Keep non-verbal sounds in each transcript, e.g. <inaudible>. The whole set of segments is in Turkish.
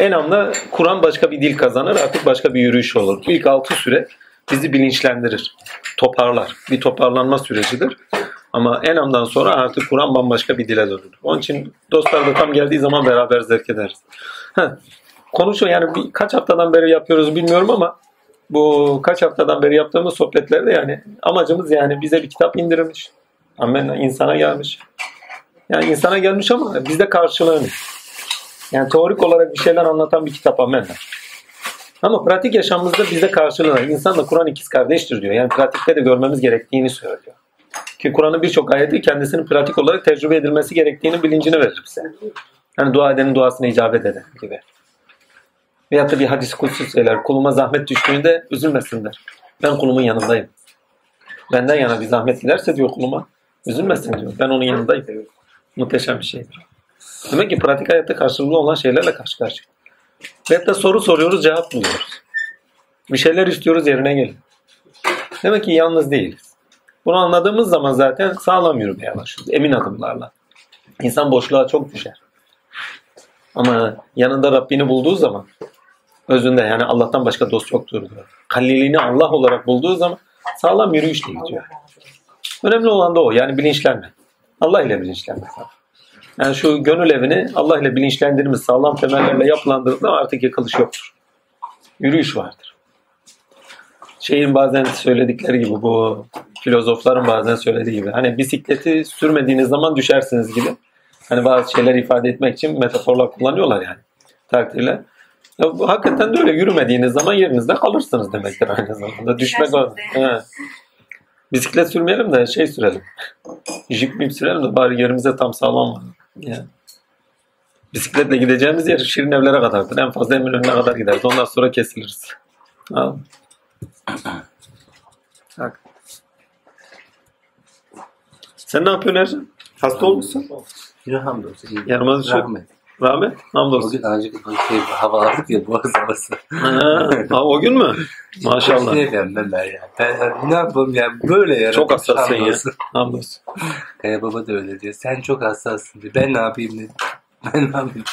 Enam'da Kur'an başka bir dil kazanır artık başka bir yürüyüş olur. İlk altı süre bizi bilinçlendirir, toparlar. Bir toparlanma sürecidir. Ama Enam'dan sonra artık Kur'an bambaşka bir dile dönür. Onun için dostlar da tam geldiği zaman beraber zevk ederiz. Heh. Yani bir, kaç haftadan beri yapıyoruz bilmiyorum ama bu kaç haftadan beri yaptığımız sohbetlerde yani amacımız yani bize bir kitap indirilmiş. Amen insana gelmiş. Yani insana gelmiş ama bizde karşılığını. Yani teorik olarak bir şeyler anlatan bir kitap amenna. Ama pratik yaşamımızda bizde karşılığını. İnsan da Kur'an ikiz kardeştir diyor. Yani pratikte de görmemiz gerektiğini söylüyor. Ki Kur'an'ın birçok ayeti kendisinin pratik olarak tecrübe edilmesi gerektiğini bilincini verir bize. Yani dua edenin duasına icabet eder gibi. Veyahut da bir hadis kutsu söyler. Kuluma zahmet düştüğünde üzülmesinler. Ben kulumun yanındayım. Benden yana bir zahmet giderse diyor kuluma üzülmesin diyor. Ben onun yanındayım. Muhteşem bir şeydir. Demek ki pratik hayatta karşılıklı olan şeylerle karşı karşıya. Veyahut da soru soruyoruz cevap buluyoruz. Bir şeyler istiyoruz yerine gelin. Demek ki yalnız değiliz. Bunu anladığımız zaman zaten sağlam yürümeye başlıyoruz. Emin adımlarla. İnsan boşluğa çok düşer. Ama yanında Rabbini bulduğu zaman özünde yani Allah'tan başka dost yoktur diyor. Halilini Allah olarak bulduğu zaman sağlam yürüyüşle gidiyor. Önemli olan da o. Yani bilinçlenme. Allah ile bilinçlenme. Yani şu gönül evini Allah ile bilinçlendirmiş sağlam temellerle yapılandırdığında artık yıkılış yoktur. Yürüyüş vardır. Şeyin bazen söyledikleri gibi bu filozofların bazen söylediği gibi hani bisikleti sürmediğiniz zaman düşersiniz gibi. Hani bazı şeyler ifade etmek için metaforlar kullanıyorlar yani takdirle. Ya bu, hakikaten de öyle yürümediğiniz zaman yerinizde kalırsınız demektir aynı zamanda. Düşmek. Evet. Bisiklet sürmeyelim de şey sürelim. Jip mip sürelim de bari yerimize tam sağlam var. Yani. Bisikletle gideceğimiz yer Şirin evlere kadardır. En fazla Eminönü'ne kadar gideriz. Ondan sonra kesiliriz. Al. Bak. Sen ne yapıyorsun Ercan? Hasta olmuşsun. Ya hamdolsun. iyi. Yanıma düşüyor. Rahmet. Rahmet. Hamdolsun. Bugün azıcık şey, hava aldık ya boğaz havası. Ha, ha, o gün mü? Maşallah. Ne diyeyim ben ben ya. Ben ne yapayım ya böyle ya. Çok hassassın ya. Hamdolsun. Kaya baba da öyle diyor. Sen çok hassassın diyor. Ben ne yapayım dedim. Ben ne yapayım?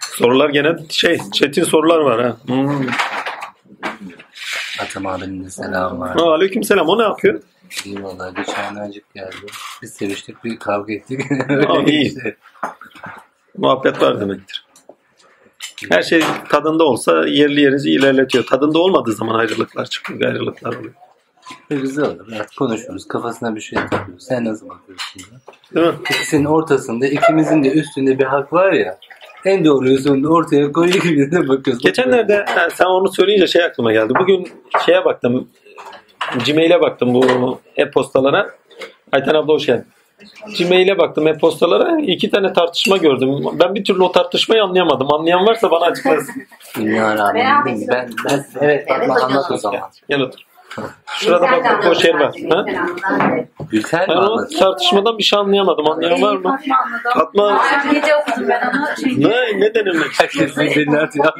Sorular gene şey, çetin sorular var ha. Hmm. Atam abinin de selam var. Aleyküm selam. O ne yapıyor? İyi valla geçen acık geldi. Biz seviştik bir kavga ettik. <laughs> Aa, öyle iyi. işte. Muhabbet var demektir. Her şey tadında olsa yerli yerince ilerletiyor. Tadında olmadığı zaman ayrılıklar çıkıyor, ayrılıklar oluyor. Güzel olur. Evet, konuşuyoruz. Kafasına bir şey takıyoruz. Sen nasıl bakıyorsun? Ya? Değil mi? İkisinin ortasında, ikimizin de üstünde bir hak var ya. En doğru yolunu ortaya koyuyor gibi de bakıyoruz. Geçenlerde sen onu söyleyince şey aklıma geldi. Bugün şeye baktım. Gmail'e baktım bu e-postalara. Ayten abla hoş geldin. Gmail'e baktım e-postalara. iki tane tartışma gördüm. Ben bir türlü o tartışmayı anlayamadım. Anlayan varsa bana açıklasın. Dünya rağmen ben, ben, evet Evet, anlat o zaman. Gel otur. Şurada bak boş yer var. Ha? Gülter mi Ben o anlat? tartışmadan bir şey anlayamadım. Anlayan var mı? Fatma Fatma. Gece okudum ben onu. Çünkü ne, ne denilmek? Herkes birbirini atıyor.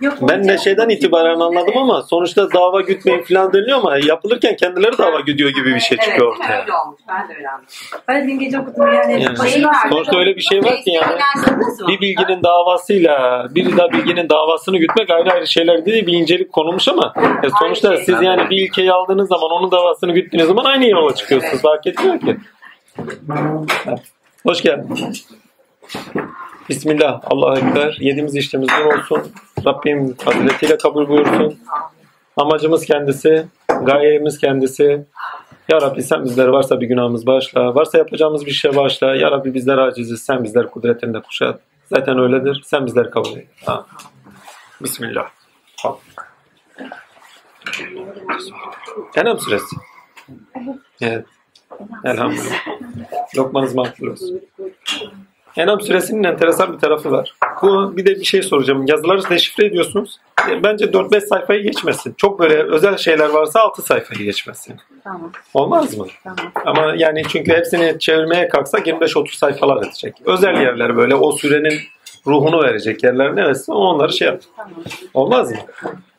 Yok, Ben de şeyden itibaren anladım ama sonuçta dava gütmeyin falan deniliyor ama yapılırken kendileri dava güdüyor gibi bir şey çıkıyor Evet, ortaya. öyle olmuş. Ben de öyle anladım. Ben dün gece okudum yani. Yani başına sonuçta öyle bir şey var ki yani bir bilginin davasıyla bir daha bilginin davasını gütmek ayrı ayrı şeyler değil bir incelik konulmuş ama e, sonuçta siz yani bir ilkeyi aldığınız zaman onun davasını güttüğünüz zaman aynı yola çıkıyorsunuz. Fark etmiyor ki. Hoş geldin. Bismillah. Allahu Ekber. Yediğimiz içtiğimiz nur olsun. Rabbim faziletiyle kabul buyursun. Amacımız kendisi. Gayemiz kendisi. Ya Rabbi sen bizlere varsa bir günahımız bağışla. Varsa yapacağımız bir şey bağışla. Ya Rabbi bizler aciziz. Sen bizler kudretinde kuşat. Zaten öyledir. Sen bizler kabul et. Bismillah. Enam suresi. Evet. Elhamdülillah. Lokmanız makbul olsun. Enam suresinin enteresan bir tarafı var. Bu bir de bir şey soracağım. Yazıları deşifre ediyorsunuz. Bence 4-5 sayfayı geçmesin. Çok böyle özel şeyler varsa 6 sayfayı geçmesin. Tamam, Olmaz mı? tamam. Ama yani çünkü hepsini çevirmeye kalksak 25-30 sayfalar edecek. Özel yerler böyle o sürenin ruhunu verecek yerler neresi onları şey yap. Tamam. Olmaz mı?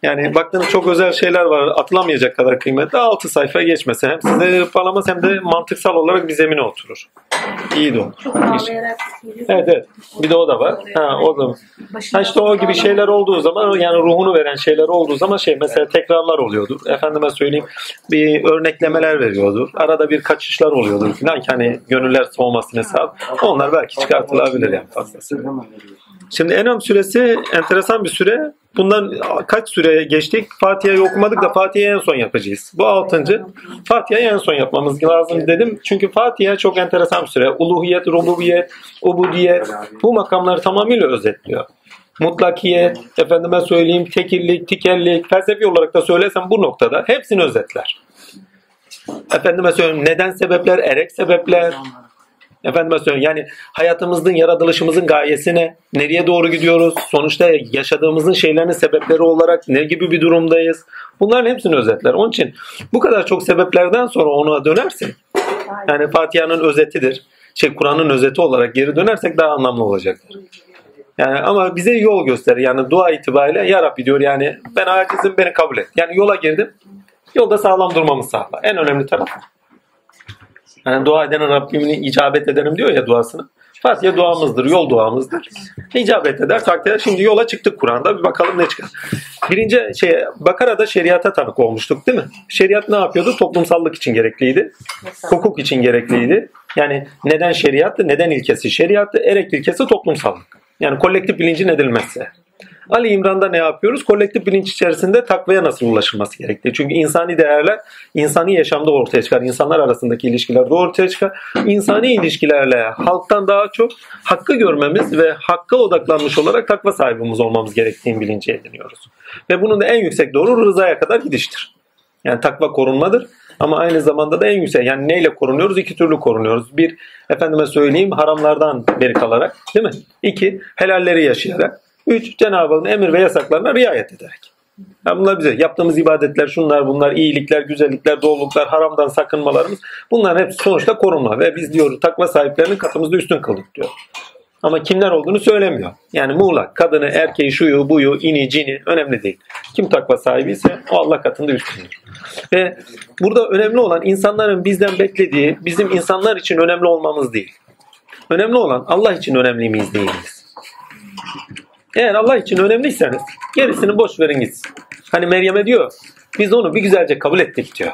Yani baktığınız çok özel şeyler var. Atılamayacak kadar kıymetli. 6 sayfa geçmese hem size hırpalamaz hem de mantıksal olarak bir zemine oturur. İyi de olur. Çok ağlayarak söylüyor. Evet evet. Bir de o da var. Ha o da. Ha işte o gibi şeyler olduğu zaman yani ruhunu veren şeyler olduğu zaman şey mesela tekrarlar oluyordur. Efendime söyleyeyim bir örneklemeler veriyordur. Arada bir kaçışlar oluyordur falan ki hani gönüller soğumasını sağ. Onlar belki çıkartılabilir yani fazlası. Şimdi Enam süresi enteresan bir süre. Bundan kaç süre geçtik? Fatiha'yı okumadık da Fatiha'yı en son yapacağız. Bu altıncı. Fatiha'yı en son yapmamız lazım dedim. Çünkü Fatiha çok enteresan bir süre. Uluhiyet, rububiyet, ubudiyet bu makamları tamamıyla özetliyor. Mutlakiyet, efendime söyleyeyim tekillik, tikellik, felsefi olarak da söylesem bu noktada hepsini özetler. Efendime söyleyeyim neden sebepler, erek sebepler, Efendime söyleyeyim yani hayatımızın, yaratılışımızın gayesi ne? Nereye doğru gidiyoruz? Sonuçta yaşadığımızın şeylerin sebepleri olarak ne gibi bir durumdayız? Bunların hepsini özetler. Onun için bu kadar çok sebeplerden sonra ona dönersin. Yani Fatiha'nın özetidir. Şey Kur'an'ın özeti olarak geri dönersek daha anlamlı olacaktır. Yani ama bize yol gösterir. Yani dua itibariyle ya Rabbi diyor yani ben acizim beni kabul et. Yani yola girdim. Yolda sağlam durmamı sağla. En önemli taraf. Yani dua eden Rabbimin icabet ederim diyor ya duasını. Fatiha duamızdır, yol duamızdır. İcabet eder takdirde. Şimdi yola çıktık Kur'an'da. Bir bakalım ne çıkar. Birinci şey Bakara'da şeriata tanık olmuştuk değil mi? Şeriat ne yapıyordu? Toplumsallık için gerekliydi. Hukuk için gerekliydi. Yani neden şeriattı? Neden ilkesi şeriattı? Erek ilkesi toplumsallık. Yani kolektif bilincin edilmezse. Ali İmran'da ne yapıyoruz? Kolektif bilinç içerisinde takvaya nasıl ulaşılması gerektiği. Çünkü insani değerler insani yaşamda ortaya çıkar. İnsanlar arasındaki ilişkiler de ortaya çıkar. İnsani ilişkilerle halktan daha çok hakkı görmemiz ve hakka odaklanmış olarak takva sahibimiz olmamız gerektiğini bilinci ediniyoruz. Ve bunun da en yüksek doğru rızaya kadar gidiştir. Yani takva korunmadır. Ama aynı zamanda da en yüksek. Yani neyle korunuyoruz? İki türlü korunuyoruz. Bir, efendime söyleyeyim haramlardan beri kalarak. Değil mi? İki, helalleri yaşayarak. Üç, Cenab-ı Hakk'ın emir ve yasaklarına riayet ederek. Yani bunlar bize yaptığımız ibadetler, şunlar bunlar, iyilikler, güzellikler, doğruluklar, haramdan sakınmalarımız bunların hepsi sonuçta korunma. Ve biz diyoruz takva sahiplerinin katımızda üstün kıldık diyor. Ama kimler olduğunu söylemiyor. Yani muğlak, kadını, erkeği, şuyu, buyu, ini, cini önemli değil. Kim takva sahibi ise o Allah katında üstündür. Ve burada önemli olan insanların bizden beklediği bizim insanlar için önemli olmamız değil. Önemli olan Allah için önemli miyiz değil miyiz? Eğer Allah için önemliyseniz gerisini boş verin gitsin. Hani Meryem'e diyor biz onu bir güzelce kabul ettik diyor.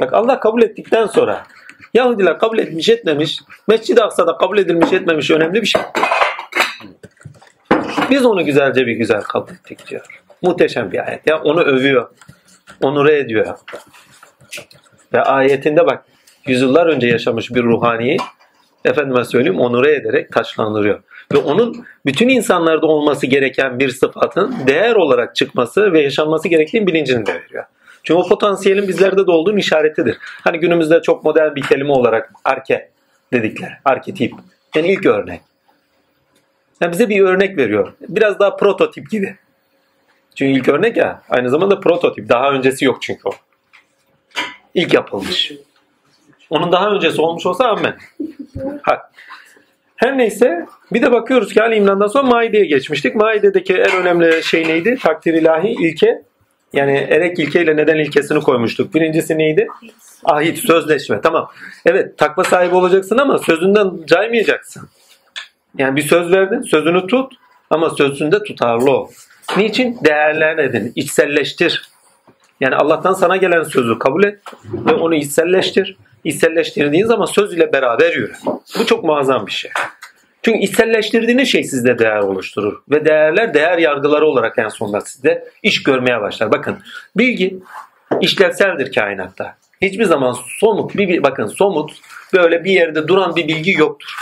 Bak Allah kabul ettikten sonra Yahudiler kabul etmiş etmemiş, Mescid-i Aksa'da kabul edilmiş etmemiş önemli bir şey. Biz onu güzelce bir güzel kabul ettik diyor. Muhteşem bir ayet. Ya onu övüyor. Onure ediyor. Ve ayetinde bak yüzyıllar önce yaşamış bir ruhaniyi efendime söyleyeyim onure ederek taçlandırıyor. Ve onun bütün insanlarda olması gereken bir sıfatın değer olarak çıkması ve yaşanması gerektiğini bilincini de veriyor. Çünkü o potansiyelin bizlerde de olduğunun işaretidir. Hani günümüzde çok modern bir kelime olarak arke dedikler. Arketip. Yani ilk örnek. Yani bize bir örnek veriyor. Biraz daha prototip gibi. Çünkü ilk örnek ya aynı zamanda prototip. Daha öncesi yok çünkü o. İlk yapılmış. Onun daha öncesi olmuş olsa amen. Hak. Her neyse bir de bakıyoruz ki Ali İmran'dan sonra Maide'ye geçmiştik. Maide'deki en önemli şey neydi? Takdir ilahi ilke. Yani erek ilkeyle neden ilkesini koymuştuk. Birincisi neydi? Ahit, sözleşme. Tamam. Evet takva sahibi olacaksın ama sözünden caymayacaksın. Yani bir söz verdin, sözünü tut ama sözünde tutarlı ol. Niçin? Değerler edin, içselleştir. Yani Allah'tan sana gelen sözü kabul et ve onu içselleştir. İçselleştirdiğin zaman söz ile beraber yürü. Bu çok muazzam bir şey. Çünkü içselleştirdiğiniz şey sizde değer oluşturur. Ve değerler değer yargıları olarak en sonunda sizde iş görmeye başlar. Bakın bilgi işlevseldir kainatta. Hiçbir zaman somut bir bakın somut böyle bir yerde duran bir bilgi yoktur.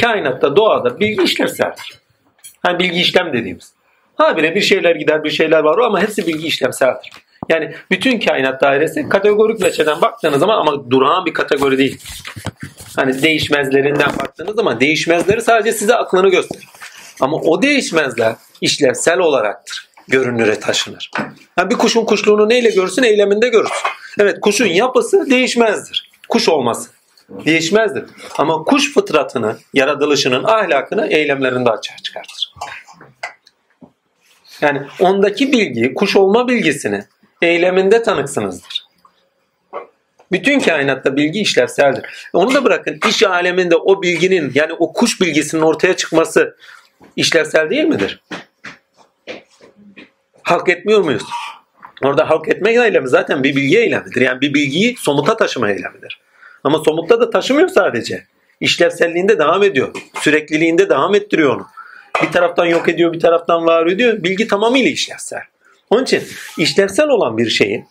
Kainatta doğada bilgi işlevseldir. Hani bilgi işlem dediğimiz. Habire bir şeyler gider bir şeyler var ama hepsi bilgi işlemseldir. Yani bütün kainat dairesi kategorik veçeden baktığınız zaman ama durağan bir kategori değil. Hani değişmezlerinden baktığınız zaman değişmezleri sadece size aklını gösterir. Ama o değişmezler işlevsel olaraktır. Görünüre taşınır. Yani bir kuşun kuşluğunu neyle görürsün? Eyleminde görürsün. Evet kuşun yapısı değişmezdir. Kuş olması değişmezdir. Ama kuş fıtratını, yaratılışının ahlakını eylemlerinde açığa çıkartır. Yani ondaki bilgiyi, kuş olma bilgisini eyleminde tanıksınızdır. Bütün kainatta bilgi işlevseldir. Onu da bırakın iş aleminde o bilginin yani o kuş bilgisinin ortaya çıkması işlevsel değil midir? Halk etmiyor muyuz? Orada halk etme eylemi zaten bir bilgi eylemidir. Yani bir bilgiyi somuta taşıma eylemidir. Ama somutta da taşımıyor sadece. İşlevselliğinde devam ediyor. Sürekliliğinde devam ettiriyor onu. Bir taraftan yok ediyor, bir taraftan var ediyor. Bilgi tamamıyla işlevsel. Onun için işlevsel olan bir şeyi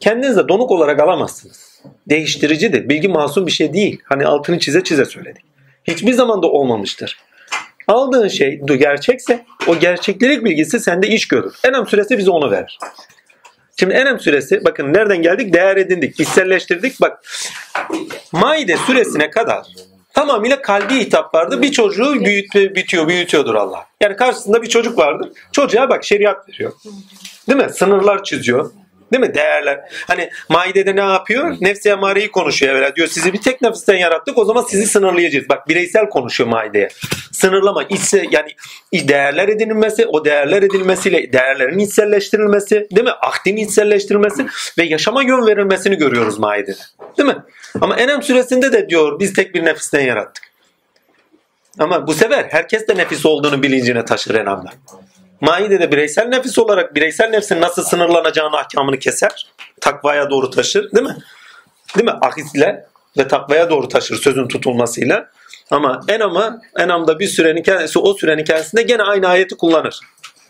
kendinize donuk olarak alamazsınız. Değiştiricidir. Bilgi masum bir şey değil. Hani altını çize çize söyledik. Hiçbir zaman da olmamıştır. Aldığın şey gerçekse o gerçeklik bilgisi sende iş görür. Enam süresi bize onu verir. Şimdi Enem süresi bakın nereden geldik? Değer edindik, içselleştirdik. Bak Maide süresine kadar tamamıyla kalbi hitap vardı. Bir çocuğu büyüt, büyütüyor, büyütüyordur Allah. Yani karşısında bir çocuk vardır. Çocuğa bak şeriat veriyor. Değil mi? Sınırlar çiziyor. Değil mi? Değerler. Hani Maide'de ne yapıyor? Nefsi emareyi konuşuyor evvela. Diyor sizi bir tek nefisten yarattık o zaman sizi sınırlayacağız. Bak bireysel konuşuyor Maide'ye. Sınırlama. içse yani değerler edinilmesi, o değerler edilmesiyle değerlerin içselleştirilmesi, değil mi? Ahdin içselleştirilmesi ve yaşama yön verilmesini görüyoruz Maide'de. Değil mi? Ama Enem süresinde de diyor biz tek bir nefisten yarattık. Ama bu sefer herkes de nefis olduğunu bilincine taşır Enem'de. Maide'de bireysel nefis olarak bireysel nefsin nasıl sınırlanacağını ahkamını keser. Takvaya doğru taşır değil mi? Değil mi? Ahisle ve takvaya doğru taşır sözün tutulmasıyla. Ama Enam'a Enam'da bir sürenin kendisi o sürenin kendisinde gene aynı ayeti kullanır.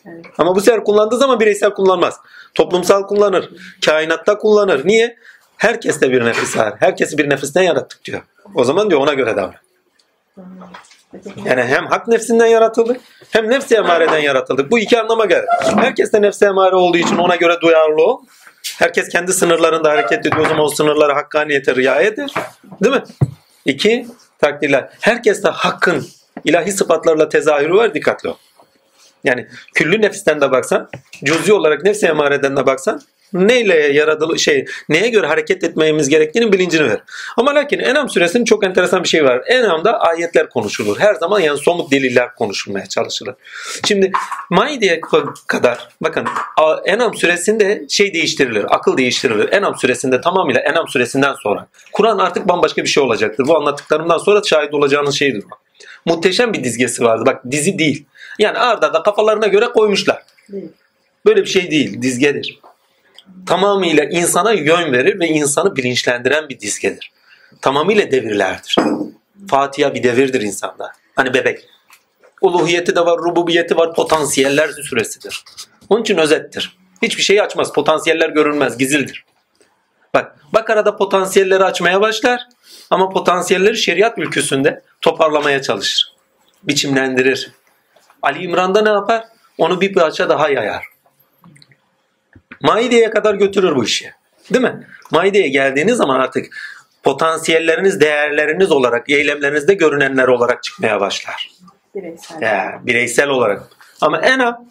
Evet. Ama bu sefer kullandığı zaman bireysel kullanmaz. Toplumsal kullanır. Kainatta kullanır. Niye? Herkeste bir nefis var. Herkesi bir nefisten yarattık diyor. O zaman diyor ona göre davran. Yani hem hak nefsinden yaratıldık hem nefsi emareden yaratıldık. Bu iki anlama gelir. Herkes de nefsi emare olduğu için ona göre duyarlı ol. Herkes kendi sınırlarında hareket ediyor o zaman o sınırlara hakkaniyete riayet eder. Değil mi? İki, takdirler. Herkes de hakkın ilahi sıfatlarla tezahürü var dikkatli ol. Yani küllü nefisten de baksan, cüzi olarak nefsi emareden de baksan neyle yaradılı şey neye göre hareket etmemiz gerektiğinin bilincini ver. Ama lakin Enam suresinin çok enteresan bir şey var. Enam'da ayetler konuşulur. Her zaman yani somut deliller konuşulmaya çalışılır. Şimdi Maide'ye kadar bakın Enam suresinde şey değiştirilir. Akıl değiştirilir. Enam suresinde tamamıyla Enam suresinden sonra Kur'an artık bambaşka bir şey olacaktır. Bu anlattıklarımdan sonra şahit olacağınız şeydir bu. Muhteşem bir dizgesi vardı. Bak dizi değil. Yani arda da kafalarına göre koymuşlar. Böyle bir şey değil. Dizgedir tamamıyla insana yön verir ve insanı bilinçlendiren bir dizgedir. Tamamıyla devirlerdir. Fatiha bir devirdir insanda. Hani bebek. Uluhiyeti de var, rububiyeti var, potansiyeller süresidir. Onun için özettir. Hiçbir şeyi açmaz. Potansiyeller görünmez, gizildir. Bak, Bakara'da potansiyelleri açmaya başlar ama potansiyelleri şeriat ülküsünde toparlamaya çalışır. Biçimlendirir. Ali İmran'da ne yapar? Onu bir parça daha yayar. Maide'ye kadar götürür bu işi. Değil mi? Maide'ye geldiğiniz zaman artık potansiyelleriniz, değerleriniz olarak, eylemlerinizde görünenler olarak çıkmaya başlar. Bireysel. Ya, bireysel olarak. Ama ena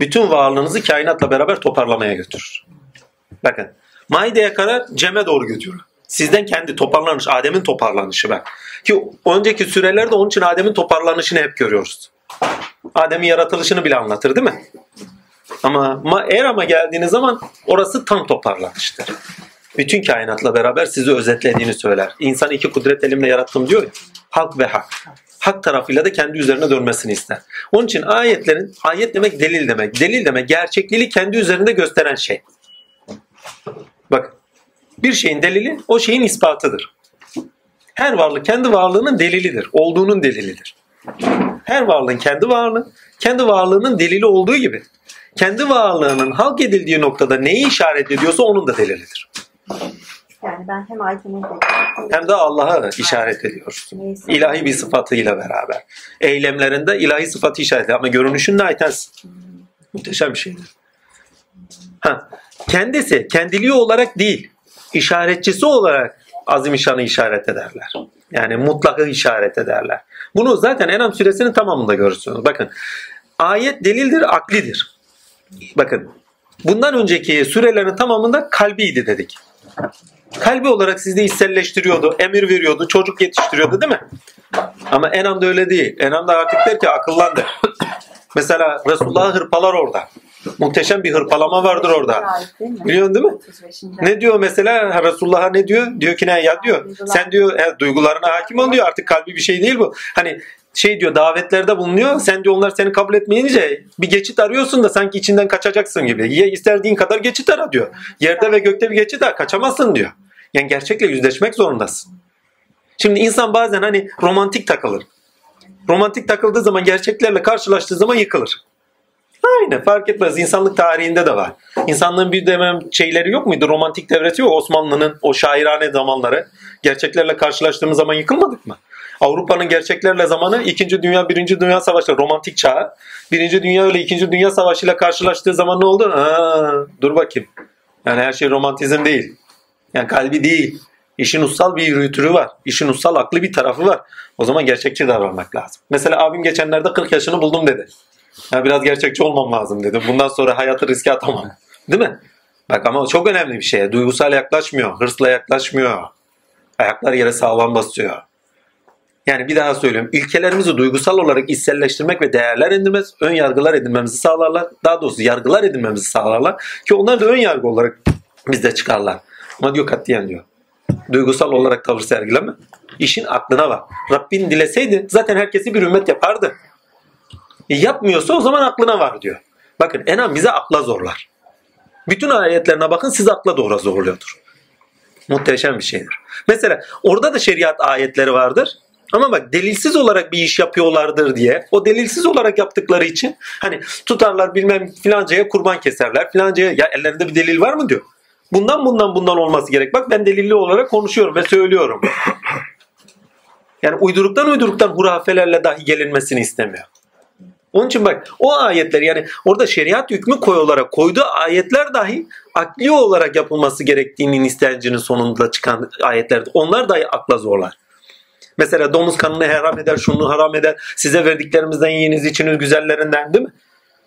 bütün varlığınızı kainatla beraber toparlamaya götürür. Bakın. Maide'ye kadar Cem'e doğru götürür. Sizden kendi toparlanış, Adem'in toparlanışı bak. Ki önceki sürelerde onun için Adem'in toparlanışını hep görüyoruz. Adem'in yaratılışını bile anlatır değil mi? Ama Eram'a geldiğiniz zaman orası tam toparlanıştır. Bütün kainatla beraber sizi özetlediğini söyler. İnsan iki kudret elimle yarattım diyor ya. Hak ve hak. Hak tarafıyla da kendi üzerine dönmesini ister. Onun için ayetlerin, ayet demek delil demek. Delil demek gerçekliği kendi üzerinde gösteren şey. Bak bir şeyin delili o şeyin ispatıdır. Her varlık kendi varlığının delilidir. Olduğunun delilidir. Her varlığın kendi varlığı, kendi varlığının delili olduğu gibi kendi varlığının halk edildiği noktada neyi işaret ediyorsa onun da delilidir. Yani ben hem ayetini Hem de Allah'a işaret ediyor. İlahi bir sıfatıyla beraber. Eylemlerinde ilahi sıfatı işaret ediyor. Ama görünüşünde aytensin. Muhteşem bir şeydir. Ha, kendisi kendiliği olarak değil, işaretçisi olarak azim şanı işaret ederler. Yani mutlakı işaret ederler. Bunu zaten Enam suresinin tamamında görürsünüz. Bakın ayet delildir, aklidir. Bakın bundan önceki sürelerin tamamında kalbiydi dedik. Kalbi olarak sizi içselleştiriyordu, emir veriyordu, çocuk yetiştiriyordu değil mi? Ama Enam da öyle değil. Enam da artık der ki akıllandı. <clears throat> Mesela Resulullah hırpalar orada. Muhteşem bir hırpalama vardır orada. Biliyorsun değil mi? 35. Ne diyor mesela Ha, Resulullah'a ne diyor? Diyor ki ne ya diyor. Sen diyor e, duygularına hakim ol diyor. Artık kalbi bir şey değil bu. Hani şey diyor davetlerde bulunuyor. Sen diyor onlar seni kabul etmeyince bir geçit arıyorsun da sanki içinden kaçacaksın gibi. Ye istediğin kadar geçit ara diyor. Yerde ve gökte bir geçit ara kaçamazsın diyor. Yani gerçekle yüzleşmek zorundasın. Şimdi insan bazen hani romantik takılır. Romantik takıldığı zaman gerçeklerle karşılaştığı zaman yıkılır. Aynen fark etmez. İnsanlık tarihinde de var. İnsanlığın bir dönem şeyleri yok muydu? Romantik devresi yok. Osmanlı'nın o şairane zamanları. Gerçeklerle karşılaştığımız zaman yıkılmadık mı? Avrupa'nın gerçeklerle zamanı 2. Dünya, 1. Dünya Savaşı romantik çağı. 1. Dünya ile 2. Dünya Savaşı ile karşılaştığı zaman ne oldu? Aa, dur bakayım. Yani her şey romantizm değil. Yani kalbi değil. İşin ussal bir yürütürü var. İşin ussal aklı bir tarafı var. O zaman gerçekçi davranmak lazım. Mesela abim geçenlerde 40 yaşını buldum dedi. Ya biraz gerçekçi olmam lazım dedi. Bundan sonra hayatı riske atamam. Değil mi? Bak ama çok önemli bir şey. Duygusal yaklaşmıyor. Hırsla yaklaşmıyor. Ayaklar yere sağlam basıyor. Yani bir daha söylüyorum. İlkelerimizi duygusal olarak içselleştirmek ve değerler edinmemiz, ön yargılar edinmemizi sağlarlar. Daha doğrusu yargılar edinmemizi sağlarlar. Ki onlar da ön yargı olarak bizde çıkarlar. Ama diyor katiyen diyor. Duygusal olarak tavır sergileme. İşin aklına var. Rabbin dileseydi zaten herkesi bir ümmet yapardı. E yapmıyorsa o zaman aklına var diyor. Bakın Enam bize akla zorlar. Bütün ayetlerine bakın siz akla doğru zorluyordur. Muhteşem bir şeydir. Mesela orada da şeriat ayetleri vardır. Ama bak delilsiz olarak bir iş yapıyorlardır diye o delilsiz olarak yaptıkları için hani tutarlar bilmem filancaya kurban keserler filancaya ya ellerinde bir delil var mı diyor. Bundan bundan bundan olması gerek. Bak ben delilli olarak konuşuyorum ve söylüyorum. Yani uyduruktan uyduruktan hurafelerle dahi gelinmesini istemiyor. Onun için bak o ayetler yani orada şeriat hükmü koy olarak koyduğu ayetler dahi akli olarak yapılması gerektiğinin istencinin sonunda çıkan ayetler. Onlar dahi akla zorlar. Mesela domuz kanını haram eder, şunu haram eder. Size verdiklerimizden yiyiniz, içiniz güzellerinden değil mi?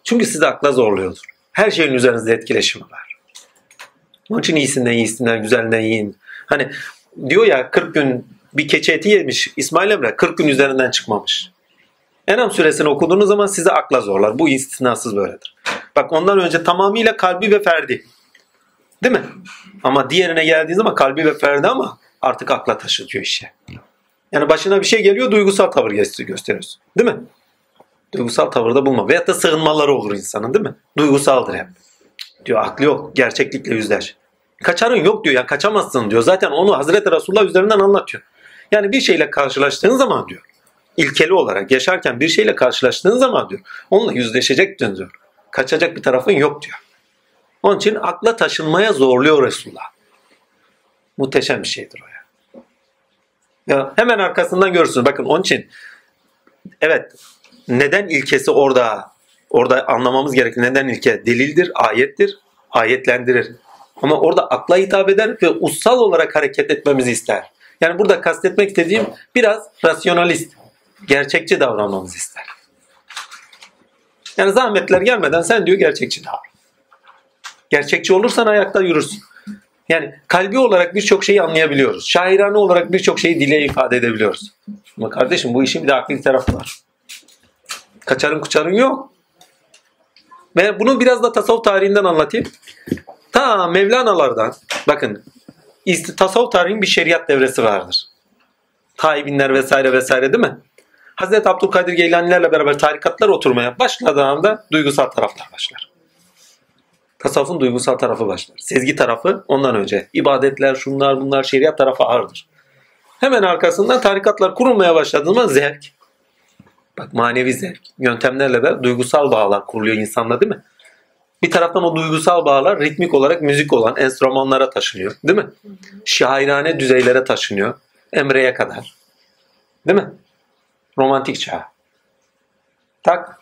Çünkü sizi akla zorluyordur. Her şeyin üzerinizde etkileşimi var. Onun için iyisinden iyisinden, güzelinden yiyin. Hani diyor ya 40 gün bir keçi eti yemiş İsmail Emre 40 gün üzerinden çıkmamış. Enam suresini okuduğunuz zaman size akla zorlar. Bu istisnasız böyledir. Bak ondan önce tamamıyla kalbi ve ferdi. Değil mi? Ama diğerine geldiği zaman kalbi ve ferdi ama artık akla taşıtıyor işe. Yani başına bir şey geliyor duygusal tavır gösteriyorsun. Değil mi? Duygusal tavırda bulma. Veyahut da sığınmaları olur insanın değil mi? Duygusaldır hep. Diyor aklı yok. Gerçeklikle yüzleş. Kaçarın yok diyor. Yani kaçamazsın diyor. Zaten onu Hazreti Resulullah üzerinden anlatıyor. Yani bir şeyle karşılaştığın zaman diyor. ilkeli olarak yaşarken bir şeyle karşılaştığın zaman diyor. Onunla yüzleşecektin diyor. Kaçacak bir tarafın yok diyor. Onun için akla taşınmaya zorluyor Resulullah. Muhteşem bir şeydir o ya. Ya hemen arkasından görürsünüz. Bakın onun için evet neden ilkesi orada orada anlamamız gereken neden ilke delildir, ayettir, ayetlendirir. Ama orada akla hitap eder ve ussal olarak hareket etmemizi ister. Yani burada kastetmek istediğim biraz rasyonalist, gerçekçi davranmamızı ister. Yani zahmetler gelmeden sen diyor gerçekçi davran. Gerçekçi olursan ayakta yürürsün. Yani kalbi olarak birçok şeyi anlayabiliyoruz. Şairane olarak birçok şeyi dile ifade edebiliyoruz. Ama kardeşim bu işin bir de akli tarafı var. Kaçarın kuçarın yok. Ve bunu biraz da tasavvuf tarihinden anlatayım. Ta Mevlana'lardan bakın tasavvuf tarihinin bir şeriat devresi vardır. Taibinler vesaire vesaire değil mi? Hazreti Abdülkadir Geylanilerle beraber tarikatlar oturmaya başladığında duygusal taraflar başlar. Tasavvufun duygusal tarafı başlar. Sezgi tarafı ondan önce. İbadetler, şunlar bunlar, şeriat tarafı ağırdır. Hemen arkasından tarikatlar kurulmaya başladığında zevk. Bak manevi zevk. Yöntemlerle de duygusal bağlar kuruluyor insanla değil mi? Bir taraftan o duygusal bağlar ritmik olarak müzik olan enstrümanlara taşınıyor. Değil mi? Şairane düzeylere taşınıyor. Emre'ye kadar. Değil mi? Romantik çağ. Tak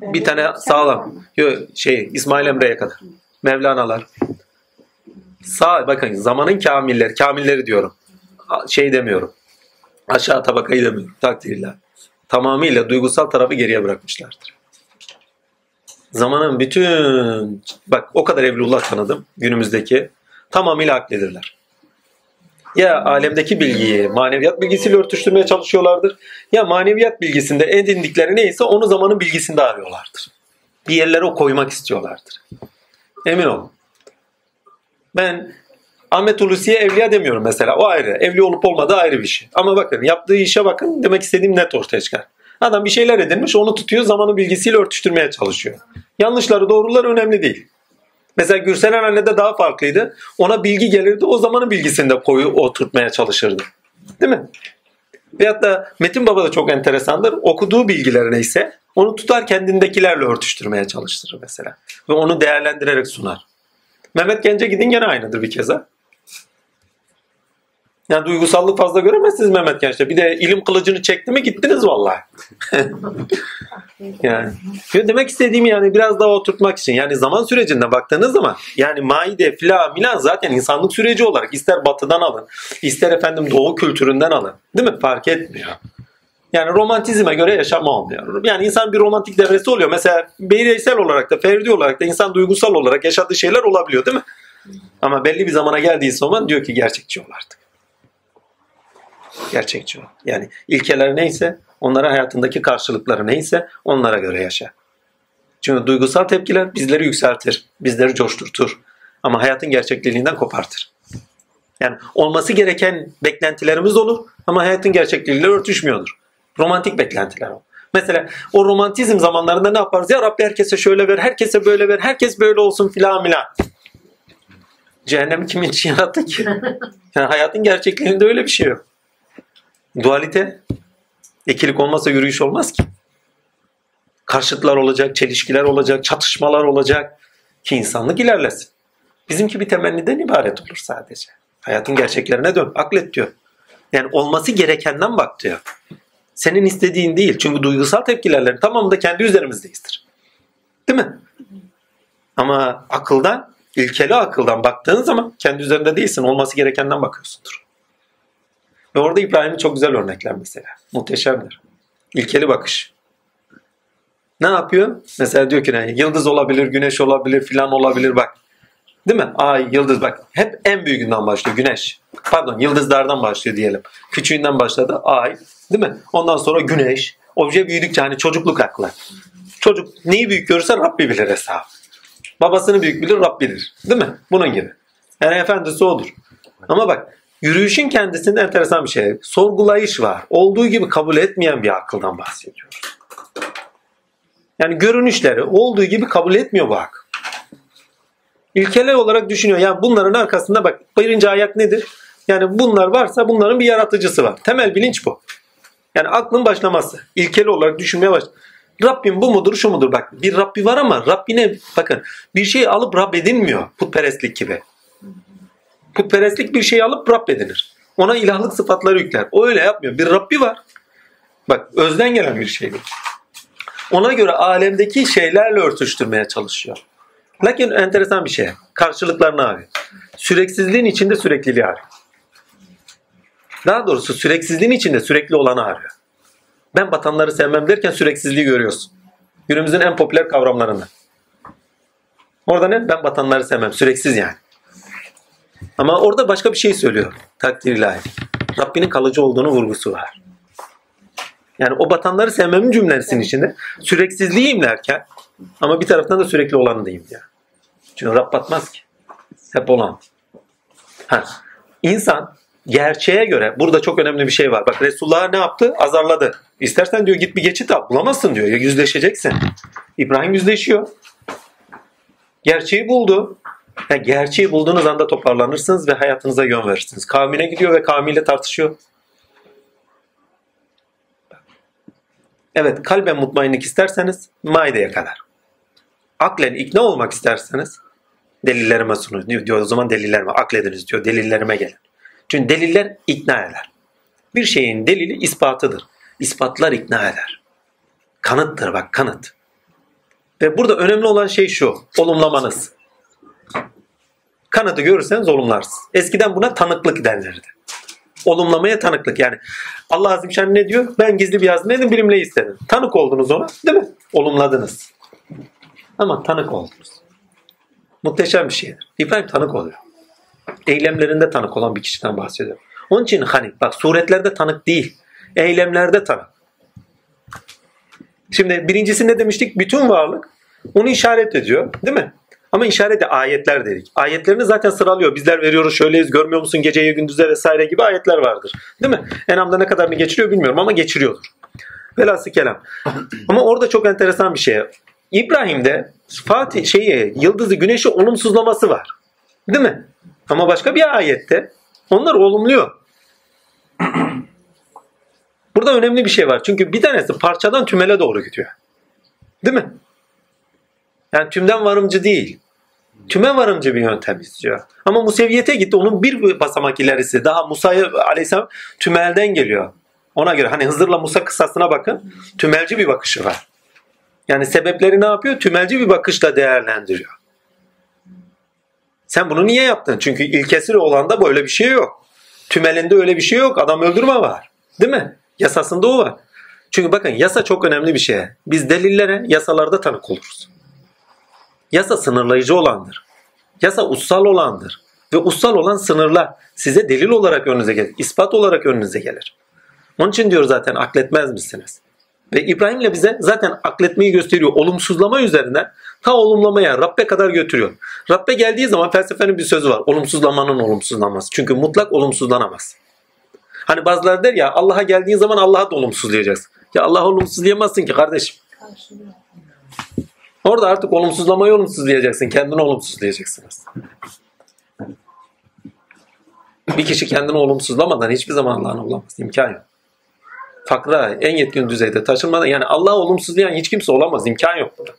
bir tane sağlam. Yok şey İsmail Emre'ye kadar. Mevlana'lar. Sağ bakın zamanın kamilleri, kamilleri diyorum. Şey demiyorum. Aşağı tabakayı demiyorum. Takdirler. Tamamıyla duygusal tarafı geriye bırakmışlardır. Zamanın bütün bak o kadar Evlullah tanıdım günümüzdeki tamamıyla akledirler. Ya alemdeki bilgiyi maneviyat bilgisiyle örtüştürmeye çalışıyorlardır ya maneviyat bilgisinde edindikleri neyse onu zamanın bilgisinde arıyorlardır. Bir yerlere koymak istiyorlardır. Emin olun. Ben Ahmet Hulusi'ye evliya demiyorum mesela. O ayrı. Evli olup olmadığı ayrı bir şey. Ama bakın yaptığı işe bakın demek istediğim net ortaya çıkar. Adam bir şeyler edinmiş onu tutuyor zamanın bilgisiyle örtüştürmeye çalışıyor. Yanlışları doğruları önemli değil. Mesela Gürselen anne de daha farklıydı. Ona bilgi gelirdi o zamanın bilgisinde koyu oturtmaya çalışırdı. Değil mi? Veyahut da Metin Baba da çok enteresandır. Okuduğu bilgiler neyse onu tutar kendindekilerle örtüştürmeye çalıştırır mesela. Ve onu değerlendirerek sunar. Mehmet Gence gidin gene aynıdır bir keza. Yani duygusallık fazla göremezsiniz Mehmet Genç'te. Bir de ilim kılıcını çekti mi gittiniz vallahi. yani. Ya Demek istediğim yani biraz daha oturtmak için. Yani zaman sürecinde baktığınız zaman yani Maide, Fila, Milan zaten insanlık süreci olarak ister batıdan alın, ister efendim doğu kültüründen alın. Değil mi? Fark etmiyor. Yani romantizme göre yaşama olmuyor. Yani insan bir romantik devresi oluyor. Mesela bireysel olarak da, ferdi olarak da insan duygusal olarak yaşadığı şeyler olabiliyor değil mi? Ama belli bir zamana geldiği zaman diyor ki gerçekçi ol artık. Gerçekçi ol. Yani ilkeler neyse, onlara hayatındaki karşılıkları neyse onlara göre yaşa. Çünkü duygusal tepkiler bizleri yükseltir, bizleri coşturtur. Ama hayatın gerçekliğinden kopartır. Yani olması gereken beklentilerimiz olur ama hayatın gerçekliğiyle örtüşmüyordur. Romantik beklentiler o. Mesela o romantizm zamanlarında ne yaparız? Ya Rabbi herkese şöyle ver, herkese böyle ver, herkes böyle olsun filan filan. Cehennemi kimin için yarattı ki? <laughs> Yani hayatın gerçekliğinde öyle bir şey yok. Dualite. İkilik olmazsa yürüyüş olmaz ki. Karşıtlar olacak, çelişkiler olacak, çatışmalar olacak ki insanlık ilerlesin. Bizimki bir temenniden ibaret olur sadece. Hayatın gerçeklerine dön, aklet diyor. Yani olması gerekenden bak diyor. Senin istediğin değil. Çünkü duygusal tepkilerlerin tamamı da kendi üzerimizdeyiz. Değil mi? Ama akıldan, ilkeli akıldan baktığın zaman kendi üzerinde değilsin. Olması gerekenden bakıyorsundur. Ve orada İbrahim'in çok güzel örnekler mesela. Muhteşemdir. İlkeli bakış. Ne yapıyor? Mesela diyor ki ne? Yıldız olabilir, güneş olabilir, filan olabilir bak. Değil mi? Ay, yıldız bak. Hep en büyüğünden başlıyor. Güneş. Pardon yıldızlardan başlıyor diyelim. Küçüğünden başladı. Ay. Değil mi? Ondan sonra güneş. Obje büyüdükçe hani çocukluk aklı. Çocuk neyi büyük görürse Rabbi bilir hesabı. Babasını büyük bilir Rabbi bilir. Değil mi? Bunun gibi. Yani efendisi odur. Ama bak yürüyüşün kendisinde enteresan bir şey. Sorgulayış var. Olduğu gibi kabul etmeyen bir akıldan bahsediyor. Yani görünüşleri olduğu gibi kabul etmiyor bu akıl. İlkeler olarak düşünüyor. Yani bunların arkasında bak birinci ayak nedir? Yani bunlar varsa bunların bir yaratıcısı var. Temel bilinç bu. Yani aklın başlaması. İlkeli olarak düşünmeye baş. Rabbim bu mudur şu mudur? Bak bir Rabbi var ama Rabbine bakın bir şey alıp Rab edinmiyor. Putperestlik gibi. Putperestlik bir şey alıp Rab edinir. Ona ilahlık sıfatları yükler. O öyle yapmıyor. Bir Rabbi var. Bak özden gelen bir şey bu. Ona göre alemdeki şeylerle örtüştürmeye çalışıyor. Lakin enteresan bir şey. Karşılıklarını arıyor. Süreksizliğin içinde sürekliliği arıyor. Daha doğrusu süreksizliğin içinde sürekli olanı arıyor. Ben batanları sevmem derken süreksizliği görüyorsun. Günümüzün en popüler kavramlarından. Orada ne? Ben batanları sevmem. Süreksiz yani. Ama orada başka bir şey söylüyor. Takdir ilahi. Rabbinin kalıcı olduğunu vurgusu var. Yani o batanları sevmemin cümlesinin içinde süreksizliği imlerken ama bir taraftan da sürekli olanı diyeyim ya. Çünkü Rab batmaz ki. Hep olan. Ha. İnsan gerçeğe göre burada çok önemli bir şey var. Bak Resulullah ne yaptı? Azarladı. İstersen diyor git bir geçit al. Bulamazsın diyor. Ya yüzleşeceksin. İbrahim yüzleşiyor. Gerçeği buldu. Yani gerçeği bulduğunuz anda toparlanırsınız ve hayatınıza yön verirsiniz. Kavmine gidiyor ve kavmiyle tartışıyor. Evet kalben mutmainlik isterseniz maideye kadar. Aklen ikna olmak isterseniz delillerime sunun diyor. diyor. O zaman delillerime aklediniz diyor. Delillerime gelin. Çünkü deliller ikna eder. Bir şeyin delili ispatıdır. İspatlar ikna eder. Kanıttır bak kanıt. Ve burada önemli olan şey şu. Olumlamanız. Kanıtı görürseniz olumlarsınız. Eskiden buna tanıklık denirdi. Olumlamaya tanıklık yani. Allah Azim Şen ne diyor? Ben gizli bir yazdım dedim bilimle istedim. Tanık oldunuz ona değil mi? Olumladınız. Ama tanık oldunuz. Muhteşem bir şeydir. İbrahim tanık oluyor. Eylemlerinde tanık olan bir kişiden bahsediyorum. Onun için hani bak suretlerde tanık değil. Eylemlerde tanık. Şimdi birincisi ne demiştik? Bütün varlık onu işaret ediyor. Değil mi? Ama işaret de ayetler dedik. Ayetlerini zaten sıralıyor. Bizler veriyoruz şöyleyiz görmüyor musun geceye gündüze vesaire gibi ayetler vardır. Değil mi? Enamda ne kadarını geçiriyor bilmiyorum ama geçiriyordur. Velhasıl kelam. <clears throat> Ama orada çok enteresan bir şey. İbrahim'de Fatih şeyi yıldızı güneşi olumsuzlaması var. Değil mi? Ama başka bir ayette onlar olumluyor. <clears throat> Burada önemli bir şey var. Çünkü bir tanesi parçadan tümele doğru gidiyor. Değil mi? Yani tümden varımcı değil. Tüme varımcı bir yöntem istiyor. Ama Museviyete gitti. Onun bir basamak ilerisi. Daha Musa'ya aleyhisselam tümelden geliyor. Ona göre hani Hızır'la Musa kıssasına bakın. Tümelci bir bakışı var. Yani sebepleri ne yapıyor? Tümelci bir bakışla değerlendiriyor. Sen bunu niye yaptın? Çünkü ilkesel olanda böyle bir şey yok. Tümelinde öyle bir şey yok. Adam öldürme var. Değil mi? Yasasında o var. Çünkü bakın yasa çok önemli bir şey. Biz delillere yasalarda tanık oluruz. Yasa sınırlayıcı olandır. Yasa ussal olandır. Ve ussal olan sınırlar size delil olarak önünüze gelir. ispat olarak önünüze gelir. Onun için diyor zaten akletmez misiniz? Ve İbrahim'le bize zaten akletmeyi gösteriyor. Olumsuzlama üzerinden ta olumlamaya Rabbe kadar götürüyor. Rabbe geldiği zaman felsefenin bir sözü var. Olumsuzlamanın olumsuzlanması. Çünkü mutlak olumsuzlanamaz. Hani bazıları der ya Allah'a geldiğin zaman Allah'a da olumsuzlayacaksın. Ya Allah'a olumsuzlayamazsın ki kardeşim. Karşılıyor. Orada artık olumsuzlamayı olumsuzlayacaksın. Kendini olumsuzlayacaksınız. Bir kişi kendini olumsuzlamadan hiçbir zaman Allah'ını olamaz. İmkan yok. Fakra en yetkin düzeyde taşınmadan yani Allah'ı olumsuzlayan hiç kimse olamaz. İmkan yok burada.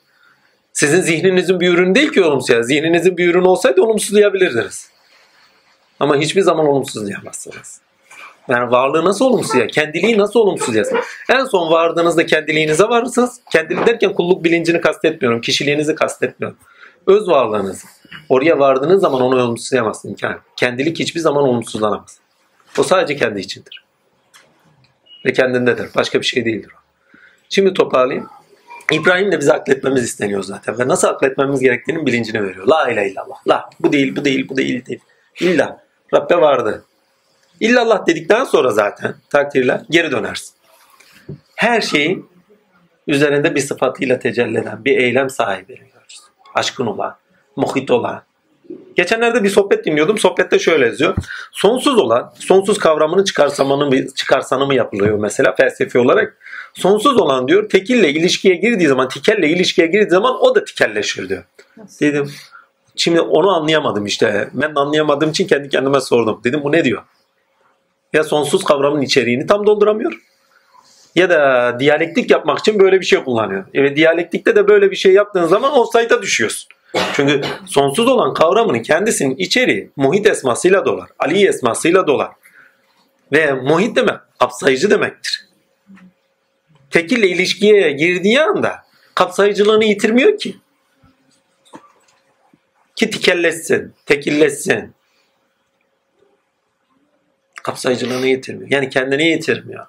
Sizin zihninizin bir ürünü değil ki olumsuz. Zihninizin bir ürünü olsaydı olumsuzlayabilirdiniz. Ama hiçbir zaman olumsuzlayamazsınız. Yani varlığı nasıl olumsuz ya? Kendiliği nasıl olumsuz yazın? En son vardığınızda kendiliğinize varırsınız. Kendilik derken kulluk bilincini kastetmiyorum. Kişiliğinizi kastetmiyorum. Öz varlığınızı. Oraya vardığınız zaman onu olumsuzlayamazsın. imkan. Kendilik hiçbir zaman olumsuzlanamaz. O sadece kendi içindir. Ve kendindedir. Başka bir şey değildir o. Şimdi toparlayayım. İbrahim de bize akletmemiz isteniyor zaten. Ve nasıl akletmemiz gerektiğinin bilincini veriyor. La ilahe illallah. La. Bu değil, bu değil, bu değil, değil. İlla. Rabbe vardı. İllallah dedikten sonra zaten takdirler geri dönersin. Her şeyi üzerinde bir sıfatıyla tecelli eden bir eylem sahibi görürsün. Aşkın olan, muhit olan. Geçenlerde bir sohbet dinliyordum. Sohbette şöyle yazıyor. Sonsuz olan, sonsuz kavramını çıkarsamanı mı, çıkarsanı mı yapılıyor mesela felsefi olarak. Sonsuz olan diyor tekille ilişkiye girdiği zaman, tikelle ilişkiye girdiği zaman o da tikelleşir diyor. Nasıl? Dedim şimdi onu anlayamadım işte. Ben anlayamadığım için kendi kendime sordum. Dedim bu ne diyor? Ya sonsuz kavramın içeriğini tam dolduramıyor. Ya da diyalektik yapmak için böyle bir şey kullanıyor. Evet diyalektikte de böyle bir şey yaptığın zaman offside'a düşüyorsun. Çünkü sonsuz olan kavramının kendisinin içeriği muhit esmasıyla dolar. Ali esmasıyla dolar. Ve muhit demek kapsayıcı demektir. Tekille ilişkiye girdiği anda kapsayıcılığını yitirmiyor ki. Ki tikelleşsin, tekilleşsin. Kapsayıcılığını yitirmiyor. Yani kendini yitirmiyor.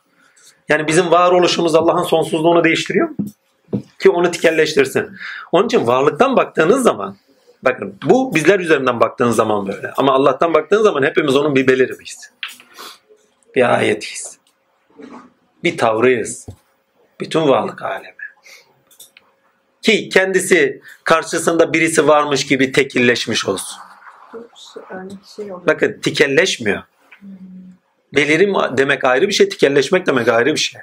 Yani bizim varoluşumuz Allah'ın sonsuzluğunu değiştiriyor mu? Ki onu tikelleştirsin. Onun için varlıktan baktığınız zaman bakın bu bizler üzerinden baktığınız zaman böyle. Ama Allah'tan baktığınız zaman hepimiz onun bir belirimiyiz. Bir ayetiyiz. Bir tavrıyız. Bütün varlık alemi. Ki kendisi karşısında birisi varmış gibi tekilleşmiş olsun. Şey- şey. Bakın tikelleşmiyor. Belirim demek ayrı bir şey, tikelleşmek demek ayrı bir şey.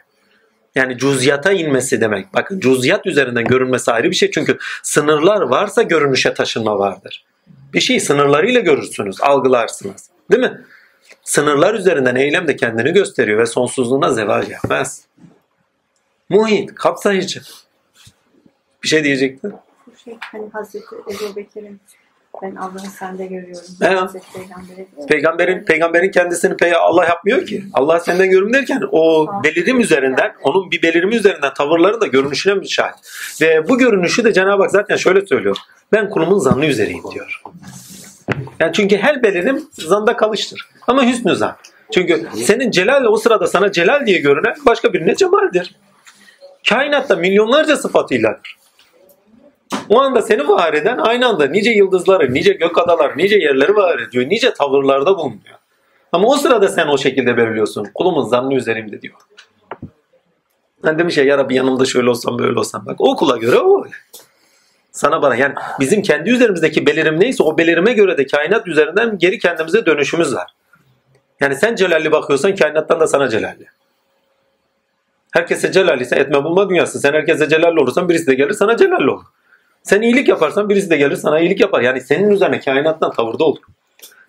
Yani cüziyata inmesi demek. Bakın cüziyat üzerinden görünmesi ayrı bir şey. Çünkü sınırlar varsa görünüşe taşınma vardır. Bir şeyi sınırlarıyla görürsünüz, algılarsınız. Değil mi? Sınırlar üzerinden eylem de kendini gösteriyor ve sonsuzluğuna zeval gelmez. Muhit, kapsayıcı. Bir şey diyecektin. Şey hani Hazreti Ebu Bekir'in ben Allah'ı sende görüyorum. Evet. Ya. Peygamberin peygamberin kendisini pey- Allah yapmıyor ki. Allah senden görün derken o belirim üzerinden, onun bir belirimi üzerinden tavırları da görünüşüne müsait. Ve bu görünüşü de Cenab-ı Hak zaten şöyle söylüyor. Ben kulumun zannı üzereyim diyor. Yani çünkü her belirim zanda kalıştır. Ama hüsnü zan. Çünkü senin celal o sırada sana celal diye görünen başka birine cemaldir. Kainatta milyonlarca sıfatıyladır. O anda seni var eden aynı anda nice yıldızları, nice gök adalar, nice yerleri var ediyor, nice tavırlarda bulunuyor. Ama o sırada sen o şekilde belirliyorsun. Kulumun zannı üzerimde diyor. Ben demiş ya ya Rabbi yanımda şöyle olsam böyle olsam. Bak o kula göre o. Sana bana yani bizim kendi üzerimizdeki belirim neyse o belirime göre de kainat üzerinden geri kendimize dönüşümüz var. Yani sen celalli bakıyorsan kainattan da sana celalli. Herkese celalliyse etme bulma dünyası. Sen herkese celalli olursan birisi de gelir sana celalli olur. Sen iyilik yaparsan birisi de gelir sana iyilik yapar. Yani senin üzerine kainattan tavırda olur.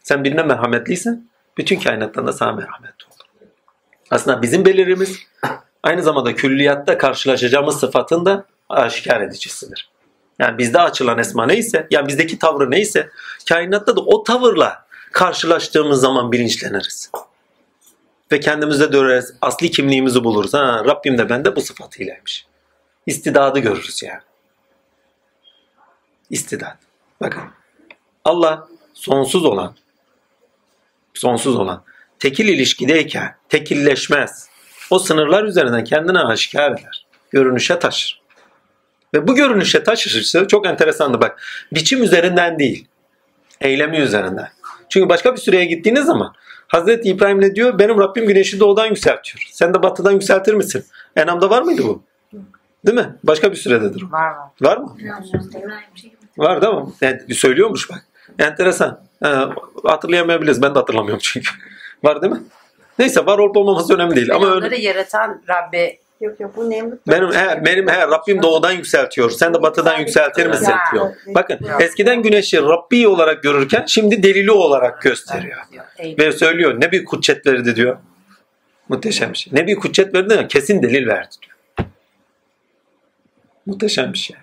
Sen birine merhametliysen bütün kainattan da sana merhametli olur. Aslında bizim belirimiz aynı zamanda külliyatta karşılaşacağımız sıfatın da aşikar edicisidir. Yani bizde açılan esma neyse, yani bizdeki tavrı neyse, kainatta da o tavırla karşılaştığımız zaman bilinçleniriz. Ve kendimizde döneriz, asli kimliğimizi buluruz. Ha, Rabbim de bende bu sıfatıylaymış. İstidadı görürüz yani. İstidat. Bakın. Allah sonsuz olan, sonsuz olan, tekil ilişkideyken tekilleşmez. O sınırlar üzerinden kendine aşikar eder. Görünüşe taşır. Ve bu görünüşe taşışırsa çok enteresandı bak. Biçim üzerinden değil. Eylemi üzerinden. Çünkü başka bir süreye gittiğiniz zaman Hazreti İbrahim ne diyor? Benim Rabbim güneşi doğudan yükseltiyor. Sen de batıdan yükseltir misin? Enam'da var mıydı bu? Değil mi? Başka bir sürededir o. Var var. Var mı? Var değil mi? Yani söylüyormuş bak. Enteresan. Ha, hatırlayamayabiliriz. Ben de hatırlamıyorum çünkü. Var değil mi? Neyse var olup olmaması önemli değil. Ama onları öyle, yaratan Rabbe Yok yok bu Nemrut. benim he, benim he, Rabbim doğudan yükseltiyor. Sen de batıdan yükseltir misin? Ya. diyor. Bakın eskiden güneşi Rabbi olarak görürken şimdi delili olarak gösteriyor. Ve söylüyor ne bir kutçet verdi diyor. Muhteşem bir şey. Ne bir kutçet verdi diyor. Kesin delil verdi diyor. Muhteşem bir şey.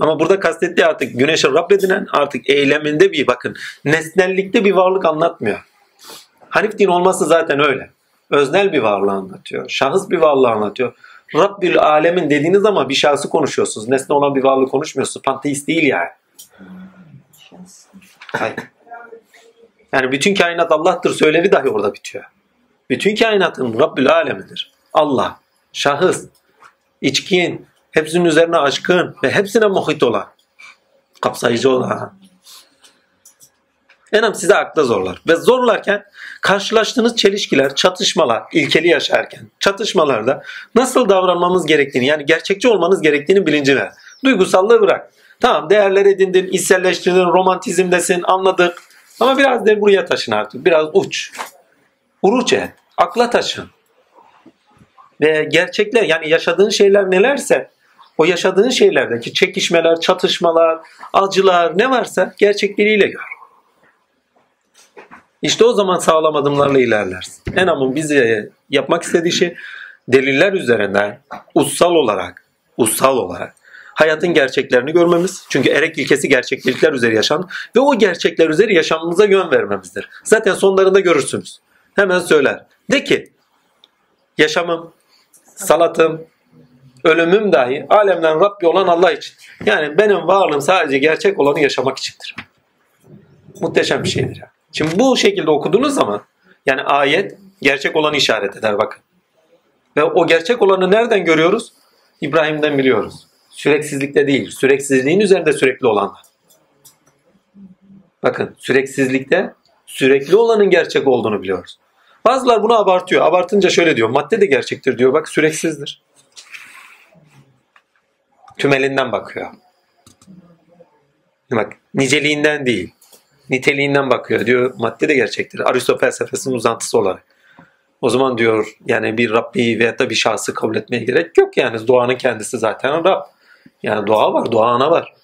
Ama burada kastettiği artık güneşi Rab edinen artık eyleminde bir bakın nesnellikte bir varlık anlatmıyor. Hanif din olması zaten öyle. Öznel bir varlığı anlatıyor. Şahıs bir varlığı anlatıyor. Rabbül alemin dediğiniz zaman bir şahsı konuşuyorsunuz. Nesne olan bir varlığı konuşmuyorsunuz. Panteist değil yani. Yani bütün kainat Allah'tır söylevi dahi orada bitiyor. Bütün kainatın Rabbül alemidir. Allah, şahıs, içkin, hepsinin üzerine aşkın ve hepsine muhit olan, kapsayıcı olan. Enam size akla zorlar. Ve zorlarken karşılaştığınız çelişkiler, çatışmalar, ilkeli yaşarken, çatışmalarda nasıl davranmamız gerektiğini, yani gerçekçi olmanız gerektiğini bilincine. Duygusallığı bırak. Tamam değerler edindin, içselleştirdin, romantizmdesin, anladık. Ama biraz da buraya taşın artık. Biraz uç. Uruç et. Akla taşın. Ve gerçekler yani yaşadığın şeyler nelerse o yaşadığın şeylerdeki çekişmeler, çatışmalar, acılar ne varsa gerçekleriyle gör. İşte o zaman sağlam adımlarla ilerlersin. Enam'ın bize yapmak istediği şey deliller üzerinden ussal olarak, ussal olarak hayatın gerçeklerini görmemiz. Çünkü erek ilkesi gerçeklikler üzeri yaşam ve o gerçekler üzeri yaşamımıza yön vermemizdir. Zaten sonlarında görürsünüz. Hemen söyler. De ki yaşamım, salatım, ölümüm dahi alemden Rabbi olan Allah için. Yani benim varlığım sadece gerçek olanı yaşamak içindir. Muhteşem bir şeydir. Şimdi bu şekilde okuduğunuz zaman yani ayet gerçek olanı işaret eder bakın. Ve o gerçek olanı nereden görüyoruz? İbrahim'den biliyoruz. Süreksizlikte değil, süreksizliğin üzerinde sürekli olan. Bakın süreksizlikte sürekli olanın gerçek olduğunu biliyoruz. Bazılar bunu abartıyor. Abartınca şöyle diyor. Madde de gerçektir diyor. Bak süreksizdir. Tümelinden bakıyor. Bak niceliğinden değil. Niteliğinden bakıyor. Diyor madde de gerçektir. Aristo felsefesinin uzantısı olarak. O zaman diyor yani bir Rabbi veyahut da bir şahsı kabul etmeye gerek yok yani. Doğanın kendisi zaten Rab. Yani doğa var, doğa ana var.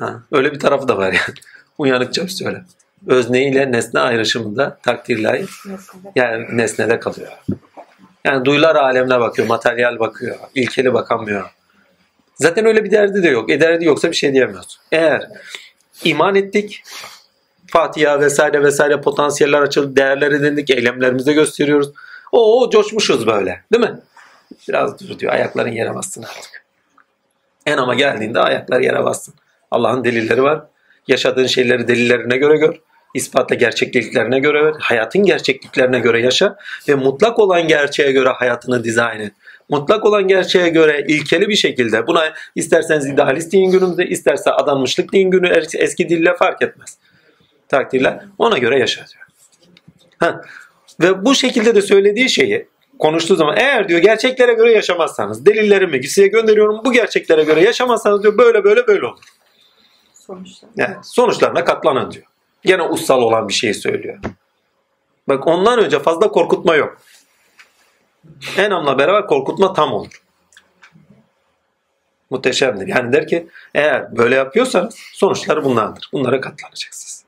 Ha, öyle bir tarafı da var yani. <laughs> Uyanıkça söyle. Özne ile nesne ayrışımında takdirler yani nesnede kalıyor. Yani duyular alemine bakıyor, materyal bakıyor, ilkeli bakamıyor. Zaten öyle bir derdi de yok. E derdi yoksa bir şey diyemiyoruz. Eğer iman ettik, Fatiha vesaire vesaire potansiyeller açıldı, değerler edindik, eylemlerimizde gösteriyoruz. Oo coşmuşuz böyle değil mi? Biraz dur diyor ayakların yere bassın artık. En ama geldiğinde ayaklar yere bassın. Allah'ın delilleri var. Yaşadığın şeyleri delillerine göre gör. İspatla gerçekliklerine göre ver. Hayatın gerçekliklerine göre yaşa. Ve mutlak olan gerçeğe göre hayatını dizayn et. Mutlak olan gerçeğe göre ilkeli bir şekilde buna isterseniz idealist deyin günümüzde isterse adanmışlık deyin günü eski dille fark etmez. Takdirler ona göre yaşa diyor. Ha. Ve bu şekilde de söylediği şeyi konuştuğu zaman eğer diyor gerçeklere göre yaşamazsanız delillerimi size gönderiyorum bu gerçeklere göre yaşamazsanız diyor böyle böyle böyle olur. Sonuçta. Yani sonuçlarına katlanın diyor. Gene ussal olan bir şey söylüyor. Bak ondan önce fazla korkutma yok. Enamla beraber korkutma tam olur. Muhteşemdir. Yani der ki eğer böyle yapıyorsanız sonuçları bunlardır. Bunlara katlanacaksınız.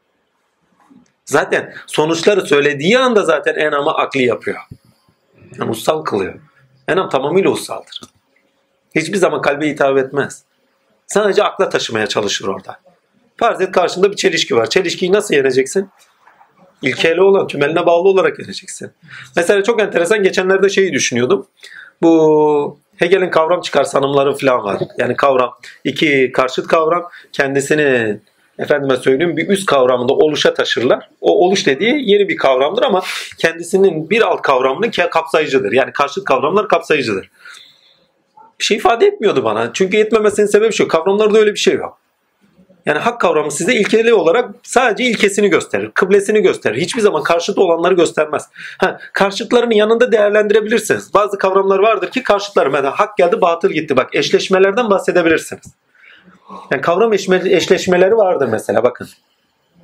Zaten sonuçları söylediği anda zaten enamı akli yapıyor. Yani ussal kılıyor. Enam tamamıyla ussaldır. Hiçbir zaman kalbe hitap etmez. Sadece akla taşımaya çalışır orada. Farz et karşında bir çelişki var. Çelişkiyi nasıl yeneceksin? İlkeli olan, tümeline bağlı olarak yeneceksin. Mesela çok enteresan geçenlerde şeyi düşünüyordum. Bu Hegel'in kavram çıkarsanımları falan var. Yani kavram, iki karşıt kavram kendisini efendime söyleyeyim bir üst kavramında oluşa taşırlar. O oluş dediği yeni bir kavramdır ama kendisinin bir alt kavramının kapsayıcıdır. Yani karşıt kavramlar kapsayıcıdır. Bir şey ifade etmiyordu bana. Çünkü etmemesinin sebebi şu. Kavramlarda öyle bir şey yok. Yani hak kavramı size ilkeli olarak sadece ilkesini gösterir. Kıblesini gösterir. Hiçbir zaman karşıt olanları göstermez. Ha, karşıtlarının yanında değerlendirebilirsiniz. Bazı kavramlar vardır ki karşıtları. Mesela hak geldi batıl gitti. Bak eşleşmelerden bahsedebilirsiniz. Yani kavram eşleşmeleri vardır mesela bakın.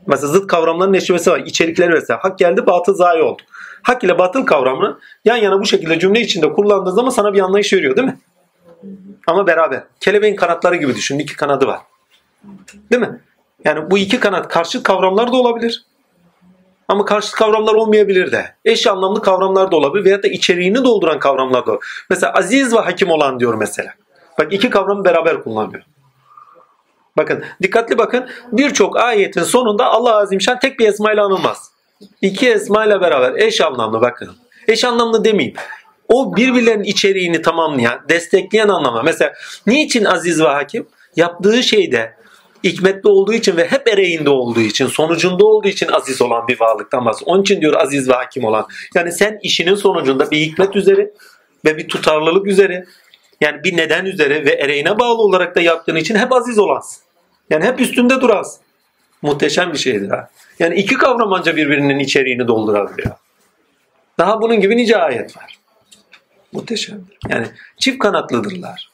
Mesela zıt kavramların eşleşmesi var. İçerikleri mesela. Hak geldi batıl zayi oldu. Hak ile batıl kavramını yan yana bu şekilde cümle içinde kullandığı zaman sana bir anlayış veriyor değil mi? Ama beraber. Kelebeğin kanatları gibi düşün. İki kanadı var. Değil mi? Yani bu iki kanat karşıt kavramlar da olabilir. Ama karşıt kavramlar olmayabilir de. Eş anlamlı kavramlar da olabilir veyahut da içeriğini dolduran kavramlar da olabilir. Mesela aziz ve hakim olan diyor mesela. Bak iki kavramı beraber kullanıyor. Bakın dikkatli bakın birçok ayetin sonunda Allah Azimşan tek bir esmayla anılmaz. İki esmayla beraber eş anlamlı bakın. Eş anlamlı demeyeyim. O birbirlerinin içeriğini tamamlayan, destekleyen anlamda. Mesela niçin aziz ve hakim? Yaptığı şeyde hikmetli olduğu için ve hep ereğinde olduğu için, sonucunda olduğu için aziz olan bir varlıktan bahsediyor. Onun için diyor aziz ve hakim olan. Yani sen işinin sonucunda bir hikmet üzere ve bir tutarlılık üzere yani bir neden üzere ve ereğine bağlı olarak da yaptığın için hep aziz olansın. Yani hep üstünde duransın. Muhteşem bir şeydir ha. Yani iki kavram anca birbirinin içeriğini doldurabiliyor. Daha bunun gibi nice ayet var. Muhteşemdir. Yani çift kanatlıdırlar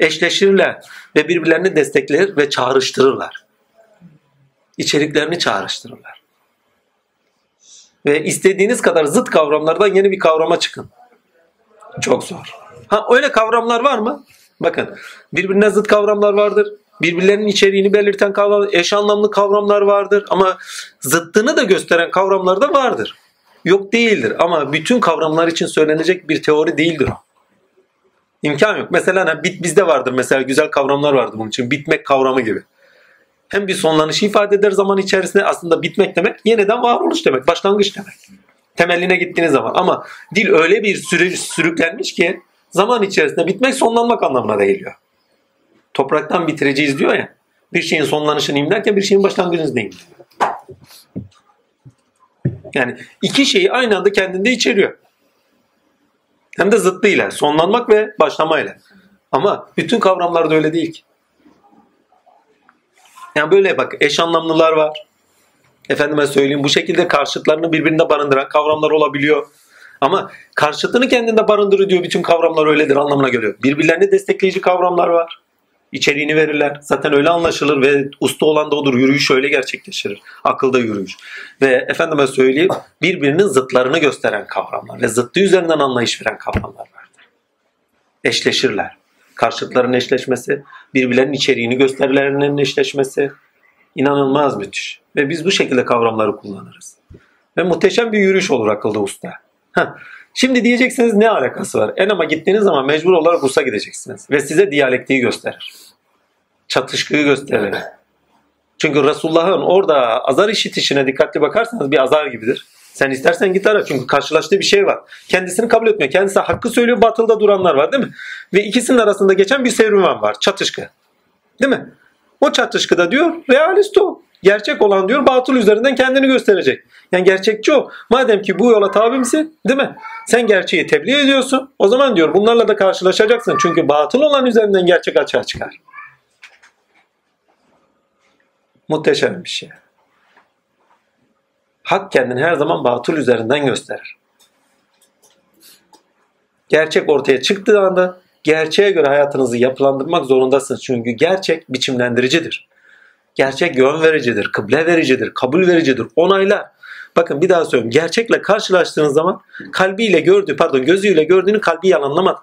eşleşirler ve birbirlerini destekler ve çağrıştırırlar. İçeriklerini çağrıştırırlar. Ve istediğiniz kadar zıt kavramlardan yeni bir kavrama çıkın. Çok zor. Ha öyle kavramlar var mı? Bakın birbirine zıt kavramlar vardır. Birbirlerinin içeriğini belirten kavramlar, eş anlamlı kavramlar vardır. Ama zıttını da gösteren kavramlar da vardır. Yok değildir ama bütün kavramlar için söylenecek bir teori değildir o. İmkan yok. Mesela hani bit bizde vardır mesela güzel kavramlar vardır bunun için. Bitmek kavramı gibi. Hem bir sonlanışı ifade eder zaman içerisinde aslında bitmek demek yeniden varoluş demek. Başlangıç demek. Temeline gittiğiniz zaman. Ama dil öyle bir süre, sürüklenmiş ki zaman içerisinde bitmek sonlanmak anlamına da geliyor. Topraktan bitireceğiz diyor ya. Bir şeyin sonlanışını imlerken bir şeyin başlangıcını değil. Yani iki şeyi aynı anda kendinde içeriyor. Hem de zıttıyla. Sonlanmak ve başlamayla. Ama bütün kavramlarda öyle değil ki. Yani böyle bak eş anlamlılar var. Efendime söyleyeyim bu şekilde karşıtlarını birbirinde barındıran kavramlar olabiliyor. Ama karşıtını kendinde barındırıyor diyor bütün kavramlar öyledir anlamına geliyor. Birbirlerini destekleyici kavramlar var içeriğini verirler. Zaten öyle anlaşılır ve usta olan da odur. Yürüyüş öyle gerçekleşir. Akılda yürüyüş. Ve efendime söyleyeyim birbirinin zıtlarını gösteren kavramlar ve zıttı üzerinden anlayış veren kavramlar vardır. Eşleşirler. Karşıtların eşleşmesi, birbirlerinin içeriğini gösterilerinin eşleşmesi inanılmaz müthiş. Ve biz bu şekilde kavramları kullanırız. Ve muhteşem bir yürüyüş olur akılda usta. Heh. Şimdi diyeceksiniz ne alakası var? Enam'a gittiğiniz zaman mecbur olarak Rus'a gideceksiniz. Ve size diyalektiği gösterir. Çatışkıyı gösterir. Çünkü Resulullah'ın orada azar işitişine dikkatli bakarsanız bir azar gibidir. Sen istersen git ara çünkü karşılaştığı bir şey var. Kendisini kabul etmiyor. Kendisi hakkı söylüyor batılda duranlar var değil mi? Ve ikisinin arasında geçen bir serüven var. Çatışkı. Değil mi? O çatışkıda diyor realist o. Gerçek olan diyor batıl üzerinden kendini gösterecek. Yani gerçekçi o. Madem ki bu yola tabi misin değil mi? Sen gerçeği tebliğ ediyorsun. O zaman diyor bunlarla da karşılaşacaksın. Çünkü batıl olan üzerinden gerçek açığa çıkar. Muhteşem bir şey. Hak kendini her zaman batıl üzerinden gösterir. Gerçek ortaya çıktığı anda gerçeğe göre hayatınızı yapılandırmak zorundasınız. Çünkü gerçek biçimlendiricidir. Gerçek yön vericidir, kıble vericidir, kabul vericidir, onaylar. Bakın bir daha söylüyorum. Gerçekle karşılaştığınız zaman kalbiyle gördüğü, pardon gözüyle gördüğünü kalbi yalanlamaz.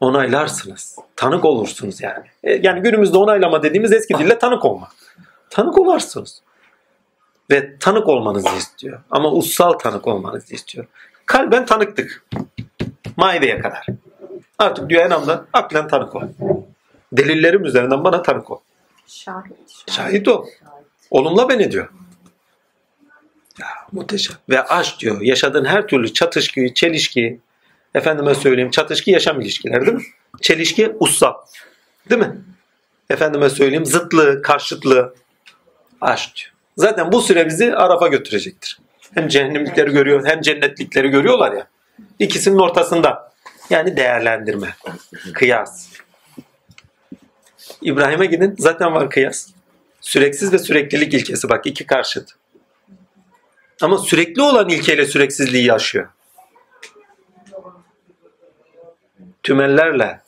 Onaylarsınız. Tanık olursunuz yani. E, Yani günümüzde onaylama dediğimiz eski dille tanık olma. Tanık olarsınız. Ve tanık olmanızı istiyor. Ama ussal tanık olmanızı istiyor. Kalben tanıktık. Maideye kadar. Artık diyor enamda aklen tanık ol. Delillerim üzerinden bana tanık ol. Şahit. Şahit ol. Olumla beni diyor. Ya muhteşem. Ve aşk diyor. Yaşadığın her türlü çatışkıyı, çelişkiyi, efendime söyleyeyim çatışkı yaşam ilişkileri değil mi? Çelişki ussal. Değil mi? Efendime söyleyeyim zıtlığı, karşıtlığı aşk diyor. Zaten bu süre bizi Araf'a götürecektir. Hem cehennemlikleri görüyor hem cennetlikleri görüyorlar ya. İkisinin ortasında. Yani değerlendirme. Kıyas. İbrahim'e gidin zaten var kıyas. Süreksiz ve süreklilik ilkesi bak iki karşıt. Ama sürekli olan ilkeyle süreksizliği yaşıyor. Tümellerle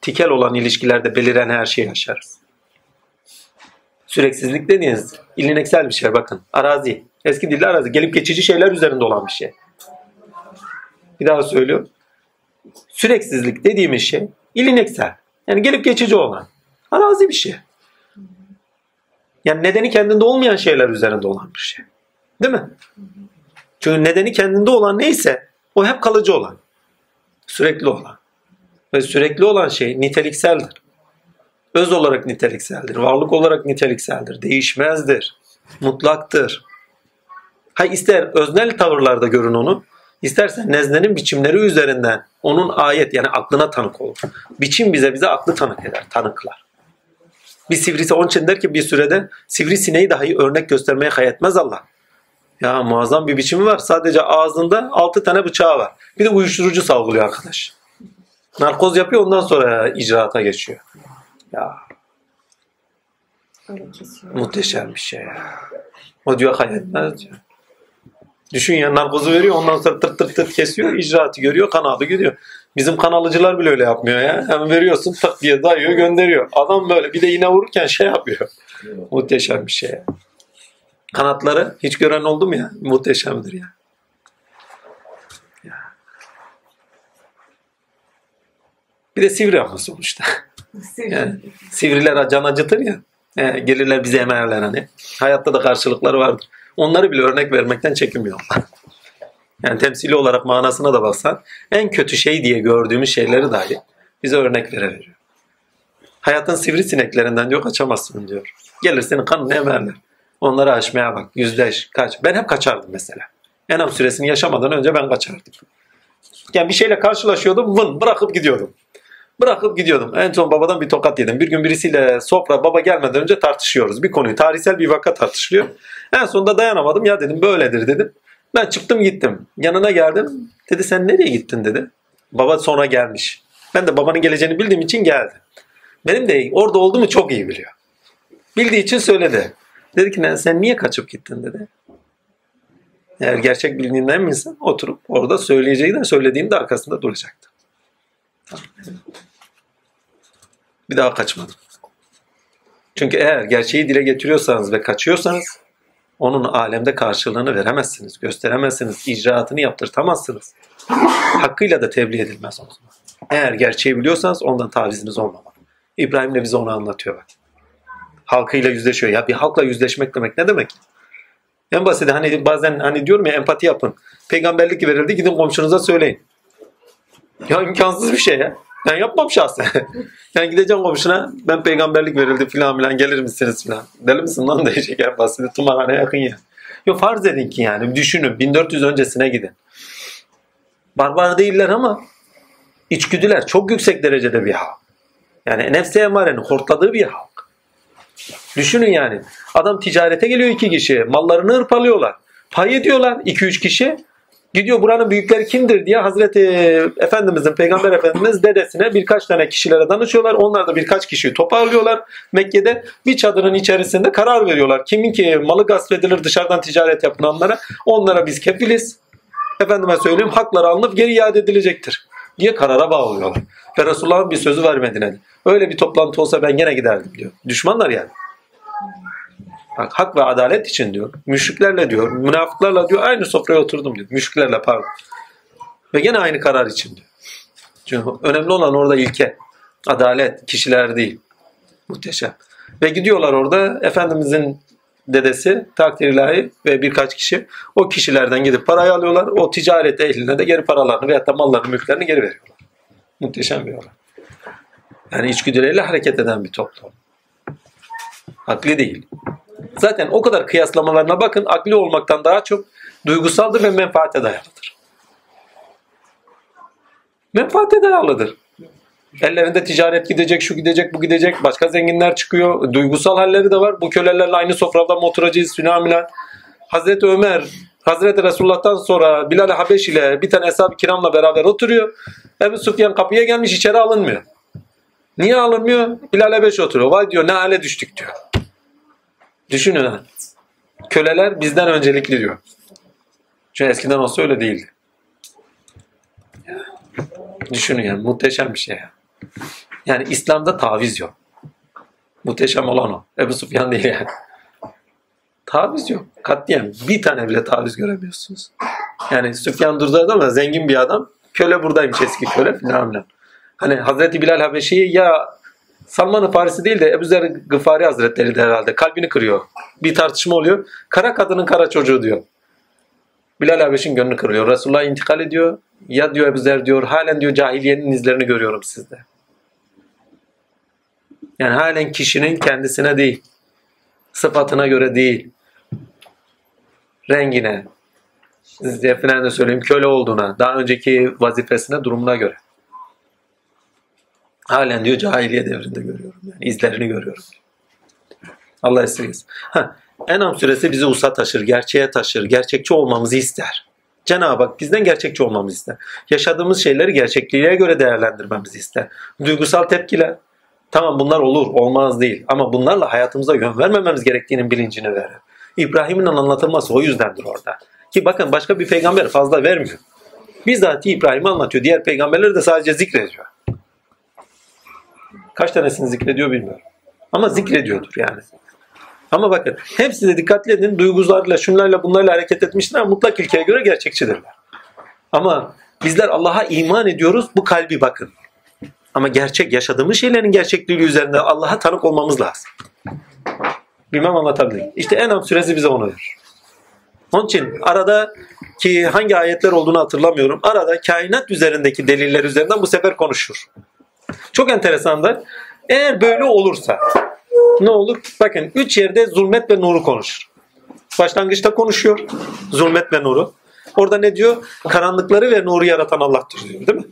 tikel olan ilişkilerde beliren her şeyi yaşarız. Süreksizlik dediğiniz ilineksel bir şey bakın. Arazi. Eski dilde arazi. Gelip geçici şeyler üzerinde olan bir şey. Bir daha söylüyorum. Süreksizlik dediğimiz şey ilineksel. Yani gelip geçici olan. Arazi bir şey. Yani nedeni kendinde olmayan şeyler üzerinde olan bir şey. Değil mi? Çünkü nedeni kendinde olan neyse o hep kalıcı olan. Sürekli olan. Ve sürekli olan şey nitelikseldir. Öz olarak nitelikseldir. Varlık olarak nitelikseldir. Değişmezdir. Mutlaktır. Hay ister öznel tavırlarda görün onu. İstersen neznenin biçimleri üzerinden onun ayet yani aklına tanık olur. Biçim bize bize aklı tanık eder, tanıklar. Bir sivrisi onun için der ki bir sürede sivrisineği dahi örnek göstermeye hayetmez Allah. Ya muazzam bir biçimi var. Sadece ağzında altı tane bıçağı var. Bir de uyuşturucu salgılıyor arkadaş. Narkoz yapıyor ondan sonra icraata geçiyor. Ya muhteşem bir şey ya. O diyor hayetmez diyor. Düşün ya narkozu veriyor ondan sonra tırt tırt tırt kesiyor. icraatı görüyor kanalı gidiyor. Bizim kan alıcılar bile öyle yapmıyor ya. Hemen veriyorsun tık diye dayıyor gönderiyor. Adam böyle bir de iğne vururken şey yapıyor. Muhteşem bir şey ya. Kanatları hiç gören oldu mu ya? Muhteşemdir ya. Ya. Bir de sivri ama sonuçta. Yani sivriler can acıtır ya. He, gelirler bize emerler hani. Hayatta da karşılıkları vardır. Onları bile örnek vermekten çekinmiyorlar. Yani temsili olarak manasına da baksan en kötü şey diye gördüğümüz şeyleri dahi bize örnek vere veriyor. Hayatın sivrisineklerinden diyor kaçamazsın diyor. Gelir senin kanını emerler. Onları aşmaya bak. Yüzleş, kaç. Ben hep kaçardım mesela. Enam süresini yaşamadan önce ben kaçardım. Yani bir şeyle karşılaşıyordum vın bırakıp gidiyordum. Bırakıp gidiyordum. En son babadan bir tokat yedim. Bir gün birisiyle sofra baba gelmeden önce tartışıyoruz. Bir konuyu tarihsel bir vaka tartışılıyor. En sonunda dayanamadım. Ya dedim böyledir dedim. Ben çıktım gittim. Yanına geldim. Dedi sen nereye gittin dedi. Baba sonra gelmiş. Ben de babanın geleceğini bildiğim için geldi. Benim de orada olduğumu çok iyi biliyor. Bildiği için söyledi. Dedi ki "Lan sen niye kaçıp gittin dedi. Eğer gerçek bildiğinden mi insan oturup orada söyleyeceği de söylediğim de arkasında duracaktı. Bir daha kaçmadım. Çünkü eğer gerçeği dile getiriyorsanız ve kaçıyorsanız onun alemde karşılığını veremezsiniz, gösteremezsiniz, icraatını yaptırtamazsınız. Hakkıyla da tebliğ edilmez o zaman. Eğer gerçeği biliyorsanız ondan taviziniz olmamalı. İbrahim de bize onu anlatıyor bak. Halkıyla yüzleşiyor. Ya bir halkla yüzleşmek demek ne demek? En basit hani bazen hani diyorum ya empati yapın. Peygamberlik verildi gidin komşunuza söyleyin. Ya imkansız bir şey ya. Ben yapmam şahsen. <laughs> yani gideceğim komşuna ben peygamberlik verildi filan filan gelir misiniz filan. Deli misin lan diyecek basit. Tımarhane yakın ya. Yo farz edin ki yani düşünün 1400 öncesine gidin. Barbar değiller ama içgüdüler çok yüksek derecede bir halk. Yani nefse emarenin hortladığı bir halk. Düşünün yani. Adam ticarete geliyor iki kişi. Mallarını hırpalıyorlar. Pay ediyorlar iki üç kişi. Gidiyor buranın büyükleri kimdir diye Hazreti Efendimizin, Peygamber Efendimiz dedesine birkaç tane kişilere danışıyorlar. Onlar da birkaç kişiyi toparlıyorlar. Mekke'de bir çadırın içerisinde karar veriyorlar. Kimin ki malı gasp edilir dışarıdan ticaret yapılanlara onlara biz kefiliz. Efendime söyleyeyim hakları alınıp geri iade edilecektir diye karara bağlıyorlar. Ve Resulullah'ın bir sözü var Medine'de. Öyle bir toplantı olsa ben gene giderdim diyor. Düşmanlar yani. Bak hak ve adalet için diyor. Müşriklerle diyor, münafıklarla diyor aynı sofraya oturdum diyor. Müşriklerle pardon. Ve gene aynı karar için diyor. Çünkü önemli olan orada ilke. Adalet, kişiler değil. Muhteşem. Ve gidiyorlar orada Efendimizin dedesi takdir ilahi ve birkaç kişi o kişilerden gidip parayı alıyorlar. O ticaret ehline de geri paralarını veyahut da mallarını, mülklerini geri veriyorlar. Muhteşem bir olay. Yani içgüdüleriyle hareket eden bir toplum. Akli değil. Zaten o kadar kıyaslamalarına bakın akli olmaktan daha çok duygusaldır ve menfaate dayalıdır. Menfaate dayalıdır. Ellerinde ticaret gidecek, şu gidecek, bu gidecek. Başka zenginler çıkıyor. Duygusal halleri de var. Bu kölelerle aynı sofrada mı oturacağız filan Hazreti Ömer, Hazreti Resulullah'tan sonra Bilal-i Habeş ile bir tane Eshab-ı Kiram'la beraber oturuyor. Ebu Sufyan kapıya gelmiş içeri alınmıyor. Niye alınmıyor? Bilal Habeş oturuyor. Vay diyor ne hale düştük diyor. Düşünün ha. Köleler bizden öncelikli diyor. Çünkü eskiden olsa öyle değildi. Düşünün yani muhteşem bir şey. Yani İslam'da taviz yok. Muhteşem olan o. Ebu Sufyan değil yani. Taviz yok. Katliyen bir tane bile taviz göremiyorsunuz. Yani Süfyan Dur'da ama zengin bir adam. Köle buradaymış eski köle filan filan. Hani Hazreti Bilal Habeşi'yi ya Salman-ı Farisi değil de Ebu Zer Gıfari Hazretleri de herhalde kalbini kırıyor. Bir tartışma oluyor. Kara kadının kara çocuğu diyor. Bilal Habeş'in gönlünü kırıyor. Resulullah intikal ediyor. Ya diyor Ebu Zer diyor halen diyor cahiliyenin izlerini görüyorum sizde. Yani halen kişinin kendisine değil, sıfatına göre değil, rengine, falan da söyleyeyim köle olduğuna, daha önceki vazifesine, durumuna göre. Halen diyor cahiliye devrinde görüyorum. Yani izlerini görüyorum. Allah esirgesin. Ha, Enam suresi bizi usa taşır, gerçeğe taşır, gerçekçi olmamızı ister. Cenab-ı Hak bizden gerçekçi olmamızı ister. Yaşadığımız şeyleri gerçekliğe göre değerlendirmemizi ister. Duygusal tepkiler, tamam bunlar olur, olmaz değil. Ama bunlarla hayatımıza yön vermememiz gerektiğinin bilincini verir. İbrahim'in anlatılması o yüzdendir orada. Ki bakın başka bir peygamber fazla vermiyor. Bizzat İbrahim'i anlatıyor. Diğer peygamberleri de sadece zikrediyor. Kaç tanesini zikrediyor bilmiyorum. Ama zikrediyordur yani. Ama bakın hepsi de dikkatli edin duygularla şunlarla bunlarla hareket etmişler mutlak ilkeye göre gerçekçidirler. Ama bizler Allah'a iman ediyoruz bu kalbi bakın. Ama gerçek yaşadığımız şeylerin gerçekliği üzerinde Allah'a tanık olmamız lazım. Bilmem anlatabilirim. İşte Enam suresi bize onu verir. Onun için arada ki hangi ayetler olduğunu hatırlamıyorum. Arada kainat üzerindeki deliller üzerinden bu sefer konuşur. Çok enteresandır. Eğer böyle olursa ne olur? Bakın üç yerde zulmet ve nuru konuşur. Başlangıçta konuşuyor. Zulmet ve nuru. Orada ne diyor? Karanlıkları ve nuru yaratan Allah'tır diyor değil mi?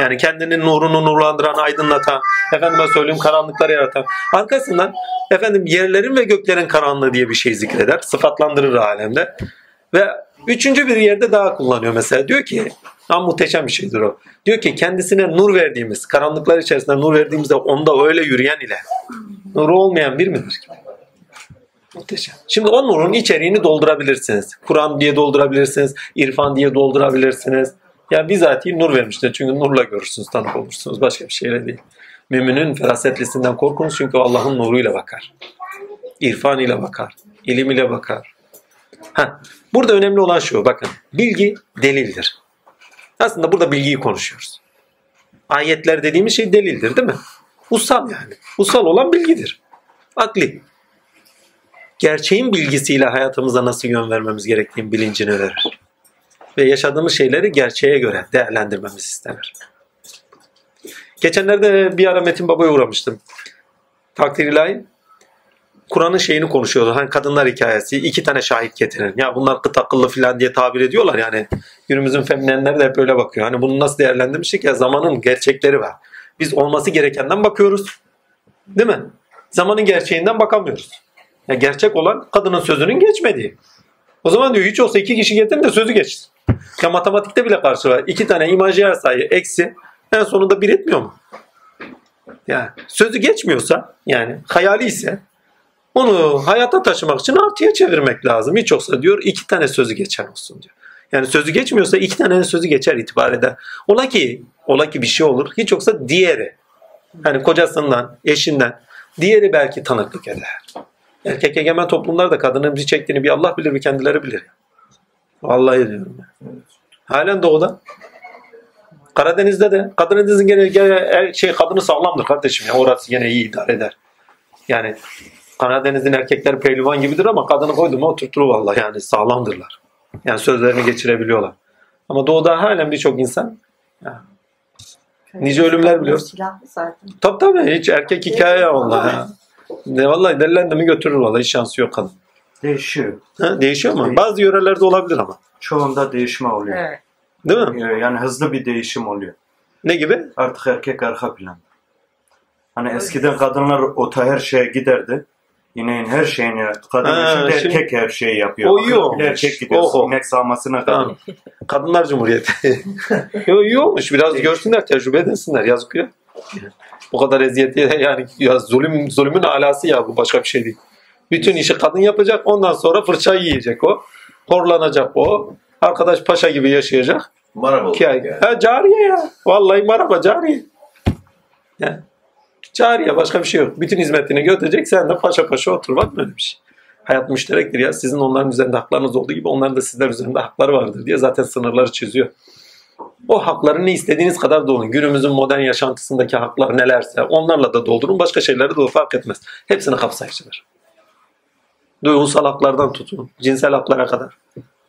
Yani kendinin nurunu nurlandıran, aydınlatan, efendime söyleyeyim karanlıkları yaratan. Arkasından efendim yerlerin ve göklerin karanlığı diye bir şey zikreder. Sıfatlandırır alemde. Ve üçüncü bir yerde daha kullanıyor mesela. Diyor ki ama muhteşem bir şeydir o. Diyor ki kendisine nur verdiğimiz, karanlıklar içerisinde nur verdiğimizde onda öyle yürüyen ile nuru olmayan bir midir ki? Muhteşem. Şimdi o nurun içeriğini doldurabilirsiniz. Kur'an diye doldurabilirsiniz, irfan diye doldurabilirsiniz. Ya bizatihi nur vermiştir. Çünkü nurla görürsünüz, tanık olursunuz. Başka bir şeyle değil. Müminin ferasetlisinden korkunuz çünkü Allah'ın nuruyla bakar. İrfan ile bakar. ilim ile bakar. Ha, burada önemli olan şu bakın. Bilgi delildir. Aslında burada bilgiyi konuşuyoruz. Ayetler dediğimiz şey delildir değil mi? Usal yani. Usal olan bilgidir. Akli. Gerçeğin bilgisiyle hayatımıza nasıl yön vermemiz gerektiğini bilincini verir. Ve yaşadığımız şeyleri gerçeğe göre değerlendirmemiz istenir. Geçenlerde bir ara Metin Baba'ya uğramıştım. Takdir ilahi Kur'an'ın şeyini konuşuyordu. Hani kadınlar hikayesi. iki tane şahit getirin. Ya bunlar kıt akıllı falan diye tabir ediyorlar. Yani günümüzün feminenleri de hep öyle bakıyor. Hani bunu nasıl değerlendirmiştik ya zamanın gerçekleri var. Biz olması gerekenden bakıyoruz. Değil mi? Zamanın gerçeğinden bakamıyoruz. Ya gerçek olan kadının sözünün geçmediği. O zaman diyor hiç olsa iki kişi getirin de sözü geçsin. Ya matematikte bile karşı var. İki tane imajiner sayı eksi en sonunda bir etmiyor mu? Yani sözü geçmiyorsa yani hayali ise onu hayata taşımak için artıya çevirmek lazım. Hiç olsa diyor iki tane sözü geçer olsun diyor. Yani sözü geçmiyorsa iki tane sözü geçer itibar eder. Ola ki, ola ki bir şey olur. Hiç yoksa diğeri. Hani kocasından, eşinden. Diğeri belki tanıklık eder. Erkek egemen toplumlarda kadının bir çektiğini bir Allah bilir bir kendileri bilir. Vallahi diyorum. ya. Halen doğuda. Karadeniz'de de Karadeniz'in gene, gene şey kadını sağlamdır kardeşim ya. Orası gene iyi idare eder. Yani Karadeniz'in erkekleri pehlivan gibidir ama kadını koydu mu oturtur vallahi yani sağlamdırlar. Yani sözlerini geçirebiliyorlar. Ama doğuda halen birçok insan Nice ölümler biliyoruz. Silahlı zaten. tabii tabii hiç erkek hikaye ya onlar ya. Ne vallahi delilendi mi götürür vallahi hiç şansı yok kadın. Değişiyor. Ha, değişiyor mu? Bazı yörelerde olabilir ama. Çoğunda değişme oluyor. Evet. Değil mi? Ee, Yani hızlı bir değişim oluyor. Ne gibi? Artık erkek arka plan. Hani eskiden kadınlar ota her şeye giderdi. İneğin her şeyini kadın Ha, şimdi şimdi- erkek her şeyi yapıyor. O iyi olmuş. Erkek gidiyor. Oho. İnek sağmasına kadar. Tamam. Kadınlar Cumhuriyeti. <laughs> Yo, iyi olmuş. Biraz görsünler, tecrübe edinsinler. Yazık ya. Bu kadar eziyeti yani ya zulüm zulümün alası ya bu başka bir şey değil. Bütün işi kadın yapacak. Ondan sonra fırça yiyecek o. Horlanacak o. Arkadaş paşa gibi yaşayacak. İki ay. Ha cariye ya. Vallahi merhaba cariye. Ya. Cariye başka bir şey yok. Bütün hizmetini götürecek. Sen de paşa paşa otur. Böyle bir şey. Hayat müşterektir ya. Sizin onların üzerinde haklarınız olduğu gibi onların da sizler üzerinde hakları vardır diye zaten sınırları çiziyor. O hakları ne istediğiniz kadar doldurun. Günümüzün modern yaşantısındaki haklar nelerse onlarla da doldurun. Başka şeyleri de fark etmez. Hepsini kapsayıcıdır. Duygusal haklardan tutun. Cinsel haklara kadar.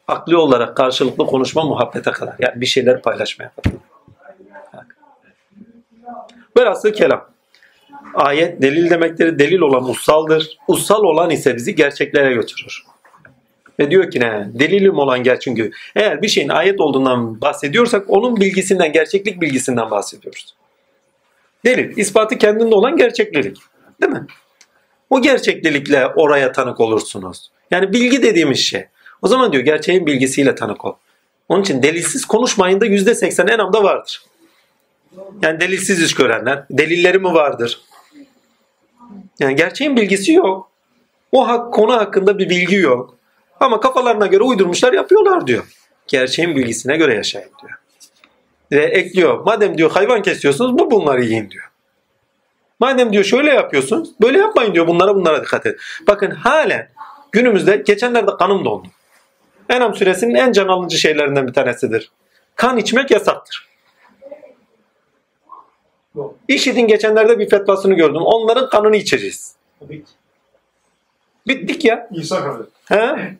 Akli olarak karşılıklı konuşma muhabbete kadar. Yani bir şeyler paylaşmaya kadar. Velhasıl kelam. Ayet delil demektir. Delil olan ussaldır. Ussal olan ise bizi gerçeklere götürür. Ve diyor ki ne? Delilim olan gerçek çünkü eğer bir şeyin ayet olduğundan bahsediyorsak onun bilgisinden, gerçeklik bilgisinden bahsediyoruz. Delil, ispatı kendinde olan gerçeklilik. Değil mi? O gerçeklilikle oraya tanık olursunuz. Yani bilgi dediğimiz şey. O zaman diyor gerçeğin bilgisiyle tanık ol. Onun için delilsiz konuşmayın da yüzde seksen en amda vardır. Yani delilsiz iş görenler. Delilleri mi vardır? Yani gerçeğin bilgisi yok. O hak, konu hakkında bir bilgi yok. Ama kafalarına göre uydurmuşlar yapıyorlar diyor. Gerçeğin bilgisine göre yaşayın diyor. Ve ekliyor. Madem diyor hayvan kesiyorsunuz bu bunları yiyin diyor. Madem diyor şöyle yapıyorsunuz böyle yapmayın diyor bunlara bunlara dikkat edin. Bakın halen günümüzde geçenlerde kanım dondu. Enam suresinin en can alıcı şeylerinden bir tanesidir. Kan içmek yasaktır. İşit'in geçenlerde bir fetvasını gördüm. Onların kanını içeceğiz. Bittik ya. İsa kardeş. He?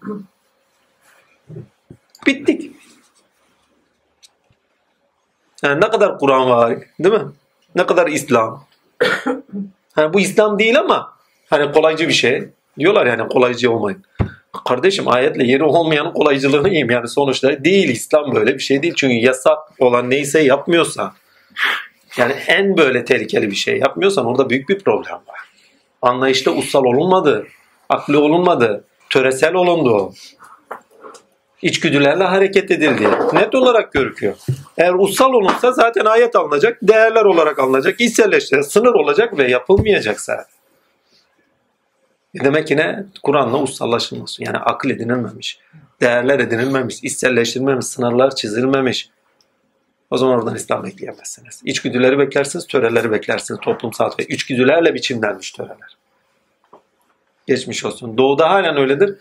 Bittik. Yani ne kadar Kur'an var değil mi? Ne kadar İslam. <coughs> Yani bu İslam değil ama hani kolaycı bir şey. Diyorlar yani kolaycı olmayın. Kardeşim ayetle yeri olmayanın kolaycılığını yiyeyim. Yani sonuçta değil İslam böyle bir şey değil. Çünkü yasak olan neyse yapmıyorsa yani en böyle tehlikeli bir şey yapmıyorsan orada büyük bir problem var. Anlayışta ussal olunmadı. Aklı olunmadı. Töresel olundu. İçgüdülerle hareket edildi. Net olarak görüküyor. Eğer ussal olunsa zaten ayet alınacak, değerler olarak alınacak, içselleştirecek, sınır olacak ve yapılmayacak zaten. E demek ki ne? Kur'an'la ussallaşılması. Yani akıl edinilmemiş. Değerler edinilmemiş, içselleştirilmemiş, sınırlar çizilmemiş. O zaman oradan İslam bekleyemezsiniz. İçgüdüleri beklersiniz, töreleri beklersiniz. Toplumsal ve içgüdülerle biçimlenmiş töreler. Geçmiş olsun. Doğuda halen öyledir.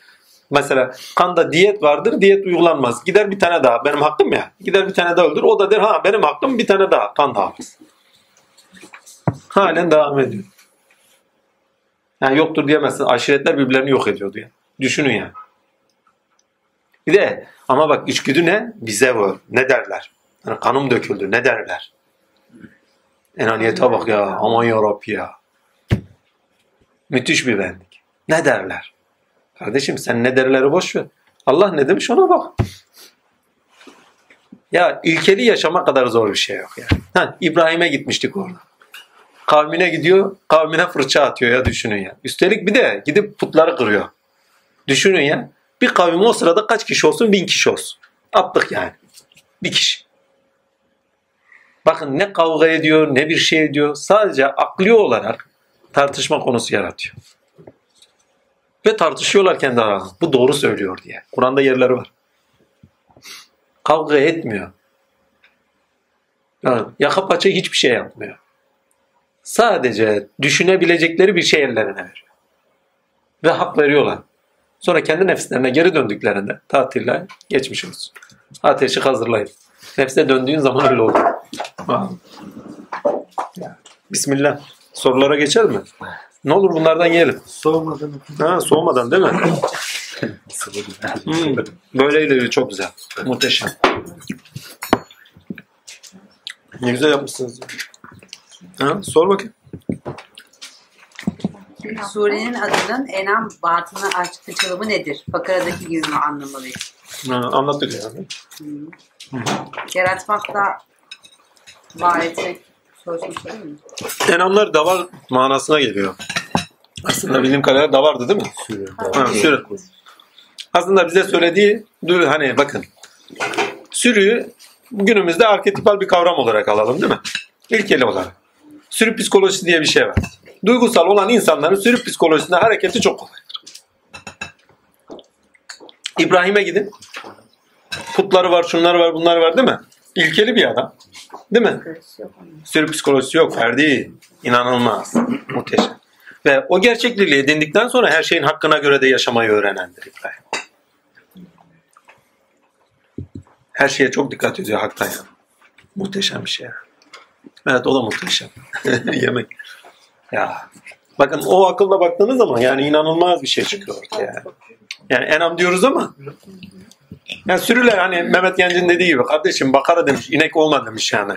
Mesela kanda diyet vardır, diyet uygulanmaz. Gider bir tane daha, benim hakkım ya. Gider bir tane daha öldür. O da der ha benim hakkım bir tane daha. Kan hafız. Halen devam ediyor. Yani yoktur diyemezsin. Aşiretler birbirlerini yok ediyordu ya. Düşünün ya. Bir de ama bak içgüdü ne? Bize var. Ne derler? Yani kanım döküldü. Ne derler? Enaniyete bak ya. Aman yarabbi ya. Müthiş bir benlik. Ne derler? Kardeşim sen ne derleri boş ver. Allah ne demiş ona bak. Ya ilkeli yaşama kadar zor bir şey yok ya. Ha, İbrahim'e gitmiştik orada. Kavmine gidiyor, kavmine fırça atıyor ya düşünün ya. Üstelik bir de gidip putları kırıyor. Düşünün ya. Bir kavim o sırada kaç kişi olsun? Bin kişi olsun. Attık yani. Bir kişi. Bakın ne kavga ediyor ne bir şey ediyor. Sadece akli olarak tartışma konusu yaratıyor. Ve tartışıyorlar kendi aralarında. Bu doğru söylüyor diye. Kur'an'da yerleri var. Kavga etmiyor. Yani yaka paça hiçbir şey yapmıyor. Sadece düşünebilecekleri bir şey ellerine veriyor. Ve hak veriyorlar. Sonra kendi nefislerine geri döndüklerinde tatille geçmiş olsun. Ateşi hazırlayın. Nefse döndüğün zaman öyle olur. Bismillah. Sorulara geçer mi? Ne olur bunlardan yiyelim. Soğumadan Ha, soğumadan değil mi? Hmm, böyleyle çok güzel. Muhteşem. Ne güzel yapmışsınız. Ha, sor bakayım. Surenin adının Enam batını açıklama nedir? Fakaradaki gibi mi anlamalıyız? Ha, anlattık yani. Yaratmakla var etmek değil mi? Enamlar davar manasına geliyor. Aslında bildiğim kadarıyla davardı değil mi? Ha, sürü. Aslında bize söylediği dur hani bakın sürüyü günümüzde arketipal bir kavram olarak alalım değil mi? İlkeli olarak. Sürü psikolojisi diye bir şey var. Duygusal olan insanların sürü psikolojisinde hareketi çok kolaydır. İbrahim'e gidin. Putları var, şunlar var, bunlar var değil mi? İlkeli bir adam. Değil mi? Sürü psikolojisi yok Ferdi. İnanılmaz. Muhteşem. Ve o gerçekliği edindikten sonra her şeyin hakkına göre de yaşamayı öğrenendir İbrahim. Her şeye çok dikkat ediyor haktan ya. Muhteşem bir şey. Evet o da muhteşem. <laughs> Yemek. Ya. Bakın o akılla baktığınız zaman yani inanılmaz bir şey çıkıyor ortaya. Yani enam diyoruz ama yani sürüler hani Mehmet Genc'in dediği gibi kardeşim bakara demiş inek olma demiş yani.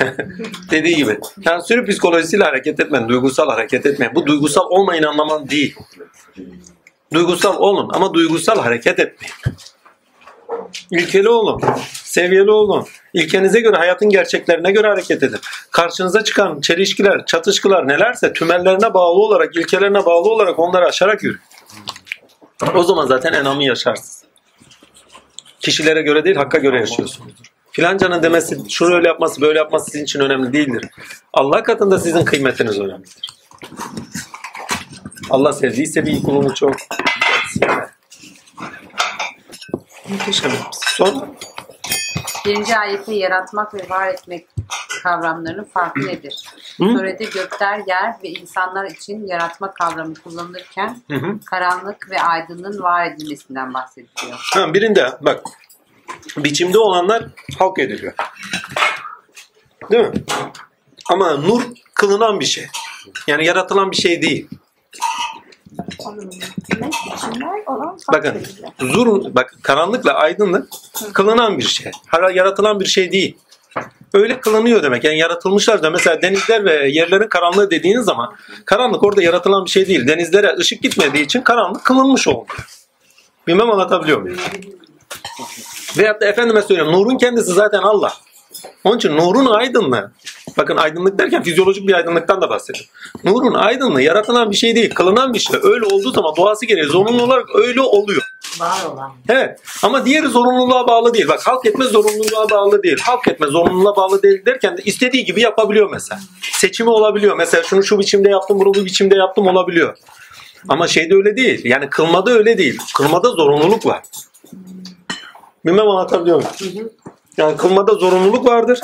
<laughs> dediği gibi. Yani sürü psikolojisiyle hareket etmeyin, duygusal hareket etmeyin. Bu duygusal olmayın anlamam değil. Duygusal olun ama duygusal hareket etmeyin. İlkeli olun, seviyeli olun. İlkenize göre, hayatın gerçeklerine göre hareket edin. Karşınıza çıkan çelişkiler, çatışkılar nelerse tümellerine bağlı olarak, ilkelerine bağlı olarak onları aşarak yürü. O zaman zaten enamı yaşarsınız. Kişilere göre değil, hakka göre yaşıyorsunuzdur. Filancanın demesi, şunu öyle yapması, böyle yapması sizin için önemli değildir. Allah katında sizin kıymetiniz önemlidir. Allah sevdiyse bir kulunu çok. Muhteşem. Son. Birinci ayette yaratmak ve var etmek kavramlarının farkı nedir? Surede gökler, yer ve insanlar için yaratma kavramı kullanılırken Hı hı. karanlık ve aydınlığın var edilmesinden bahsediliyor. Ha, birinde bak biçimde olanlar halk ediliyor. Değil mi? Ama nur kılınan bir şey. Yani yaratılan bir şey değil. Bakın zur, bak karanlıkla aydınlık kılınan bir şey. Yaratılan bir şey değil. Öyle kılınıyor demek. Yani yaratılmışlar da mesela denizler ve yerlerin karanlığı dediğiniz zaman karanlık orada yaratılan bir şey değil. Denizlere ışık gitmediği için karanlık kılınmış oldu. Bilmem anlatabiliyor muyum? Veyahut da efendime söyleyeyim nurun kendisi zaten Allah. Onun için nurun aydınlığı. Bakın aydınlık derken fizyolojik bir aydınlıktan da bahsediyorum. Nurun aydınlığı yaratılan bir şey değil, kılınan bir şey. Öyle olduğu zaman doğası gereği zorunlu olarak öyle oluyor. Var olan. Evet. Ama diğeri zorunluluğa bağlı değil. Bak halk etme zorunluluğa bağlı değil. Halk etme zorunluluğa bağlı değil derken de istediği gibi yapabiliyor mesela. Seçimi olabiliyor. Mesela şunu şu biçimde yaptım, bunu bu biçimde yaptım olabiliyor. Ama şeyde öyle değil. Yani kılmada öyle değil. Kılmada zorunluluk var. Bilmem anlatabiliyor muyum? Yani kılmada zorunluluk vardır.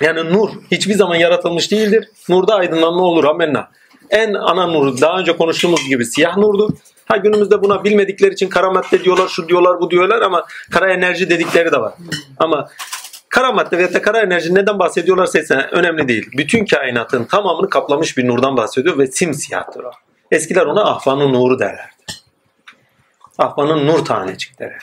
Yani nur hiçbir zaman yaratılmış değildir. Nurda aydınlanma olur. Amenna. En ana nur daha önce konuştuğumuz gibi siyah nurdur. Ha günümüzde buna bilmedikleri için kara madde diyorlar, şu diyorlar, bu diyorlar ama kara enerji dedikleri de var. Ama kara madde veya da kara enerji neden bahsediyorlarsa ise önemli değil. Bütün kainatın tamamını kaplamış bir nurdan bahsediyor ve simsiyahtır o. Eskiler ona ahvanın nuru derlerdi. Ahvanın nur tanecikleri.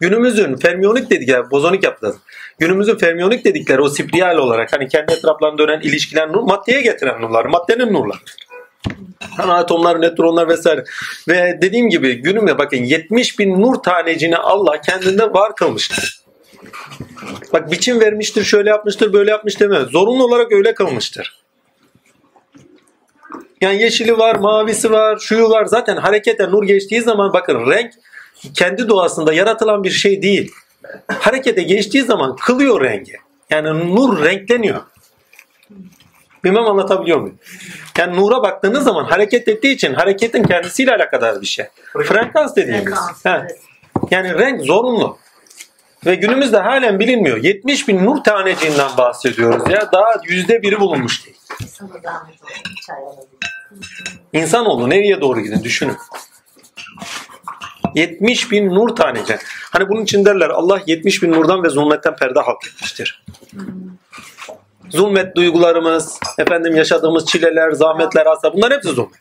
Günümüzün fermiyonik dedikleri, bozonik yaptılar. Günümüzün fermiyonik dedikleri o spiral olarak hani kendi etraflarında dönen ilişkiler nur, maddeye getiren nurlar, maddenin nurları. Hani atomlar, nötronlar vesaire. Ve dediğim gibi günümde bakın 70 bin nur tanecini Allah kendinde var kılmıştır. Bak biçim vermiştir, şöyle yapmıştır, böyle yapmış deme. Zorunlu olarak öyle kılmıştır. Yani yeşili var, mavisi var, şuyu var. Zaten harekete nur geçtiği zaman bakın renk kendi doğasında yaratılan bir şey değil. Harekete geçtiği zaman kılıyor rengi. Yani nur renkleniyor. Bilmem anlatabiliyor muyum? Yani nura baktığınız zaman hareket ettiği için hareketin kendisiyle alakadar bir şey. Frekans dediğimiz. Frekans, Ha. evet. Yani renk zorunlu. Ve günümüzde halen bilinmiyor. 70 bin nur taneciğinden bahsediyoruz ya. Daha yüzde biri bulunmuş değil. İnsanoğlu nereye doğru gidin düşünün. 70 bin nur taneci. Hani bunun için derler Allah 70 bin nurdan ve zulmetten perde halk etmiştir. Zulmet duygularımız, efendim yaşadığımız çileler, zahmetler, hasta bunlar hepsi zulmet.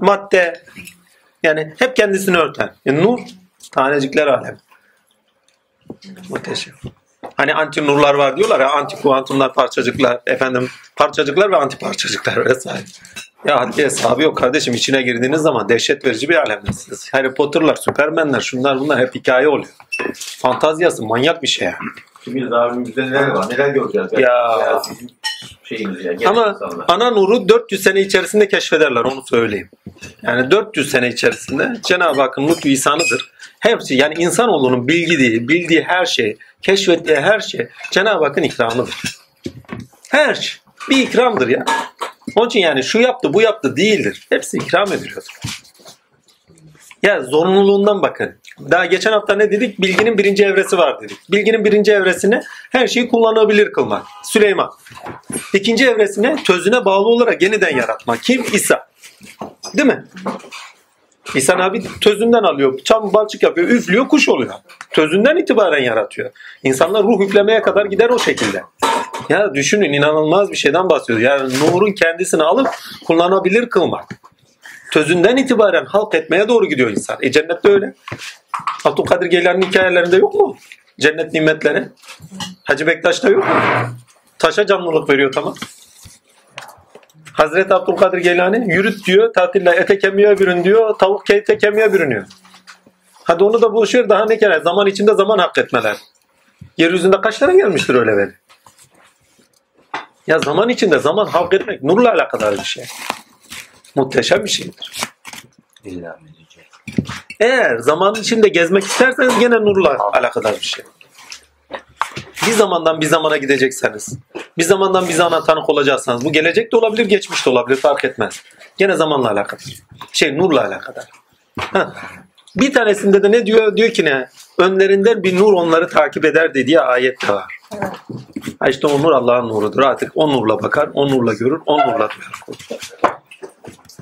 Madde yani hep kendisini örten. Yani nur tanecikler alem. Muhteşem. Hani anti nurlar var diyorlar ya anti kuantumlar parçacıklar efendim parçacıklar ve anti parçacıklar vesaire. Ya haddi hesabı yok kardeşim içine girdiğiniz zaman dehşet verici bir alemdesiniz. Harry Potter'lar, Superman'ler şunlar bunlar hep hikaye oluyor. Fantaziyası manyak bir şey yani. Şimdi daha önümüzde neler var? Neler göreceğiz? Ya. bizim şeyimiz ya. Ama insanlar. ana nuru 400 sene içerisinde keşfederler onu söyleyeyim. Yani 400 sene içerisinde Cenab-ı Hakk'ın lütfu ihsanıdır. Hepsi yani insanoğlunun bildiği, bildiği her şey, keşfettiği her şey Cenab-ı Hakk'ın ikramıdır. Her şey. Bir ikramdır ya. Onun için yani şu yaptı bu yaptı değildir. Hepsi ikram ediliyordur. Ya zorunluluğundan bakın. Daha geçen hafta ne dedik? Bilginin birinci evresi var dedik. Bilginin birinci evresini her şeyi kullanabilir kılmak. Süleyman. İkinci evresine tözüne bağlı olarak yeniden yaratmak. Kim? İsa. Değil mi? İsa abi tözünden alıyor. Çam balçık yapıyor. Üflüyor kuş oluyor. Tözünden itibaren yaratıyor. İnsanlar ruh üflemeye kadar gider o şekilde. Ya düşünün inanılmaz bir şeyden bahsediyoruz. Yani nurun kendisini alıp kullanabilir kılmak. Tözünden itibaren halk etmeye doğru gidiyor insan. E cennette öyle. Abdülkadir Geylani'nin hikayelerinde yok mu? Cennet nimetleri. Hacı Bektaş'ta yok mu? Taşa canlılık veriyor tamam. Hazreti Abdülkadir Geylani yürüt diyor, tatille ete kemiğe bürün diyor, tavuk ete kemiğe bürünüyor. Hadi onu da buluşuyor daha ne kere zaman içinde zaman hak etmeler. Yeryüzünde kaç tane gelmiştir öyle veli? Ya zaman içinde zaman hak etmek nurla alakadar bir şey. Muhteşem bir şeydir. İlla Eğer zamanın içinde gezmek isterseniz gene nurla alakadar bir şey. Bir zamandan bir zamana gidecekseniz, bir zamandan bir zamana tanık olacaksanız, bu gelecek de olabilir, geçmiş de olabilir, fark etmez. Gene zamanla alakadar. Şey, nurla alakadar. Ha. Bir tanesinde de ne diyor? Diyor ki ne? Önlerinden bir nur onları takip eder dediği ayet de var. Ha işte o nur Allah'ın nurudur. Artık o nurla bakar, o nurla görür, o nurla duyar.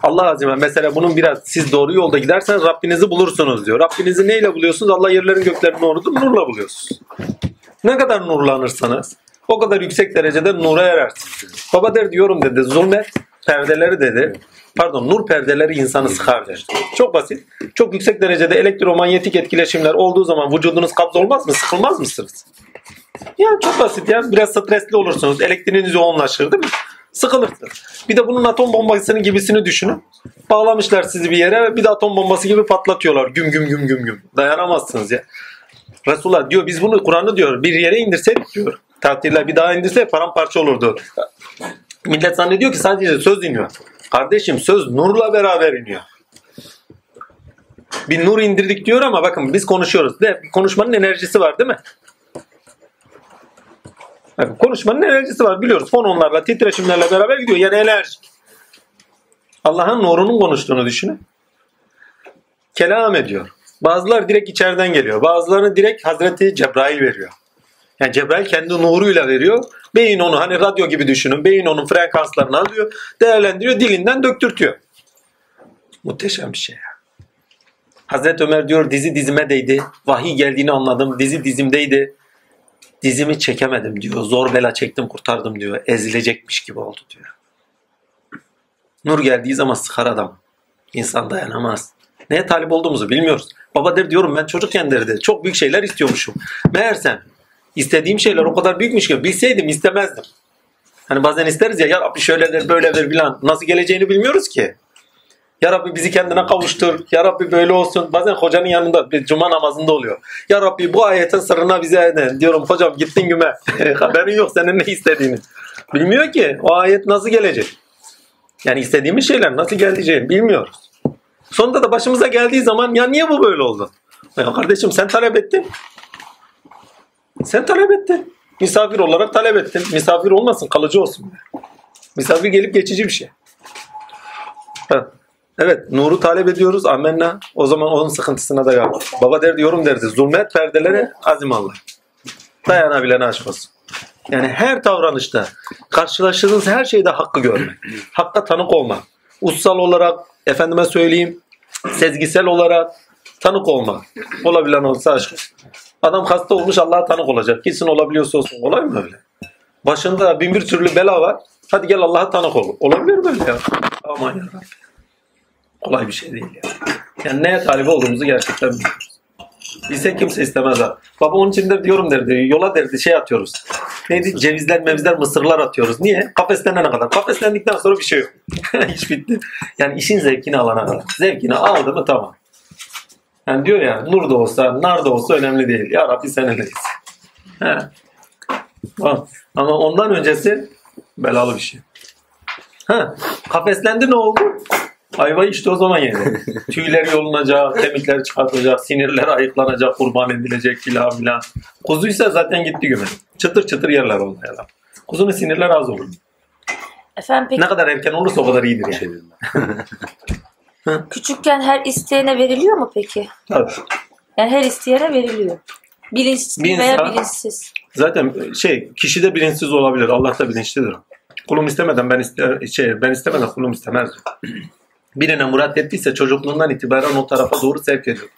Allah azime mesela bunun biraz siz doğru yolda giderseniz Rabbinizi bulursunuz diyor. Rabbinizi neyle buluyorsunuz? Allah yerlerin göklerin nurudur. Nurla buluyorsunuz. Ne kadar nurlanırsanız o kadar yüksek derecede nura erersiniz. Baba der diyorum dedi zulmet perdeleri dedi. Pardon nur perdeleri insanı sıkar der. Çok basit. Çok yüksek derecede elektromanyetik etkileşimler olduğu zaman vücudunuz kabz olmaz mı? Sıkılmaz mısınız? Ya çok basit ya. Biraz stresli olursunuz. Elektriğiniz yoğunlaşır değil mi? Sıkılırsınız. Bir de bunun atom bombasının gibisini düşünün. Bağlamışlar sizi bir yere bir de atom bombası gibi patlatıyorlar. Güm güm güm güm güm. Dayanamazsınız ya. Resulullah diyor biz bunu Kur'an'ı diyor bir yere indirseydik diyor. Tatiller bir daha indirse paramparça olurdu. Millet zannediyor ki sadece söz iniyor. Kardeşim söz nurla beraber iniyor. Bir nur indirdik diyor ama bakın biz konuşuyoruz. De, konuşmanın enerjisi var değil mi? Bakın konuşmanın enerjisi var biliyoruz. Fononlarla, titreşimlerle beraber gidiyor. Yani enerji. Allah'ın nurunun konuştuğunu düşünün. Kelam ediyor. Bazıları direkt içeriden geliyor. Bazılarını direkt Hazreti Cebrail veriyor. Yani Cebrail kendi nuruyla veriyor. Beyin onu hani radyo gibi düşünün. Beyin onun frekanslarını alıyor. Değerlendiriyor. Dilinden döktürtüyor. Muhteşem bir şey ya. Hazreti Ömer diyor dizi dizime değdi. Vahiy geldiğini anladım. Dizi dizimdeydi. Dizimi çekemedim diyor. Zor bela çektim kurtardım diyor. Ezilecekmiş gibi oldu diyor. Nur geldiği zaman sıkar adam. İnsan dayanamaz. Neye talip olduğumuzu bilmiyoruz. Baba der diyorum ben çocukken derdi. Çok büyük şeyler istiyormuşum. Meğersem istediğim şeyler o kadar büyükmüş ki bilseydim istemezdim. Hani bazen isteriz ya ya Rabbi şöyledir böyledir filan. Nasıl geleceğini bilmiyoruz ki. Ya Rabbi bizi kendine kavuştur. Ya Rabbi böyle olsun. Bazen hocanın yanında bir cuma namazında oluyor. Ya Rabbi bu ayetin sırrına bize eden. Diyorum hocam gittin güme. <laughs> Haberin yok senin ne istediğini. Bilmiyor ki o ayet nasıl gelecek. Yani istediğimiz şeyler nasıl geleceğini bilmiyoruz. Sonunda da başımıza geldiği zaman ya niye bu böyle oldu? Ya kardeşim sen talep ettin. Sen talep ettin. Misafir olarak talep ettin. Misafir olmasın kalıcı olsun. Misafir gelip geçici bir şey. Ha. Evet nuru talep ediyoruz. Amenna. O zaman onun sıkıntısına da gel. Baba derdi yorum derdi. Zulmet perdelere azim Allah. Dayanabilene aşk olsun. Yani her davranışta karşılaştığınız her şeyde hakkı görmek. Hakka tanık olmak. Ussal olarak, efendime söyleyeyim, sezgisel olarak tanık olmak. Olabilen olsa aşk. Adam hasta olmuş Allah'a tanık olacak. Gitsin olabiliyorsa olsun. Olay mı öyle? Başında bin bir türlü bela var. Hadi gel Allah'a tanık ol. Olabilir mi öyle ya? Aman ya. Kolay bir şey değil ya. Yani neye talip olduğumuzu gerçekten bilmiyoruz. Bilse kimse istemez ha. Baba onun için de diyorum derdi. Yola derdi şey atıyoruz. Neydi? Cevizler, mevizler, mısırlar atıyoruz. Niye? Kafeslenene kadar. Kafeslendikten sonra bir şey yok. <laughs> Hiç bitti. Yani işin zevkini alana kadar. Zevkini aldı mı tamam. Yani diyor ya nur da olsa, nar da olsa önemli değil. Ya Rabbi sen öyleyiz. Tamam. Ama ondan öncesi belalı bir şey. Ha, kafeslendi ne oldu? Ayva işte o zaman yedi. <laughs> Tüyler yolunacak, kemikler çıkartacak, sinirler ayıklanacak, kurban edilecek filan filan. Kuzuysa zaten gitti güme. Çıtır çıtır yerler oldu ya. Kuzunun sinirler az olur. Efendim peki Ne kadar erken olursa o kadar iyidir yani. <laughs> küçükken her isteyene veriliyor mu peki? Tabii. Yani her isteyene veriliyor. Bilinçli Bir veya insan- bilinçsiz. Zaten şey kişi de bilinçsiz olabilir. Allah da bilinçlidir. Kulum istemeden ben iste, şey ben istemeden kulum istemez. Birine murat ettiyse çocukluğundan itibaren o tarafa doğru sevk ediyor.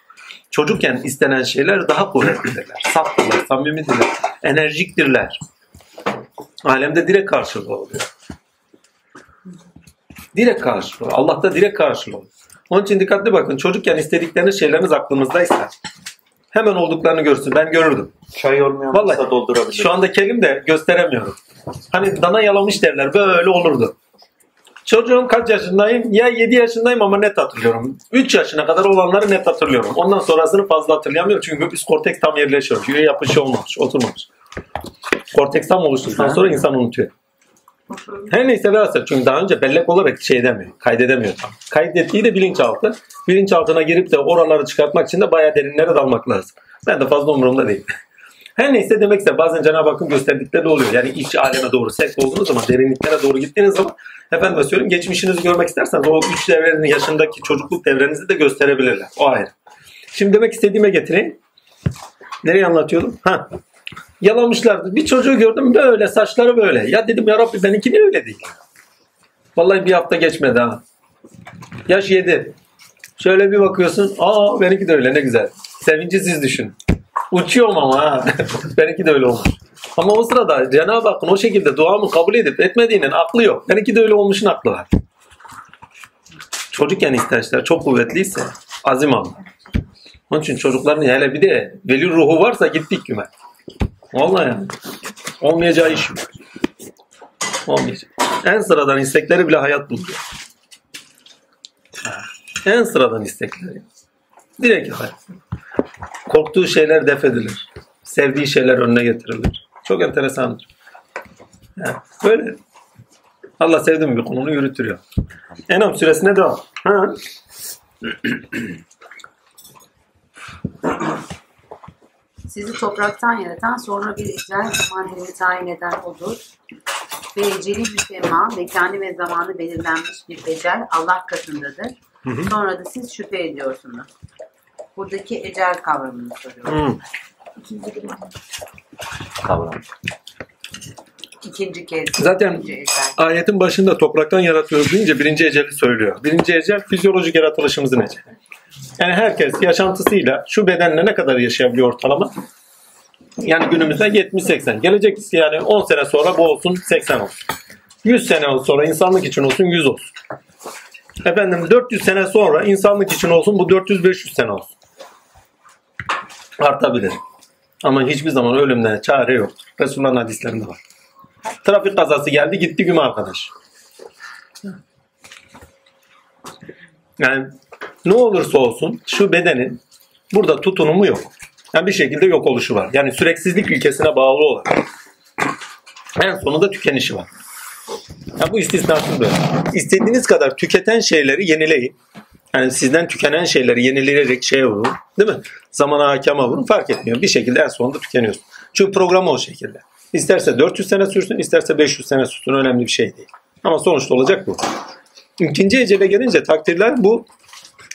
Çocukken istenen şeyler daha kuvvetlidirler. Saftırlar, samimidirler, enerjiktirler. Alemde direkt karşılığı oluyor. Direkt karşılığı. Allah'ta direkt karşılığı oluyor. Onun için dikkatli bakın. Çocukken istedikleriniz şeyleriniz aklınızdaysa hemen olduklarını görsün. Ben görürdüm. Çay olmayan Vallahi masa doldurabilir. Şu anda kelim de gösteremiyorum. Hani dana yalamış derler. Böyle olurdu. Çocuğum kaç yaşındayım? Ya 7 yaşındayım ama net hatırlıyorum. 3 yaşına kadar olanları net hatırlıyorum. Ondan sonrasını fazla hatırlayamıyorum. Çünkü üst korteks tam yerleşiyor. Üye yapışı olmamış, oturmamış. Korteks tam oluştuktan sonra insan unutuyor. Her neyse velhasıl çünkü daha önce bellek olarak şey demiyor, kaydedemiyor tam. Kaydettiği de bilinçaltı. Bilinçaltına girip de oraları çıkartmak için de bayağı derinlere dalmak lazım. Ben de fazla umurumda değil. Her neyse demek ise bazen Cenab-ı Hakk'ın gösterdikleri de oluyor. Yani iç aleme doğru sevk olduğunuz zaman, derinliklere doğru gittiğiniz zaman efendim söyleyeyim geçmişinizi görmek isterseniz o üç devrenin yaşındaki çocukluk devrenizi de gösterebilirler. O ayrı. Şimdi demek istediğime getireyim. Nereye anlatıyordum? Ha. Yalamışlardı. Bir çocuğu gördüm böyle saçları böyle. Ya dedim ya Rabbi benimki niye öyle değil? Vallahi bir hafta geçmedi ha. Yaş yedi. Şöyle bir bakıyorsun. Aa benimki de öyle ne güzel. Sevinci siz düşün. Uçuyorum ama ha. <laughs> benimki de öyle olmuş. Ama o sırada Cenab-ı Hakk'ın o şekilde duamı kabul edip etmediğinin aklı yok. Benimki de öyle olmuşun aklı var. Çocukken ihtiyaçlar çok kuvvetliyse azim alın. Onun için çocukların hele bir de veli ruhu varsa gittik güme. Vallahi yani. Olmayacağı iş yok. Olmayacak. En sıradan istekleri bile hayat buluyor. En sıradan istekleri. Direkt hayat. Korktuğu şeyler def edilir. Sevdiği şeyler önüne getirilir. Çok enteresandır. Yani böyle. Allah sevdiğim bir konunu yürütüyor. Enam süresine devam. Ha. Sizi topraktan yaratan sonra bir ecel zaman dilimi tayin eden odur. Ve eceli müsemma, mekanı ve zamanı belirlenmiş bir ecel Allah katındadır. Sonra da siz şüphe ediyorsunuz. Buradaki ecel kavramını soruyorum. Hmm. Kavram. İkinci kez. Zaten ikinci ecel. ayetin başında topraktan yaratıyoruz deyince birinci eceli söylüyor. Birinci ecel fizyolojik yaratılışımızın eceli. Yani herkes yaşantısıyla şu bedenle ne kadar yaşayabiliyor ortalama? Yani günümüzde 70-80. Gelecek yani 10 sene sonra bu olsun 80 olsun. 100 sene sonra insanlık için olsun 100 olsun. Efendim 400 sene sonra insanlık için olsun bu 400-500 sene olsun. Artabilir. Ama hiçbir zaman ölümden çare yok. Resulullah'ın hadislerinde var. Trafik kazası geldi gitti güme arkadaş. Yani ne olursa olsun şu bedenin burada tutunumu yok. Yani bir şekilde yok oluşu var. Yani süreksizlik ilkesine bağlı olarak. En sonunda tükenişi var. Ya bu istisnasız böyle. İstediğiniz kadar tüketen şeyleri yenileyin. Yani sizden tükenen şeyleri yenileyerek şeye vurun. Değil mi? Zamana hakema vurun fark etmiyor. Bir şekilde en sonunda tükeniyorsun. Çünkü program o şekilde. İsterse 400 sene sürsün, isterse 500 sene sürsün. Önemli bir şey değil. Ama sonuçta olacak bu. İkinci ecele gelince takdirler bu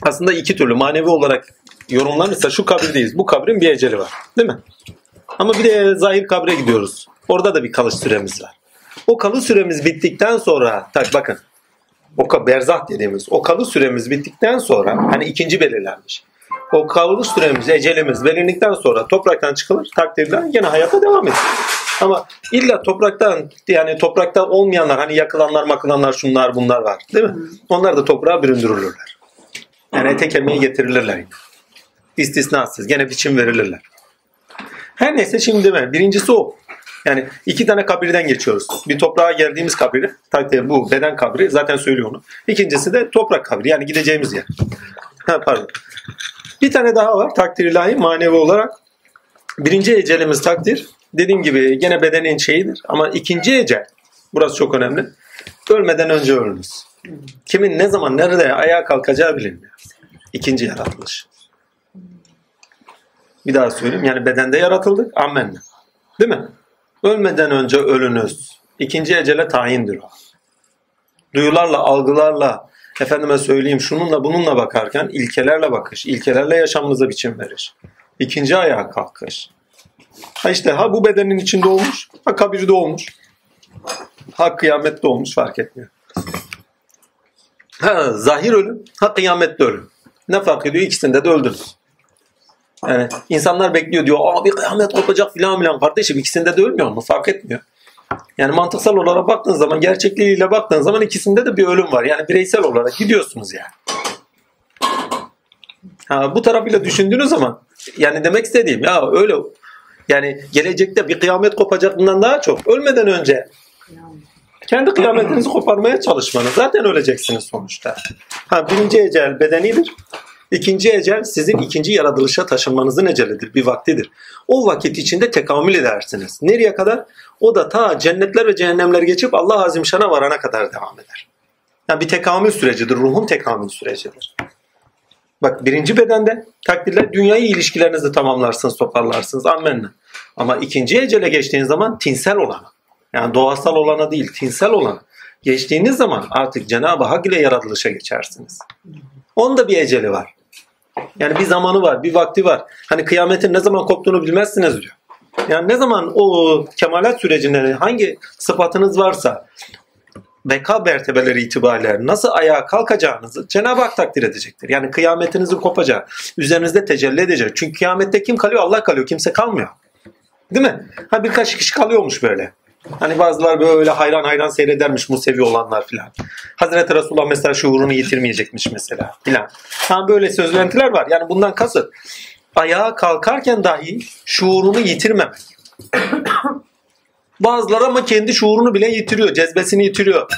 aslında iki türlü manevi olarak yorumlanırsa şu kabirdeyiz. Bu kabrin bir eceli var. Değil mi? Ama bir de zahir kabre gidiyoruz. Orada da bir kalış süremiz var. O kalış süremiz bittikten sonra tak bakın o berzah dediğimiz o kalış süremiz bittikten sonra hani ikinci belirlenmiş. O kalış süremiz, ecelimiz belirlendikten sonra topraktan çıkılır. Takdirler yine hayata devam ediyor. Ama illa topraktan yani toprakta olmayanlar hani yakılanlar makılanlar şunlar bunlar var değil mi? Onlar da toprağa büründürülürler. Yani ete kemiğe getirilirler. İstisnasız. Gene biçim verilirler. Her neyse şimdi ben. Birincisi o. Yani iki tane kabirden geçiyoruz. Bir toprağa geldiğimiz kabri, bu beden kabri zaten söylüyor onu. İkincisi de toprak kabri yani gideceğimiz yer. Ha, pardon. Bir tane daha var takdir ilahi manevi olarak. Birinci ecelimiz takdir. Dediğim gibi gene bedenin şeyidir. Ama ikinci ecel, burası çok önemli. Ölmeden önce ölünüz. Kimin ne zaman nerede ayağa kalkacağı bilinmiyor. İkinci yaratılış. Bir daha söyleyeyim. Yani bedende yaratıldık. Amenna. Değil mi? Ölmeden önce ölünüz. İkinci ecele tayindir o. Duyularla, algılarla, efendime söyleyeyim şununla bununla bakarken ilkelerle bakış, ilkelerle yaşamınıza biçim veriş. İkinci ayağa kalkış. Ha işte ha bu bedenin içinde olmuş, ha kabirde olmuş. Ha kıyamette olmuş fark etmiyor. Ha zahir ölüm, ha kıyamette ölüm. Ne fark ediyor? İkisinde de öldünüz. Yani insanlar bekliyor diyor. Aa bir kıyamet kopacak filan filan. Kardeşim ikisinde de ölmüyor mu? Fark etmiyor. Yani mantıksal olarak baktığın zaman, gerçekliğiyle baktığın zaman ikisinde de bir ölüm var. Yani bireysel olarak gidiyorsunuz yani. Ha, bu tarafıyla düşündüğünüz zaman yani demek istediğim ya öyle yani gelecekte bir kıyamet kopacağından daha çok ölmeden önce kendi kıyametinizi koparmaya çalışmanız. Zaten öleceksiniz sonuçta. Ha, birinci ecel bedenidir. İkinci ecel sizin ikinci yaratılışa taşınmanızın ecelidir, bir vaktidir. O vakit içinde tekamül edersiniz. Nereye kadar? O da ta cennetler ve cehennemler geçip Allah Azimşan'a varana kadar devam eder. Yani bir tekamül sürecidir, ruhun tekamül sürecidir. Bak birinci bedende takdirler dünyayı ilişkilerinizi tamamlarsınız, toparlarsınız. Ammenna. Ama ikinci ecele geçtiğiniz zaman tinsel olana. Yani doğasal olana değil, tinsel olana. Geçtiğiniz zaman artık Cenab-ı Hak ile yaratılışa geçersiniz. Onda bir eceli var. Yani bir zamanı var, bir vakti var. Hani kıyametin ne zaman koptuğunu bilmezsiniz diyor. Yani ne zaman o kemalat sürecinde hangi sıfatınız varsa beka mertebeleri itibariyle nasıl ayağa kalkacağınızı Cenab-ı Hak takdir edecektir. Yani kıyametinizin kopacağı, üzerinizde tecelli edecek. Çünkü kıyamette kim kalıyor? Allah kalıyor. Kimse kalmıyor. Değil mi? Ha birkaç kişi kalıyormuş böyle. Hani bazılar böyle hayran hayran seyredermiş Musevi olanlar filan. Hazreti Resulullah mesela şuurunu yitirmeyecekmiş mesela filan. Ha böyle söylentiler var. Yani bundan kasıt ayağa kalkarken dahi şuurunu yitirmemek. <coughs> Bazıları ama kendi şuurunu bile yitiriyor. Cezbesini yitiriyor.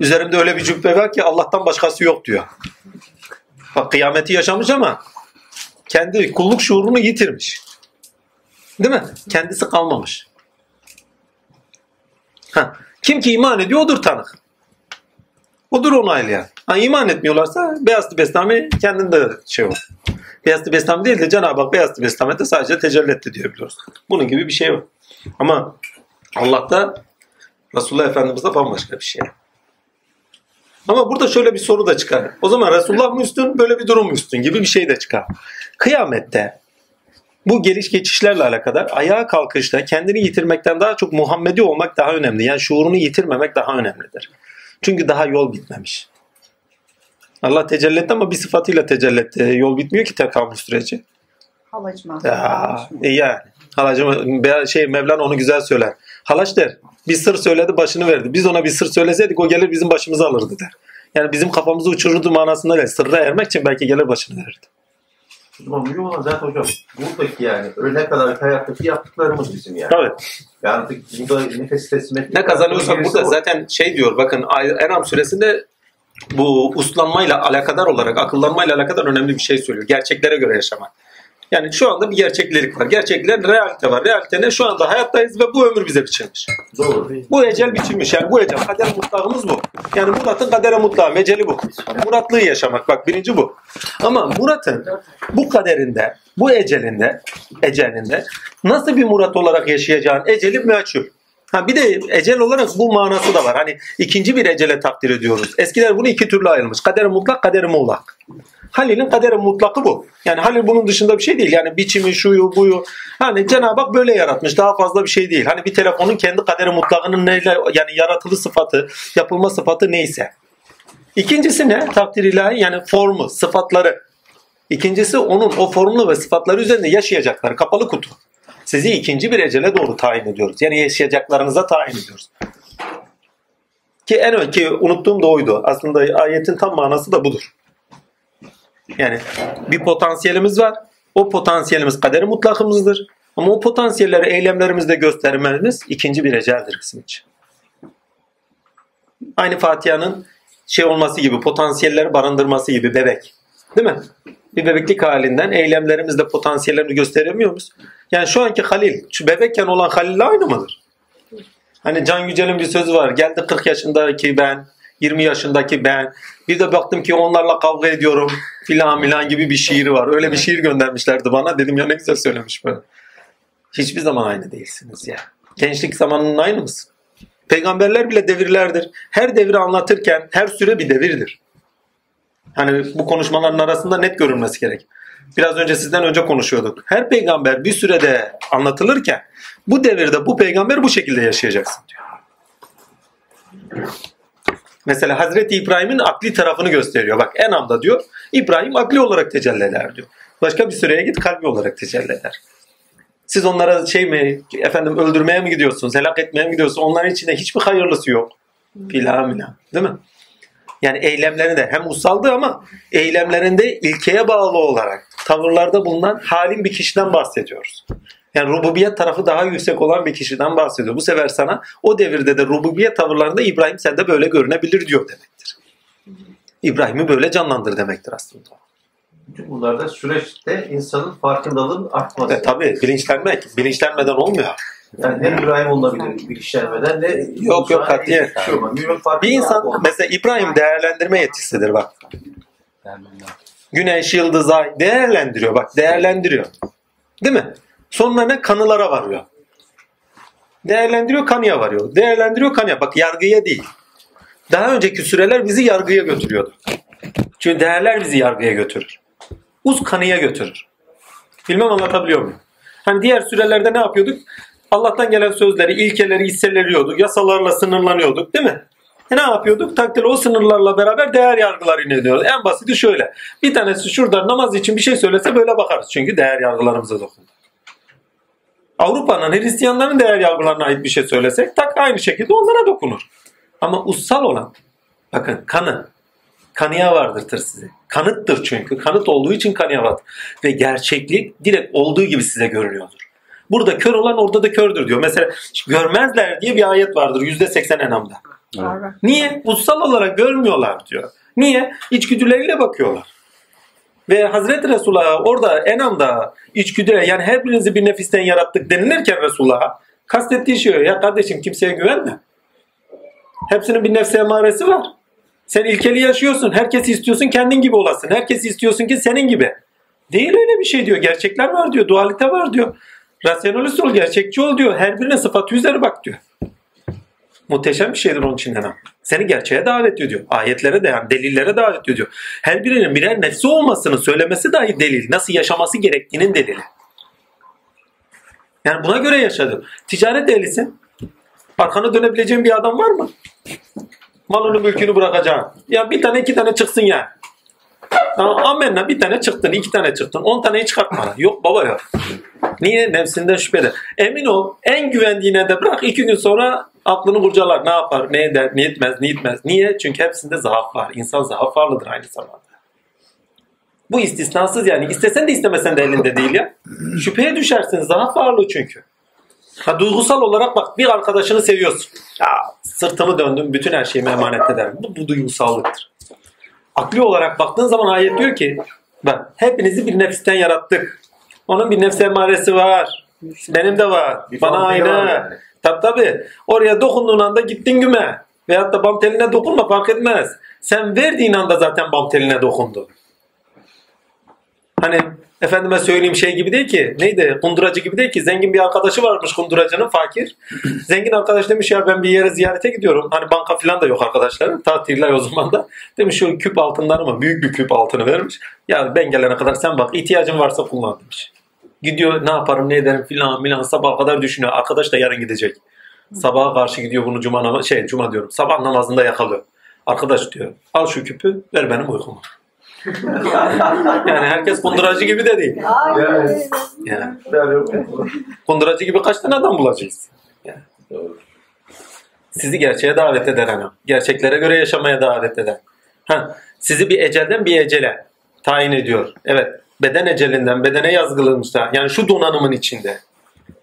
Üzerimde öyle bir cübbe var ki Allah'tan başkası yok diyor. Bak kıyameti yaşamış ama kendi kulluk şuurunu yitirmiş. Değil mi? Kendisi kalmamış. Ha. Kim ki iman ediyor odur tanık. Odur onaylayan. Ha, iman etmiyorlarsa Beyazlı Bestami kendinde şey var. Beyazlı Bestami değil de Cenab-ı Hak Beyazlı Bestami'de sadece tecelli etti diyebiliyoruz. Bunun gibi bir şey var. Ama Allah'ta Resulullah Efendimiz'de bambaşka bir şey. Ama burada şöyle bir soru da çıkar. O zaman Resulullah mı üstün, böyle bir durum mu üstün gibi bir şey de çıkar. Kıyamette bu geliş geçişlerle alakadar ayağa kalkışta kendini yitirmekten daha çok Muhammedi olmak daha önemli. Yani şuurunu yitirmemek daha önemlidir. Çünkü daha yol bitmemiş. Allah tecelli etti ama bir sıfatıyla tecelli etti. Yol bitmiyor ki tekamül süreci. Havacım Ya, e yani. Halacım şey Mevlana onu güzel söyler. Halaç der. Bir sır söyledi başını verdi. Biz ona bir sır söyleseydik o gelir bizim başımızı alırdı der. Yani bizim kafamızı uçururdu manasında değil. Sırra ermek için belki gelir başını verirdi. Mühim olan zaten hocam buradaki yani ölene kadar hayattaki yaptıklarımız bizim yani. Tabii. Yani artık burada nefes teslim etmek. Ne kazanıyorsak burada o. zaten şey diyor bakın Enam suresinde bu uslanmayla alakadar olarak akıllanmayla alakadar önemli bir şey söylüyor. Gerçeklere göre yaşamak. Yani şu anda bir gerçeklik var. Gerçekler realite var. Realite ne? Şu anda hayattayız ve bu ömür bize biçilmiş. Doğru. Bu ecel biçilmiş. Yani bu ecel. Kader mutlağımız bu. Yani Murat'ın kadere mutlağı, eceli bu. Muratlığı yaşamak. Bak birinci bu. Ama Murat'ın bu kaderinde, bu ecelinde, ecelinde nasıl bir Murat olarak yaşayacağın eceli meçhul. Ha bir de ecel olarak bu manası da var. Hani ikinci bir ecele takdir ediyoruz. Eskiler bunu iki türlü ayrılmış. Kader mutlak, kader muğlak. Halil'in kaderi mutlakı bu. Yani Halil bunun dışında bir şey değil. Yani biçimi, şuyu, buyu. Hani Cenab-ı Hak böyle yaratmış. Daha fazla bir şey değil. Hani bir telefonun kendi kaderi mutlakının neyle yani yaratılı sıfatı, yapılma sıfatı neyse. İkincisi ne? Takdir ilahi yani formu, sıfatları. İkincisi onun o formlu ve sıfatları üzerinde yaşayacakları kapalı kutu. Sizi ikinci bir ecele doğru tayin ediyoruz. Yani yaşayacaklarınıza tayin ediyoruz. Ki en önce unuttuğum da oydu. Aslında ayetin tam manası da budur. Yani bir potansiyelimiz var. O potansiyelimiz kaderi mutlakımızdır. Ama o potansiyelleri eylemlerimizde göstermemiz ikinci bir eceldir bizim için. Aynı Fatiha'nın şey olması gibi, potansiyelleri barındırması gibi bebek. Değil mi? Bir bebeklik halinden eylemlerimizde potansiyellerini gösteremiyor muyuz? Yani şu anki Halil, şu bebekken olan Halil'le aynı mıdır? Hani Can Yücel'in bir sözü var. Geldi 40 yaşındaki ben, 20 yaşındaki ben. Bir de baktım ki onlarla kavga ediyorum filan filan gibi bir şiiri var. Öyle bir şiir göndermişlerdi bana. Dedim ya ne güzel söylemiş böyle. Hiçbir zaman aynı değilsiniz ya. Gençlik zamanının aynı mısın? Peygamberler bile devirlerdir. Her devri anlatırken her süre bir devirdir. Hani bu konuşmaların arasında net görülmesi gerek. Biraz önce sizden önce konuşuyorduk. Her peygamber bir sürede anlatılırken bu devirde bu peygamber bu şekilde yaşayacaksın diyor. Mesela Hazreti İbrahim'in akli tarafını gösteriyor. Bak Enam'da diyor İbrahim akli olarak tecelli eder diyor. Başka bir süreye git kalbi olarak tecelli eder. Siz onlara şey mi efendim öldürmeye mi gidiyorsunuz, helak etmeye mi gidiyorsunuz? Onların içinde hiçbir hayırlısı yok. Filan. Değil mi? Yani eylemlerinde hem ussaldı ama eylemlerinde ilkeye bağlı olarak tavırlarda bulunan halim bir kişiden bahsediyoruz. Yani rububiyet tarafı daha yüksek olan bir kişiden bahsediyor. Bu sefer sana o devirde de rububiyet tavırlarında İbrahim sende böyle görünebilir diyor demektir. İbrahim'i böyle canlandır demektir aslında. Bütün bunlarda süreçte insanın farkındalığının artması. E, tabii bilinçlenmek. Bilinçlenmeden olmuyor. Yani ne İbrahim olabilir bilinçlenmeden ne Yok, yok, katiyen. Bir insan olmaz. mesela İbrahim değerlendirme yetisidir bak. Güneş, yıldız, ay değerlendiriyor bak değerlendiriyor. Değil mi? Sonra ne? Kanılara varıyor. Değerlendiriyor kanıya varıyor. Değerlendiriyor kanıya. Bak yargıya değil. Daha önceki süreler bizi yargıya götürüyordu. Çünkü değerler bizi yargıya götürür. Uz kanıya götürür. Bilmem anlatabiliyor muyum? Hani diğer sürelerde ne yapıyorduk? Allah'tan gelen sözleri, ilkeleri hisseleriyorduk. Yasalarla sınırlanıyorduk değil mi? E ne yapıyorduk? Takdir o sınırlarla beraber değer yargıları ineliyoruz. En basiti şöyle. Bir tanesi şurada namaz için bir şey söylese böyle bakarız. Çünkü değer yargılarımıza dokundu. Avrupa'nın Hristiyanların değer yargılarına ait bir şey söylesek tak aynı şekilde onlara dokunur. Ama ussal olan bakın kanı kanıya vardırtır sizi. Kanıttır çünkü. Kanıt olduğu için kanıya vardır. Ve gerçeklik direkt olduğu gibi size görünüyordur. Burada kör olan orada da kördür diyor. Mesela görmezler diye bir ayet vardır %80 enamda. Var var. Niye? Ussal olarak görmüyorlar diyor. Niye? İçgüdüleriyle bakıyorlar. Ve Hazreti Resulullah'a orada Enam'da içgüdüle yani her birinizi bir nefisten yarattık denilirken Resulullah'a kastettiği şey. Ya kardeşim kimseye güvenme. Hepsinin bir nefse emaresi var. Sen ilkeli yaşıyorsun. Herkesi istiyorsun kendin gibi olasın. Herkesi istiyorsun ki senin gibi. Değil öyle bir şey diyor. Gerçekler var diyor. Dualite var diyor. Rasyonalist ol, gerçekçi ol diyor. Her birine sıfatı üzeri bak diyor. Muhteşem bir şeydir onun için Enam. Seni gerçeğe davet ediyor. Ayetlere de yani delillere davet ediyor. Her birinin birer nefsi olmasını söylemesi dahi delil. Nasıl yaşaması gerektiğinin delili. Yani buna göre yaşadım. Ticaret ehlisin. Arkana dönebileceğin bir adam var mı? Malını mülkünü bırakacaksın. Ya bir tane iki tane çıksın yani. Amenna bir tane çıktın, iki tane çıktın, on taneyi çıkartma. Yok baba yok. Niye? Nefsinden şüphede. Emin ol en güvendiğine de bırak iki gün sonra aklını kurcalar. Ne yapar, ne eder, ne etmez, ne etmez. Niye? Çünkü hepsinde zaaf var. İnsan zaaf varlıdır aynı zamanda. Bu istisnasız yani. İstesen de istemesen de elinde değil ya. Şüpheye düşersin. Zaaf varlığı çünkü. Ha, duygusal olarak bak bir arkadaşını seviyorsun. Ya, sırtımı döndüm bütün her şeyimi emanet ederim. Bu, bu duygusallıktır. Akli olarak baktığın zaman ayet diyor ki bak hepinizi bir nefisten yarattık. Onun bir nefs emaresi var. Benim de var. Bir Bana aynı. yani. Tabi tabi. Oraya dokunduğun anda gittin güme. Veyahut da bam teline dokunma fark etmez. Sen verdiğin anda zaten bam teline dokundu. Hani efendime söyleyeyim şey gibi değil ki. Neydi? Kunduracı gibi değil ki. Zengin bir arkadaşı varmış kunduracının fakir. <clears throat> Zengin arkadaş demiş ya ben bir yere ziyarete gidiyorum. Hani banka falan da yok arkadaşlarım. Tatiller o zaman da. Demiş şu küp altınları mı? Büyük bir küp altını vermiş. Ya ben gelene kadar sen bak ihtiyacın varsa kullan demiş. Gidiyor ne yaparım ne ederim filan filan sabaha kadar düşünüyor. Arkadaş da yarın gidecek. Sabaha karşı gidiyor bunu cuma şey cuma diyorum. Sabah namazında yakalıyor. Arkadaş diyor al şu küpü ver benim uykumu. <laughs> yani herkes kunduracı gibi de değil. Yani, Yani yani kunduracı gibi kaç tane adam bulacağız? Yani. Sizi gerçeğe davet eden adam. Gerçeklere göre yaşamaya davet eden. Ha, sizi bir ecelden bir ecele tayin ediyor. Evet. Beden ecelinden bedene yazgılınmışsa yani şu donanımın içinde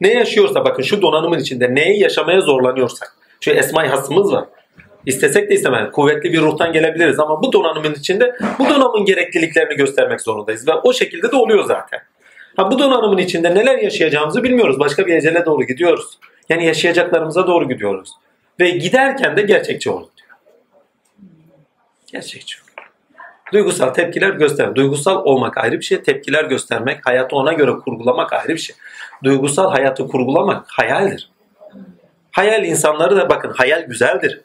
ne yaşıyorsa bakın şu donanımın içinde neyi yaşamaya zorlanıyorsak şu esma hasımız var. İstesek de istemeyiz. Kuvvetli bir ruhtan gelebiliriz ama bu donanımın içinde bu donanımın gerekliliklerini göstermek zorundayız ve o şekilde de oluyor zaten. Ha bu donanımın içinde neler yaşayacağımızı bilmiyoruz. Başka bir ecele doğru gidiyoruz. Yani yaşayacaklarımıza doğru gidiyoruz. Ve giderken de gerçekçi olun diyor. Gerçekçi olun. Duygusal tepkiler göster. Duygusal olmak ayrı bir şey. Tepkiler göstermek, hayatı ona göre kurgulamak ayrı bir şey. Duygusal hayatı kurgulamak hayaldir. Hayal insanları da bakın hayal güzeldir.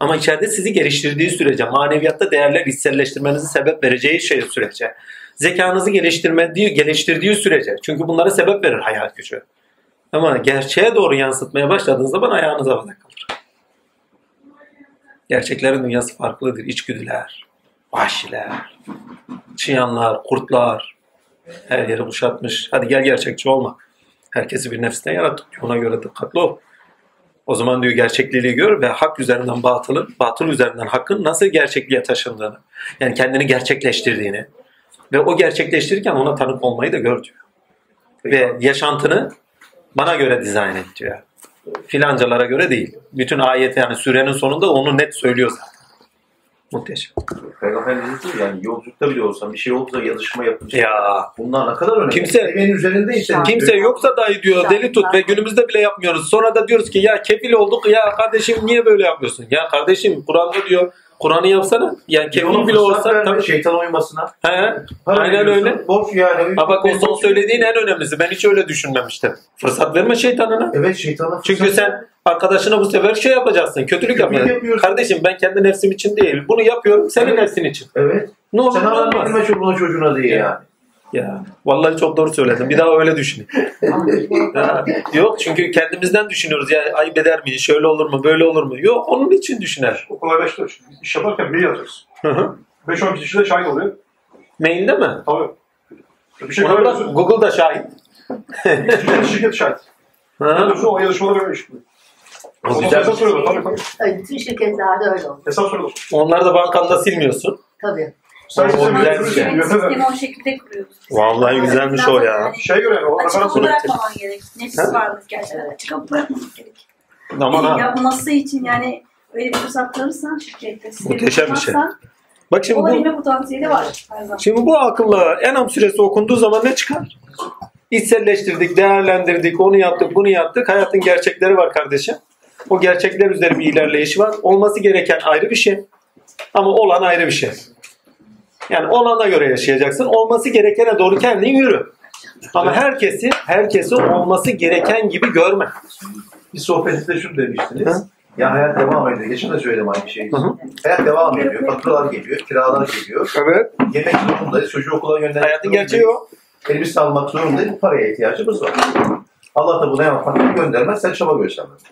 Ama içeride sizi geliştirdiği sürece, maneviyatta değerler içselleştirmenizi sebep vereceği şey sürece, zekanızı geliştirmediği, geliştirdiği sürece. Çünkü bunlara sebep verir hayal gücü. Ama gerçeğe doğru yansıtmaya başladığınız zaman ayağınız havada kalır. Gerçeklerin dünyası farklıdır. İçgüdüler, vahşiler, çıyanlar, kurtlar her yeri kuşatmış. Hadi gel gerçekçi olma. Herkesi bir nefsten yarattık. Ona göre dikkatli ol. O zaman diyor gerçekliği gör ve hak üzerinden batılın, batıl üzerinden hakkın nasıl gerçekliğe taşındığını, yani kendini gerçekleştirdiğini ve o gerçekleştirirken ona tanık olmayı da gör diyor. Ve yaşantını bana göre dizayn et diyor. Filancalara göre değil. Bütün ayet yani sürenin sonunda onu net söylüyor zaten. Muhteşem. Peygamberimiz diyor yani yolculukta bile olsam bir şey olursa yazışma yapacağım. Ya Bunlar ne kadar önemli. Kimse- Seviyenin üzerindeyse. kimse yoksa dahi diyor deli tut ve günümüzde bile yapmıyoruz. Sonra da diyoruz ki ya kefil olduk ya kardeşim niye böyle yapıyorsun? Ya kardeşim Kur'an'da diyor Kur'an'ı yapsana. Yani kefil bile olsa tabii. Şeytan uymasına. He, aynen öyle. Borç yani. Ha bak o son söylediğin en önemlisi. Ben hiç öyle düşünmemiştim. Fırsat verme şeytanına. Evet şeytana. Çünkü sen arkadaşına bu sefer şey yapacaksın. Kötülük yapacaksın. Kardeşim ben kendi nefsim için değil. Bunu yapıyorum senin Evet. nefsin için. Evet. Ne olur Sen ne olmaz. çoluğuna çocuğuna Ya. yani. Ya vallahi çok doğru söyledin. Bir daha öyle düşün. Ya, yok çünkü kendimizden düşünüyoruz. Ya ayıp eder miyiz? Şöyle olur mu? Böyle olur mu? Yok onun için düşüner. Okula beşte iş yaparken mail atıyoruz. Hı hı. 5-10 kişi de şahit oluyor. Mailde mi? Tabii. Bir şey Ona. Google'da şahit. Şirket, şirket şahit. Hı. Görüyorsun o yarışmada böyle iş. O güzel hesap şey. soruyorlar. Tabii. Tabii bütün şirketlerde öyle oluyor. Hesap soruyorlar. Onları da bankanda silmiyorsun. Tabii. Sen O güzel bir şey. yönetemem. Sistemi o şekilde kuruyoruz. Vallahi güzelmiş o ya. Şey göre o Açık soruyor. bırakmaman gerek. Nefis varlık gerçekten. Açık bırakmamak gerek. Aman ha. Yapması için yani öyle bir fırsat tanırsan şirkette. sistemi Muhteşem bir şey. Bak şimdi bu, Olabilme potansiyeli var her zaman. şimdi bu akılla Enam suresi okunduğu zaman ne çıkar? İçselleştirdik, değerlendirdik, onu yaptık, bunu yaptık. Hayatın gerçekleri var kardeşim. O gerçekler üzeri bir ilerleyiş var. Olması gereken ayrı bir şey. Ama olan ayrı bir şey. Yani olana göre yaşayacaksın. Olması gerekene doğru kendin yürü. Ama herkesi, herkesi olması gereken gibi görme. Bir sohbetinizde şunu demiştiniz. Hı? Ya hayat devam ediyor. Geçen de söyledim aynı şeyi. Hı hı. Hayat devam ediyor. Faturalar geliyor, kiralar geliyor. Evet. Yemek zorundayız, çocuğu okula göndermek Hayatın gerçeği o. Elbise almak zorundayız. Paraya ihtiyacımız var. Allah da buna yapmak göndermez. Sen çaba göstermen lazım.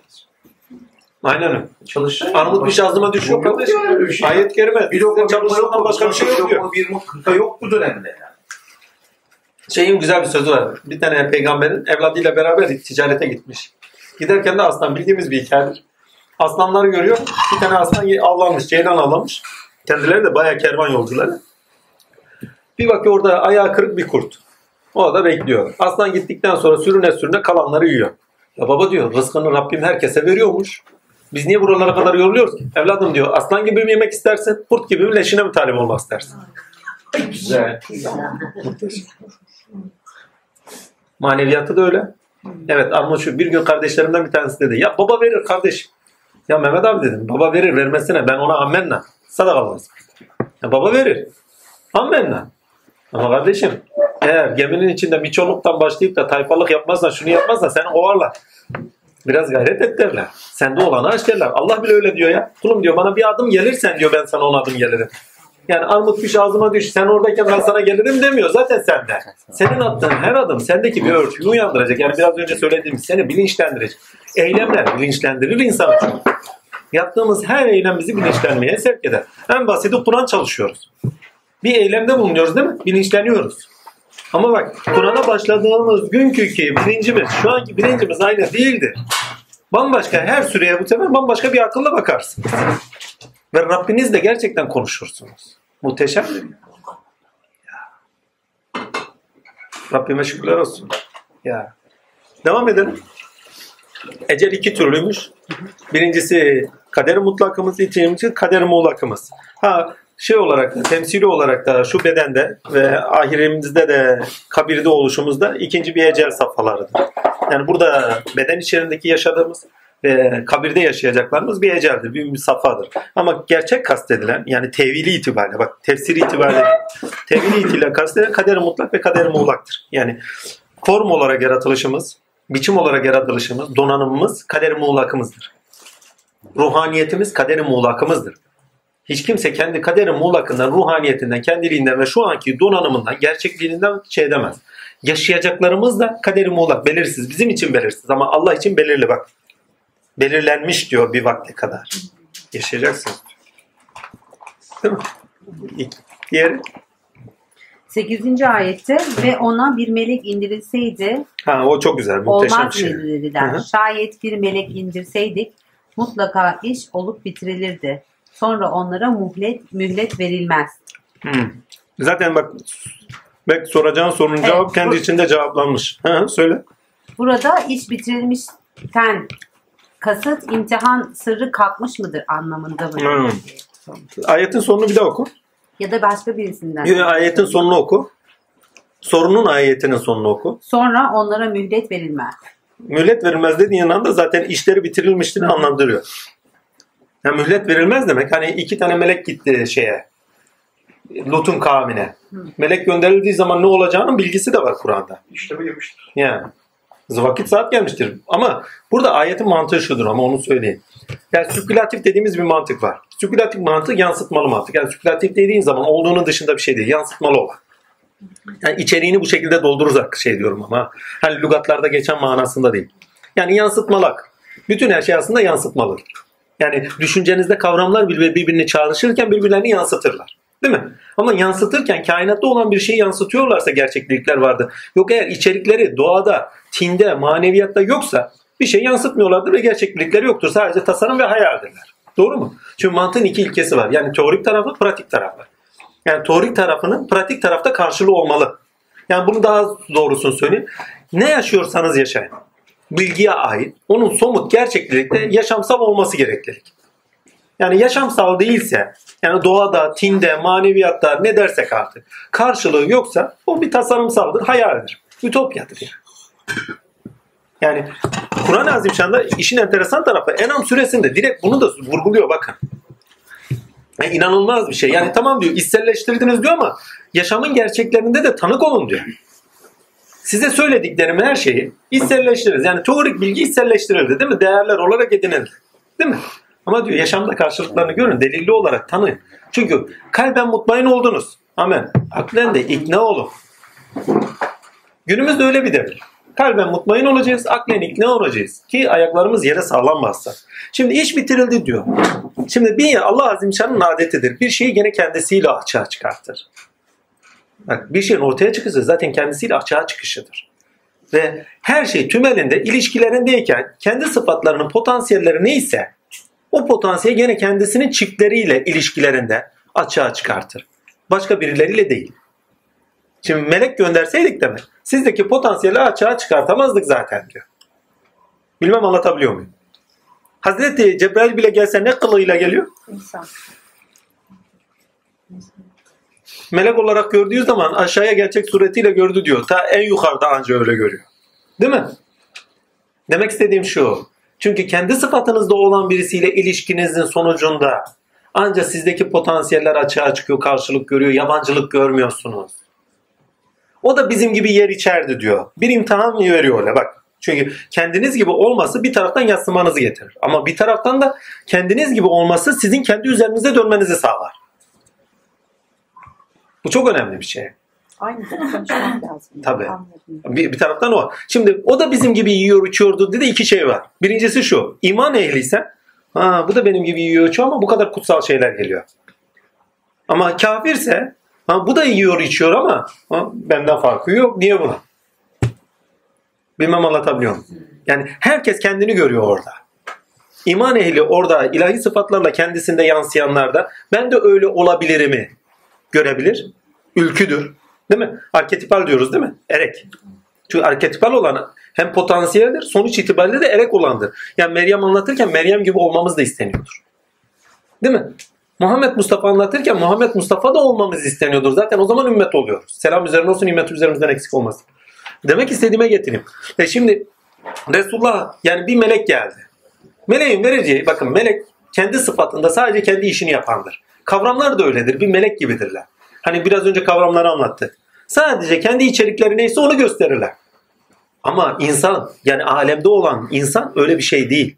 Aynen. Çalışacaksın. Armut bir şazlıma düşüyor Yok kardeşim. öyle bir şey. Ayet kerime. Bir lokma Sizden çalışmaktan başka bir şey yok diyor. Bir lokma yok bu dönemde yani. Şeyin güzel bir sözü var. Bir tane peygamberin evladıyla beraber ticarete gitmiş. Giderken de aslan bildiğimiz bir hikayedir. Aslanları görüyor. Bir tane aslan avlanmış, ceylan avlamış. Kendileri de bayağı kervan yolcuları. Bir bakıyor orada ayağı kırık bir kurt. O da bekliyor. Aslan gittikten sonra sürüne sürüne kalanları yiyor. Ya baba diyor rızkını Rabbim herkese veriyormuş. Biz niye buralara kadar yoruluyoruz ki? Evladım diyor aslan gibi mi yemek istersin? Kurt gibi mi leşine mi talip olmak istersin? Güzel. Maneviyatı da öyle. Evet Armut şu bir gün kardeşlerimden bir tanesi dedi. Ya baba verir kardeş. Ya Mehmet abi dedim. Baba verir vermesine ben ona ammenna. Sadakallah. Ya baba verir. Ammenna. Ama kardeşim eğer geminin içinde bir çoluktan başlayıp da tayfalık yapmazsan şunu yapmazsan seni kovarlar. Biraz gayret et derler. Sende olanı aç derler. Allah bile öyle diyor ya. Kulum diyor bana bir adım gelirsen diyor ben sana on adım gelirim. Yani armut piş ağzıma düş sen oradayken ben sana gelirim demiyor. Zaten sende. Senin attığın her adım sendeki bir örtüyü uyandıracak. Yani biraz önce söylediğim seni bilinçlendirecek. Eylemler bilinçlendirir insanı. Yaptığımız her eylem bizi bilinçlenmeye sevk eder. En basiti Kur'an çalışıyoruz. Bir eylemde bulunuyoruz değil mi? Bilinçleniyoruz. Ama bak Kur'an'a başladığımız günkü ki bilincimiz, şu anki bilincimiz aynı değildir. Bambaşka her süreye bu sefer bambaşka bir akılla bakarsınız. Ve Rabbinizle gerçekten konuşursunuz. Muhteşem değil mi? Ya. Rabbime şükürler olsun. Ya. Devam edelim. Ecel iki türlüymüş. Birincisi kader mutlakımız, ikincisi kader muğlakımız. Ha şey olarak da, temsili olarak da şu bedende ve ahirimizde de kabirde oluşumuzda ikinci bir ecel safhalarıdır. Yani burada beden içerisindeki yaşadığımız ve kabirde yaşayacaklarımız bir eceldir, bir, safhadır. Ama gerçek kastedilen yani tevili itibariyle bak tefsiri itibariyle tevili itibariyle kastedilen kader mutlak ve kader muğlaktır. Yani form olarak yaratılışımız, biçim olarak yaratılışımız, donanımımız kader muğlakımızdır. Ruhaniyetimiz kader muğlakımızdır. Hiç kimse kendi kaderi muğlakından, ruhaniyetinden, kendiliğinden ve şu anki donanımından, gerçekliğinden şey edemez. Yaşayacaklarımız da kaderi muğlak, belirsiz. Bizim için belirsiz ama Allah için belirli bak. Belirlenmiş diyor bir vakte kadar. Yaşayacaksınız. Değil mi? Diğeri. 8. ayette ve ona bir melek indirilseydi Ha o çok güzel. Muhteşem olmaz şey. mıydı dediler. Hı hı. Şayet bir melek indirseydik mutlaka iş olup bitirilirdi. Sonra onlara muhlet, mühlet verilmez. Hmm. Zaten bak belki soracağın sorunun Evet, cevap kendi bu- içinde cevaplanmış. Ha, söyle. Burada iş bitirilmişten kasıt imtihan sırrı kalkmış mıdır anlamında mı? Hmm. Ayetin sonunu bir daha oku. Ya da başka birisinden. Yo, Ayetin sonunu oku. Sorunun ayetinin sonunu oku. Sonra onlara mühlet verilmez. Mühlet verilmez dediğin anda zaten işleri bitirilmiştir anlandırıyor. Ya mühlet verilmez demek hani iki tane melek gitti şeye. Lut'un kavmine. Melek gönderildiği zaman ne olacağının bilgisi de var Kur'an'da. İşleme girmiştir. Yani vakit saat gelmiştir. Ama burada ayetin mantığı şudur ama onu söyleyeyim. Yani sükülatif dediğimiz bir mantık var. Sükülatif mantık yansıtmalı mantık. Yani sükülatif dediğin zaman olduğunun dışında bir şey değil. Yansıtmalı olan. Yani içeriğini bu şekilde dolduracak şey diyorum ama. Hani lügatlarda geçen manasında değil. Yani yansıtmalak. Bütün her şey aslında yansıtmalı. Yani düşüncenizde kavramlar birbir- birbirini çağrışırken birbirlerini yansıtırlar. Değil mi? Ama yansıtırken kainatta olan bir şeyi yansıtıyorlarsa gerçeklikler vardı. Yok eğer içerikleri doğada, tinde, maneviyatta yoksa bir şey yansıtmıyorlardır ve gerçeklikleri yoktur. Sadece tasarım ve hayaldirler. Doğru mu? Çünkü mantığın iki ilkesi var. Yani teorik tarafı, pratik tarafı. Yani teorik tarafının pratik tarafta karşılığı olmalı. Yani bunu daha doğrusunu söyleyeyim. Ne yaşıyorsanız yaşayın. Bilgiye ait, onun somut gerçeklikte yaşamsal olması gereklilik. Yani yaşamsal değilse, yani doğada, tinde, maneviyatta ne dersek artık karşılığı yoksa o bir tasarımsaldır, hayaldir. Ütopyadır yani. Yani Kur'an-ı Azimşan'da işin enteresan tarafı Enam suresinde direkt bunu da vurguluyor bakın. Yani inanılmaz bir şey. Yani tamam diyor içselleştirdiniz diyor ama yaşamın gerçeklerinde de tanık olun diyor. Size söylediklerim her şeyi içselleştiririz. Yani teorik bilgi içselleştirildi değil mi? Değerler olarak edinildi. Değil mi? Ama diyor yaşamda karşılıklarını görün. Delilli olarak tanıyın. Çünkü kalben mutmain oldunuz. Amen. Aklen de ikna olun. Günümüzde öyle bir devir. Kalben mutmain olacağız, aklen ikna olacağız. Ki ayaklarımız yere sağlam bassa. Şimdi iş bitirildi diyor. Şimdi bir Allah Azimşan'ın adetidir. Bir şeyi gene kendisiyle açığa çıkartır. Bak bir şeyin ortaya çıkışı zaten kendisiyle açığa çıkışıdır. Ve her şey tümelinde ilişkilerindeyken kendi sıfatlarının potansiyelleri neyse o potansiyel gene kendisinin çiftleriyle ilişkilerinde açığa çıkartır. Başka birileriyle değil. Şimdi melek gönderseydik demek. Sizdeki potansiyeli açığa çıkartamazdık zaten diyor. Bilmem anlatabiliyor muyum? Hazreti Cebrail bile gelse ne kılığıyla geliyor? İnsan. Melek olarak gördüğü zaman aşağıya gerçek suretiyle gördü diyor. Ta en yukarıda anca öyle görüyor. Değil mi? Demek istediğim şu. Çünkü kendi sıfatınızda olan birisiyle ilişkinizin sonucunda ancak sizdeki potansiyeller açığa çıkıyor, karşılık görüyor, yabancılık görmüyorsunuz. O da bizim gibi yer içerdi diyor. Bir imtihan veriyor öyle bak. Çünkü kendiniz gibi olması bir taraftan yatsımanızı getirir. Ama bir taraftan da kendiniz gibi olması sizin kendi üzerinize dönmenizi sağlar. Bu çok önemli bir şey. Aynı dil konuşmak lazım. <laughs> Tabii. Anladım. Bir, bir taraftan o. Şimdi o da bizim gibi yiyor içiyordu dedi iki şey var. Birincisi şu. iman ehliysen ha, bu da benim gibi yiyor içiyor ama bu kadar kutsal şeyler geliyor. Ama kafirse ha, bu da yiyor içiyor ama ha, benden farkı yok. Niye buna? Bilmem anlatabiliyor muyum? Yani herkes kendini görüyor orada. İman ehli orada ilahi sıfatlarla kendisinde yansıyanlarda ben de öyle olabilirimi görebilir. Ülküdür. Değil mi? Arketipal diyoruz değil mi? Erek. Çünkü arketipal olan hem potansiyeldir, sonuç itibariyle de erek olandır. Yani Meryem anlatırken Meryem gibi olmamız da isteniyordur. Değil mi? Muhammed Mustafa anlatırken Muhammed Mustafa da olmamız isteniyordur. Zaten o zaman ümmet oluyoruz. Selam üzerine olsun, nimet üzerimizden eksik olmasın. Demek istediğime getireyim. E şimdi Resulullah yani bir melek geldi. Meleğin vereceği, bakın melek kendi sıfatında sadece kendi işini yapandır. Kavramlar da öyledir. Bir melek gibidirler. Hani biraz önce kavramları anlattı. Sadece kendi içerikleri neyse onu gösterirler. Ama insan yani alemde olan insan öyle bir şey değil.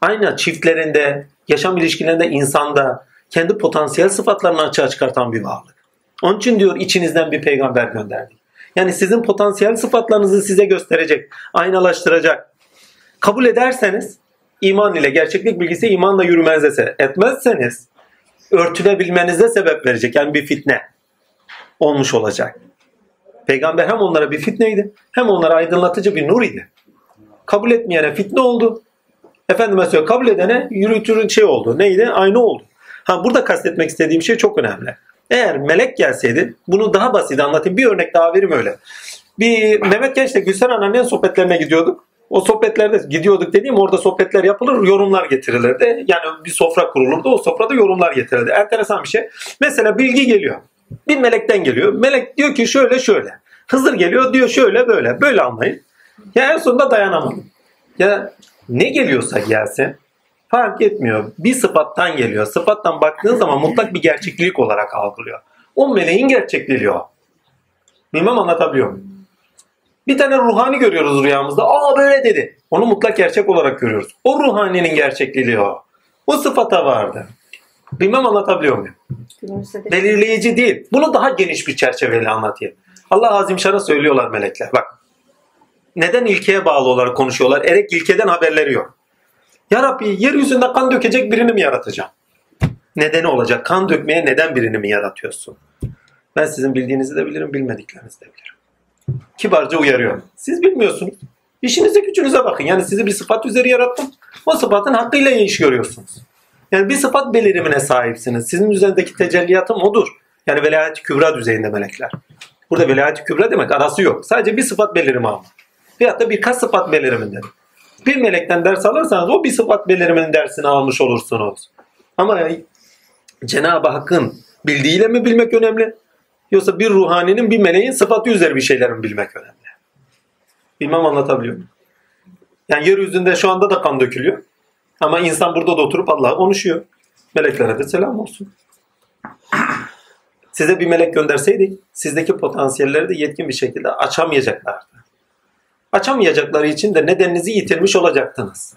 Aynı çiftlerinde, yaşam ilişkilerinde insanda kendi potansiyel sıfatlarını açığa çıkartan bir varlık. Onun için diyor içinizden bir peygamber gönderdik. Yani sizin potansiyel sıfatlarınızı size gösterecek, aynalaştıracak. Kabul ederseniz iman ile gerçeklik bilgisi imanla yürümenize etmezseniz örtülebilmenize sebep verecek. Yani bir fitne olmuş olacak. Peygamber hem onlara bir fitneydi hem onlara aydınlatıcı bir nur idi. Kabul etmeyene fitne oldu. Efendime söylüyor kabul edene yürütürün şey oldu. Neydi? Aynı oldu. Ha burada kastetmek istediğim şey çok önemli. Eğer melek gelseydi bunu daha basit anlatayım. Bir örnek daha vereyim öyle. Bir Mehmet Genç'le Gülsen Anneanne'nin sohbetlerine gidiyorduk. O sohbetlerde gidiyorduk dediğim orada sohbetler yapılır, yorumlar getirilirdi. Yani bir sofra kurulurdu, o sofrada yorumlar getirilirdi. Enteresan bir şey. Mesela bilgi geliyor. Bir melekten geliyor. Melek diyor ki şöyle şöyle. Hızır geliyor diyor şöyle böyle. Böyle anlayın. Ya en sonunda dayanamadım. Ya ne geliyorsa gelsin fark etmiyor. Bir sıfattan geliyor. Sıfattan baktığın zaman mutlak bir gerçeklik olarak algılıyor. O meleğin gerçekliği o. Bilmem anlatabiliyor muyum? Bir tane ruhani görüyoruz rüyamızda. Aa böyle dedi. Onu mutlak gerçek olarak görüyoruz. O ruhaninin gerçekliği o. O sıfata vardı. Bilmem anlatabiliyor muyum? Belirleyici değil. Bunu daha geniş bir çerçeveyle anlatayım. Allah Azimşan'a söylüyorlar melekler. Bak. Neden ilkeye bağlı olarak konuşuyorlar? Erek ilkeden haberleri yok. Ya Rabbi yeryüzünde kan dökecek birini mi yaratacağım? Nedeni olacak. Kan dökmeye neden birini mi yaratıyorsun? Ben sizin bildiğinizi de bilirim, bilmediklerinizi de bilirim. Kibarca uyarıyor. Siz bilmiyorsunuz. İşinize gücünüze bakın. Yani sizi bir sıfat üzeri yarattım. O sıfatın hakkıyla iş görüyorsunuz. Yani bir sıfat belirimine sahipsiniz. Sizin üzerindeki tecelliyatım odur. Yani velayet-i kübra düzeyinde melekler. Burada velayet-i kübra demek arası yok. Sadece bir sıfat belirimi ama. Veyahut da birkaç sıfat beliriminden. Bir melekten ders alırsanız o bir sıfat beliriminin dersini almış olursunuz. Ama Cenab-ı Hakk'ın bildiğiyle mi bilmek önemli? Yoksa bir ruhaninin bir meleğin sıfatı üzeri bir şeyleri mi bilmek önemli? Bilmem anlatabiliyor muyum? Yani yeryüzünde şu anda da kan dökülüyor. Ama insan burada da oturup Allah'a konuşuyor. Meleklere de selam olsun. Size bir melek gönderseydik sizdeki potansiyelleri de yetkin bir şekilde açamayacaklardı. Açamayacakları için de nedeninizi yitirmiş olacaktınız.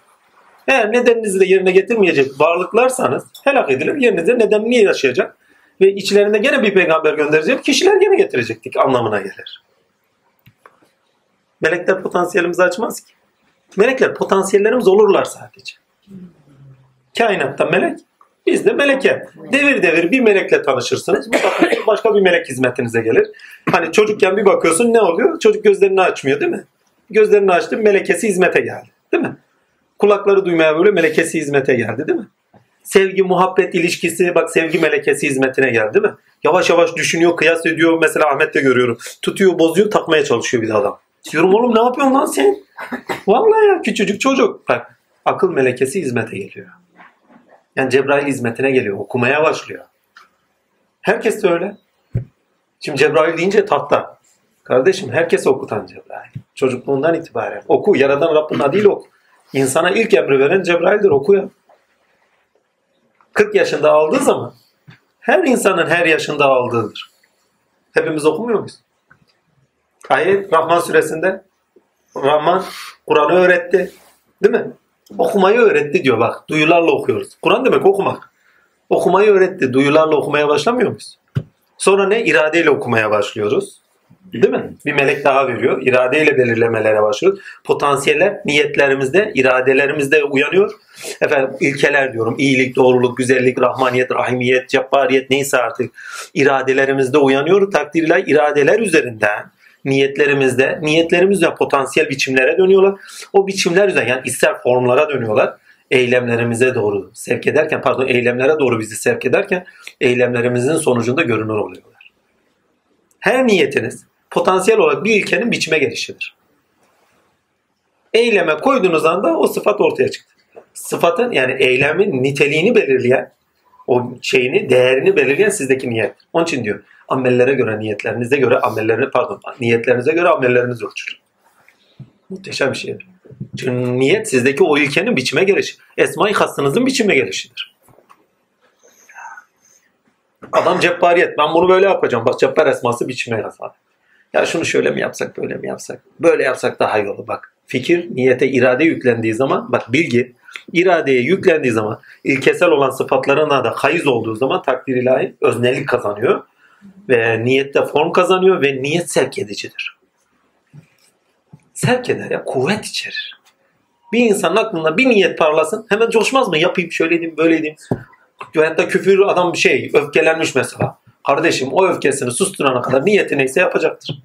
Eğer nedeninizi de yerine getirmeyecek varlıklarsanız helak edilir. Yerinizde nedenini yaşayacak ve içlerinde gene bir peygamber gönderecek kişiler gene getirecektik anlamına gelir. Melekler potansiyelimizi açmaz ki. Melekler potansiyellerimiz olurlar sadece. Kainatta melek, biz de meleke. Devir devir bir melekle tanışırsınız. <laughs> Başka bir melek hizmetinize gelir. Hani çocukken bir bakıyorsun ne oluyor? Çocuk gözlerini açmıyor değil mi? Gözlerini açtı melekesi hizmete geldi. Değil mi? Kulakları duymaya böyle melekesi hizmete geldi değil mi? Sevgi, muhabbet ilişkisi bak sevgi melekesi hizmetine geldi mi? Yavaş yavaş düşünüyor, kıyas ediyor. Mesela Ahmet'te görüyorum. Tutuyor, bozuyor, takmaya çalışıyor bir adam. Diyorum oğlum ne yapıyorsun lan sen? Vallahi ya küçücük çocuk. Bak akıl melekesi hizmete geliyor. Yani Cebrail hizmetine geliyor. Okumaya başlıyor. Herkes de öyle. Şimdi Cebrail deyince tahta. Kardeşim herkes okutan Cebrail. Çocukluğundan itibaren. Oku. Yaradan Rabbin adıyla oku. İnsana ilk emri veren Cebrail'dir. Oku ya. 40 yaşında aldığı zaman her insanın her yaşında aldığıdır. Hepimiz okumuyor muyuz? Ayet Rahman suresinde Rahman Kur'an'ı öğretti. Değil mi? Okumayı öğretti diyor bak. Duyularla okuyoruz. Kur'an demek okumak. Okumayı öğretti. Duyularla okumaya başlamıyor muyuz? Sonra ne? İradeyle okumaya başlıyoruz. Değil mi? Bir melek daha veriyor. İradeyle belirlemelere başlıyoruz. Potansiyeller niyetlerimizde, iradelerimizde uyanıyor. Efendim ilkeler diyorum. İyilik, doğruluk, güzellik, rahmaniyet, rahimiyet, cebbariyet neyse artık iradelerimizde uyanıyor. Takdirle iradeler üzerinden niyetlerimizde, niyetlerimizde potansiyel biçimlere dönüyorlar. O biçimler üzerinden yani ister formlara dönüyorlar. Eylemlerimize doğru sevk ederken, pardon eylemlere doğru bizi sevk ederken eylemlerimizin sonucunda görünür oluyorlar. Her niyetiniz potansiyel olarak bir ilkenin biçime gelişidir. Eyleme koyduğunuz anda o sıfat ortaya çıktı. Sıfatın yani eylemin niteliğini belirleyen, o şeyini, değerini belirleyen sizdeki niyet. Onun için diyor amellere göre niyetlerinize göre amellerini pardon niyetlerinize göre amelleriniz ölçülür. Muhteşem bir şeydir. Çünkü niyet sizdeki o ilkenin biçime gelişi. Esma-i hasınızın biçime gelişidir. Adam cebbariyet. Ben bunu böyle yapacağım. Bak cebbar esması biçime yazar. Ya şunu şöyle mi yapsak, böyle mi yapsak? Böyle yapsak daha iyi olur. Bak fikir, niyete, irade yüklendiği zaman, bak bilgi, iradeye yüklendiği zaman, ilkesel olan sıfatlarına da kayız olduğu zaman takdir ilahi öznellik kazanıyor. Ve niyette form kazanıyor ve niyet sevk edicidir. Sevk eder ya, kuvvet içerir. Bir insanın aklında bir niyet parlasın hemen coşmaz mı? Yapayım şöyle edeyim böyle edeyim. Hatta küfür adam bir şey öfkelenmiş mesela. Kardeşim o öfkesini susturana kadar niyeti neyse yapacaktır.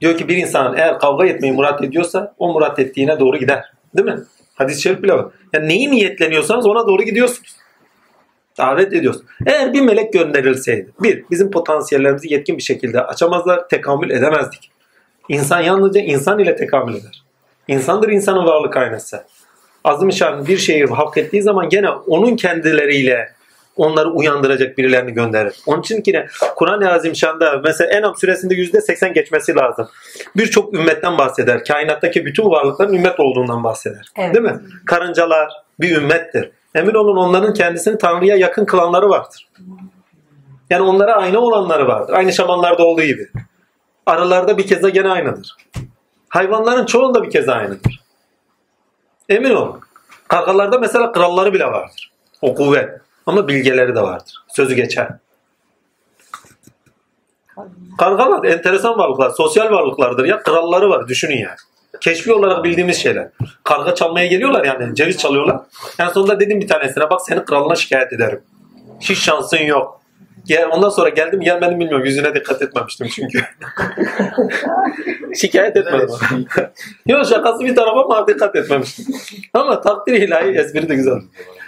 Diyor ki bir insan eğer kavga etmeyi murat ediyorsa o murat ettiğine doğru gider. Değil mi? Hadis-i şerif bile var. Yani neyi niyetleniyorsanız ona doğru gidiyorsunuz. Davet ediyoruz. Eğer bir melek gönderilseydi, bir, bizim potansiyellerimizi yetkin bir şekilde açamazlar, tekamül edemezdik. İnsan yalnızca insan ile tekamül eder. İnsandır insanın varlık aynası. Azim bir şeyi hak ettiği zaman gene onun kendileriyle onları uyandıracak birilerini gönderir. Onun için ki Kur'an-ı Azimşan'da mesela Enam suresinde %80 geçmesi lazım. Birçok ümmetten bahseder. Kainattaki bütün varlıkların ümmet olduğundan bahseder. Evet. Değil mi? Karıncalar bir ümmettir. Emin olun onların kendisini Tanrı'ya yakın kılanları vardır. Yani onlara aynı olanları vardır. Aynı şamanlarda olduğu gibi. Arılarda bir keza gene aynıdır. Hayvanların çoğunda bir kez aynıdır. Emin olun. Kargalarda mesela kralları bile vardır. O kuvvet. Ama bilgeleri de vardır. Sözü geçer. Kargalar enteresan varlıklar. Sosyal varlıklardır ya. Kralları var. Düşünün yani. Keşfi olarak bildiğimiz şeyler. Karga çalmaya geliyorlar yani. Ceviz çalıyorlar. En sonunda dedim bir tanesine bak seni kralına şikayet ederim. Hiç şansın yok. Gel, ondan sonra geldim gelmedim bilmiyorum. Yüzüne dikkat etmemiştim çünkü. <laughs> şikayet etmedim. Yok şakası bir tarafa ama dikkat etmemiştim. Ama takdir ilahi espri de güzel.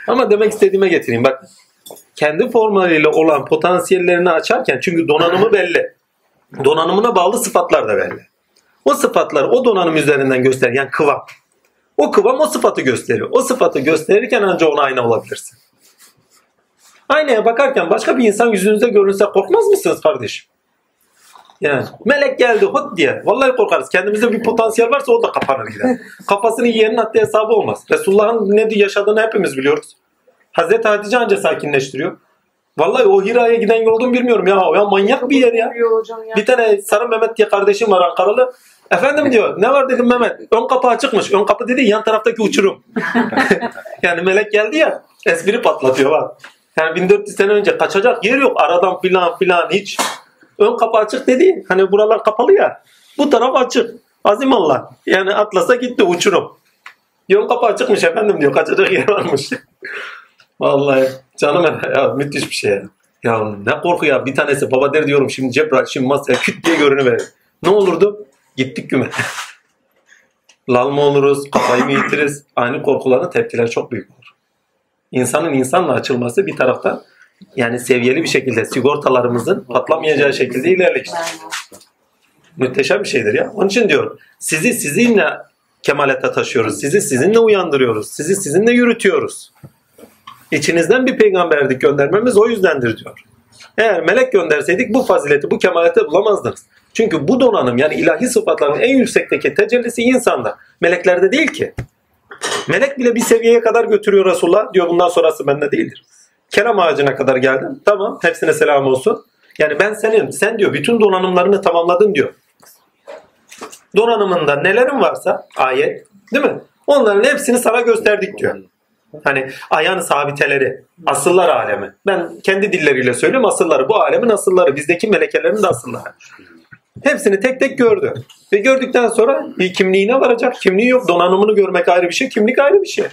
Ama demek istediğime getireyim. Bak kendi formlarıyla olan potansiyellerini açarken çünkü donanımı belli. Donanımına bağlı sıfatlar da belli. O sıfatlar o donanım üzerinden göster yani kıvam. O kıvam o sıfatı gösteriyor. O sıfatı gösterirken ancak ona ayna olabilirsin. Aynaya bakarken başka bir insan yüzünüzde görünse korkmaz mısınız kardeşim? Yani melek geldi hot diye. Vallahi korkarız. Kendimizde bir potansiyel varsa o da kapanır gider. <laughs> Kafasını yiyenin haddi hesabı olmaz. Resulullah'ın ne yaşadığını hepimiz biliyoruz. Hazreti Hatice anca sakinleştiriyor. Vallahi o Hira'ya giden yoldan bilmiyorum ya. Ya manyak bir yer ya. Bir tane Sarı Mehmet diye kardeşim var Ankaralı. Efendim diyor ne var dedim Mehmet. Ön kapı açıkmış. Ön kapı dedi yan taraftaki uçurum. <laughs> yani melek geldi ya espri patlatıyor bak. Yani 1400 sene önce kaçacak yer yok. Aradan filan filan hiç. Ön kapı açık dedi. Hani buralar kapalı ya. Bu taraf açık. Azim Allah. Yani atlasa gitti uçurum. Ön kapı açıkmış efendim diyor. Kaçacak yer varmış. <laughs> Vallahi canım ya müthiş bir şey ya. Ya ne korku ya. Bir tanesi baba der diyorum şimdi Cebrail şimdi masaya küt diye görünüverir. Ne olurdu? Gittik güme. <laughs> Lal mı oluruz? Kafayı mı yitiririz? Aynı korkuların tepkileri çok büyük olur. İnsanın insanla açılması bir taraftan yani seviyeli bir şekilde sigortalarımızın patlamayacağı şekilde ilerleyecek. Müteşem bir şeydir ya. Onun için diyor sizi sizinle kemalete taşıyoruz. Sizi sizinle uyandırıyoruz. Sizi sizinle yürütüyoruz. İçinizden bir peygamberlik göndermemiz o yüzdendir diyor. Eğer melek gönderseydik bu fazileti, bu kemaleti bulamazdınız. Çünkü bu donanım yani ilahi sıfatların en yüksekteki tecellisi insanda. Meleklerde değil ki. Melek bile bir seviyeye kadar götürüyor Resulullah. Diyor bundan sonrası bende değildir. Kelam ağacına kadar geldim. Tamam hepsine selam olsun. Yani ben senin, sen diyor bütün donanımlarını tamamladın diyor. Donanımında nelerin varsa ayet değil mi? Onların hepsini sana gösterdik diyor. Hani ayağın sabiteleri, asıllar alemi. Ben kendi dilleriyle söylüyorum asılları. Bu alemin asılları. Bizdeki melekelerin de asılları. Hepsini tek tek gördü. Ve gördükten sonra bir kimliğine varacak. Kimliği yok. Donanımını görmek ayrı bir şey. Kimlik ayrı bir şey.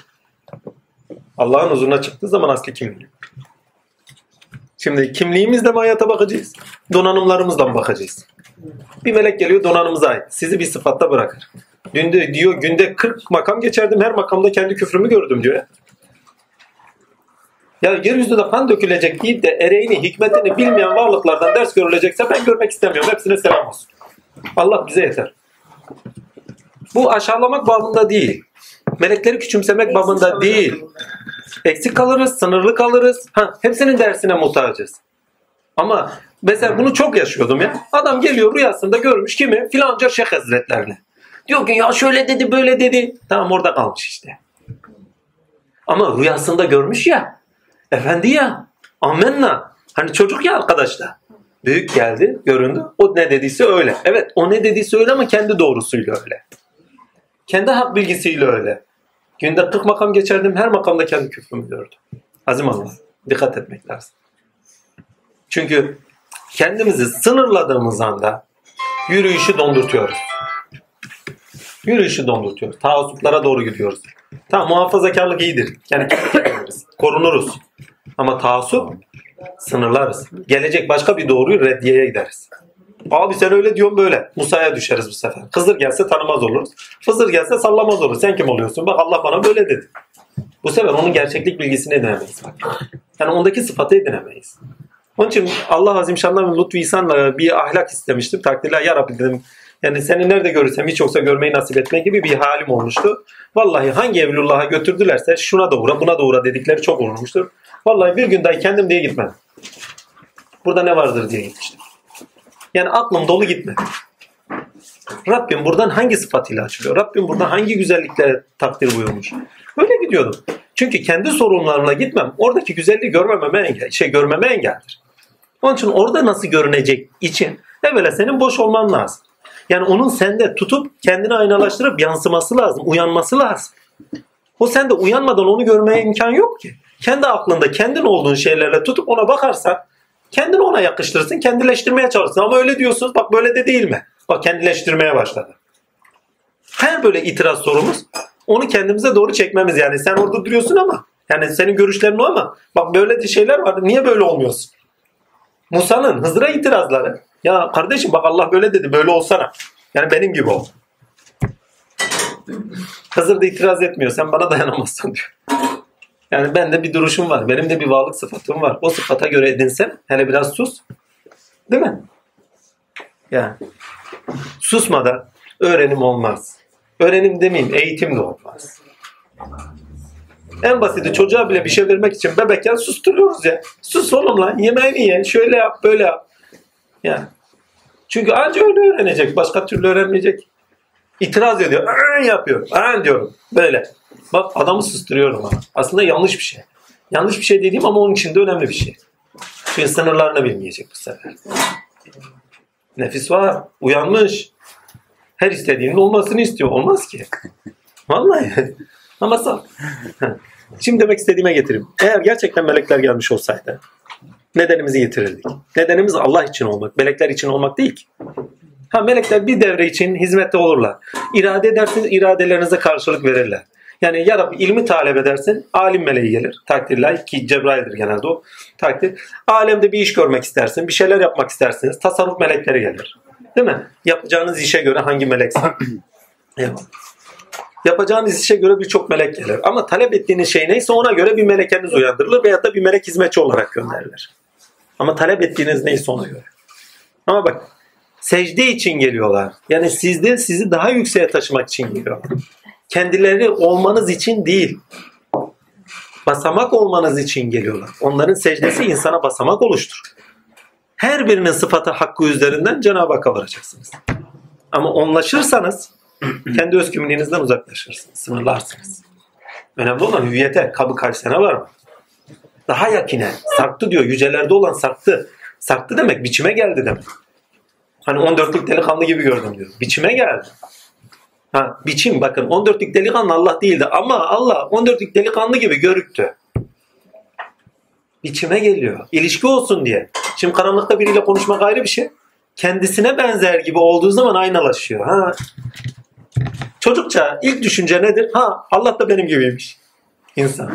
Allah'ın huzuruna çıktığı zaman asli kimliği. Şimdi kimliğimizle mi hayata bakacağız? Donanımlarımızla mı bakacağız? Bir melek geliyor donanımıza ait. Sizi bir sıfatta bırakır. Dün de diyor günde 40 makam geçerdim. Her makamda kendi küfrümü gördüm diyor ya. Yeryüzünde kan dökülecek deyip de ereğini, hikmetini bilmeyen varlıklardan ders görülecekse ben görmek istemiyorum. Hepsine selam olsun. Allah bize yeter. Bu aşağılamak babında değil. Melekleri küçümsemek babında değil. Eksik kalırız, sınırlı kalırız. Ha, hepsinin dersine muhtacız. Ama mesela bunu çok yaşıyordum ya. Adam geliyor rüyasında görmüş kimi? Filanca Şeyh Hazretlerini. Diyor ki ya şöyle dedi böyle dedi. Tamam orada kalmış işte. Ama rüyasında görmüş ya. Efendi ya. Amenna. Hani çocuk ya arkadaşlar. Büyük geldi, göründü. O ne dediyse öyle. Evet o ne dediyse öyle ama kendi doğrusuyla öyle. Kendi hak bilgisiyle öyle. Günde 40 makam geçerdim. Her makamda kendi küfrümü gördüm. Azim Allah. Dikkat etmek lazım. Çünkü kendimizi sınırladığımız anda yürüyüşü dondurtuyoruz. Yürüyüşü dondurtuyoruz. Taassuplara doğru gidiyoruz. Tamam muhafazakarlık iyidir. Yani <coughs> korunuruz. Ama taassup sınırlarız. Gelecek başka bir doğruyu reddiyeye gideriz. Abi sen öyle diyorsun böyle. Musa'ya düşeriz bu sefer. Hızır gelse tanımaz oluruz. Hızır gelse sallamaz oluruz. Sen kim oluyorsun? Bak Allah bana böyle dedi. Bu sefer onun gerçeklik bilgisini edinemeyiz. Yani ondaki sıfatı edinemeyiz. Onun için Allah Azim Şan'dan Lütfü İhsan'la bir ahlak istemiştim. Takdirler ya Rabbi dedim. Yani seni nerede görürsem hiç yoksa görmeyi nasip etme gibi bir halim olmuştu. Vallahi hangi Evlullah'a götürdülerse şuna da uğra buna da uğra dedikleri çok olmuştur. Vallahi bir gün dahi kendim diye gitmedim. Burada ne vardır diye gitmiştim. Yani aklım dolu gitmedi. Rabbim buradan hangi sıfatıyla açılıyor? Rabbim buradan hangi güzellikle takdir buyurmuş? Öyle gidiyordum. Çünkü kendi sorunlarımla gitmem. Oradaki güzelliği görmememe engel, şey görmeme engeldir. Onun için orada nasıl görünecek için evvela senin boş olman lazım. Yani onun sende tutup kendini aynalaştırıp yansıması lazım, uyanması lazım. O sende uyanmadan onu görmeye imkan yok ki. Kendi aklında kendin olduğun şeylerle tutup ona bakarsan kendini ona yakıştırırsın, kendileştirmeye çalışırsın. Ama öyle diyorsunuz bak böyle de değil mi? Bak kendileştirmeye başladı. Her böyle itiraz sorumuz onu kendimize doğru çekmemiz yani. Sen orada duruyorsun ama yani senin görüşlerin o ama bak böyle de şeyler var. Niye böyle olmuyorsun? Musa'nın Hızır'a itirazları. Ya kardeşim bak Allah böyle dedi böyle olsana. Yani benim gibi ol. Hızır da itiraz etmiyor. Sen bana dayanamazsın diyor. Yani bende bir duruşum var. Benim de bir varlık sıfatım var. O sıfata göre edinsem hele biraz sus. Değil mi? Yani susmadan öğrenim olmaz. Öğrenim demeyeyim eğitim de olmaz. En basiti çocuğa bile bir şey vermek için bebekken susturuyoruz ya. Sus oğlum lan yemeğini ye. Şöyle yap böyle yap. Yani. Çünkü anca öyle öğrenecek. Başka türlü öğrenmeyecek. İtiraz ediyor. Aa, yapıyor. Aa, diyorum. Böyle. Bak adamı susturuyorum ama. Aslında yanlış bir şey. Yanlış bir şey dediğim ama onun için de önemli bir şey. Çünkü sınırlarını bilmeyecek bu sefer. Nefis var. Uyanmış. Her istediğinin olmasını istiyor. Olmaz ki. Vallahi. Ama sağ. Şimdi demek istediğime getireyim. Eğer gerçekten melekler gelmiş olsaydı nedenimizi getirirdik. Nedenimiz Allah için olmak, melekler için olmak değil ki. Ha melekler bir devre için hizmette olurlar. İrade edersiniz, iradelerinize karşılık verirler. Yani ya Rabbi ilmi talep edersin, alim meleği gelir. Takdirler ki Cebrail'dir genelde o. Takdir. Alemde bir iş görmek istersin, bir şeyler yapmak istersiniz. Tasarruf melekleri gelir. Değil mi? Yapacağınız işe göre hangi meleksin? <clears throat> Eyvallah. Yapacağınız işe göre birçok melek gelir. Ama talep ettiğiniz şey neyse ona göre bir melekeniz uyandırılır veyahut da bir melek hizmetçi olarak gönderilir. Ama talep ettiğiniz neyse ona göre. Ama bak secde için geliyorlar. Yani sizde sizi daha yükseğe taşımak için geliyorlar. Kendileri olmanız için değil. Basamak olmanız için geliyorlar. Onların secdesi insana basamak oluşturur. Her birinin sıfatı hakkı üzerinden Cenab-ı Hakk'a varacaksınız. Ama onlaşırsanız <clears throat> kendi öz kimliğinizden uzaklaşırsınız. Sınırlarsınız. Önemli olan hüviyete, kabı kalsene var mı? Daha yakine, sarktı diyor. Yücelerde olan sarktı. Sarktı demek biçime geldi demek. Hani 14'lük delikanlı gibi gördüm diyor. Biçime geldi. Ha, biçim bakın 14'lük delikanlı Allah değildi ama Allah 14'lük delikanlı gibi görüktü. Biçime geliyor. İlişki olsun diye. Şimdi karanlıkta biriyle konuşmak ayrı bir şey. Kendisine benzer gibi olduğu zaman aynalaşıyor. Ha. Çocukça ilk düşünce nedir? Ha Allah da benim gibiymiş. İnsan.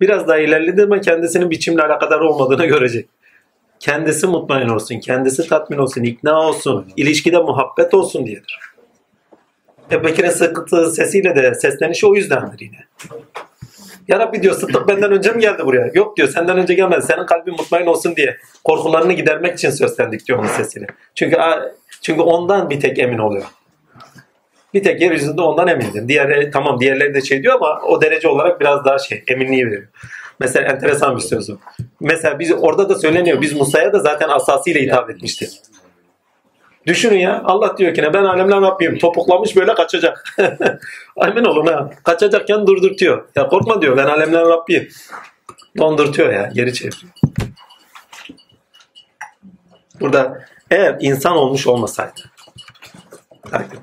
Biraz daha ilerledi ama kendisinin biçimle alakadar olmadığını görecek. Kendisi mutmain olsun, kendisi tatmin olsun, ikna olsun, ilişkide muhabbet olsun diyedir. Ebu Bekir'in sıkıntı sesiyle de seslenişi o yüzdendir yine. Ya Rabbi diyor Sıddık benden önce mi geldi buraya? Yok diyor senden önce gelmedi. Senin kalbin mutmain olsun diye korkularını gidermek için seslendik diyor onun sesiyle. Çünkü çünkü ondan bir tek emin oluyor. Bir tek yeryüzünde ondan emindir. Diğerleri tamam diğerleri de şey diyor ama o derece olarak biraz daha şey eminliği veriyor. Mesela enteresan bir söz o. Mesela biz orada da söyleniyor. Biz Musa'ya da zaten asasıyla hitap etmiştik. Düşünün ya Allah diyor ki ne ben alemler Rabbiyim. Topuklamış böyle kaçacak. <laughs> Emin olun ha. Kaçacakken durdurtuyor. Ya korkma diyor ben alemler Rabbiyim. Dondurtuyor ya. Geri çeviriyor. Burada eğer insan olmuş olmasaydı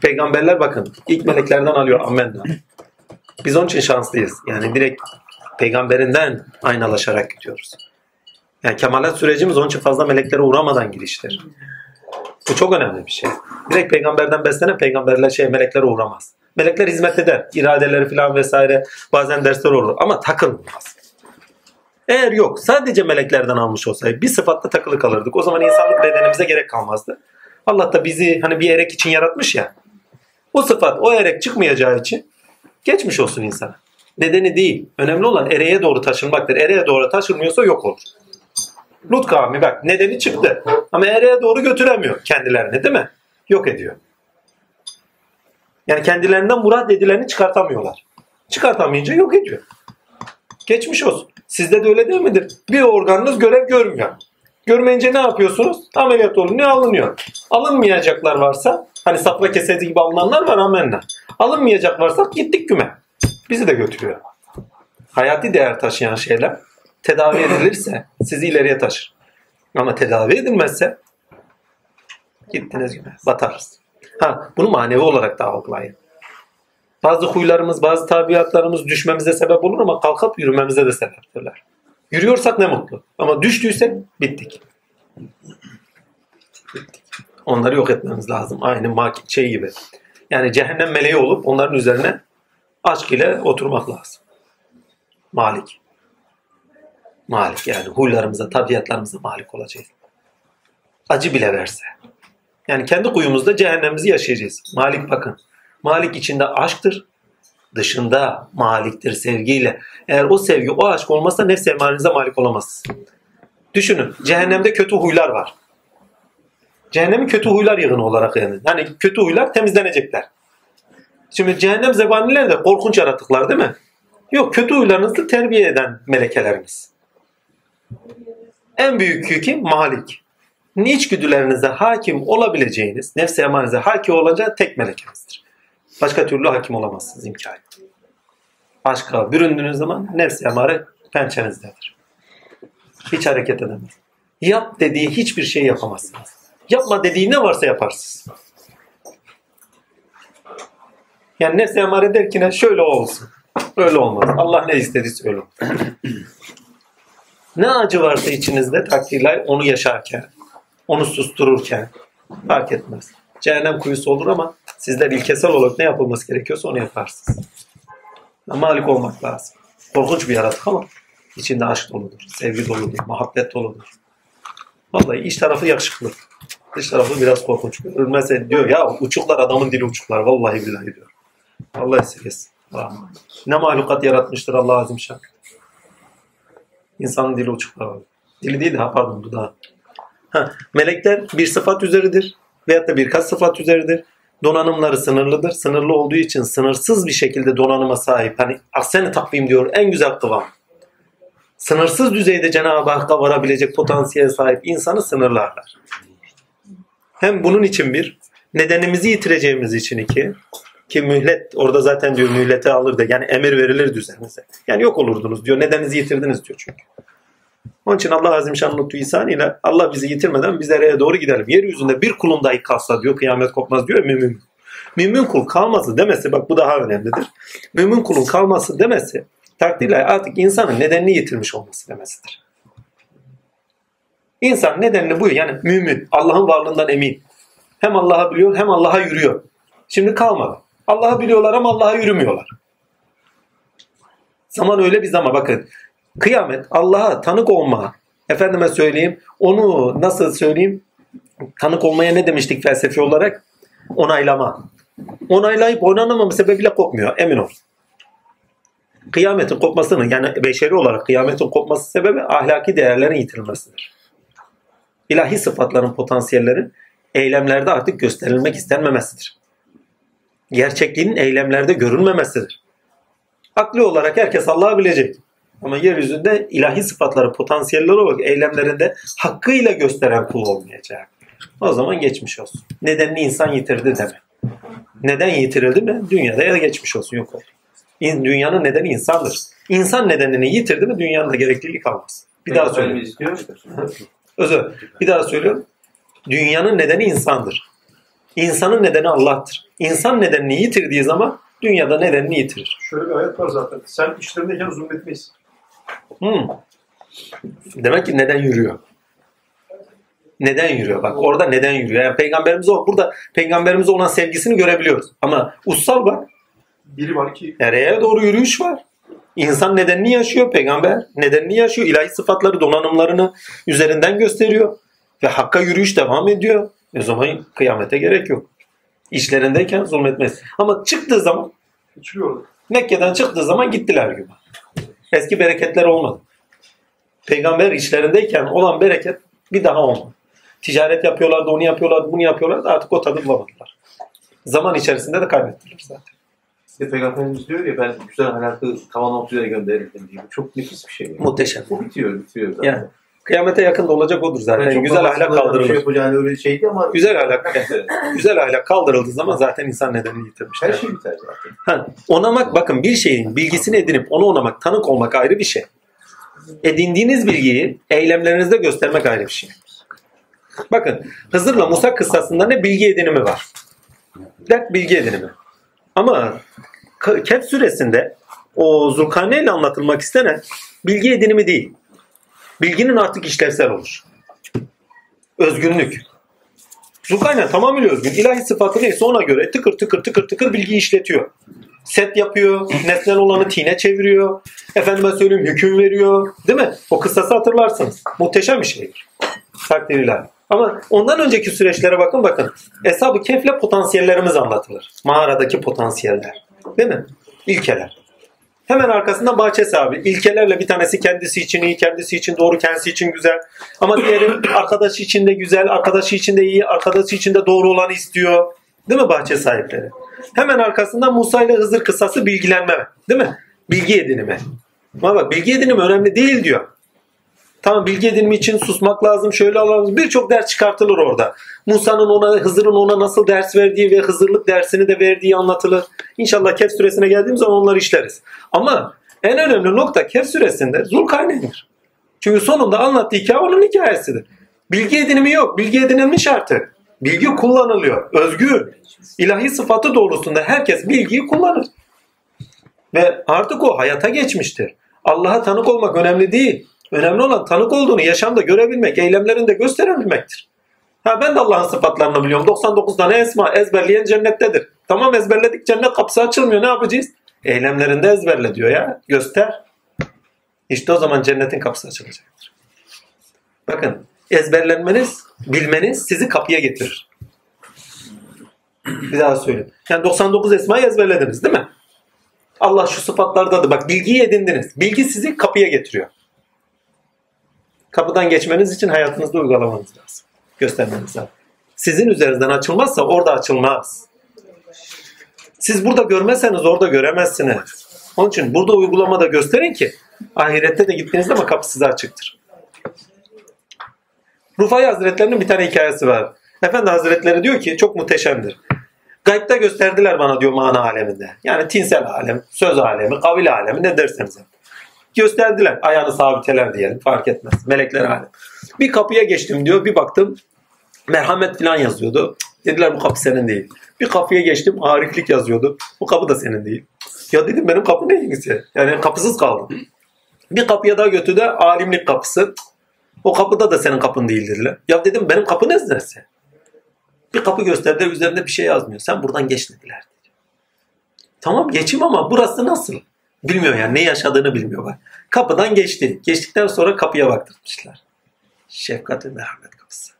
peygamberler bakın ilk meleklerden alıyor ammenna. Biz onun için şanslıyız. Yani direkt peygamberinden aynalaşarak gidiyoruz. Yani kemalat sürecimiz onun için fazla meleklere uğramadan giriştir. Bu çok önemli bir şey. Direkt peygamberden beslenen peygamberler şey meleklere uğramaz. Melekler hizmet eder. İradeleri falan vesaire bazen dersler olur ama takılmaz. Eğer yok sadece meleklerden almış olsaydı bir sıfatla takılı kalırdık. O zaman insanlık bedenimize gerek kalmazdı. Allah da bizi hani bir erek için yaratmış ya. O sıfat o erek çıkmayacağı için geçmiş olsun insana. Nedeni değil. Önemli olan ereğe doğru taşınmaktır. Ereğe doğru taşınmıyorsa yok olur. Lut kavmi bak nedeni çıktı. Ama ereğe doğru götüremiyor kendilerini değil mi? Yok ediyor. Yani kendilerinden murat edileni çıkartamıyorlar. Çıkartamayınca yok ediyor. Geçmiş olsun. Sizde de öyle değil midir? Bir organınız görev görmüyor. Görmeyince ne yapıyorsunuz? Ameliyat olunuyor, alınıyor. Alınmayacaklar varsa, hani safra kesesi gibi alınanlar var amenna. Alınmayacak varsa gittik güme. Bizi de götürüyor. Hayati değer taşıyan şeyler tedavi edilirse sizi ileriye taşır. Ama tedavi edilmezse gittiniz güme. Batarız. Ha, bunu manevi olarak da algılayın. Bazı huylarımız, bazı tabiatlarımız düşmemize sebep olur ama kalkıp yürümemize de sebeptirler. Yürüyorsak ne mutlu. Ama düştüysek bittik. bittik. Onları yok etmemiz lazım. Aynı şey gibi. Yani cehennem meleği olup onların üzerine aşk ile oturmak lazım. Malik. Malik yani huylarımıza, tabiatlarımıza malik olacağız. Acı bile verse. Yani kendi kuyumuzda cehennemimizi yaşayacağız. Malik bakın. Malik içinde aşktır, dışında maliktir sevgiyle. Eğer o sevgi, o aşk olmazsa nefs emanenize malik olamazsınız. Düşünün, cehennemde kötü huylar var. Cehennemin kötü huylar yığını olarak yani. Hani kötü huylar temizlenecekler. Şimdi cehennem zebaniler de korkunç yaratıklar değil mi? Yok, kötü huylarınızı terbiye eden melekelerimiz. En büyük yükü malik. İçgüdülerinize hakim olabileceğiniz, nefse emanenize hakim olacağı tek melekenizdir. Başka türlü hakim olamazsınız imkan. Başka büründüğünüz zaman nefsi emare pençenizdedir. Hiç hareket edemez. Yap dediği hiçbir şey yapamazsınız. Yapma dediği ne varsa yaparsınız. Yani nefsi emare der ki ne şöyle olsun. Öyle olmaz. Allah ne istediyse öyle olur. <clears throat> ne acı varsa içinizde takdirler onu yaşarken, onu sustururken fark etmez. Cehennem kuyusu olur ama sizler ilkesel olarak ne yapılması gerekiyorsa onu yaparsınız. Malik olmak lazım. Korkunç bir yaratık ama içinde aşk doludur, sevgi doludur, muhabbet doludur. Vallahi iç tarafı yakışıklı. Dış tarafı biraz korkunç. Ölmezse diyor ya uçuklar adamın dili uçuklar. Vallahi billahi diyor. Allah esirgesin. Ne mahlukat yaratmıştır Allah azim şan. İnsanın dili uçuklar var. Dili değil de ha pardon dudağı. Ha, melekler bir sıfat üzeridir veyahut da birkaç sıfat üzeridir. Donanımları sınırlıdır. Sınırlı olduğu için sınırsız bir şekilde donanıma sahip. Hani ahsen takvim diyor en güzel kıvam. Sınırsız düzeyde Cenab-ı Hakk'a varabilecek potansiyel sahip insanı sınırlarlar. Hem bunun için bir, nedenimizi yitireceğimiz için iki, ki mühlet orada zaten diyor mühlete alır da yani emir verilir üzerinize. Yani yok olurdunuz diyor. Nedeninizi yitirdiniz diyor çünkü. Onun için Allah Azim Şan lütfu ihsan ile Allah bizi yitirmeden biz nereye doğru gidelim. Yeryüzünde bir kulun dahi kalsa diyor kıyamet kopmaz diyor mümin. Mümin kul kalması demesi bak bu daha önemlidir. Mümin kulun kalması demesi takdirle artık insanın nedenini yitirmiş olması demesidir. İnsan nedenini bu yani mümin Allah'ın varlığından emin. Hem Allah'a biliyor hem Allah'a yürüyor. Şimdi kalmadı. Allah'ı biliyorlar ama Allah'a yürümüyorlar. Zaman öyle bir zaman bakın. Kıyamet Allah'a tanık olma. Efendime söyleyeyim. Onu nasıl söyleyeyim? Tanık olmaya ne demiştik felsefi olarak? Onaylama. Onaylayıp oynanamama sebebiyle kopmuyor. Emin ol. Kıyametin kopmasının yani beşeri olarak kıyametin kopması sebebi ahlaki değerlerin yitirilmesidir. İlahi sıfatların, potansiyellerin eylemlerde artık gösterilmek istenmemesidir gerçekliğinin eylemlerde görünmemesidir. Akli olarak herkes Allah'ı bilecek. Ama yeryüzünde ilahi sıfatları, potansiyelleri olarak eylemlerinde hakkıyla gösteren kul olmayacak. O zaman geçmiş olsun. Nedenini insan yitirdi deme. Neden yitirildi mi? Dünyada ya da geçmiş olsun yok oldu. İn- Dünyanın nedeni insandır. İnsan nedenini yitirdi mi dünyanın da gerekliliği kalmaz. Bir daha söylüyorum. Ki, Özür. Bir daha söylüyorum. Dünyanın nedeni insandır. İnsanın nedeni Allah'tır. İnsan nedenini yitirdiği zaman dünyada nedenini yitirir. Şöyle bir ayet var zaten. Sen işlerindeyken zulmetmeyiz. Hmm. Demek ki neden yürüyor? Neden yürüyor? Bak orada neden yürüyor? Yani peygamberimize o burada peygamberimize olan sevgisini görebiliyoruz. Ama ussal bak Biri var ki nereye doğru yürüyüş var. İnsan nedenini yaşıyor peygamber. Nedenini yaşıyor. İlahi sıfatları, donanımlarını üzerinden gösteriyor. Ve hakka yürüyüş devam ediyor. O zaman kıyamete gerek yok. İşlerindeyken zulmetmez. Ama çıktığı zaman orada. Mekke'den çıktığı zaman gittiler gibi. Eski bereketler olmadı. Peygamber işlerindeyken olan bereket bir daha olmadı. Ticaret yapıyorlardı, onu yapıyorlardı, bunu yapıyorlardı. Artık o tadı bulamadılar. Zaman içerisinde de kaybettiler zaten. işte Peygamberimiz diyor ya ben güzel ahlakı tavan noktaya gönderirdim diye. Bu çok nefis bir şey. Yani. Muhteşem. Bu bitiyor, bitiyor zaten. Yani kıyamete yakın da olacak odur zaten. Yani çok güzel ahlak Şey kaldırılır. yapacağını öyle şeydi ama Güzel ahlak, <laughs> güzel ahlak kaldırıldığı zaman zaten insan nedenini yitirmiş. her şey biter zaten. Ha, onamak bakın bir şeyin bilgisini edinip onu onamak, tanık olmak ayrı bir şey. Edindiğiniz bilgiyi eylemlerinizde göstermek ayrı bir şey. Bakın Hızır'la Musa kıssasında ne bilgi edinimi var. Dert bilgi edinimi. Ama Kehf suresinde o Zulkarneyn ile anlatılmak istenen bilgi edinimi değil. Bilginin artık işlevsel olur. Özgünlük. Zulkarneyn tamamıyla özgün. İlahi sıfatı neyse ona göre tıkır tıkır tıkır tıkır bilgi işletiyor. Set yapıyor, nesnel olanı tine çeviriyor. Efendime söyleyeyim hüküm veriyor. Değil mi? O kıssası hatırlarsınız. Muhteşem bir şeydir. Takdir ilahi. Ama ondan önceki süreçlere bakın bakın. Eshab-ı Kehf'le potansiyellerimiz anlatılır. Mağaradaki potansiyeller. Değil mi? İlkeler. Hemen arkasından bahçe sahibi. İlkelerle bir tanesi kendisi için iyi, kendisi için doğru, kendisi için güzel. Ama diğeri arkadaşı için de güzel, arkadaşı için de iyi, arkadaşı için de doğru olanı istiyor. Değil mi bahçe sahipleri? Hemen arkasından Musa ile Hızır kıssası bilgilenme. Değil mi? Bilgi edinimi. Ama bak bilgi edinimi önemli değil diyor. Tamam bilgi edinimi için susmak lazım, şöyle alalım. Birçok ders çıkartılır orada. Musa'nın ona, Hızır'ın ona nasıl ders verdiği ve Hızırlık dersini de verdiği anlatılır. İnşallah Kehf suresine geldiğimiz zaman onları işleriz. Ama en önemli nokta Kehf suresinde Zulkarneyn'dir. Çünkü sonunda anlattığı hikaye onun hikayesidir. Bilgi edinimi yok. Bilgi edinilmiş artık. Bilgi kullanılıyor. Özgür. İlahi sıfatı doğrultusunda herkes bilgiyi kullanır. Ve artık o hayata geçmiştir. Allah'a tanık olmak önemli değil. Önemli olan tanık olduğunu yaşamda görebilmek, eylemlerinde gösterebilmektir. Ha ben de Allah'ın sıfatlarını biliyorum. 99 tane esma ezberleyen cennettedir. Tamam ezberledik cennet kapısı açılmıyor. Ne yapacağız? Eylemlerinde ezberle diyor ya. Göster. İşte o zaman cennetin kapısı açılacaktır. Bakın ezberlenmeniz, bilmeniz sizi kapıya getirir. Bir daha söyleyeyim. Yani 99 esmayı ezberlediniz değil mi? Allah şu sıfatlardadır. Bak bilgiyi edindiniz. Bilgi sizi kapıya getiriyor. Kapıdan geçmeniz için hayatınızda uygulamanız lazım. Göstermeniz lazım. Sizin üzerinizden açılmazsa orada açılmaz. Siz burada görmezseniz orada göremezsiniz. Onun için burada uygulamada gösterin ki Ahirette de gittiğinizde ama kapı size açıktır. Rufai Hazretlerinin bir tane hikayesi var. Efendi Hazretleri diyor ki çok muhteşemdir. Gayb'da gösterdiler bana diyor mana aleminde. Yani tinsel alem, söz alemi, kavil alemi ne derseniz. Gösterdiler. Ayağını sabiteler diyelim fark etmez. Melekler alem. Bir kapıya geçtim diyor. Bir baktım merhamet falan yazıyordu. Dediler bu kapı senin değil. Bir kapıya geçtim ariflik yazıyordu. Bu kapı da senin değil. Ya dedim benim kapı ne ilgisi? Yani kapısız kaldım. Bir kapıya daha götürdü alimlik kapısı. O kapıda da senin kapın değil dediler. Ya dedim benim kapı ne neresi? Bir kapı gösterdiler üzerinde bir şey yazmıyor. Sen buradan geç dediler. Tamam geçeyim ama burası nasıl? Bilmiyor yani ne yaşadığını bilmiyor bak. Kapıdan geçti. Geçtikten sonra kapıya baktırmışlar. Şefkat ve merhamet kapısı.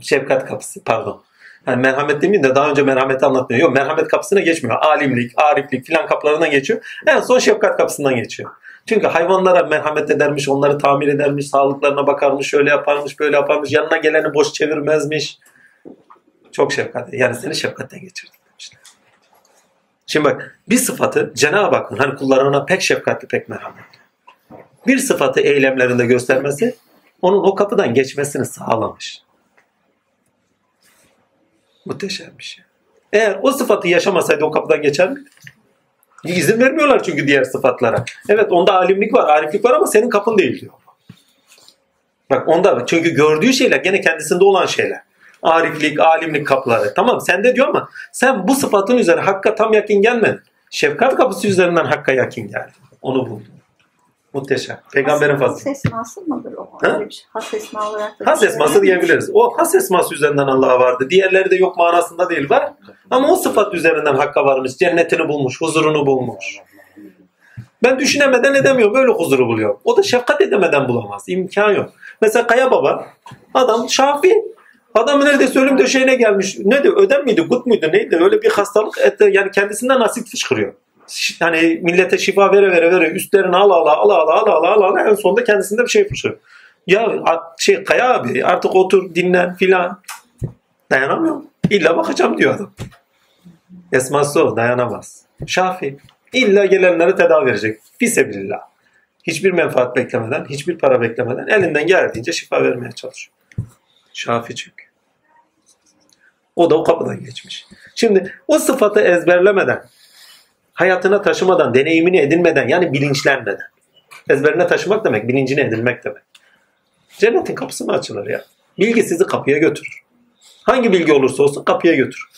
Şefkat kapısı pardon. Yani merhamet demeyeyim de daha önce merhameti anlatmıyor. Yok merhamet kapısına geçmiyor. Alimlik, ariflik filan kapılarından geçiyor. En son şefkat kapısından geçiyor. Çünkü hayvanlara merhamet edermiş, onları tamir edermiş, sağlıklarına bakarmış, şöyle yaparmış, böyle yaparmış, yanına geleni boş çevirmezmiş. Çok şefkat. Yani seni şefkatten geçirdi. Şimdi bak bir sıfatı Cenab-ı Hakk'ın hani kullarına pek şefkatli pek merhametli. Bir sıfatı eylemlerinde göstermesi onun o kapıdan geçmesini sağlamış. Muhteşem bir şey. Eğer o sıfatı yaşamasaydı o kapıdan geçer mi? İzin vermiyorlar çünkü diğer sıfatlara. Evet onda alimlik var, ariflik var ama senin kapın değil diyor. Bak onda çünkü gördüğü şeyler gene kendisinde olan şeyler. Ariflik, alimlik kapıları. Tamam sende diyor ama sen bu sıfatın üzerine hakka tam yakın gelmedin. Şefkat kapısı üzerinden hakka yakın geldin. Onu buldun. Muhteşem. Peygamberin Has fazla. esması mıdır o? Ha? Şey. Has esma olarak da. Has esması diyebiliriz. O has esması üzerinden Allah'a vardı. Diğerleri de yok manasında değil var. Ama o sıfat üzerinden hakka varmış. Cennetini bulmuş, huzurunu bulmuş. Ben düşünemeden edemiyorum. Böyle huzuru buluyor. O da şefkat edemeden bulamaz. İmkan yok. Mesela Kaya Baba adam şafi. Adam neredeyse ölüm döşeğine gelmiş. Ne diyor? Ödem miydi? Gut muydu? Neydi? Öyle bir hastalık etti. Yani kendisinden asit fışkırıyor. Hani millete şifa vere vere vere üstlerini ala ala ala ala ala ala ala, en sonunda kendisinde bir şey fışkırıyor. Ya şey Kaya abi artık otur dinlen filan. Dayanamıyorum. İlla bakacağım diyor adam. Esması o dayanamaz. Şafi. İlla gelenlere tedavi verecek. Fisebilillah. Hiçbir menfaat beklemeden, hiçbir para beklemeden elinden geldiğince şifa vermeye çalışıyor. Şafi çünkü. O da o kapıdan geçmiş. Şimdi o sıfatı ezberlemeden, hayatına taşımadan, deneyimini edinmeden yani bilinçlenmeden. Ezberine taşımak demek, bilincini edinmek demek. Cennetin kapısı mı açılır ya? Bilgi sizi kapıya götürür. Hangi bilgi olursa olsun kapıya götürür.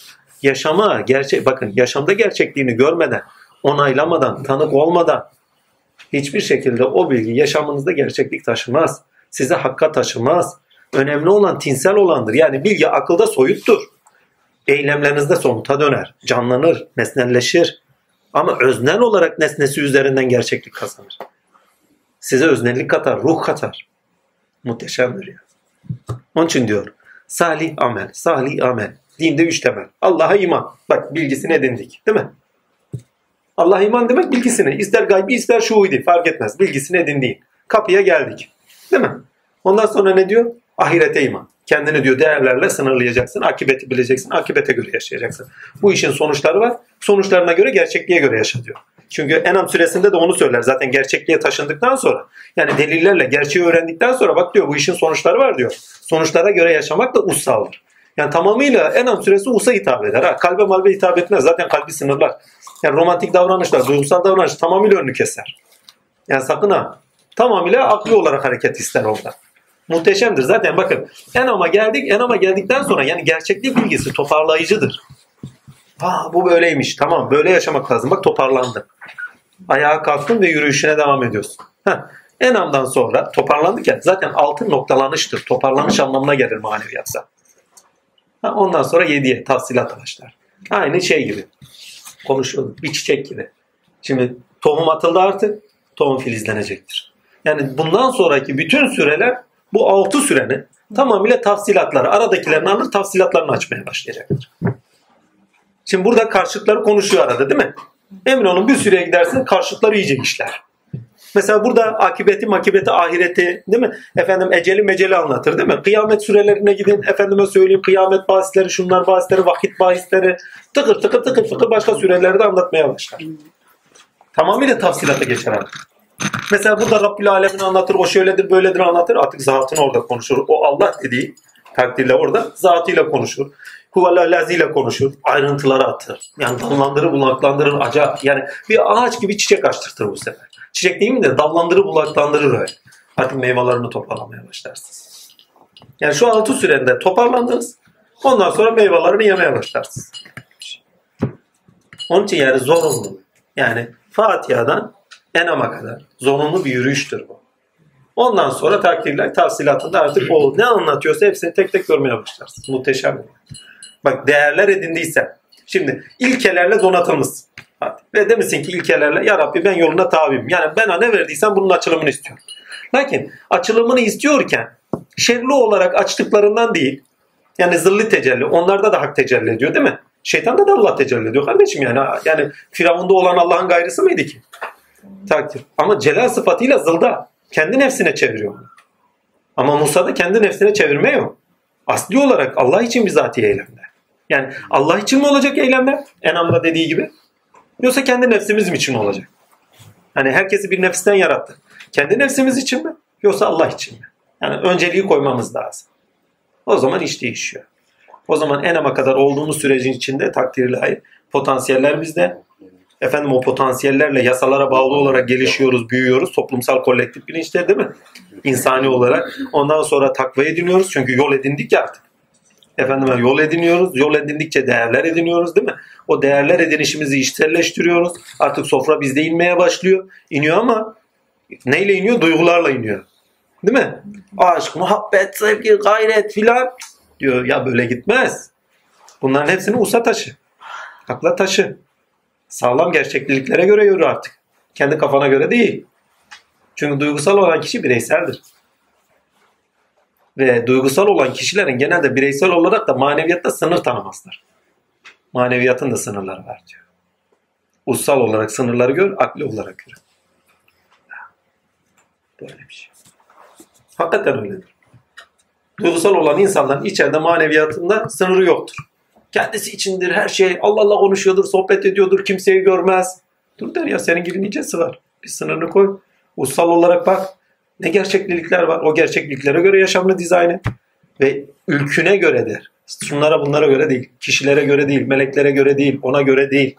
Yaşama, gerçek, bakın yaşamda gerçekliğini görmeden, onaylamadan, tanık olmadan hiçbir şekilde o bilgi yaşamınızda gerçeklik taşımaz. Size hakka taşımaz. Önemli olan tinsel olandır. Yani bilgi akılda soyuttur. Eylemlerinizde somuta döner, canlanır, nesnelleşir. Ama öznel olarak nesnesi üzerinden gerçeklik kazanır. Size öznellik katar, ruh katar. Muhteşemdir ya. Onun için diyor. Salih amel, salih amel. Dinde üç temel. Allah'a iman. Bak bilgisini edindik. Değil mi? Allah'a iman demek bilgisini. İster gaybi ister şuhudi fark etmez. Bilgisini edindiğin. Kapıya geldik. Değil mi? Ondan sonra ne diyor? Ahirete iman. Kendini diyor değerlerle sınırlayacaksın. Akibeti bileceksin. Akibete göre yaşayacaksın. Bu işin sonuçları var. Sonuçlarına göre gerçekliğe göre yaşa diyor. Çünkü Enam suresinde de onu söyler. Zaten gerçekliğe taşındıktan sonra yani delillerle gerçeği öğrendikten sonra bak diyor bu işin sonuçları var diyor. Sonuçlara göre yaşamak da ussaldır. Yani tamamıyla Enam suresi usa hitap eder. Ha, kalbe malbe hitap etmez. Zaten kalbi sınırlar. Yani romantik davranışlar, duygusal davranış tamamıyla önünü keser. Yani sakın ha. Tamamıyla akli olarak hareket ister orada. Muhteşemdir. Zaten bakın Enam'a geldik. Enam'a geldikten sonra yani gerçeklik bilgisi toparlayıcıdır. Aa, bu böyleymiş. Tamam böyle yaşamak lazım. Bak toparlandın. Ayağa kalktın ve yürüyüşüne devam ediyorsun. Heh. Enam'dan sonra toparlandık ya zaten altın noktalanıştır. Toparlanış anlamına gelir maneviyatsa. Ha, ondan sonra yediye tahsilat başlar. Aynı şey gibi. Konuşuyorduk. Bir çiçek gibi. Şimdi tohum atıldı artık. Tohum filizlenecektir. Yani bundan sonraki bütün süreler bu altı sürenin tamamıyla tafsilatları, aradakilerini alır tafsilatlarını açmaya başlayacaktır. Şimdi burada karşıtları konuşuyor arada değil mi? Emin olun bir süreye gidersin karşıtları iyice işler. Mesela burada akibeti, makibeti, ahireti değil mi? Efendim eceli meceli anlatır değil mi? Kıyamet sürelerine gidin. Efendime söyleyeyim kıyamet bahisleri, şunlar bahisleri, vakit bahisleri. Tıkır tıkır tıkır tıkır başka sürelerde anlatmaya başlar. Tamamıyla tafsilata geçer artık. Mesela burada Rabbül Alemin anlatır, o şöyledir böyledir anlatır. Artık zatını orada konuşur. O Allah dediği takdirle orada zatıyla konuşur. Huvallah'la konuşur. Ayrıntıları atır. Yani dallandırır, bulaklandırır. Acayip. Yani bir ağaç gibi çiçek açtırtır bu sefer. Çiçek değil mi de dallandırır, bulaklandırır öyle. Artık meyvelerini toparlamaya başlarsınız. Yani şu altı sürende toparlandınız. Ondan sonra meyvelerini yemeye başlarsınız. Onun için yani zorunlu. Yani Fatiha'dan Enam'a kadar zorunlu bir yürüyüştür bu. Ondan sonra takdirler tafsilatında artık o ne anlatıyorsa hepsini tek tek görmeye başlarsın. Muhteşem. Bak değerler edindiysen. Şimdi ilkelerle donatılmışsın. Hadi. Ve demişsin ki ilkelerle ya Rabbi ben yoluna tabiyim. Yani ben ne verdiysen bunun açılımını istiyorum. Lakin açılımını istiyorken şerli olarak açtıklarından değil. Yani zilli tecelli. Onlarda da hak tecelli ediyor değil mi? Şeytanda da Allah tecelli ediyor kardeşim yani. Yani Firavun'da olan Allah'ın gayrısı mıydı ki? Takdir. Ama celal sıfatıyla zılda. Kendi nefsine çeviriyor. Ama Musa'da kendi nefsine çevirme yok. Asli olarak Allah için bizatihi eylemler. Yani Allah için mi olacak eylemler? Enam'da dediği gibi. Yoksa kendi nefsimiz için mi olacak? Hani herkesi bir nefisten yarattı. Kendi nefsimiz için mi? Yoksa Allah için mi? Yani önceliği koymamız lazım. O zaman iş değişiyor. O zaman enama kadar olduğumuz sürecin içinde takdir ilahi potansiyeller bizde. Efendim o potansiyellerle yasalara bağlı olarak gelişiyoruz, büyüyoruz. Toplumsal kolektif bilinçler değil mi? İnsani olarak. Ondan sonra takva ediniyoruz. Çünkü yol edindik ya artık. Efendim yol ediniyoruz. Yol edindikçe değerler ediniyoruz değil mi? O değerler edinişimizi içselleştiriyoruz. Artık sofra bizde inmeye başlıyor. İniyor ama neyle iniyor? Duygularla iniyor. Değil mi? Aşk, muhabbet, sevgi, gayret filan diyor. Ya böyle gitmez. Bunların hepsini usa taşı. Akla taşı. Sağlam gerçekliliklere göre yürü artık. Kendi kafana göre değil. Çünkü duygusal olan kişi bireyseldir. Ve duygusal olan kişilerin genelde bireysel olarak da maneviyatta sınır tanımazlar. Maneviyatın da sınırları var diyor. Ussal olarak sınırları gör, akli olarak gör. Böyle bir şey. Hakikaten öyledir. Duygusal olan insanların içeride maneviyatında sınırı yoktur. Kendisi içindir her şey. Allah Allah konuşuyordur, sohbet ediyordur, kimseyi görmez. Dur der ya senin gibi nicesi var. Bir sınırını koy. Ussal olarak bak. Ne gerçeklilikler var. O gerçekliklere göre yaşamını dizayn et. Ve ülküne göre der. Şunlara bunlara göre değil. Kişilere göre değil. Meleklere göre değil. Ona göre değil.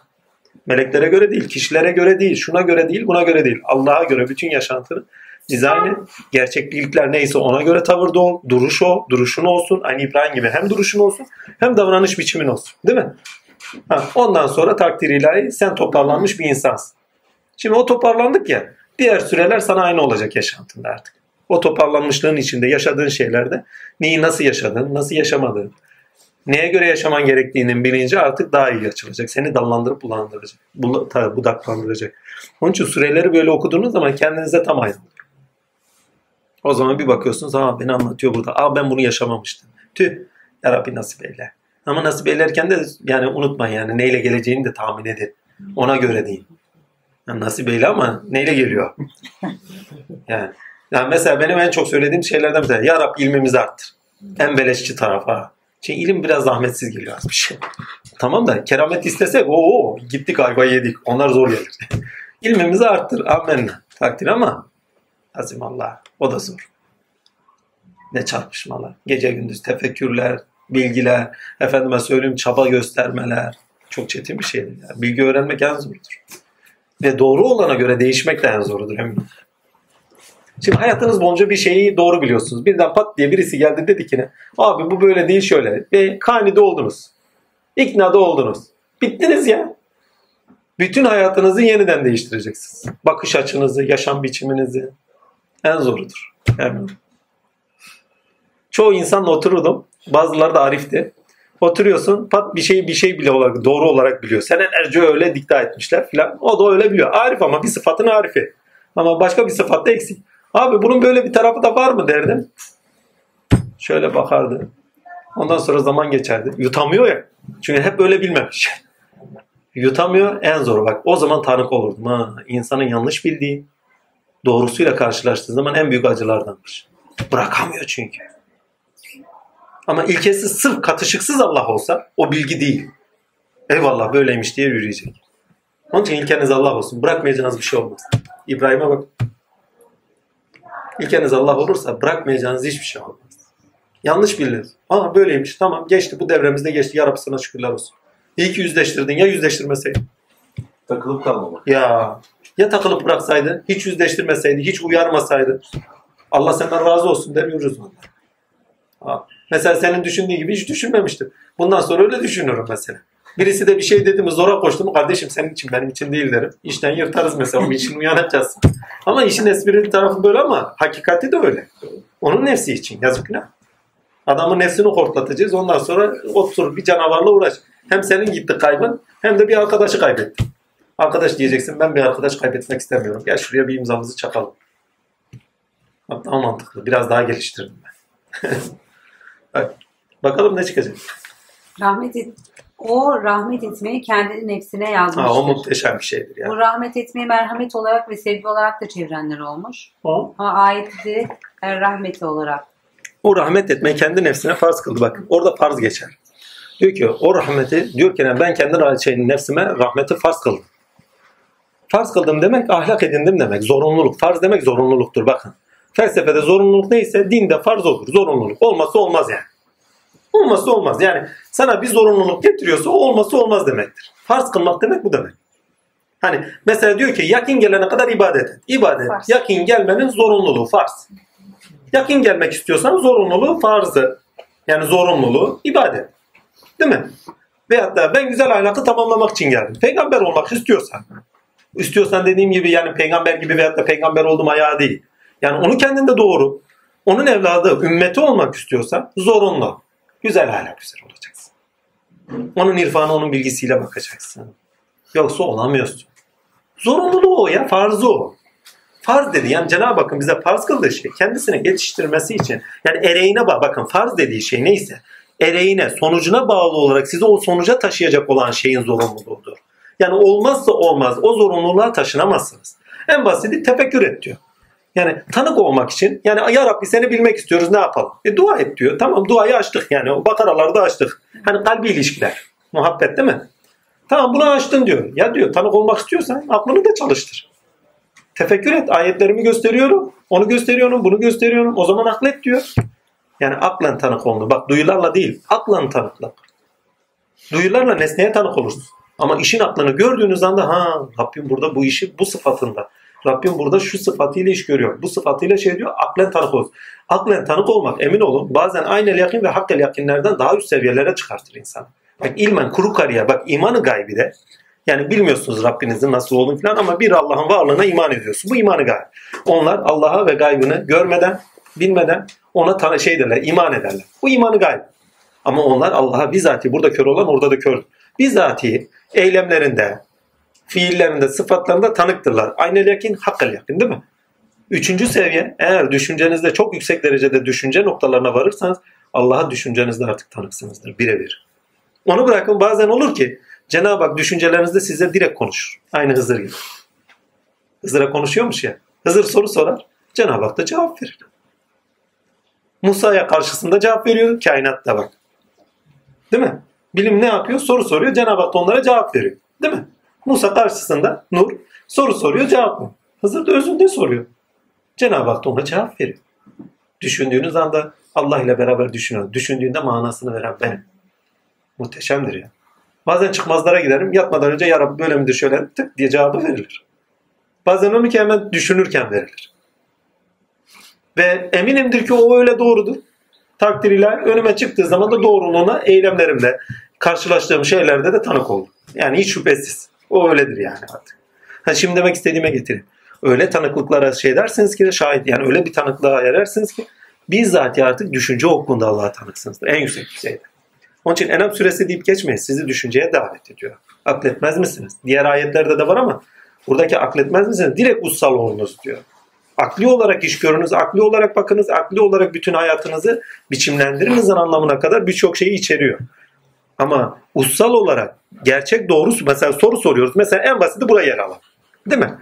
Meleklere göre değil. Kişilere göre değil. Şuna göre değil. Buna göre değil. Allah'a göre bütün yaşantını dizayn et. Gerçeklikler neyse ona göre tavırda ol. Duruş o. Duruşun olsun. Aynı İbrahim gibi hem duruşun olsun hem davranış biçimin olsun. Değil mi? Ha, ondan sonra takdir ilahi sen toparlanmış bir insansın. Şimdi o toparlandık ya diğer süreler sana aynı olacak yaşantında artık. O toparlanmışlığın içinde yaşadığın şeylerde neyi nasıl yaşadın, nasıl yaşamadın, neye göre yaşaman gerektiğinin bilinci artık daha iyi açılacak. Seni dallandırıp bulandıracak, budaklandıracak. Onun için süreleri böyle okuduğunuz zaman kendinize tam aynı olur. O zaman bir bakıyorsunuz, aa beni anlatıyor burada. Aa ben bunu yaşamamıştım. Tüh, ya Rabbi nasip eyle. Ama nasip eylerken de yani unutmayın yani neyle geleceğini de tahmin edin. Ona göre deyin. Yani nasip eyle ama neyle geliyor? <laughs> Yani, yani mesela benim en çok söylediğim şeylerden bir tanesi. Ya Rabbi ilmimizi arttır. En beleşçi tarafa. Çünkü ilim biraz zahmetsiz geliyor az bir şey. Tamam da keramet istesek o gittik ayva yedik. Onlar zor gelir. <laughs> İlmimizi arttır. Amenna. Takdir ama azim Allah. O da zor. Ne çarpışmalar. Gece gündüz tefekkürler, bilgiler, efendime söyleyeyim çaba göstermeler. Çok çetin bir şeydir. Yani. Bilgi öğrenmek en zorudur. Ve doğru olana göre değişmek de en zorudur eminim. Şimdi hayatınız boyunca bir şeyi doğru biliyorsunuz. Birden pat diye birisi geldi dedi ki ne? Abi bu böyle değil şöyle. Ve kanide oldunuz. İknada oldunuz. Bittiniz ya. Bütün hayatınızı yeniden değiştireceksiniz. Bakış açınızı, yaşam biçiminizi. En zorudur. Eminim. Çoğu insanla otururdum. Bazıları da arifti. Oturuyorsun pat bir şeyi bir şey bile olarak doğru olarak biliyor. Senelerce öyle dikta etmişler filan. O da öyle biliyor. Arif ama bir sıfatın arifi. Ama başka bir sıfatta eksik. Abi bunun böyle bir tarafı da var mı derdim. Şöyle bakardı. Ondan sonra zaman geçerdi. Yutamıyor ya. Çünkü hep öyle bilmemiş. Yutamıyor en zoru bak. O zaman tanık olurdum. Ha, insanın yanlış bildiği doğrusuyla karşılaştığı zaman en büyük acılardanmış. Bırakamıyor çünkü. Ama ilkesi sırf katışıksız Allah olsa o bilgi değil. Eyvallah böyleymiş diye yürüyecek. Onun için ilkeniz Allah olsun. Bırakmayacağınız bir şey olmaz. İbrahim'e bak. İlkeniz Allah olursa bırakmayacağınız hiçbir şey olmaz. Yanlış bildiniz. Aa böyleymiş. Tamam geçti. Bu devremizde geçti. Ya Rabbi sana şükürler olsun. İyi ki yüzleştirdin. Ya yüzleştirmeseydin? Takılıp kalmamak. Ya ya takılıp bıraksaydın, hiç yüzleştirmeseydi, hiç uyarmasaydı. Allah senden razı olsun vallahi. Ha. Mesela senin düşündüğün gibi hiç düşünmemiştim. Bundan sonra öyle düşünüyorum mesela. Birisi de bir şey dedi mi zora koştu mu kardeşim senin için benim için değil derim. İşten yırtarız mesela onun için uyanacağız. Ama işin esprili tarafı böyle ama hakikati de öyle. Onun nefsi için yazık günah. Adamın nefsini hortlatacağız ondan sonra otur bir canavarla uğraş. Hem senin gitti kaybın hem de bir arkadaşı kaybettin. Arkadaş diyeceksin ben bir arkadaş kaybetmek istemiyorum. Gel şuraya bir imzamızı çakalım. Bak daha mantıklı. Biraz daha geliştirdim ben. <laughs> Bak, bakalım ne çıkacak. Rahmet et, o rahmet etmeyi kendi nefsine yazmıştır. Ha, o muhteşem bir şeydir ya. Bu rahmet etmeyi merhamet olarak ve sevgi olarak da çevrenler olmuş. O, Ama ayeti rahmeti olarak. o rahmet etmeyi kendi nefsine farz kıldı. Bak orada farz geçer. Diyor ki o rahmeti diyor ki ben kendi şey, nefsime rahmeti farz kıldım. Farz kıldım demek ahlak edindim demek. Zorunluluk. Farz demek zorunluluktur bakın. Felsefede zorunluluk neyse dinde farz olur. Zorunluluk. Olması olmaz yani. Olması olmaz. Yani sana bir zorunluluk getiriyorsa o olması olmaz demektir. Farz kılmak demek bu demek. Hani mesela diyor ki yakin gelene kadar ibadet et. İbadet. Farz. Yakin gelmenin zorunluluğu farz. Yakin gelmek istiyorsan zorunluluğu farzı. Yani zorunluluğu ibadet. Değil mi? Veyahut da ben güzel ahlakı tamamlamak için geldim. Peygamber olmak istiyorsan. İstiyorsan dediğim gibi yani peygamber gibi veyahut da peygamber oldum ayağı değil. Yani onu kendinde doğru. Onun evladı, ümmeti olmak istiyorsan zorunlu. Güzel ahlak üzere olacaksın. Onun irfanı, onun bilgisiyle bakacaksın. Yoksa olamıyorsun. Zorunluluğu o ya, farzı o. Farz dedi yani Cenab-ı Hakk'ın bize farz kıldığı şey kendisine yetiştirmesi için yani ereğine bağ bakın farz dediği şey neyse ereğine sonucuna bağlı olarak sizi o sonuca taşıyacak olan şeyin zorunluluğudur. Yani olmazsa olmaz o zorunluluğa taşınamazsınız. En basiti tefekkür et diyor. Yani tanık olmak için yani ya Rabbi seni bilmek istiyoruz ne yapalım? E dua et diyor. Tamam duayı açtık yani o bakaralarda açtık. Hani kalbi ilişkiler. Muhabbet değil mi? Tamam bunu açtın diyor. Ya diyor tanık olmak istiyorsan aklını da çalıştır. Tefekkür et. Ayetlerimi gösteriyorum. Onu gösteriyorum. Bunu gösteriyorum. O zaman aklet diyor. Yani aklen tanık olunur. Bak duyularla değil. Aklen tanıklık. Duyularla nesneye tanık olursun. Ama işin aklını gördüğünüz anda ha Rabbim burada bu işi bu sıfatında. Rabbim burada şu sıfatıyla iş görüyor. Bu sıfatıyla şey diyor. Aklen tanık olur. Aklen tanık olmak emin olun bazen aynel yakin ve hakkel yakinlerden daha üst seviyelere çıkartır insan. Bak ilmen kuru kariyer. Bak imanı gaybi de. Yani bilmiyorsunuz Rabbinizin nasıl olduğunu falan ama bir Allah'ın varlığına iman ediyorsun. Bu imanı gayb. Onlar Allah'a ve gaybını görmeden, bilmeden ona tanı şey derler, iman ederler. Bu imanı gayb. Ama onlar Allah'a bizatihi burada kör olan orada da kör. Bizatihi eylemlerinde, fiillerinde, sıfatlarında tanıktırlar. Aynel yakin, hakkal yakin değil mi? Üçüncü seviye eğer düşüncenizde çok yüksek derecede düşünce noktalarına varırsanız Allah'a düşüncenizde artık tanıksınızdır birebir. Onu bırakın bazen olur ki Cenab-ı Hak düşüncelerinizde size direkt konuşur. Aynı Hızır gibi. Hızır'a konuşuyormuş ya. Hızır soru sorar. Cenab-ı Hak da cevap verir. Musa'ya karşısında cevap veriyor. Kainatta bak. Değil mi? Bilim ne yapıyor? Soru soruyor. Cenab-ı Hak onlara cevap veriyor. Değil mi? Musa karşısında Nur soru soruyor cevap mı? Hızır da özünde soruyor. Cenab-ı Hak ona cevap veriyor. Düşündüğünüz anda Allah ile beraber düşünüyor. Düşündüğünde manasını veren benim. Muhteşemdir ya. Bazen çıkmazlara giderim. Yatmadan önce ya Rabbi böyle midir şöyle tık diye cevabı verilir. Bazen onu ki hemen düşünürken verilir. Ve eminimdir ki o öyle doğrudur. Takdir ilahi önüme çıktığı zaman da doğruluğuna eylemlerimle karşılaştığım şeylerde de tanık oldum. Yani hiç şüphesiz. O öyledir yani artık. Ha şimdi demek istediğime getireyim. Öyle tanıklıklara şey dersiniz ki şahit yani öyle bir tanıklığa erersiniz ki bizzat artık düşünce okunda Allah'a tanıksınızdır. En yüksek düzeyde. Onun için Enam suresi deyip geçmeyin. Sizi düşünceye davet ediyor. Akletmez misiniz? Diğer ayetlerde de var ama buradaki akletmez misiniz? Direkt ussal olunuz diyor. Akli olarak iş görünüz, akli olarak bakınız, akli olarak bütün hayatınızı biçimlendirinizin anlamına kadar birçok şeyi içeriyor. Ama ussal olarak gerçek doğrusu mesela soru soruyoruz. Mesela en basiti buraya yer alalım. Değil mi?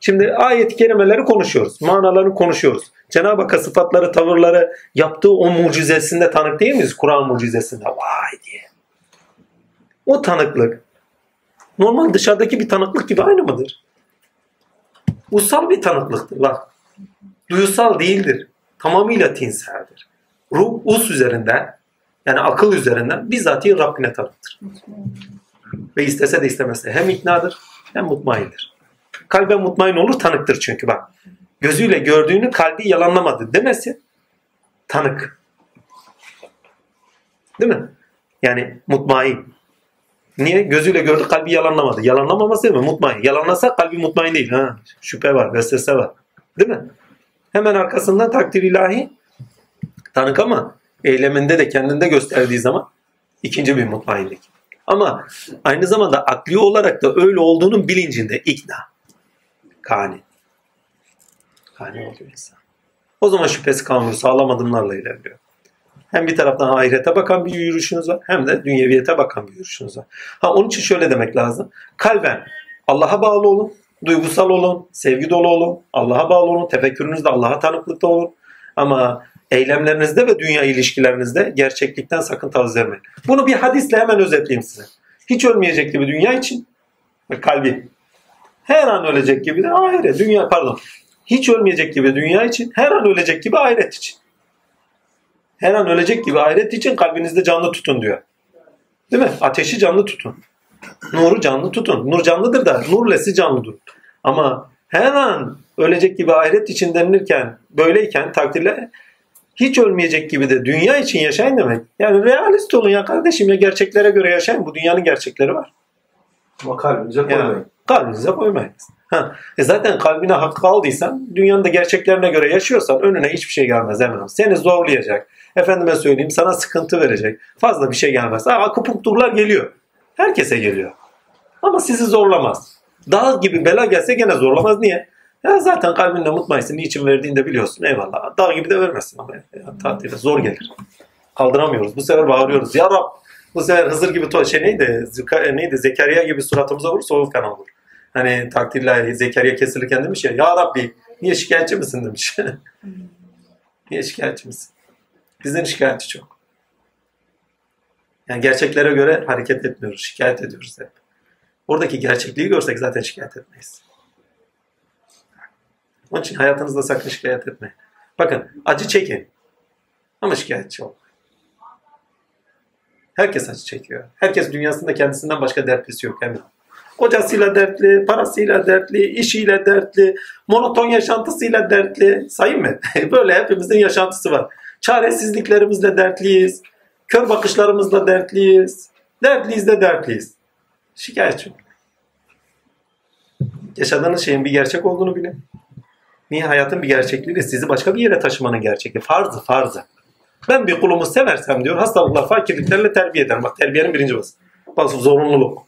Şimdi ayet-i kerimeleri konuşuyoruz. Manalarını konuşuyoruz. Cenab-ı Hakk'a sıfatları, tavırları yaptığı o mucizesinde tanık değil miyiz? Kur'an mucizesinde. Vay diye. O tanıklık normal dışarıdaki bir tanıklık gibi aynı mıdır? Ussal bir tanıklıktır bak. Duyusal değildir. Tamamıyla tinseldir. Ruh us üzerinden yani akıl üzerinden bizzatihi Rabbine tanıktır. Ve istese de istemese hem iknadır hem mutmaindir. Kalben mutmain olur tanıktır çünkü bak. Gözüyle gördüğünü kalbi yalanlamadı demesi tanık. Değil mi? Yani mutmain. Niye? Gözüyle gördü kalbi yalanlamadı. Yalanlamaması değil mi? Mutmain. Yalanlasa kalbi mutmain değil. Ha, şüphe var, vesvese var. Değil mi? Hemen arkasından takdir ilahi tanık ama eyleminde de kendinde gösterdiği zaman ikinci bir mutmainlik. Ama aynı zamanda akli olarak da öyle olduğunun bilincinde ikna. Kani. Kani oluyor insan. O zaman şüphesi kalmıyor. Sağlam adımlarla ilerliyor. Hem bir taraftan ahirete bakan bir yürüyüşünüz var hem de dünyeviyete bakan bir yürüyüşünüz var. Ha onun için şöyle demek lazım. Kalben Allah'a bağlı olun, duygusal olun, sevgi dolu olun, Allah'a bağlı olun, tefekkürünüzde Allah'a tanıklıkta olun. Ama eylemlerinizde ve dünya ilişkilerinizde gerçeklikten sakın taviz vermeyin. Bunu bir hadisle hemen özetleyeyim size. Hiç ölmeyecek gibi dünya için kalbi. Her an ölecek gibi de ahiret, dünya pardon. Hiç ölmeyecek gibi dünya için, her an ölecek gibi ahiret için. Her an ölecek gibi ahiret için kalbinizde canlı tutun diyor. Değil mi? Ateşi canlı tutun. Nuru canlı tutun. Nur canlıdır da nurlesi canlıdır. Ama her an ölecek gibi ahiret için denilirken böyleyken takdirle hiç ölmeyecek gibi de dünya için yaşayın demek. Yani realist olun ya kardeşim ya gerçeklere göre yaşayın. Bu dünyanın gerçekleri var. Ama kalbinize koymayın. Yani kalbinize koymayın. Ha, e zaten kalbine hakkı aldıysan, dünyanın da gerçeklerine göre yaşıyorsan önüne hiçbir şey gelmez hemen. Seni zorlayacak. Efendime söyleyeyim sana sıkıntı verecek. Fazla bir şey gelmez. Ha, akupunkturlar geliyor. Herkese geliyor. Ama sizi zorlamaz. Dağ gibi bela gelse gene zorlamaz. Niye? Ya zaten kalbinde mutmainsin. Niçin verdiğini de biliyorsun. Eyvallah. Dağ gibi de vermezsin ama. Ya, tatile zor gelir. Kaldıramıyoruz. Bu sefer bağırıyoruz. Ya Rab bu sefer Hızır gibi şey neydi? Zika- neydi? Zekeriya gibi suratımıza vurursa o fena olur. Hani takdirle Zekeriya kesilirken demiş ya Ya Rabbi niye şikayetçi misin demiş. <laughs> niye şikayetçi misin? Bizden şikayetçi çok. Yani gerçeklere göre hareket etmiyoruz. Şikayet ediyoruz hep. Oradaki gerçekliği görsek zaten şikayet etmeyiz. Onun için hayatınızda sakın şikayet etmeyin. Bakın acı çekin. Ama şikayetçi olmayın. Herkes acı çekiyor. Herkes dünyasında kendisinden başka dertlisi yok emin. Kocasıyla dertli, parasıyla dertli, işiyle dertli, monoton yaşantısıyla dertli. Sayın mı? <laughs> Böyle hepimizin yaşantısı var. Çaresizliklerimizle dertliyiz. Kör bakışlarımızla dertliyiz. Dertliyiz de dertliyiz. Şikayetçi olmayın. Yaşadığınız şeyin bir gerçek olduğunu bilin. Niye hayatın bir gerçekliği sizi başka bir yere taşımanın gerçekliği. Farzı farzı. Ben bir kulumu seversem diyor hastalıklar, fakirliklerle terbiye ederim. Bak terbiyenin birinci basın. Bak zorunluluk.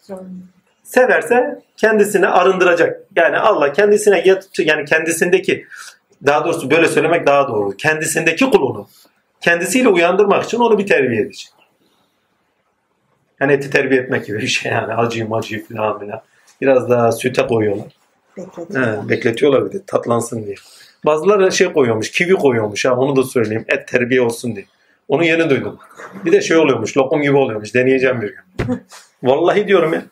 Severse kendisini arındıracak. Yani Allah kendisine yani kendisindeki daha doğrusu böyle söylemek daha doğru. Kendisindeki kulunu kendisiyle uyandırmak için onu bir terbiye edecek. Yani eti terbiye etmek gibi bir şey yani. Acıyı macıyı falan filan. Biraz daha süte koyuyorlar. He, bekletiyorlar bir de tatlansın diye. Bazıları şey koyuyormuş, kivi koyuyormuş ha onu da söyleyeyim. Et terbiye olsun diye. Onu yeni duydum. Bir de şey oluyormuş, lokum gibi oluyormuş. Deneyeceğim bir gün. Vallahi diyorum ya.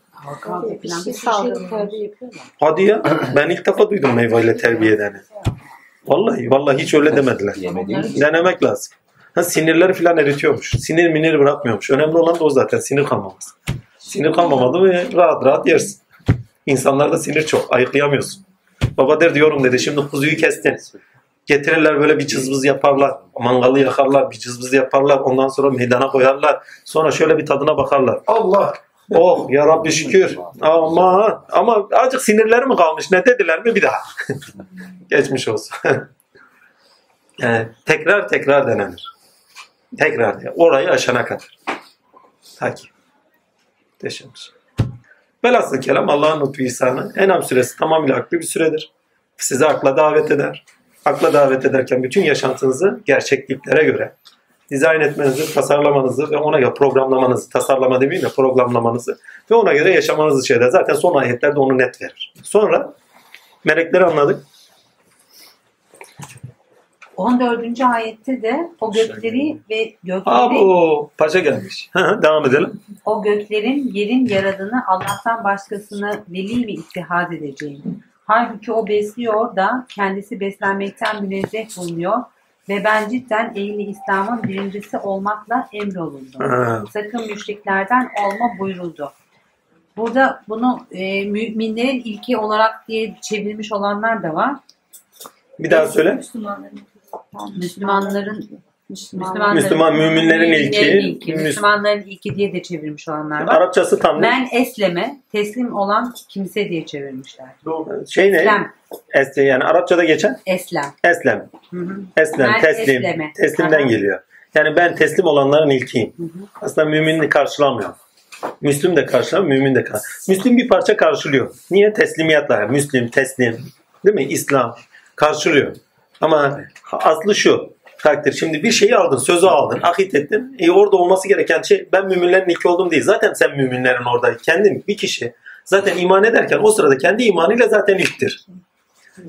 Hadi ya. Ben ilk defa duydum meyveyle terbiye edeni. Vallahi, vallahi hiç öyle demediler. Denemek lazım. Ha, sinirleri falan eritiyormuş. Sinir minir bırakmıyormuş. Önemli olan da o zaten. Sinir kalmaması. Sinir kalmamadı mı rahat rahat yersin. İnsanlarda sinir çok. Ayıklayamıyorsun. Baba der diyorum dedi. Şimdi kuzuyu kestin. Getirirler böyle bir cızbız yaparlar. Mangalı yakarlar. Bir cızbız yaparlar. Ondan sonra meydana koyarlar. Sonra şöyle bir tadına bakarlar. Allah! Oh ya Rabbi şükür. Ama ama azıcık sinirleri mi kalmış? Ne dediler mi bir daha? <laughs> Geçmiş olsun. <laughs> Yani tekrar tekrar denenir. Tekrar diye. Orayı aşana kadar. Ta ki. Şey. Velhasıl kelam Allah'ın lütfu ihsanı. Enam süresi tamamıyla aklı bir süredir. Sizi akla davet eder. Akla davet ederken bütün yaşantınızı gerçekliklere göre dizayn etmenizi, tasarlamanızı ve ona göre programlamanızı, tasarlama demeyeyim de programlamanızı ve ona göre yaşamanızı şeyler. Zaten son ayetlerde onu net verir. Sonra melekleri anladık. 14. ayette de o gökleri ve gökleri Abo paşa gelmiş. Devam edelim. o göklerin yerin yaradığını Allah'tan başkasını veli mi ittihad edeceğim? Halbuki o besliyor da kendisi beslenmekten münezzeh bulunuyor ve ben cidden ehli İslam'ın birincisi olmakla emrolundum. Ha. Sakın müşriklerden olma buyuruldu. Burada bunu e, müminlerin ilki olarak diye çevirmiş olanlar da var. Bir daha söyle. Müslümanların. Müslümanların Müslümanların, Müslüman müminlerin ilki. Müs- Müslümanların ilki diye de çevirmiş olanlar var. Arapçası tam? Men esleme, teslim olan kimse diye çevirmişler. Doğru. Şey ne? Eslem, Esle yani Arapçada geçen eslem. eslem. Hı hı. Eslem, Ben teslim. esleme. Teslimden Aha. geliyor. Yani ben teslim olanların ilkiyim. Aslında müminini karşılamıyor. Müslüm de karşılamıyor, mümin de karşılamıyor. Müslüm bir parça karşılıyor. Niye? Teslimiyatla. Müslüm, teslim. Değil mi? İslam. Karşılıyor. Ama aslı şu. Takdir. Şimdi bir şeyi aldın, sözü aldın, akit ettin. E orada olması gereken şey ben müminlerin ilki oldum değil. Zaten sen müminlerin orada. Kendin bir kişi zaten iman ederken o sırada kendi imanıyla zaten ilktir.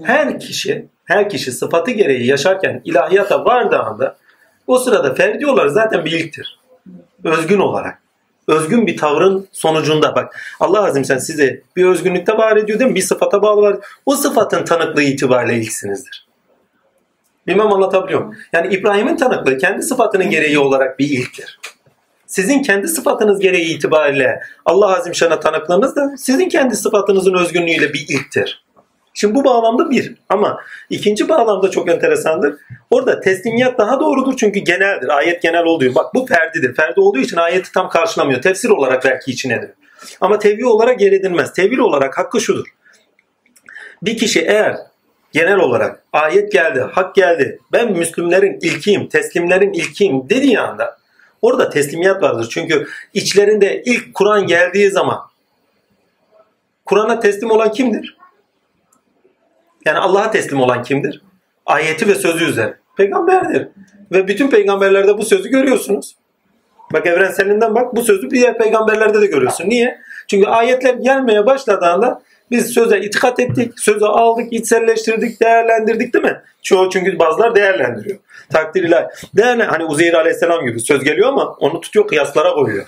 Her kişi, her kişi sıfatı gereği yaşarken ilahiyata vardığı anda o sırada ferdi olarak zaten bir ilktir. Özgün olarak. Özgün bir tavrın sonucunda bak Allah azim sen size bir özgünlükte var ediyor değil mi? Bir sıfata bağlı var. O sıfatın tanıklığı itibariyle ilksinizdir. Bilmem anlatabiliyor muyum? Yani İbrahim'in tanıklığı kendi sıfatının gereği olarak bir ilktir. Sizin kendi sıfatınız gereği itibariyle Allah azim şana tanıklığınız da sizin kendi sıfatınızın özgünlüğüyle bir ilktir. Şimdi bu bağlamda bir ama ikinci bağlamda çok enteresandır. Orada teslimiyet daha doğrudur çünkü geneldir. Ayet genel oluyor. Bak bu ferdidir. Ferdi olduğu için ayeti tam karşılamıyor. Tefsir olarak belki içinedir. Ama tevil olarak yer edilmez. Tevil olarak hakkı şudur. Bir kişi eğer genel olarak ayet geldi, hak geldi, ben Müslümlerin ilkiyim, teslimlerin ilkiyim dediği anda orada teslimiyet vardır. Çünkü içlerinde ilk Kur'an geldiği zaman Kur'an'a teslim olan kimdir? Yani Allah'a teslim olan kimdir? Ayeti ve sözü üzerine. Peygamberdir. Ve bütün peygamberlerde bu sözü görüyorsunuz. Bak evrenselinden bak bu sözü diğer peygamberlerde de görüyorsun. Niye? Çünkü ayetler gelmeye başladığında biz söze itikat ettik, sözü aldık, içselleştirdik, değerlendirdik değil mi? Çoğu çünkü bazılar değerlendiriyor. Takdir ilahi. Değerlen, hani Uzeyr Aleyhisselam gibi söz geliyor ama onu tutuyor kıyaslara koyuyor.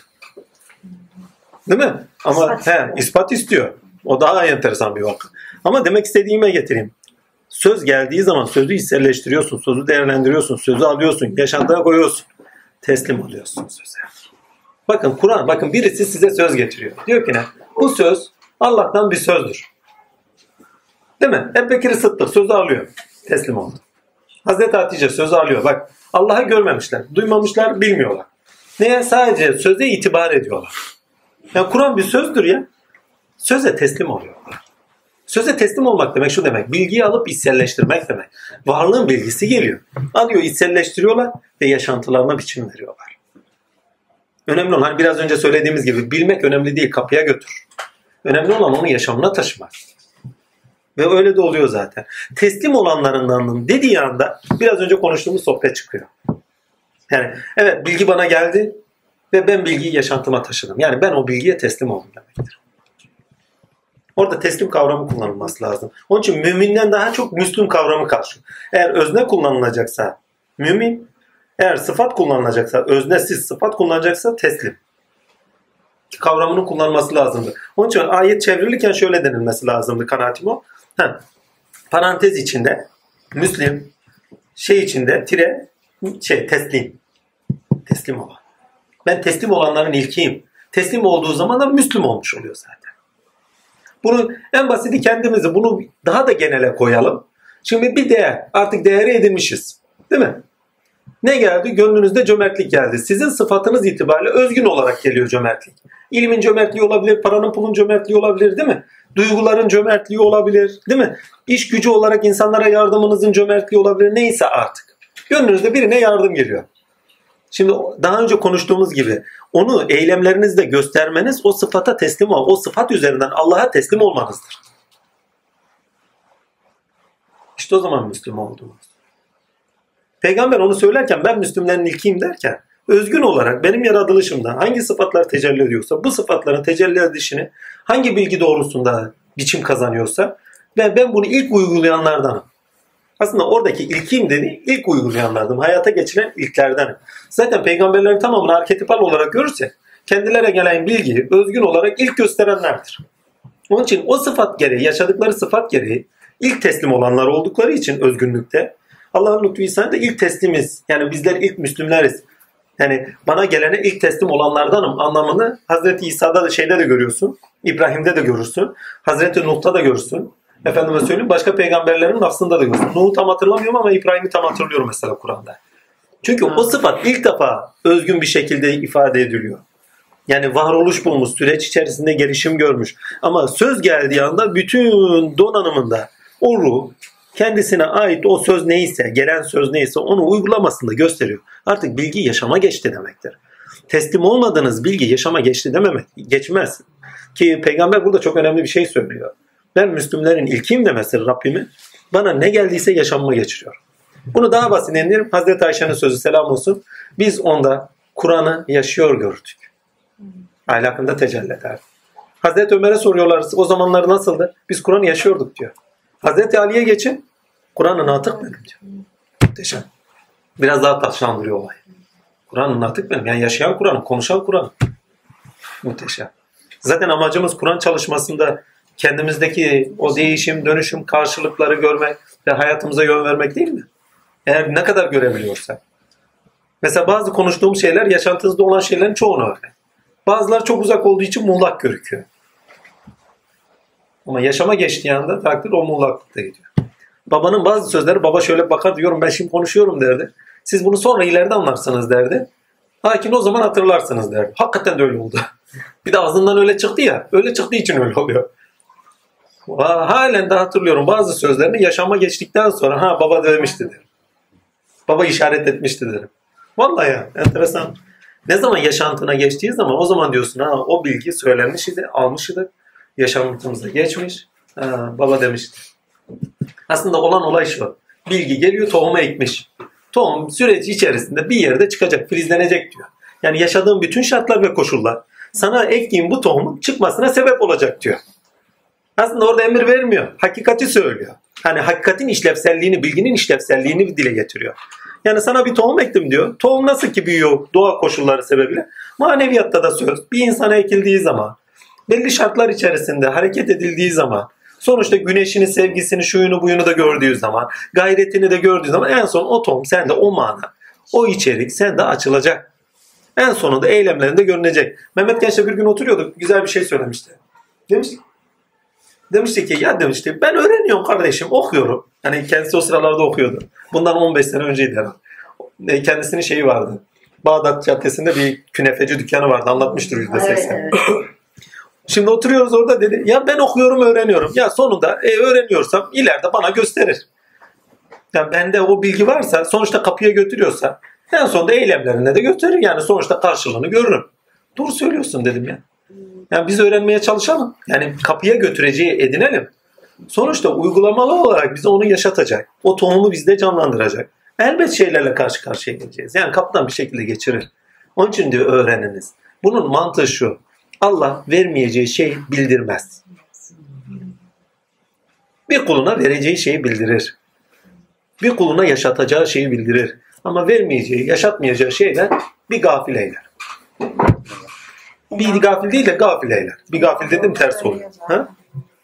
Değil mi? Ama İspat he, ispat istiyor. O daha enteresan bir vaka. Ama demek istediğime getireyim. Söz geldiği zaman sözü içselleştiriyorsun, sözü değerlendiriyorsun, sözü alıyorsun, yaşantıya koyuyorsun. Teslim oluyorsun söze. Bakın Kur'an, bakın birisi size söz getiriyor. Diyor ki ne? Bu söz Allah'tan bir sözdür. Değil mi? Hep Bekir Sıddık sözü alıyor. Teslim oldu. Hazreti Hatice sözü alıyor. Bak Allah'ı görmemişler, duymamışlar, bilmiyorlar. Neye? Sadece söze itibar ediyorlar. Yani Kur'an bir sözdür ya. Söze teslim oluyorlar. Söze teslim olmak demek şu demek. Bilgiyi alıp içselleştirmek demek. Varlığın bilgisi geliyor. Alıyor, içselleştiriyorlar ve yaşantılarına biçim veriyorlar. Önemli olan hani biraz önce söylediğimiz gibi bilmek önemli değil, kapıya götür. Önemli olan onu yaşamına taşımak. Ve öyle de oluyor zaten. Teslim olanlarından dediği anda biraz önce konuştuğumuz sohbet çıkıyor. Yani evet bilgi bana geldi ve ben bilgiyi yaşantıma taşıdım. Yani ben o bilgiye teslim oldum demektir. Orada teslim kavramı kullanılması lazım. Onun için müminden daha çok Müslüm kavramı karşılıyor. Eğer özne kullanılacaksa mümin, eğer sıfat kullanılacaksa, öznesiz sıfat kullanılacaksa teslim kavramının kullanılması lazımdı. Onun için ayet çevrilirken şöyle denilmesi lazımdı kanaatim o. Ha, parantez içinde Müslim şey içinde tire şey teslim. Teslim olan. Ben teslim olanların ilkiyim. Teslim olduğu zaman da Müslüm olmuş oluyor zaten. Bunu en basiti kendimizi bunu daha da genele koyalım. Şimdi bir değer. Artık değeri edinmişiz. Değil mi? Ne geldi? Gönlünüzde cömertlik geldi. Sizin sıfatınız itibariyle özgün olarak geliyor cömertlik. İlmin cömertliği olabilir, paranın pulun cömertliği olabilir değil mi? Duyguların cömertliği olabilir değil mi? İş gücü olarak insanlara yardımınızın cömertliği olabilir. Neyse artık. Gönlünüzde birine yardım geliyor. Şimdi daha önce konuştuğumuz gibi onu eylemlerinizde göstermeniz o sıfata teslim ol. O sıfat üzerinden Allah'a teslim olmanızdır. İşte o zaman Müslüman oldunuz. Peygamber onu söylerken ben Müslümlerin ilkiyim derken özgün olarak benim yaratılışımda hangi sıfatlar tecelli ediyorsa bu sıfatların tecelli edişini hangi bilgi doğrusunda biçim kazanıyorsa ve ben bunu ilk uygulayanlardanım. Aslında oradaki ilkim dedi ilk uygulayanlardım. Hayata geçiren ilklerdenim. Zaten peygamberlerin tamamını arketipal olarak görürsek kendilerine gelen bilgiyi özgün olarak ilk gösterenlerdir. Onun için o sıfat gereği, yaşadıkları sıfat gereği ilk teslim olanlar oldukları için özgünlükte Allah'ın lütfu ihsanıyla ilk teslimiz. Yani bizler ilk Müslümleriz. Yani bana gelene ilk teslim olanlardanım anlamını Hazreti İsa'da da şeyde de görüyorsun. İbrahim'de de görürsün. Hazreti Nuh'ta da görürsün. Efendime söyleyeyim başka peygamberlerin aslında da görürsün. Nuh'u tam hatırlamıyorum ama İbrahim'i tam hatırlıyorum mesela Kur'an'da. Çünkü o sıfat ilk defa özgün bir şekilde ifade ediliyor. Yani varoluş bulmuş, süreç içerisinde gelişim görmüş. Ama söz geldiği anda bütün donanımında o ruh kendisine ait o söz neyse, gelen söz neyse onu uygulamasını gösteriyor. Artık bilgi yaşama geçti demektir. Teslim olmadığınız bilgi yaşama geçti dememek, geçmez. Ki peygamber burada çok önemli bir şey söylüyor. Ben Müslümlerin ilkiyim demesi Rabbimi bana ne geldiyse yaşamıma geçiriyor. Bunu daha basit indirim. Hazreti Ayşe'nin sözü selam olsun. Biz onda Kur'an'ı yaşıyor gördük. Ahlakında tecelli eder. Hazreti Ömer'e soruyorlar o zamanlar nasıldı? Biz Kur'an'ı yaşıyorduk diyor. Hazreti Ali'ye geçin. Kur'an'ı natık benim diyor. Muhteşem. Biraz daha taşlandırıyor olay. Kur'an'ın natık benim. Yani yaşayan Kur'an, konuşan Kur'an. Muhteşem. Zaten amacımız Kur'an çalışmasında kendimizdeki o değişim, dönüşüm, karşılıkları görmek ve hayatımıza yön vermek değil mi? Eğer ne kadar görebiliyorsak. Mesela bazı konuştuğum şeyler yaşantınızda olan şeylerin çoğunu örnek. Bazıları çok uzak olduğu için muğlak görüküyor. Ama yaşama geçtiği anda takdir o muğlaklıkta gidiyor. Babanın bazı sözleri baba şöyle bakar diyorum ben şimdi konuşuyorum derdi. Siz bunu sonra ileride anlarsınız derdi. Lakin o zaman hatırlarsınız derdi. Hakikaten de öyle oldu. <laughs> Bir de ağzından öyle çıktı ya. Öyle çıktığı için öyle oluyor. Halen de hatırlıyorum bazı sözlerini yaşama geçtikten sonra ha baba demişti derim. Baba işaret etmişti derim. Vallahi ya enteresan. Ne zaman yaşantına geçtiği zaman o zaman diyorsun ha o bilgi söylenmiş idi, almış idi. Yaşantımıza geçmiş. Ha, baba demişti. Aslında olan olay şu. Bilgi geliyor tohuma ekmiş. Tohum süreç içerisinde bir yerde çıkacak, filizlenecek diyor. Yani yaşadığın bütün şartlar ve koşullar sana ektiğin bu tohumun çıkmasına sebep olacak diyor. Aslında orada emir vermiyor. Hakikati söylüyor. Hani hakikatin işlevselliğini, bilginin işlevselliğini dile getiriyor. Yani sana bir tohum ektim diyor. Tohum nasıl ki büyüyor doğa koşulları sebebiyle. Maneviyatta da söz. Bir insana ekildiği zaman, belli şartlar içerisinde hareket edildiği zaman, sonuçta güneşini, sevgisini, şuyunu buyunu da gördüğü zaman, gayretini de gördüğü zaman en son o tohum sende o mana, o içerik sende açılacak. En sonunda eylemlerinde görünecek. Mehmet Genç'le bir gün oturuyorduk. Güzel bir şey söylemişti. Demişti, demişti ki ya demişti ben öğreniyorum kardeşim okuyorum. Hani kendisi o sıralarda okuyordu. Bundan 15 sene önceydi herhalde. Kendisinin şeyi vardı. Bağdat Caddesi'nde bir künefeci dükkanı vardı. Anlatmıştır yüzde Evet, evet. Şimdi oturuyoruz orada dedi. Ya ben okuyorum öğreniyorum. Ya sonunda e, öğreniyorsam ileride bana gösterir. Yani bende o bilgi varsa sonuçta kapıya götürüyorsa en sonunda eylemlerine de gösterir. Yani sonuçta karşılığını görürüm. Doğru söylüyorsun dedim ya. Yani biz öğrenmeye çalışalım. Yani kapıya götüreceği edinelim. Sonuçta uygulamalı olarak bize onu yaşatacak. O tohumu bizde canlandıracak. Elbet şeylerle karşı karşıya geleceğiz. Yani kapıdan bir şekilde geçirir. Onun için diyor öğreniniz. Bunun mantığı şu. Allah vermeyeceği şey bildirmez. Bir kuluna vereceği şeyi bildirir. Bir kuluna yaşatacağı şeyi bildirir. Ama vermeyeceği, yaşatmayacağı şeyler bir gafil eyler. Bir gafil değil de gafil eyler. Bir gafil dedim ters olur. Ha?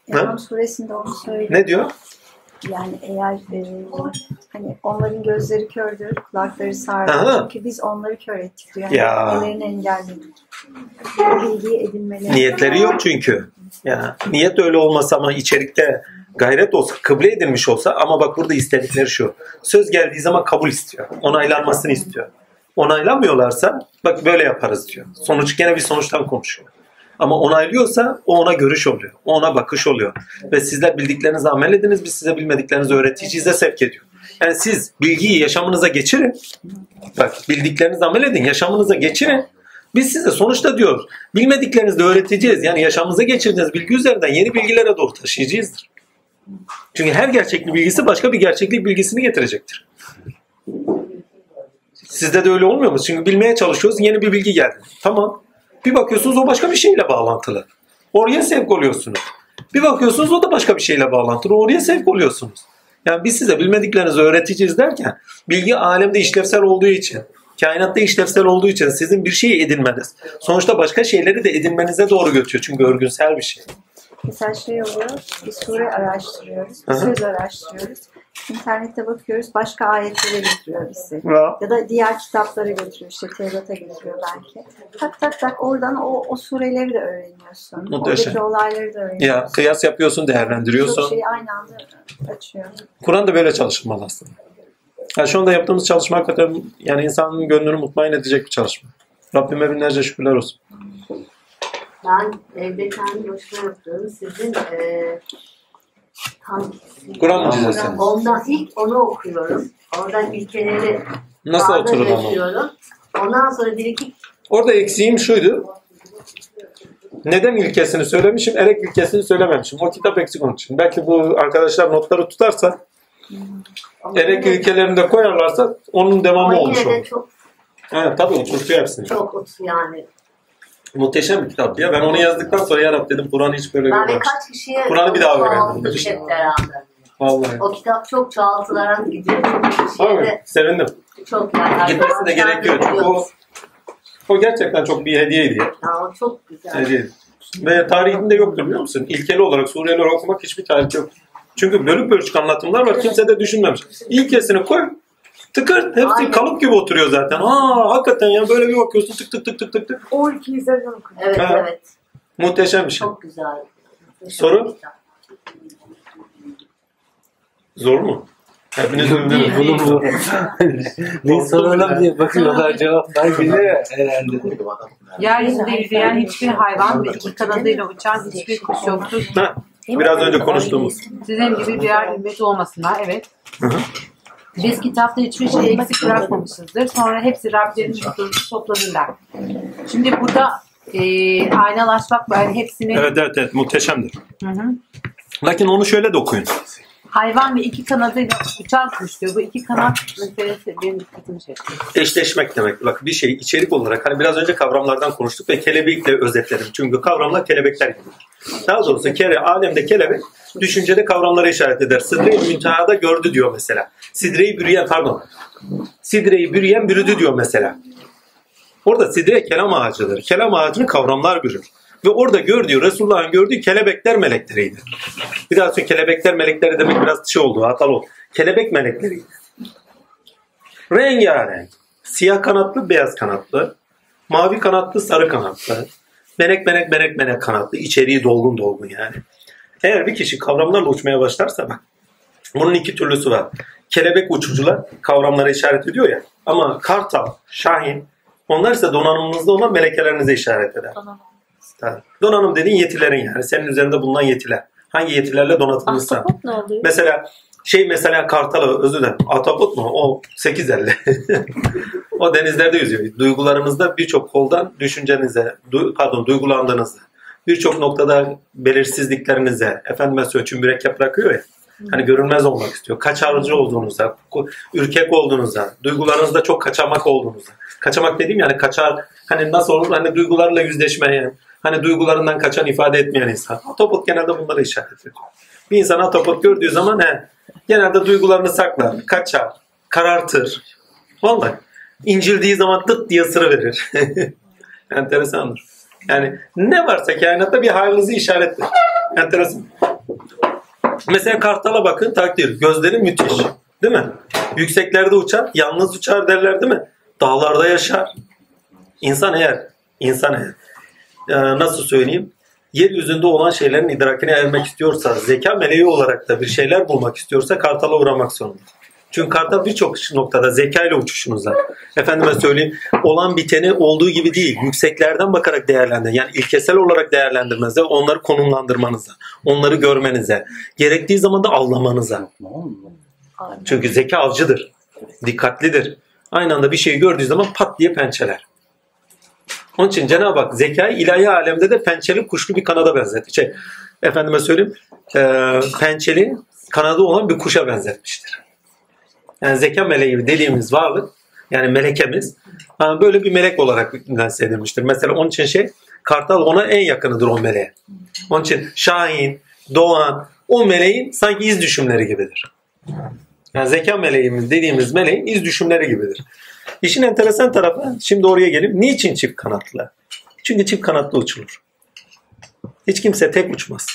Enam suresinde onu söylüyor. Ne diyor? Yani eğer e, hani onların gözleri kördür, kulakları sağırdır. Çünkü biz onları kör ettik. Yani Ya. Ellerini engelledik. Bilgiyi edinmeleri. Niyetleri yok çünkü. Ya niyet öyle olmasa ama içerikte gayret olsa, kıble edilmiş olsa ama bak burada istedikleri şu. Söz geldiği zaman kabul istiyor. Onaylanmasını istiyor. Onaylamıyorlarsa bak böyle yaparız diyor. Sonuç gene bir sonuçtan konuşuyor. Ama onaylıyorsa o ona görüş oluyor. O ona bakış oluyor. Ve sizler bildiklerinizi amel ediniz. Biz size bilmediklerinizi öğreteceğize sevk ediyor. Yani siz bilgiyi yaşamınıza geçirin. Bak bildiklerinizi amel edin. Yaşamınıza geçirin. Biz size sonuçta diyor bilmediklerinizi de öğreteceğiz. Yani yaşamınıza geçirdiğiniz bilgi üzerinden yeni bilgilere doğru taşıyacağızdır. Çünkü her gerçeklik bilgisi başka bir gerçeklik bilgisini getirecektir. Sizde de öyle olmuyor mu? Çünkü bilmeye çalışıyoruz yeni bir bilgi geldi. Tamam. Bir bakıyorsunuz o başka bir şeyle bağlantılı. Oraya sevk oluyorsunuz. Bir bakıyorsunuz o da başka bir şeyle bağlantılı. Oraya sevk oluyorsunuz. Yani biz size bilmediklerinizi öğreteceğiz derken bilgi alemde işlevsel olduğu için, kainatta işlevsel olduğu için sizin bir şeyi edinmeniz, sonuçta başka şeyleri de edinmenize doğru götürüyor. Çünkü örgünsel bir şey. Mesela şey oluyor, bir sure araştırıyoruz, bir söz araştırıyoruz. İnternette bakıyoruz, başka ayetlere götürüyor bizi. Ya. Ya da diğer kitaplara götürüyor, işte Tevrat'a götürüyor belki. Tak tak tak oradan o, o sureleri de öğreniyorsun. Muhteşem. Oradaki olayları da öğreniyorsun. Ya kıyas yapıyorsun, değerlendiriyorsun. Çok şeyi aynı anda açıyor. Kur'an da böyle çalışılmalı aslında. Yani şu anda yaptığımız çalışma hakikaten yani insanın gönlünü mutmain edecek bir çalışma. Rabbime binlerce şükürler olsun. Ben evde kendi başıma yaptığım sizin e, Kur'an mucizesi. Ondan ilk onu okuyorum. Oradan ilkeleri Nasıl oturur ama? Ondan sonra bir iki Orada eksiğim şuydu. Neden ilkesini söylemişim, erek ilkesini söylememişim. O kitap eksik onun için. Belki bu arkadaşlar notları tutarsa, erek ilkelerini de koyarlarsa onun devamı olmuş olur. çok Evet tabii oturtuyor hepsini. çok yani. Muhteşem bir kitap ya. Ben onu yazdıktan sonra ya Rab dedim Kur'an'ı hiç böyle Ben görmemiştim. birkaç kişiye Kur'an'ı bir daha öğrendim. çoğalttık hep beraber. Vallahi. O kitap çok çoğaltılarak gidiyor. Abi de sevindim. çok yani. Gitmesi de gerekiyor. Çünkü o, o gerçekten çok bir hediyeydi ya. O çok güzel. Hediyeydi. Ve tarihinde yoktur biliyor musun? İlkeli olarak Suriyeli olarak okumak hiçbir tarih yok. Çünkü bölük bölçük anlatımlar var. Kimse de düşünmemiş. İlkesini koy. Tıkır. Hepsi Aynen. kalıp gibi oturuyor zaten. Aa hakikaten ya böyle bir bakıyorsun tık tık tık tık tık tık. O ülkeyi zaten okuyor. Evet Ha. evet. Muhteşem bir şey. Çok güzel. Muhteşem Soru? Zor mu? Hepiniz Bunu bu. <laughs> ne soralım diye bakıyorlar cevaplar geliyor ya herhalde. Yeryüzünde yürüyen hiçbir hayvan ve iki kanadıyla uçan hiçbir kuş yoktur. Ha, biraz önce konuştuğumuz. Sizin gibi birer ümmet olmasınlar. Evet. Biz kitapta hiçbir şey eksik bırakmamışızdır. Sonra hepsi Rablerinin huzurunu topladılar. Şimdi burada e, aynalaşmak yani hepsini Evet evet evet muhteşemdir. Hı hı. Lakin onu şöyle de okuyun. Hayvan ve iki kanadıyla uçan kuş diyor. Bu iki kanat meselesi benim dikkatimi çekti. eşleşmek demek. Bak bir şey içerik olarak hani biraz önce kavramlardan konuştuk ve kelebekle özetledim. Çünkü kavramlar kelebekler gibi. Daha doğrusu kere, alemde kelebek düşüncede kavramları işaret eder. Sidre-i müntehada gördü diyor mesela. Sidre-i bürüyen pardon. Sidre-i bürüyen bürüdü diyor mesela. Orada sidre kelam ağacıdır. Kelam ağacını kavramlar bürür. Ve orada gördüğü, Resulullah'ın gördüğü kelebekler melekleriydi. Bir daha kelebekler melekleri demek biraz şey oldu, hatalı oldu. Kelebek melekleriydi. Rengarenk. Siyah kanatlı, beyaz kanatlı. Mavi kanatlı, sarı kanatlı. Menek menek menek menek kanatlı. içeriği dolgun dolgun yani. Eğer bir kişi kavramlarla uçmaya başlarsa bak. Bunun iki türlüsü var. Kelebek uçucular kavramlara işaret ediyor ya. Ama kartal, şahin onlar ise donanımınızda olan melekelerinize işaret eder. Donanım dediğin yetilerin yani. Senin üzerinde bulunan yetiler. Hangi yetilerle donatılmışsa. Ahtapot ne oluyor? Mesela şey mesela kartalı özür dilerim. Atapot mu? O 850. <laughs> o denizlerde yüzüyor. Duygularınızda birçok koldan düşüncenize, du- pardon duygulandığınızda, birçok noktada belirsizliklerinize, efendime söyleyeyim mürekkep bırakıyor ya. Hani görünmez olmak istiyor. Kaçarcı olduğunuzda, ürkek olduğunuzda, duygularınızda çok kaçamak olduğunuzda. Kaçamak dediğim yani kaçar, hani nasıl olur? Hani duygularla yüzleşmeyen, hani duygularından kaçan ifade etmeyen insan. Atopot genelde bunları işaret ediyor. Bir insan atopot gördüğü zaman he, genelde duygularını saklar, kaçar, karartır. Vallahi incildiği zaman tıt diye sırı verir. <laughs> Enteresandır. Yani ne varsa kainatta bir halinizi işaretler. Enteresan. Mesela kartala bakın takdir. Gözleri müthiş. Değil mi? Yükseklerde uçar, yalnız uçar derler değil mi? Dağlarda yaşar. İnsan eğer, insan eğer, nasıl söyleyeyim? Yeryüzünde olan şeylerin idrakine ermek istiyorsa, zeka meleği olarak da bir şeyler bulmak istiyorsa kartala uğramak zorunda. Çünkü kartal birçok noktada zeka ile uçuşunuzda. Efendime söyleyeyim olan biteni olduğu gibi değil. Yükseklerden bakarak değerlendir. Yani ilkesel olarak değerlendirmenize, onları konumlandırmanıza, onları görmenize, gerektiği zaman da avlamanıza. Çünkü zeka avcıdır. Dikkatlidir. Aynı anda bir şeyi gördüğü zaman pat diye pençeler. Onun için Cenab-ı Hak zekayı ilahi alemde de pençeli kuşlu bir kanada benzetti. Şey, efendime söyleyeyim e, pençeli kanadı olan bir kuşa benzetmiştir. Yani zeka meleği dediğimiz varlık yani melekemiz ha, böyle bir melek olarak lanse. Mesela onun için şey kartal ona en yakınıdır o meleğe. Onun için Şahin, Doğan o meleğin sanki iz düşümleri gibidir. Yani zeka meleğimiz dediğimiz meleğin iz düşümleri gibidir. İşin enteresan tarafı şimdi oraya gelip niçin çift kanatlı? Çünkü çift kanatlı uçulur. Hiç kimse tek uçmaz.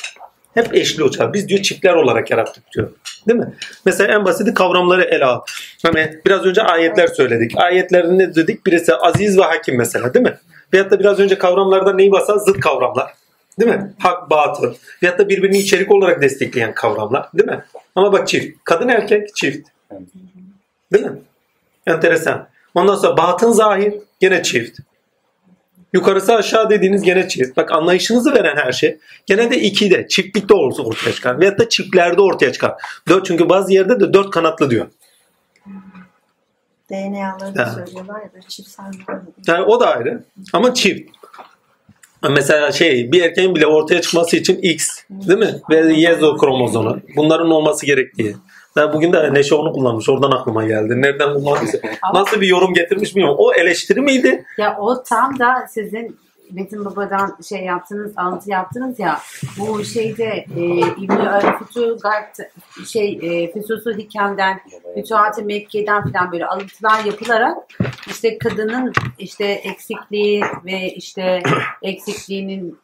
Hep eşli olacak. Biz diyor çiftler olarak yarattık diyor. Değil mi? Mesela en basiti kavramları ele al. Hani biraz önce ayetler söyledik. Ayetlerin ne dedik? Birisi aziz ve hakim mesela değil mi? Veyahut da biraz önce kavramlarda neyi basar? Zıt kavramlar. Değil mi? Hak, batıl. Veyahut da birbirini içerik olarak destekleyen kavramlar. Değil mi? Ama bak çift. Kadın erkek çift. Değil mi? Enteresan. Ondan sonra batın zahir gene çift. Yukarısı aşağı dediğiniz gene çift. Bak anlayışınızı veren her şey gene de ikide, çiftlikte olursa ortaya çıkar. Veyahut da çiftlerde ortaya çıkar. Dört, çünkü bazı yerde de dört kanatlı diyor. DNA'ları da Ha. söylüyorlar ya böyle çift. Yani o da ayrı. Ama çift. Mesela şey bir erkeğin bile ortaya çıkması için X değil mi? Ve Y kromozomu. Bunların olması gerektiği. Ben bugün de Neşe onu kullanmış. Oradan aklıma geldi. Nereden kullandıysa. Nasıl bir yorum getirmiş bilmiyorum. O eleştiri miydi? Ya o tam da sizin Metin Baba'dan şey yaptınız, alıntı yaptınız ya. Bu şeyde e, İbn-i Garp şey e, Füsusu Hikem'den, Fütuhat-ı Mekke'den falan böyle alıntılar yapılarak işte kadının işte eksikliği ve işte eksikliğinin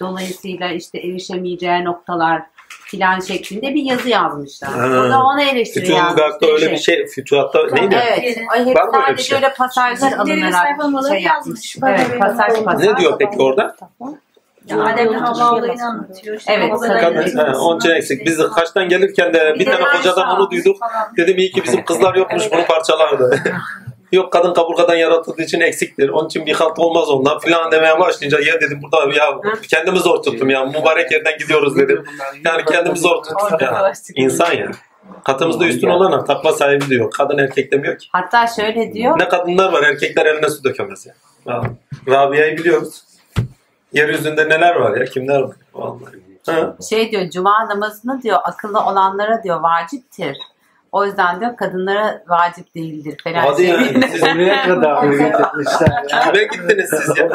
dolayısıyla işte erişemeyeceği noktalar filan şeklinde bir yazı yazmışlar. Ha. O da ona eleştiri Fütuhat yazmış. Garp'ta öyle bir şey. Fütuhat'ta neydi? Evet. Ay, hep Var sadece şey? öyle pasajlar alınarak şey yapmış. Evet, pasaj pasaj. Ne diyor peki orada? Adem'le Havva olayını anlatıyor. Evet, Kadın, onun için eksik. Biz kaçtan gelirken de bir Bir tane hocadan onu duyduk. falan. Dedim iyi ki bizim kızlar yokmuş bunu parçalardı. <laughs> Yok kadın kaburgadan yaratıldığı için eksiktir. Onun için bir halt olmaz ondan filan demeye başlayınca ya dedim burada ya kendimi zor tuttum ya mübarek yerden gidiyoruz dedim. Yani kendimi zor tuttum ya. İnsan ya. Katımızda üstün olan takva sahibi diyor. Kadın erkek demiyor ki. Hatta şöyle diyor. Ne kadınlar var erkekler eline su dökemez ya. Vallahi. Rabia'yı biliyoruz. Yeryüzünde neler var ya kimler var. Vallahi. Ha? Şey diyor cuma namazını diyor akıllı olanlara diyor vaciptir. O yüzden diyor kadınlara vacip değildir falan. Hadi yani. şeklinde. Siz Oraya kadar <laughs> mı getirmişler kime gittiniz siz ya?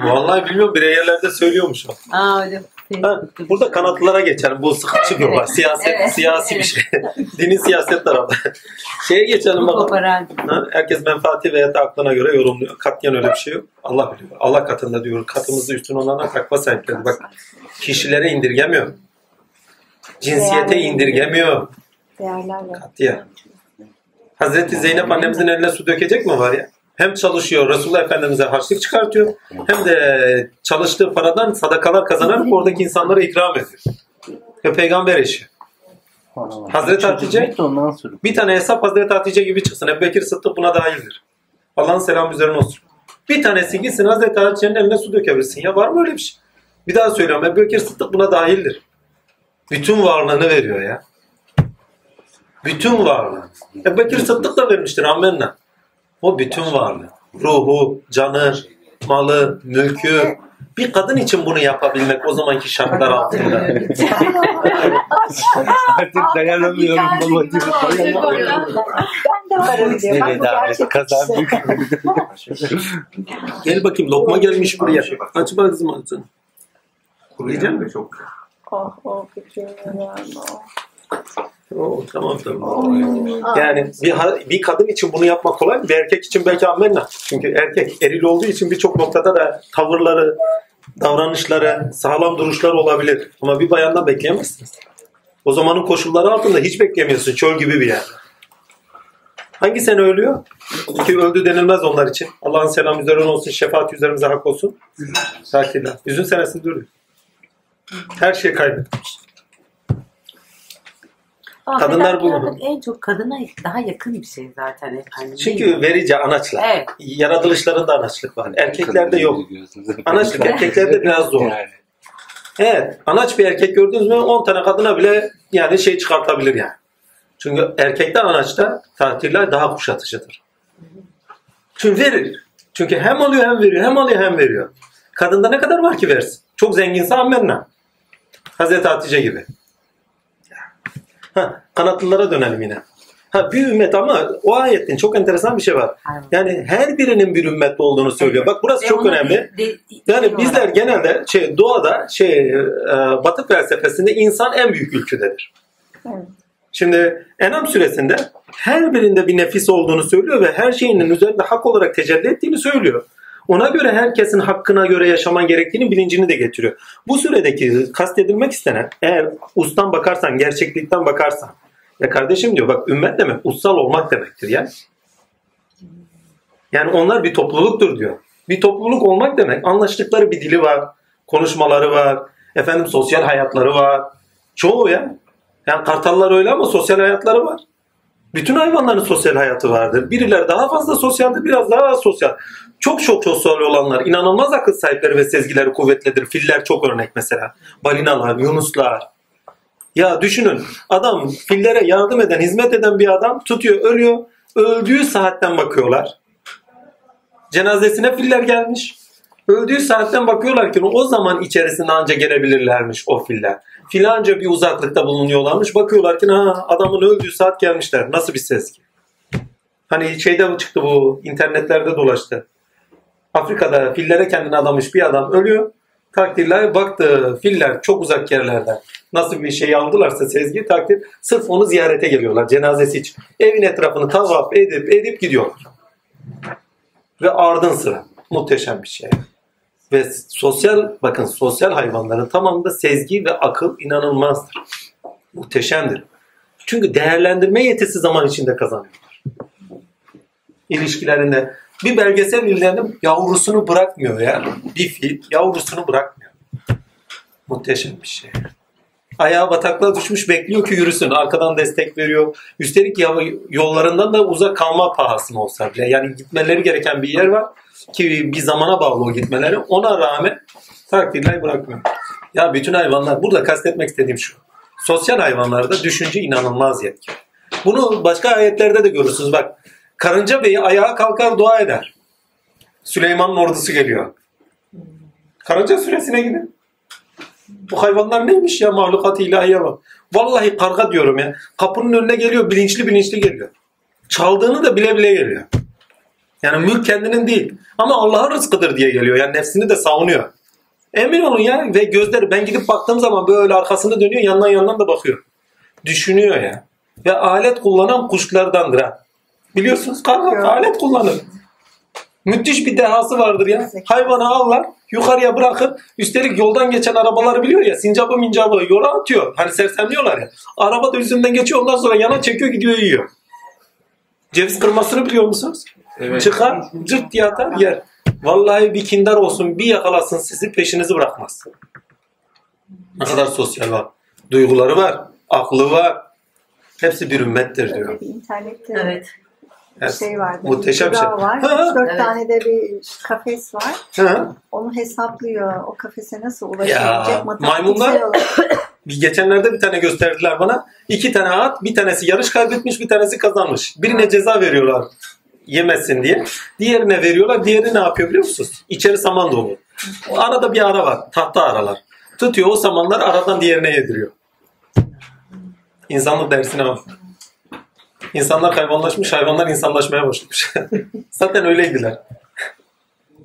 Vallahi bilmiyorum bir yerlerde söylüyormuş o. Aa, öyle Ha, burada kanatlara geçelim. Bu sıkıcı bir olay. Siyaset, Evet. siyasi bir şey. <laughs> Dinin siyaset tarafı. <laughs> Şeye geçelim bakalım. Ha, herkes menfaati veya da aklına göre yorumluyor. Katliyen öyle bir şey yok. Allah biliyor. Allah katında diyor. Katımızda üstün olanlar takva sahipleri. Bak kişilere indirgemiyor. Cinsiyete Değerler-. Katiyen. Hazreti Zeynep annemizin eline su dökecek mi var ya? Hem çalışıyor Resulullah Efendimiz'e harçlık çıkartıyor hem de çalıştığı paradan sadakalar kazanarak oradaki insanlara ikram ediyor. Ve peygamber eşi. Hazreti Hatice bir tane hesap Hazreti Hatice gibi çıksın. Ebu Bekir Sıddık buna dahildir. Allah'ın selamı üzerine olsun. Bir tanesi gitsin Hazreti Hatice'nin eline su dökebilsin. Ya var mı öyle bir şey? Bir daha söylüyorum. Ebu Bekir Sıddık buna dahildir. Bütün varlığını veriyor ya. Bütün varlığı. Ebu Bekir Sıddık da vermiştir amenna. O bütün varlığı. Ruhu, canı, malı, mülkü. Bir kadın için bunu yapabilmek o zamanki şartlar altında. Artık dayanamıyorum babacığım. Dayanamıyorum. Ben de varım diyor. Bak bu gerçek. Gel bakayım lokma gelmiş buraya. Aç bakayım ağzını. Yiyecek misin? Çok. Oh oh fikrim var tamam tamam. Yani bir, ha- bir kadın için bunu yapmak kolay bir erkek için belki amenna. Çünkü erkek eril olduğu için birçok noktada da tavırları, davranışları, sağlam duruşları olabilir. Ama bir bayandan bekleyemezsiniz. O zamanın koşulları altında hiç beklemiyorsun. Çöl gibi bir yer. Hangi sene ölüyor? Ki öldü denilmez onlar için. Allah'ın selamı üzerine olsun, şefaat üzerimize hak olsun. Sakinler. Yüzün senesinde ölüyor. Her şey kaybetmiş. Ama Kadınlar bu- fedakarlık en çok kadına daha yakın bir şey zaten efendim. Çünkü verici anaçlar. Evet. Yaratılışlarında anaçlık var. Erkeklerde yok. Anaçlık erkeklerde biraz zor. Yani. Evet. Anaç bir erkek gördünüz mü 10 tane kadına bile yani şey çıkartabilir yani. Çünkü erkekte anaçta tatiller daha kuşatıcıdır. Çünkü verir. Çünkü hem alıyor hem veriyor. Hem alıyor hem veriyor. Kadında ne kadar var ki versin? Çok zenginse ammenna. Hazreti Hatice gibi. Ha, kanatlılara dönelim yine. Ha, bir ümmet ama o ayetin çok enteresan bir şey var. Yani her birinin bir ümmet olduğunu söylüyor. Bak burası Ve çok önemli. Yani bizler genelde şey doğada şey e, Batı felsefesinde insan en büyük ülküdedir. Şimdi Enam suresinde her birinde bir nefis olduğunu söylüyor ve her şeyinin üzerinde hak olarak tecelli ettiğini söylüyor. Ona göre herkesin hakkına göre yaşaman gerektiğini bilincini de getiriyor. Bu süredeki kastedilmek istenen eğer ustan bakarsan, gerçeklikten bakarsan ya kardeşim diyor bak ümmet demek ussal olmak demektir ya. Yani onlar bir topluluktur diyor. Bir topluluk olmak demek anlaştıkları bir dili var, konuşmaları var, efendim sosyal hayatları var. Çoğu ya. Yani kartallar öyle ama sosyal hayatları var. Bütün hayvanların sosyal hayatı vardır. Birileri daha fazla sosyaldir, biraz daha az sosyal. Çok çok sosyal olanlar, inanılmaz akıl sahipleri ve sezgileri kuvvetlidir. Filler çok örnek mesela. Balinalar, yunuslar. Ya düşünün, adam fillere yardım eden, hizmet eden bir adam tutuyor, ölüyor. Öldüğü saatten bakıyorlar. Cenazesine filler gelmiş. Öldüğü saatten bakıyorlar ki o zaman içerisinde anca gelebilirlermiş o filler. Filanca bir uzaklıkta bulunuyorlarmış. Bakıyorlar ki ha, adamın öldüğü saat gelmişler. Nasıl bir sezgi? Hani şeyde çıktı bu internetlerde dolaştı. Afrika'da fillere kendini adamış bir adam ölüyor. Takdirler baktı filler çok uzak yerlerden. Nasıl bir şey aldılarsa sezgi takdir sırf onu ziyarete geliyorlar cenazesi için. Evin etrafını tavaf edip edip gidiyorlar. Ve ardın sıra. Muhteşem bir şey. Ve sosyal bakın sosyal hayvanların tamamında sezgi ve akıl inanılmazdır. Muhteşemdir. Çünkü değerlendirme yetisi zaman içinde kazanıyorlar. İlişkilerinde bir belgesel izledim yavrusunu bırakmıyor ya. Bir fil yavrusunu bırakmıyor. Muhteşem bir şey. Ayağı bataklığa düşmüş bekliyor ki yürüsün. Arkadan destek veriyor. Üstelik yollarından da uzak kalma pahasına olsa bile. Yani gitmeleri gereken bir yer var ki bir zamana bağlı o gitmeleri. Ona rağmen takdirler bırakmıyor. Ya bütün hayvanlar, burada kastetmek istediğim şu. Sosyal hayvanlarda düşünce inanılmaz yetki. Bunu başka ayetlerde de görürsünüz. Bak karınca beyi ayağa kalkar dua eder. Süleyman'ın ordusu geliyor. Karınca süresine gidin. Bu hayvanlar neymiş ya mahlukat ilahiye bak. Vallahi karga diyorum ya. Kapının önüne geliyor bilinçli bilinçli geliyor. Çaldığını da bile bile geliyor. Yani mülk kendinin değil. Ama Allah'ın rızkıdır diye geliyor. Yani nefsini de savunuyor. Emin olun ya. Ve gözleri ben gidip baktığım zaman böyle arkasını dönüyor yandan yandan da bakıyor. Düşünüyor ya. Ve alet kullanan kuşlardandır ha. Biliyorsunuz karga alet kullanır. Müthiş bir dehası vardır ya. Hayvanı avlar, yukarıya bırakır. Üstelik yoldan geçen arabaları biliyor ya. Sincabı mincabı yola atıyor. Hani sersemliyorlar ya. Araba da üzerinden geçiyor ondan sonra yana çekiyor gidiyor yiyor. Ceviz kırmasını biliyor musunuz? Evet. Çıkar, cırt diye atar yer. Vallahi bir kindar olsun bir yakalasın sizi peşinizi bırakmaz. Ne kadar sosyal var. Duyguları var, aklı var. Hepsi bir ümmettir diyor. İnternette Evet. bir şey vardı. Muhteşem bir şey. var. Ha, 4 evet. tane de bir kafes var. Ha? Onu hesaplıyor. O kafese nasıl ulaşabilecek maymunlar- matematiksel olarak. <coughs> Bir geçenlerde bir tane gösterdiler bana. İki tane at, bir tanesi yarış kaybetmiş, bir tanesi kazanmış. Birine ceza veriyorlar yemesin diye. Diğerine veriyorlar. Diğeri ne yapıyor biliyor musunuz? İçeri saman dolu. Arada bir ara var. Tahta aralar. Tutuyor o samanlar aradan diğerine yediriyor. İnsanlık dersine bak. İnsanlar hayvanlaşmış, hayvanlar insanlaşmaya başlamış. <laughs> Zaten öyleydiler.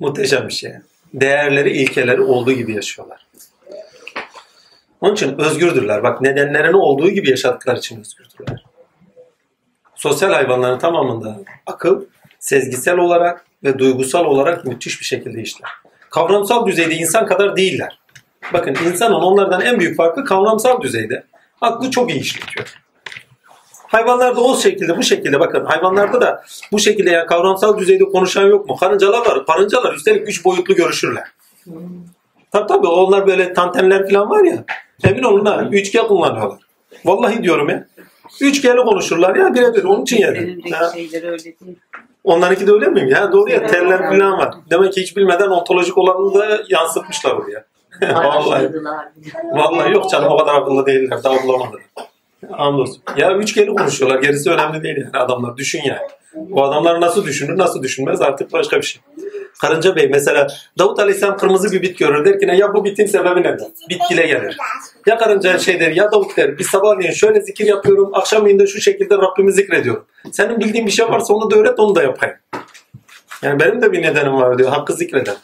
Muhteşem bir şey. Değerleri, ilkeleri olduğu gibi yaşıyorlar. Onun için özgürdürler. Bak nedenlerini olduğu gibi yaşadıkları için özgürdürler. Sosyal hayvanların tamamında akıl, sezgisel olarak ve duygusal olarak müthiş bir şekilde işler. Kavramsal düzeyde insan kadar değiller. Bakın insanın onlardan en büyük farkı kavramsal düzeyde. Aklı çok iyi işletiyor. Hayvanlarda o şekilde bu şekilde bakın hayvanlarda da bu şekilde yani kavramsal düzeyde konuşan yok mu? Karıncalar var. Karıncalar üstelik üç boyutlu görüşürler. Tabii tabii onlar böyle tantenler falan var ya. Emin olun ha. Üçgen kullanıyorlar. Vallahi diyorum ya. Üçgenli konuşurlar ya birebir. Onun için yani. Benimdeki Ha. şeyleri öyle değil. Onlarınki de öyle miyim? Ya doğru ya teller falan var. Demek ki hiç bilmeden ontolojik olanını da yansıtmışlar oraya. <laughs> Vallahi. Vallahi yok canım o kadar akıllı değiller. Daha bulamadılar. Andolsun. Ya üçgeni konuşuyorlar. Gerisi önemli değil yani adamlar. Düşün yani. O adamlar nasıl düşünür, nasıl düşünmez artık başka bir şey. Karınca Bey mesela Davut Aleyhisselam kırmızı bir bit görür. Der ki ne ya bu bitin sebebi nedir? Bitkile gelir. Ya karınca şey der ya Davut der bir sabahleyin şöyle zikir yapıyorum. Akşamleyin de şu şekilde Rabbimi zikrediyorum. Senin bildiğin bir şey varsa onu da öğret onu da yapayım. Yani benim de bir nedenim var diyor. Hakkı zikreder.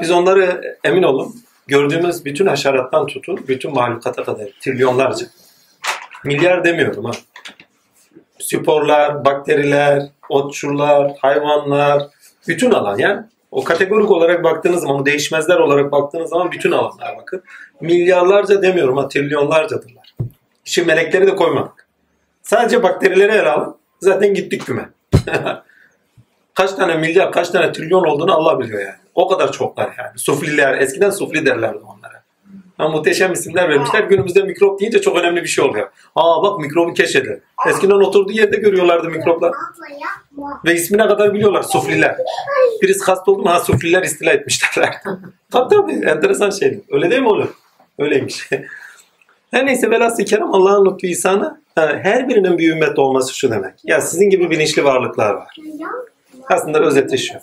Biz onları emin olun gördüğümüz bütün haşerattan tutun bütün mahlukata kadar trilyonlarca. Milyar demiyorum ha. Sporlar, bakteriler, otçular, hayvanlar, Bütün alan yani. O kategorik olarak baktığınız zaman, değişmezler olarak baktığınız zaman bütün alanlara bakın. Milyarlarca demiyorum ha, trilyonlarcadırlar. Şimdi melekleri de koymadık. Sadece bakterileri ele alın. Zaten gittik küme. <laughs> kaç tane milyar, kaç tane trilyon olduğunu Allah biliyor yani. O kadar çoklar yani. Sufliler, eskiden sufli derlerdi onlara. Ha, muhteşem isimler vermişler. Günümüzde mikrop deyince çok önemli bir şey oluyor. Aa bak mikrobu keşfedildi. Eskiden oturduğu yerde görüyorlardı mikroplar. Ve ismine kadar biliyorlar sufliler. Birisi hasta oldu mu ha sufliler istila etmişler. <laughs> tabii tabii enteresan şey. Öyle değil mi oğlum? Öyleymiş. <laughs> Her neyse velhasıl kelam Allah'ın lütfu ihsanı ha, her birinin bir ümmet olması şu demek. Ya sizin gibi bilinçli varlıklar var. Aslında özeti şu.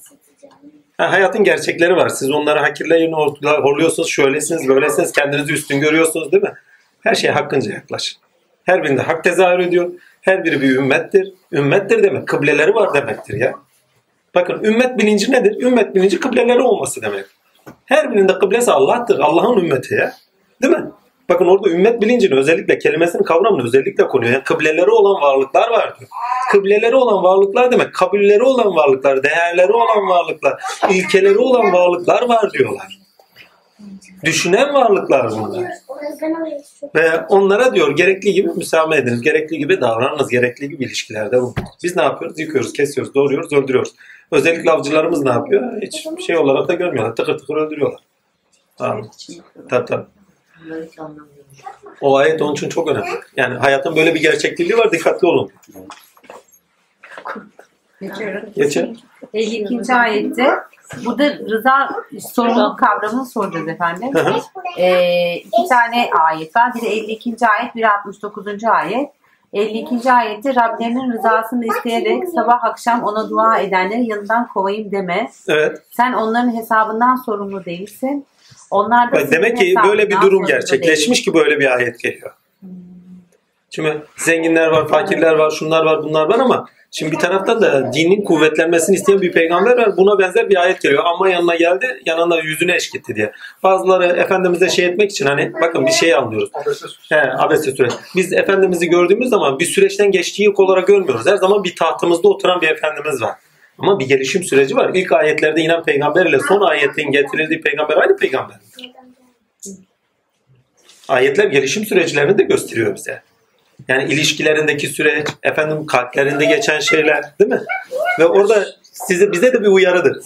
Ha, hayatın gerçekleri var. Siz onları hakirleyin, horluyorsunuz, şöylesiniz, böylesiniz, kendinizi üstün görüyorsunuz değil mi? Her şeye hakkınca yaklaşın. Her birinde hak tezahür ediyor. Her biri bir ümmettir. Ümmettir demek. Kıbleleri var demektir ya. Bakın ümmet bilinci nedir? Ümmet bilinci kıbleleri olması demek. Her birinde kıblesi Allah'tır. Allah'ın ümmeti ya. Değil mi? Bakın orada ümmet bilincini özellikle kelimesinin kavramını özellikle konuyor. Yani kıbleleri olan varlıklar var diyor. Kıbleleri olan varlıklar demek kabulleri olan varlıklar, değerleri olan varlıklar, ilkeleri olan varlıklar var diyorlar. Düşünen varlıklar bunlar. Ve onlara diyor gerekli gibi müsamaha ediniz, gerekli gibi davranınız, gerekli gibi ilişkilerde bulunun. Biz ne yapıyoruz? Yıkıyoruz, kesiyoruz, doğruyoruz, öldürüyoruz. Özellikle avcılarımız ne yapıyor? Hiç şey olarak da görmüyorlar. Tıkır tıkır öldürüyorlar. Tamam. Tabii tabii. O ayet onun için çok önemli. Yani hayatın böyle bir gerçekliği var. Dikkatli olun. Geçiyorum. Geçin. 52. ayette burada rıza sorumluluk kavramını soracağız efendim. Ee, iki tane ayet var. Biri 52. ayet, biri 69. ayet. 52. ayette Rablerinin rızasını isteyerek sabah akşam ona dua edenleri yanından kovayım deme. Evet. Sen onların hesabından sorumlu değilsin. Onlar da Demek ki böyle bir durum gerçekleşmiş ki böyle bir ayet geliyor. Şimdi zenginler var, fakirler var, şunlar var, bunlar var ama şimdi bir taraftan da dinin kuvvetlenmesini isteyen bir peygamber var. Buna benzer bir ayet geliyor. Ama yanına geldi, yanında yüzüne eşkitti diye. Bazıları Efendimiz'e şey etmek için hani bakın bir şey anlıyoruz. He, abese süreç. Biz Efendimiz'i gördüğümüz zaman bir süreçten geçtiği yok olarak görmüyoruz. Her zaman bir tahtımızda oturan bir Efendimiz var. Ama bir gelişim süreci var. İlk ayetlerde inen peygamber ile son ayetin getirildiği peygamber aynı peygamber. Ayetler gelişim süreçlerini de gösteriyor bize. Yani ilişkilerindeki süreç, efendim kalplerinde geçen şeyler değil mi? Ve orada size bize de bir uyarıdır.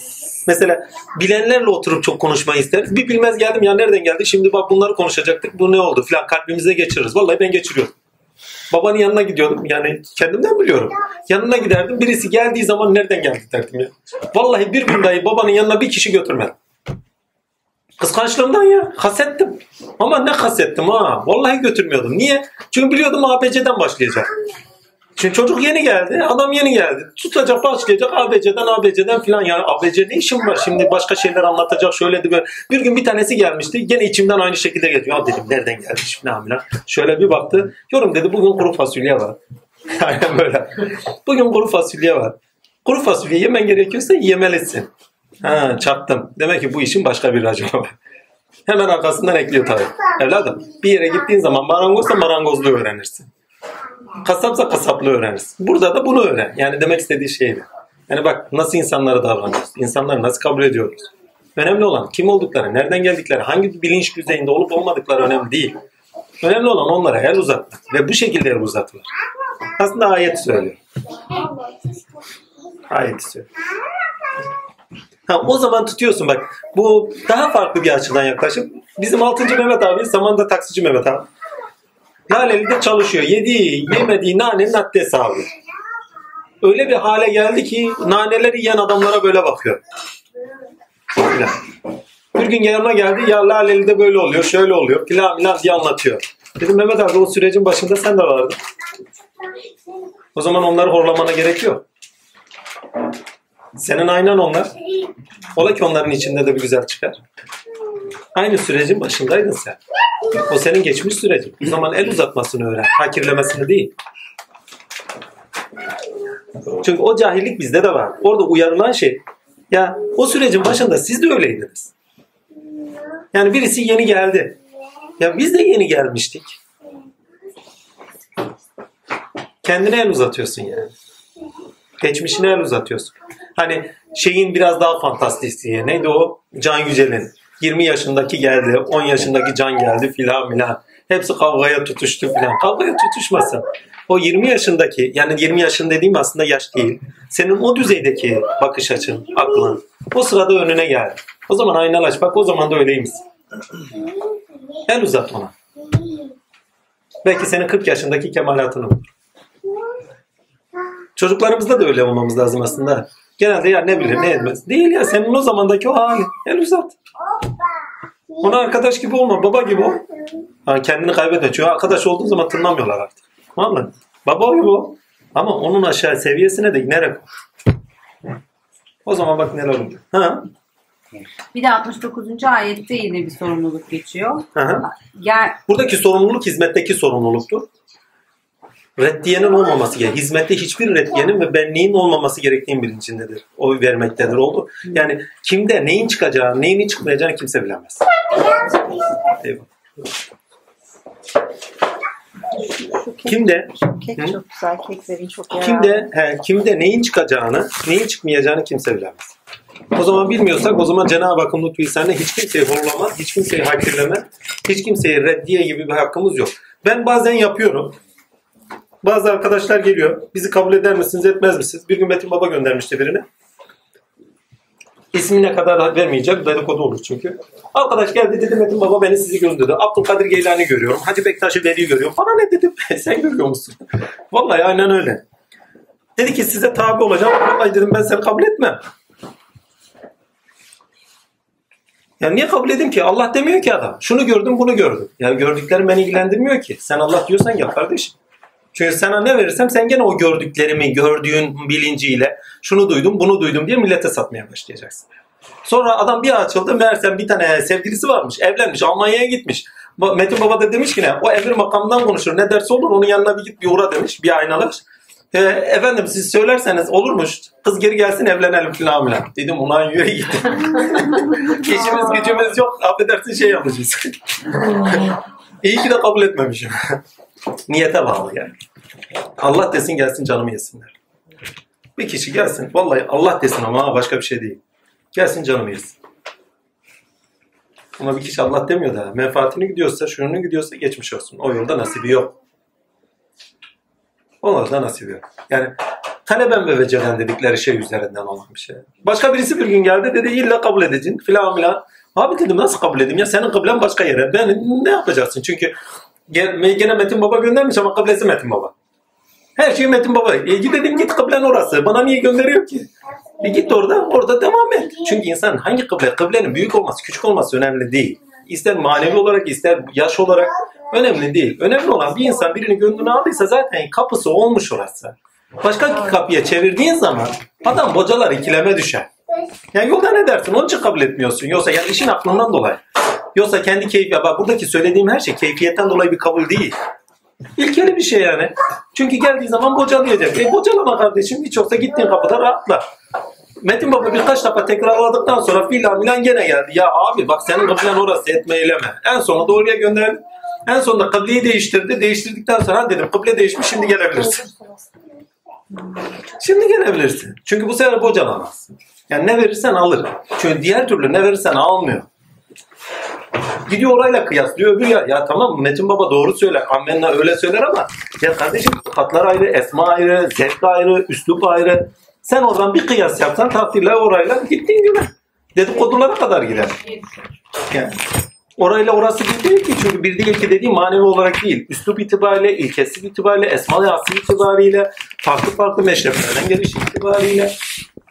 Mesela bilenlerle oturup çok konuşmayı isteriz. Bir bilmez geldim ya nereden geldi? Şimdi bak bunları konuşacaktık. Bu ne oldu filan kalbimize geçiririz. Vallahi ben geçiriyorum. Babanın yanına gidiyordum. Yani kendimden biliyorum. Yanına giderdim. Birisi geldiği zaman nereden geldi derdim ya. Vallahi bir gün dahi babanın yanına bir kişi götürmedim. Kıskançlığımdan ya. Hasettim. Ama ne hasettim ha. Vallahi götürmüyordum. Niye? Çünkü biliyordum ABC'den başlayacak. Şimdi çocuk yeni geldi. Adam yeni geldi. Tutacak başlayacak ABC'den ABC'den filan. Yani ABC ne işim var? Şimdi başka şeyler anlatacak. Şöyle de böyle. Bir gün bir tanesi gelmişti. Gene içimden aynı şekilde geliyor. Ya dedim nereden gelmiş filan filan. Şöyle bir baktı. Yorum dedi bugün kuru fasulye var. <laughs> Aynen böyle. Bugün kuru fasulye var. Kuru fasulye yemen gerekiyorsa yemelisin. Ha çaktım. Demek ki bu işin başka bir raconu var. Hemen arkasından ekliyor tabii. Evladım bir yere gittiğin zaman marangozsa marangozluğu öğrenirsin. Kasapsa kasaplığı öğrenirsin. Burada da bunu öğren. Yani demek istediği şey bu. Yani bak nasıl insanlara davranıyoruz. İnsanları nasıl kabul ediyoruz. Önemli olan kim oldukları, nereden geldikleri, hangi bilinç düzeyinde olup olmadıkları önemli değil. Önemli olan onlara el uzatmak. Ve bu şekilde el uzatılır. Aslında ayet söylüyor. Ayet söylüyor. Ha, o zaman tutuyorsun bak. Bu daha farklı bir açıdan yaklaşıp bizim 6. Mehmet abi zamanda taksici Mehmet abi. Laleli'de çalışıyor. Yediği, yemediği nanenin haddi hesabı. Öyle bir hale geldi ki naneleri yiyen adamlara böyle bakıyor. Bir gün yanıma geldi. Ya Laleli'de böyle oluyor, şöyle oluyor. Filan filan diye anlatıyor. Dedim Mehmet abi o sürecin başında sen de vardın. O zaman onları horlamana gerek yok. Senin aynen onlar. Ola ki onların içinde de bir güzel çıkar. Aynı sürecin başındaydın sen. O senin geçmiş sürecin. O zaman el uzatmasını öğren. Hakirlemesini değil. Çünkü o cahillik bizde de var. Orada uyarılan şey ya o sürecin başında siz de öyleydiniz. Yani birisi yeni geldi. Ya biz de yeni gelmiştik. Kendine el uzatıyorsun yani. Geçmişine el uzatıyorsun. Hani şeyin biraz daha fantastiği. Neydi o? Can Yücel'in. 20 yaşındaki geldi, 10 yaşındaki Can geldi filan filan. Hepsi kavgaya tutuştu filan. Kavgaya tutuşmasın. O 20 yaşındaki, yani 20 yaşın dediğim aslında yaş değil. Senin o düzeydeki bakış açın, aklın. O sırada önüne geldi. O zaman aynalaş. Bak o zaman da öyleymişsin. El uzat ona. Belki senin 40 yaşındaki kemalatını bulur. Çocuklarımızda da öyle olmamız lazım aslında. Genelde ya ne bilir ne etmez. Değil ya senin o zamandaki o hali. El uzat. Ona arkadaş gibi olma, baba gibi ol. Yani kendini kaybetme. Çünkü arkadaş olduğun zaman tınlamıyorlar artık. Vallahi. Baba gibi ol. Ama onun aşağı seviyesine de inerek ol. O zaman bak neler oluyor. Ha? Bir de 69. ayette yine bir sorumluluk geçiyor. Hı hı. Gel, Buradaki sorumluluk hizmetteki sorumluluktur. Reddiyenin olmaması gerekiyor. Hizmette hiçbir reddiyenin ve benliğin olmaması gerektiğin bilincindedir. Oy vermektedir oldu. Yani kimde neyin çıkacağı, neyin çıkmayacağını kimse bilemez. Eyvallah. Şu kek, Kimde şu kek Hı? çok güzel. Keklerin çok yararlı. kimde he, kimde neyin çıkacağını, neyin çıkmayacağını kimse bilemez. O zaman bilmiyorsak o zaman Cenab-ı Hakk'ın lütfü hiç kimseyi horlamaz, hiç kimseyi hakirlemez, hiç kimseye reddiye gibi bir hakkımız yok. Ben bazen yapıyorum. Bazı arkadaşlar geliyor. Bizi kabul eder misiniz, etmez misiniz? Bir gün Metin Baba göndermişti birine. İsmine kadar vermeyecek. Dedikodu olur çünkü. Arkadaş geldi dedi Metin Baba beni sizi gönderdi. Abdülkadir Geylani görüyorum. Hacı Bektaş'ı Veli görüyorum. Bana ne dedim? <laughs> Sen görüyor musun? Vallahi aynen öyle. Dedi ki size tabi olacağım. Vallahi dedim ben seni kabul etmem. Ya niye kabul edeyim ki? Allah demiyor ki adam. Şunu gördüm bunu gördüm. Ya gördüklerim beni ilgilendirmiyor ki. Sen Allah diyorsan yap kardeşim. Çünkü sana ne verirsem sen gene o gördüklerimi gördüğün bilinciyle şunu duydum bunu duydum diye millete satmaya başlayacaksın. Sonra adam bir açıldı meğersem bir tane sevgilisi varmış evlenmiş Almanya'ya gitmiş. Metin Baba da demiş ki ne o emir makamından konuşur ne derse olur onun yanına bir git bir uğra demiş bir aynalaş. E, efendim siz söylerseniz olurmuş kız geri gelsin evlenelim filan filan. Dedim ulan yürü git. <laughs> İşimiz gücümüz yok affedersin şey yapacağız. <laughs> İyi ki de kabul etmemişim. Niyete bağlı yani. Allah desin gelsin canımı yesinler. Bir kişi gelsin. Vallahi Allah desin ama başka bir şey değil. Gelsin canımı yesin. Ama bir kişi Allah demiyor da menfaatini gidiyorsa, şununu gidiyorsa geçmiş olsun. O yolda nasibi yok. O yolda nasibi yok. Yani taleben ve vecelen dedikleri şey üzerinden olan bir şey. Başka birisi bir gün geldi dedi illa kabul edeceksin filan filan. Abi dedim nasıl kabul edeyim ya senin kıblen başka yere. Ben ne yapacaksın? Çünkü gene Metin Baba göndermiş ama kıblesi Metin Baba. Her şey Metin Baba. E git dedim git kıblen orası. Bana niye gönderiyor ki? E git orada, orada devam et. Çünkü insan hangi kıble, kıblenin büyük olması, küçük olması önemli değil. İster manevi olarak, ister yaş olarak önemli değil. Önemli olan bir insan birini gönlüne aldıysa zaten kapısı olmuş orası. Başka bir kapıya çevirdiğin zaman adam bocalar ikileme düşer. Yani yolda ne dersin? Onun için kabul etmiyorsun. Yoksa yani işin aklından dolayı. Yoksa kendi keyfi, bak buradaki söylediğim her şey keyfiyetten dolayı bir kabul değil. İlkeli bir şey yani. Çünkü geldiği zaman bocalayacak. E bocalama kardeşim. Hiç yoksa gittiğin kapıda rahatla. Metin Baba birkaç defa tekrarladıktan sonra filan filan gene geldi. Ya abi bak senin kıblen orası etme eyleme. En sonunda doğruya gönderdi. En sonunda kıbleyi değiştirdi. Değiştirdikten sonra dedim kıble değişmiş şimdi gelebilirsin. Şimdi gelebilirsin. Çünkü bu sefer bocalamazsın. Yani ne verirsen alır. Çünkü diğer türlü ne verirsen almıyor. Gidiyor orayla kıyaslıyor öbür ya. Ya tamam Metin Baba doğru söyler. Ammenna öyle söyler ama ya kardeşim sıfatlar ayrı, esma ayrı, zevk ayrı, üslup ayrı. Sen oradan bir kıyas yapsan takdirle orayla gittiğin gibi. Dedikodulara kadar gider. Yani orayla orası bir değil ki çünkü bir değil ki dediğim manevi olarak değil. Üslup itibariyle, ilkesi itibariyle, esma yası itibariyle, farklı farklı meşreplerden geliş itibariyle.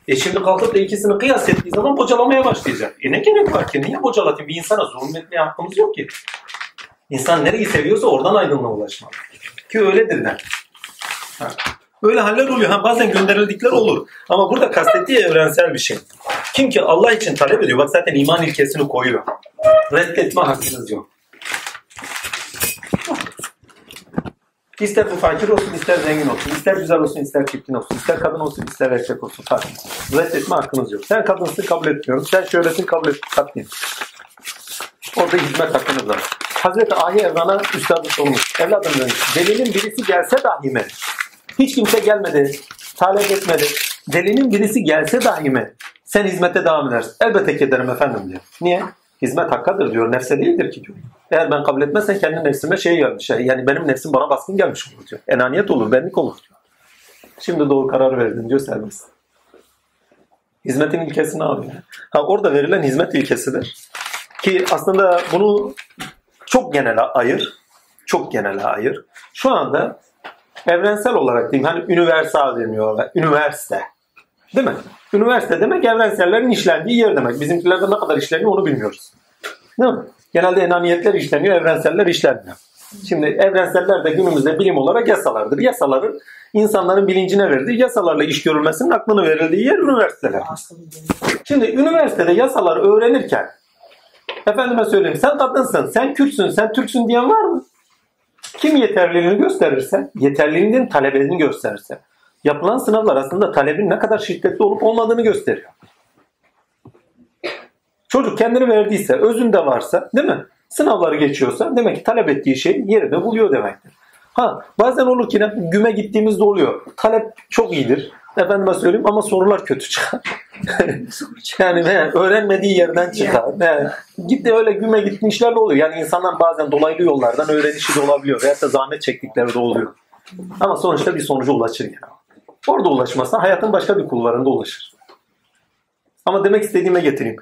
E şimdi kalkıp da ikisini kıyas ettiği zaman bocalamaya başlayacak. E ne gerek var ki? Niye bocalatayım? Bir insana zulmetmeye hakkımız yok ki. İnsan nereyi seviyorsa oradan aydınlığa ulaşmalı. Ki öyledir der. Ha. Öyle haller oluyor. Ha, bazen gönderildikler olur. Ama burada kastettiği evrensel bir şey. Kim ki Allah için talep ediyor. Bak zaten iman ilkesini koyuyor. Reddetme hakkınız yok. İster bu fakir olsun, ister zengin olsun, ister güzel olsun, ister çirkin olsun, ister kadın olsun, ister erkek olsun. Fark. Reddetme hakkınız yok. Sen kadınsın kabul etmiyorum. Sen şöylesin kabul et. Katlayın. Orada hizmet hakkınız var. Hazreti Ahi Evran'a üstadı sormuş. Evladım demiş. Delilin birisi gelse dahi mi? Hiç kimse gelmedi. talep etmedi. Delinin birisi gelse dahi mi? Sen hizmete devam edersin. Elbette ki ederim efendim diyor. Niye? Hizmet hakkadır diyor. Nefse değildir ki diyor. Eğer ben kabul etmezsen kendi nefsime şey gelmiş. Yani benim nefsim bana baskın gelmiş olur diyor. Enaniyet olur, benlik olur diyor. Şimdi doğru karar verdin diyor serbest. Hizmetin ilkesi ne abi? Ha, orada verilen hizmet ilkesidir. Ki aslında bunu çok genel ayır. Çok genel ayır. Şu anda evrensel olarak diyeyim hani üniversal deniyor. Üniversite. Değil mi? Üniversite demek evrensellerin işlendiği yer demek. Bizimkilerde ne kadar işleniyor onu bilmiyoruz. Değil mi? Genelde enaniyetler işleniyor, evrenseller işlenmiyor. Şimdi evrenseller de günümüzde bilim olarak yasalardır. Yasaların insanların bilincine verdiği yasalarla iş görülmesinin aklını verildiği yer üniversiteler. Şimdi üniversitede yasaları öğrenirken efendime söyleyeyim sen kadınsın, sen Kürtsün, sen Türksün diyen var mı? Kim yeterliliğini gösterirse, yeterliliğinin talebini gösterirse, yapılan sınavlar aslında talebin ne kadar şiddetli olup olmadığını gösteriyor. Çocuk kendini verdiyse, özünde varsa değil mi? Sınavları geçiyorsa demek ki talep ettiği şey yerinde buluyor demektir. Ha bazen olur ki ne, güme gittiğimizde oluyor. Talep çok iyidir. Efendime söyleyeyim ama sorular kötü çıkar. yani he, öğrenmediği yerden çıkar. He, gitti öyle güme gitmişler de oluyor. Yani insanlar bazen dolaylı yollardan öğrenişi de olabiliyor. Veyahut da zahmet çektikleri de oluyor. Ama sonuçta bir sonuca ulaşır yani. Orada ulaşmazsa hayatın başka bir kulvarında ulaşır. Ama demek istediğime getireyim.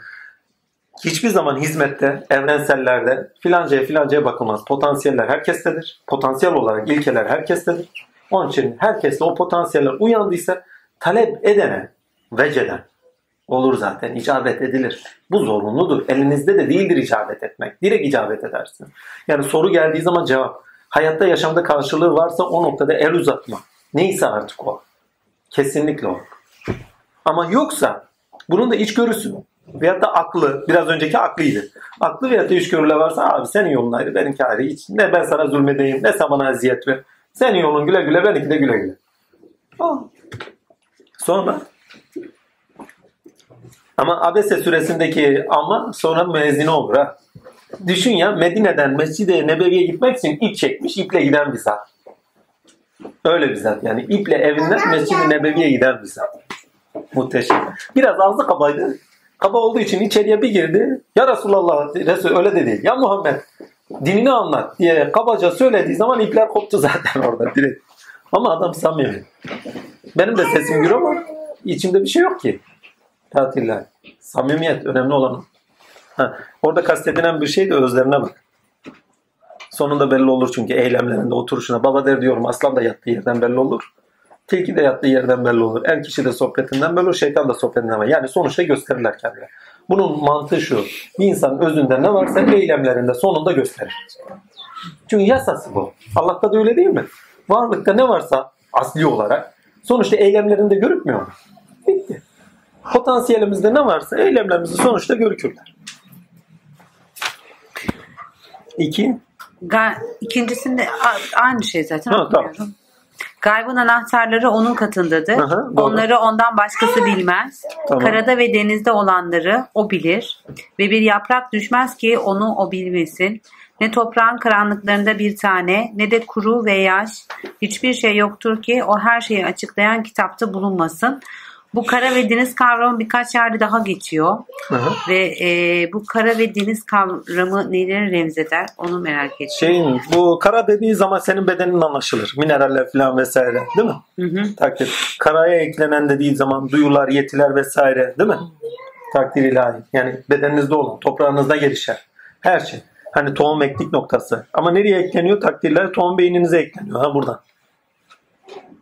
Hiçbir zaman hizmette, evrensellerde filancaya filancaya bakılmaz. Potansiyeller herkestedir. Potansiyel olarak ilkeler herkestedir. Onun için herkeste o potansiyeller uyandıysa talep edene, veceden olur zaten. icabet edilir. Bu zorunludur. Elinizde de değildir icabet etmek. Direkt icabet edersin. Yani soru geldiği zaman cevap. Hayatta yaşamda karşılığı varsa o noktada el uzatma. Neyse artık o. Kesinlikle o. Ama yoksa bunun da içgörüsü veyahut da aklı, biraz önceki aklıydı. Aklı veyahut da içgörüle varsa abi senin yolun ayrı, benimki ayrı. Hiç, ne ben sana zulmedeyim, ne sen bana eziyet ver. Senin yolun güle güle, benimki de güle güle. Aa. Sonra ama Abese suresindeki ama sonra müezzini olur ha. Düşün ya Medine'den Mescid-i Nebevi'ye gitmek için ip çekmiş, iple giden bir zat. Öyle bir zat yani. iple evinden Mescid-i Nebevi'ye giden bir zat. Muhteşem. Biraz ağzı kabaydı. Kaba olduğu için içeriye bir girdi. Ya Resulallah Resul öyle de değil. Ya Muhammed dinini anlat diye kabaca söylediği zaman ipler koptu <laughs> zaten orada direkt. Ama adam samimi. Benim de sesim gür ama içimde bir şey yok ki. Tatiller. Samimiyet önemli olan. Ha, orada kastedilen bir şey de özlerine bak. Sonunda belli olur çünkü eylemlerinde oturuşuna. Baba der diyorum aslan da yattığı yerden belli olur. Tilki de yattığı yerden belli olur. Er kişi de sohbetinden belli olur. Şeytan da sohbetinden belli Yani sonuçta gösterirler kendileri. Bunun mantığı şu. Bir insanın özünde ne varsa eylemlerinde sonunda gösterir. Çünkü yasası bu. Allah'ta da öyle değil mi? Varlıkta ne varsa asli olarak sonuçta eylemlerinde görükmüyor mu? Bitti. Potansiyelimizde ne varsa eylemlerimizi sonuçta görükürler. İki. Ga- İkincisinde aynı şey zaten Ha, tamam. Gaybın anahtarları onun katındadır. Aha, doğru. Onları ondan başkası bilmez. Tamam. Karada ve denizde olanları o bilir. Ve bir yaprak düşmez ki onu o bilmesin. Ne toprağın karanlıklarında bir tane ne de kuru ve yaş hiçbir şey yoktur ki o her şeyi açıklayan kitapta bulunmasın. Bu kara ve deniz kavramı birkaç yerde daha geçiyor. Aha. Ve e, bu kara ve deniz kavramı neleri remzeder onu merak ediyorum. Şeyin bu kara dediği zaman senin bedenin anlaşılır. Mineraller falan vesaire değil mi? Hı hı. Takdir. Karaya eklenen dediği zaman duyular, yetiler vesaire değil mi? Takdir ilahi. Yani bedeninizde olan, toprağınızda gelişer. Her şey. Hani tohum eklik noktası. Ama nereye ekleniyor? Takdirler tohum beyninize ekleniyor. Ha buradan.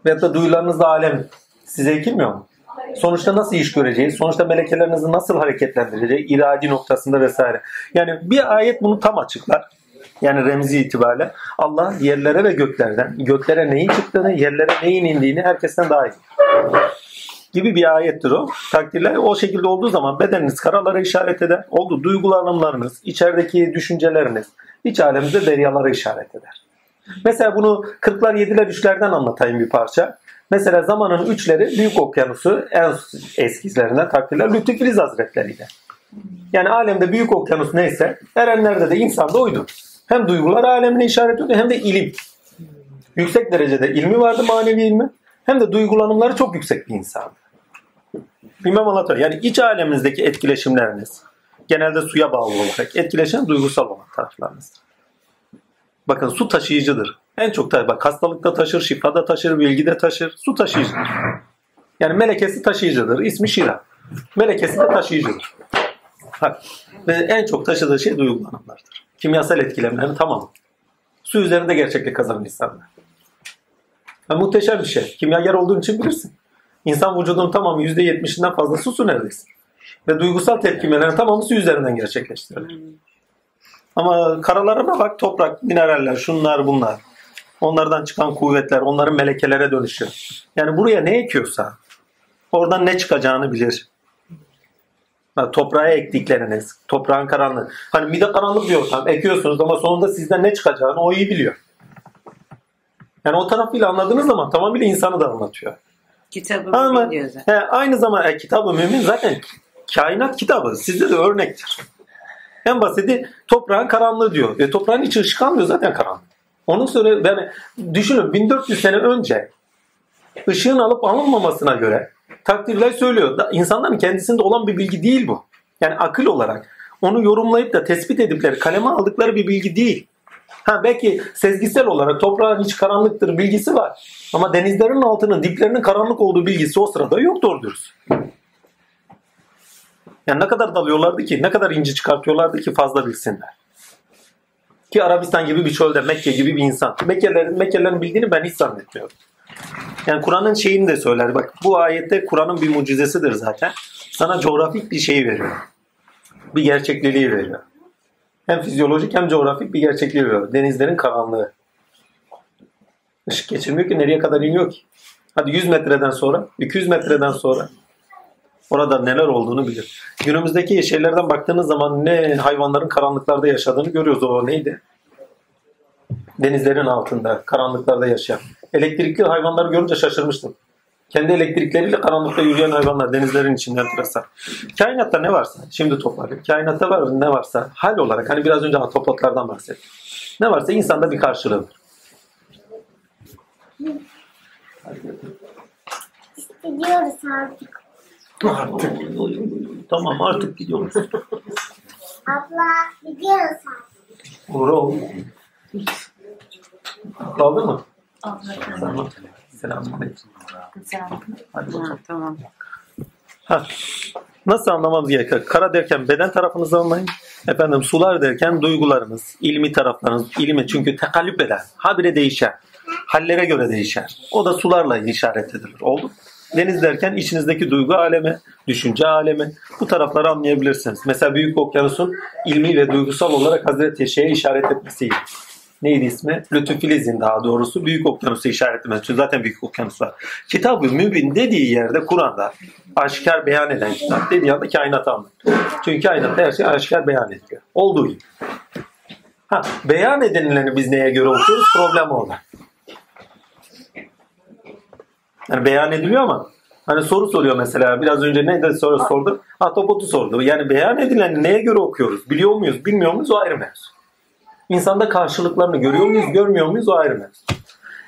Veyahut da duyularınızda alem size ekilmiyor mu? Sonuçta nasıl iş göreceğiz? Sonuçta melekelerinizi nasıl hareketlendireceğiz? İradi noktasında vesaire. Yani bir ayet bunu tam açıklar. Yani remzi itibariyle Allah yerlere ve göklerden, göklere neyin çıktığını, yerlere neyin indiğini herkesten daha iyi. Gibi bir ayettir o. Takdirler o şekilde olduğu zaman bedeniniz karalara işaret eder. Oldu duygulanımlarınız, içerideki düşünceleriniz, iç alemde deryalara işaret eder. Mesela bunu 40'lar 7'ler 3'lerden anlatayım bir parça. Mesela zamanın üçleri Büyük Okyanusu en eskilerinden takdirler Lütfü Filiz Hazretleri'ydi. Yani alemde Büyük Okyanus neyse erenlerde de insan da oydu. Hem duygular alemine işaret ediyordu hem de ilim. Yüksek derecede ilmi vardı manevi ilmi. hem de duygulanımları çok yüksek bir insandı. Bilmem anlatıyor. Yani iç aleminizdeki etkileşimleriniz genelde suya bağlı olarak etkileşen duygusal olan taraflarınız. Bakın su taşıyıcıdır. En çok tabii bak hastalıkta taşır, şifada taşır, bilgide taşır. Su taşıyıcıdır. Yani melekesi taşıyıcıdır. İsmi Şira. Melekesi de taşıyıcıdır. Bak, ve en çok taşıdığı şey duygulanımlardır. Kimyasal etkilemlerin tamamı. Su üzerinde gerçeklik kazanan insanlar. Yani muhteşem bir şey. Kimyager olduğun için bilirsin. İnsan vücudunun tamamı %70'inden fazlası su neredeyse. Ve duygusal tepkimelerin tamamı su üzerinden gerçekleştirilir. Ama karalarına bak toprak, mineraller, şunlar bunlar. Onlardan çıkan kuvvetler, onların melekelere dönüşü. Yani buraya ne ekiyorsa oradan ne çıkacağını bilir. Ha, toprağa ektikleriniz, toprağın karanlığı. Hani mide karanlık bir ortam ekiyorsunuz ama sonunda sizden ne çıkacağını o iyi biliyor. Yani o tarafıyla anladığınız zaman tamamıyla insanı da anlatıyor. Kitabı Ama zaten. he, aynı zamanda e, kitabı mümin zaten kainat kitabı. Sizde de örnektir. En basiti toprağın karanlığı diyor. E, toprağın içi ışık almıyor zaten karanlık. Onun sonra yani düşünün 1400 sene önce ışığın alıp alınmamasına göre takdirler söylüyor. İnsanların kendisinde olan bir bilgi değil bu. Yani akıl olarak onu yorumlayıp da tespit edipleri kaleme aldıkları bir bilgi değil. Ha belki sezgisel olarak toprağın içi karanlıktır bilgisi var. Ama denizlerin altının diplerinin karanlık olduğu bilgisi o sırada yok doğru. Yani ne kadar dalıyorlardı ki, ne kadar inci çıkartıyorlardı ki fazla bilsinler. Ki Arabistan gibi bir çölde, Mekke gibi bir insan. Mekkelilerin, Mekkelilerin bildiğini ben hiç zannetmiyorum. Yani Kur'an'ın şeyini de söyler. Bak bu ayette Kur'an'ın bir mucizesidir zaten. Sana coğrafik bir şey veriyor. Bir gerçekliliği veriyor. Hem fizyolojik hem coğrafik bir gerçekliği veriyor. Denizlerin karanlığı. Işık geçirmiyor ki nereye kadar iniyor ki? Hadi 100 metreden sonra, 200 metreden sonra orada neler olduğunu bilir. Günümüzdeki şeylerden baktığınız zaman ne hayvanların karanlıklarda yaşadığını görüyoruz. O neydi? Denizlerin altında, karanlıklarda yaşayan. Elektrikli hayvanları görünce şaşırmıştım. Kendi elektrikleriyle karanlıkta yürüyen hayvanlar denizlerin içinden enteresan. Kainatta ne varsa, şimdi toparlayayım. Kainatta var ne varsa hal olarak hani biraz önce atopotlardan bahsettim. Ne varsa insanda bir karşılığı var. Gidiyoruz artık. Artık. Tamam artık gidiyoruz. Abla gidiyoruz artık. Uğra. Kaldı mı? Tamam. Selamünaleyküm. Hadi bakalım. Tamam. Ha. Nasıl anlamamız gerekiyor? Kara derken beden tarafınızı anlayın. Efendim sular derken duygularınız, ilmi taraflarınız, ilmi çünkü tekallüp eder. Habire değişer. Hallere göre değişer. O da sularla işaret edilir. Oldu mu? Deniz derken içinizdeki duygu alemi, düşünce alemi bu tarafları anlayabilirsiniz. Mesela Büyük Okyanus'un ilmi ve duygusal olarak Hazreti Şeyh'e işaret etmesiyle. Neydi ismi? Lütfüfilizin daha doğrusu Büyük Okyanus'u işaret etmesi. Çünkü zaten Büyük Okyanus var. Kitab-ı Mübin dediği yerde Kur'an'da aşikar beyan eden kitap dediği anda kainatı anlatıyor. Çünkü kainatta her şey aşikar beyan ediyor. Olduğu gibi. Ha, beyan edileni biz neye göre okuyoruz? Problem orada. Yani beyan ediliyor ama hani soru soruyor mesela biraz önce ne de soru sordu? Atopotu sordu. Yani beyan edileni neye göre okuyoruz? Biliyor muyuz, bilmiyor muyuz o ayrı mevzu. İnsanda karşılıklarını görüyor muyuz, görmüyor muyuz o ayrı mevzu.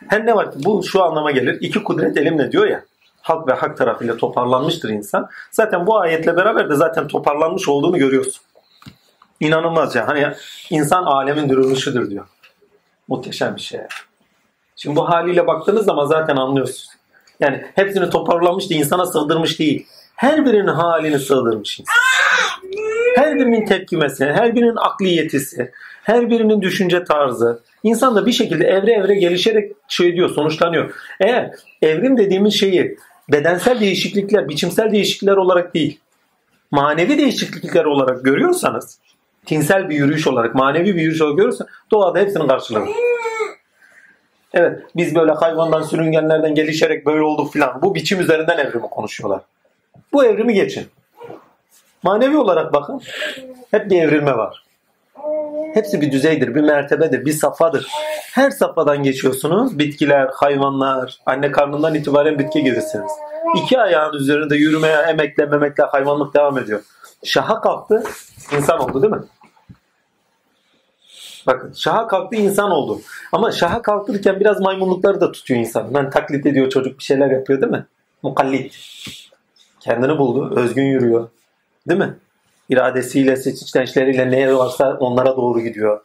Her ne var ki bu şu anlama gelir. İki kudret elimle diyor ya. Halk ve hak tarafıyla toparlanmıştır insan. Zaten bu ayetle beraber de zaten toparlanmış olduğunu görüyorsun. İnanılmaz ya. Hani insan alemin dürülmüşüdür diyor. Muhteşem bir şey. Şimdi bu haliyle baktığınız zaman zaten anlıyorsunuz. Yani hepsini toparlamış da insana sığdırmış değil. Her birinin halini sığdırmış insan. Her birinin tepkimesi, her birinin akliyetisi, her birinin düşünce tarzı. İnsan da bir şekilde evre evre gelişerek şey diyor, sonuçlanıyor. Eğer evrim dediğimiz şeyi bedensel değişiklikler, biçimsel değişiklikler olarak değil, manevi değişiklikler olarak görüyorsanız, tinsel bir yürüyüş olarak, manevi bir yürüyüş olarak görüyorsanız doğada hepsinin karşılığı. Evet biz böyle hayvandan sürüngenlerden gelişerek böyle olduk filan. Bu biçim üzerinden evrimi konuşuyorlar. Bu evrimi geçin. Manevi olarak bakın. Hep bir evrilme var. Hepsi bir düzeydir, bir mertebedir, bir safhadır. Her safhadan geçiyorsunuz. Bitkiler, hayvanlar, anne karnından itibaren bitki gibisiniz. İki ayağın üzerinde yürümeye, emekle, memekle hayvanlık devam ediyor. Şaha kalktı, insan oldu değil mi? Bakın şaha kalktı insan oldu. Ama şaha kalktırırken biraz maymunlukları da tutuyor insan. Ben taklit ediyor çocuk bir şeyler yapıyor değil mi? Mukallit. Kendini buldu. Özgün yürüyor. Değil mi? İradesiyle, seçiçlençleriyle ne varsa onlara doğru gidiyor.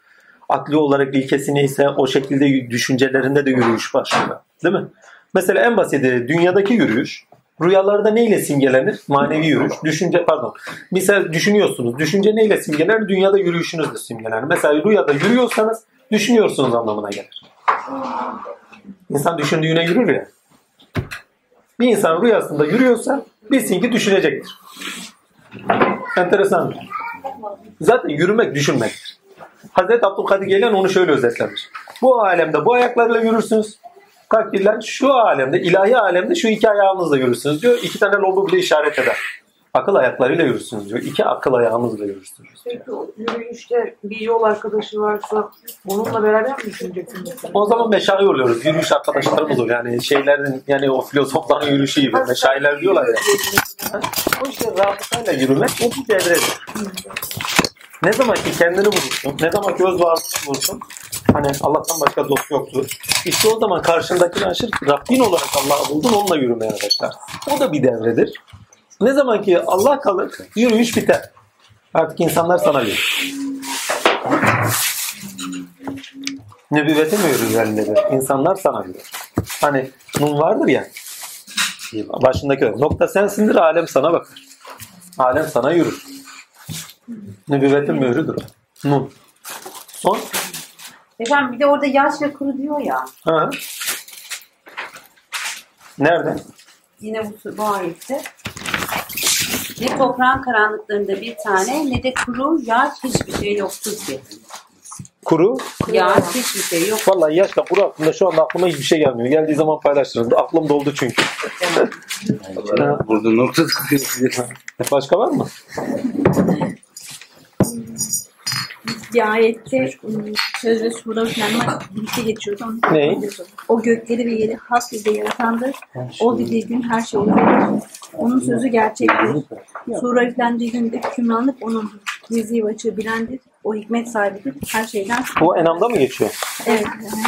Akli olarak ilkesi neyse o şekilde düşüncelerinde de yürüyüş başlıyor. Değil mi? Mesela en basiti dünyadaki yürüyüş rüyalarda neyle simgelenir? Manevi yürüyüş. Düşünce pardon. Mesela düşünüyorsunuz. Düşünce neyle simgelenir? Dünyada yürüyüşünüz de simgelenir. Mesela rüyada yürüyorsanız düşünüyorsunuz anlamına gelir. İnsan düşündüğüne yürür ya. Bir insan rüyasında yürüyorsa bilsin ki düşünecektir. Enteresan. Zaten yürümek düşünmektir. Hazreti Abdülkadir Geylan onu şöyle özetlemiş. Bu alemde bu ayaklarla yürürsünüz. Takdirler şu alemde, ilahi alemde şu iki ayağınızla yürürsünüz diyor. İki tane lobu bile işaret eder. Akıl ayaklarıyla yürürsünüz diyor. İki akıl ayağınızla yürürsünüz. Peki o yürüyüşte bir yol arkadaşı varsa onunla beraber mi düşüneceksiniz? O zaman meşayi oluyoruz. Yürüyüş arkadaşlarımız oluyor. Yani şeylerin yani o filozofların yürüyüşü gibi. Meşayiler diyorlar ya. O işte rabıtayla yürümek o bir devredir. Ne zaman ki kendini bulursun, ne zaman ki öz varlığını bulursun, hani Allah'tan başka dost yoktur. İşte o zaman karşındakini aşır, Rabbin olarak Allah'ı buldun, onunla yürümeye başlarsın. O da bir devredir. Ne zaman ki Allah kalır, yürüyüş biter. Artık insanlar sana gelir. Yürür üzerindedir? İnsanlar sana gelir. Hani nun vardır ya, başındaki nokta sensindir, alem sana bakar. Alem sana yürür. Nübüvvetin mührüdür. o. Nun. Son. Efendim bir de orada yaş ve kuru diyor ya. Ha. Nerede? Yine bu, bu ayette. Ne toprağın karanlıklarında bir tane ne de kuru yaş hiçbir şey yoktur ki. Kuru. Yaş hiçbir şey yok. Vallahi yaşla kuru hakkında şu anda aklıma hiçbir şey gelmiyor. Geldiği zaman paylaşırız. Aklım doldu çünkü. Burada nokta Başka var mı? Bir ayette ım, söz ve sura üflenme birlikte geçiyordu. Onu Ne? O gökleri ve yeri has yüzde yaratandır. O dilediği gün her şey olur. Onun sözü gerçektir. Sura üflendiği günde hükümranlık onun gizli ve açığı bilendir. O hikmet sahibidir. Her şeyden. Bu Enam'da mı geçiyor? Evet. Yani,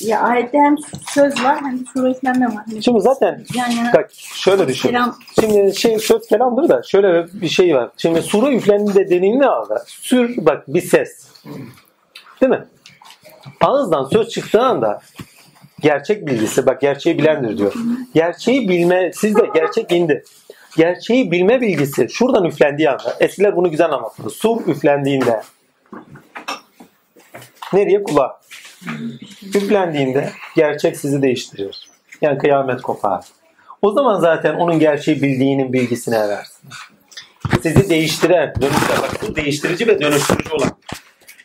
ya ayette hem söz var hem de sura üflenme var. Hani Şimdi zaten yan yana bak şöyle düşün. Kelam. Şimdi şey söz kelamdır da şöyle bir şey var. Şimdi sura üflendiğinde ne abi? Sür bak bir ses. Değil mi? Ağızdan söz çıktığı anda gerçek bilgisi bak gerçeği bilendir diyor. Gerçeği bilme sizde gerçek indi. Gerçeği bilme bilgisi şuradan üflendiği anda eskiler bunu güzel anlatıyor. Sur üflendiğinde nereye kulağa? Üflendiğinde gerçek sizi değiştirir. Yani kıyamet kopar. O zaman zaten onun gerçeği bildiğinin bilgisini eversin. Sizi değiştiren, dönüşte bak değiştirici ve dönüştürücü olan.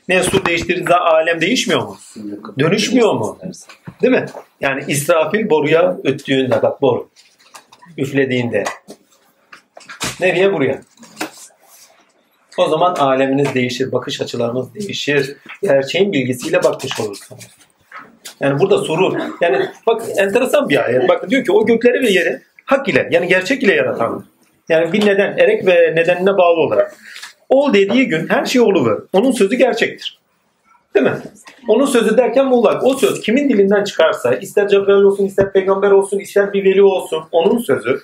Ne su değiştirince alem değişmiyor mu? Dönüşmüyor mu? Değil mi? Yani İsrafil boruya öttüğünde bak boru. Üflediğinde. Nereye? Buraya. O zaman aleminiz değişir, bakış açılarınız değişir. Gerçeğin bilgisiyle bakmış olursunuz. Yani burada soru, yani bak enteresan bir ayet. Bak diyor ki o gökleri ve yeri hak ile, yani gerçek ile yaratan. Yani bir neden, erek ve nedenine bağlı olarak. Ol dediği gün her şey oluver. Onun sözü gerçektir. Değil mi? Onun sözü derken muğlak. O söz kimin dilinden çıkarsa, ister Cebrail olsun, ister peygamber olsun, ister bir veli olsun, onun sözü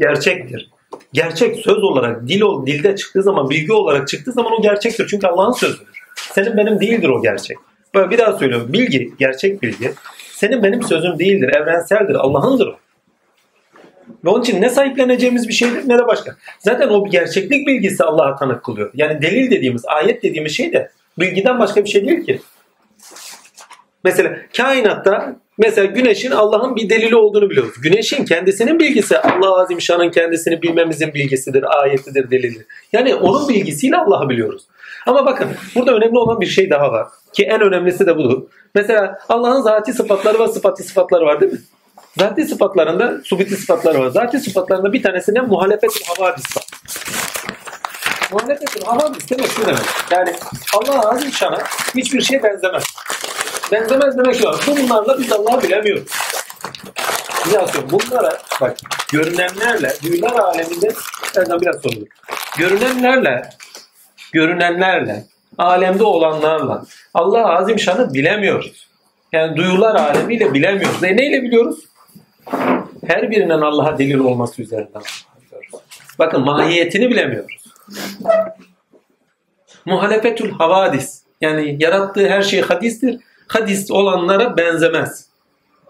gerçektir. Gerçek söz olarak dil ol, dilde çıktığı zaman, bilgi olarak çıktığı zaman o gerçektir. Çünkü Allah'ın sözüdür. Senin benim değildir o gerçek. Böyle bir daha söylüyorum. Bilgi, gerçek bilgi. Senin benim sözüm değildir, evrenseldir, Allah'ındır o. Ve onun için ne sahipleneceğimiz bir şeydir ne de başka. Zaten o gerçeklik bilgisi Allah'a tanık kılıyor. Yani delil dediğimiz, ayet dediğimiz şey de bilgiden başka bir şey değil ki. Mesela kainatta mesela güneşin Allah'ın bir delili olduğunu biliyoruz. Güneşin kendisinin bilgisi Allah Azimşan'ın kendisini bilmemizin bilgisidir, ayetidir, delili. Yani onun bilgisiyle Allah'ı biliyoruz. Ama bakın burada önemli olan bir şey daha var. Ki en önemlisi de budur. Mesela Allah'ın zati sıfatları ve sıfatı sıfatları var değil mi? Zati sıfatlarında subiti sıfatları var. Zati sıfatlarında bir tanesine muhalefet havadis var. Muhalefet havadis demek şu demek. Yani Allah Azimşan'a hiçbir şey benzemez. Benzemez demek şu. Bunlarla biz Allah'ı bilemiyoruz. Daha söylüyorum. Bunlara bak görünenlerle duyular aleminde Erdem biraz sorulur. Görünenlerle görünenlerle alemde olanlarla Allah Azimşan'ı bilemiyoruz. Yani duyular alemiyle bilemiyoruz. E neyle biliyoruz? Her birinin Allah'a delil olması üzerinden. Bakın mahiyetini bilemiyoruz. Muhalefetül havadis. Yani yarattığı her şey hadistir. Hadis olanlara benzemez.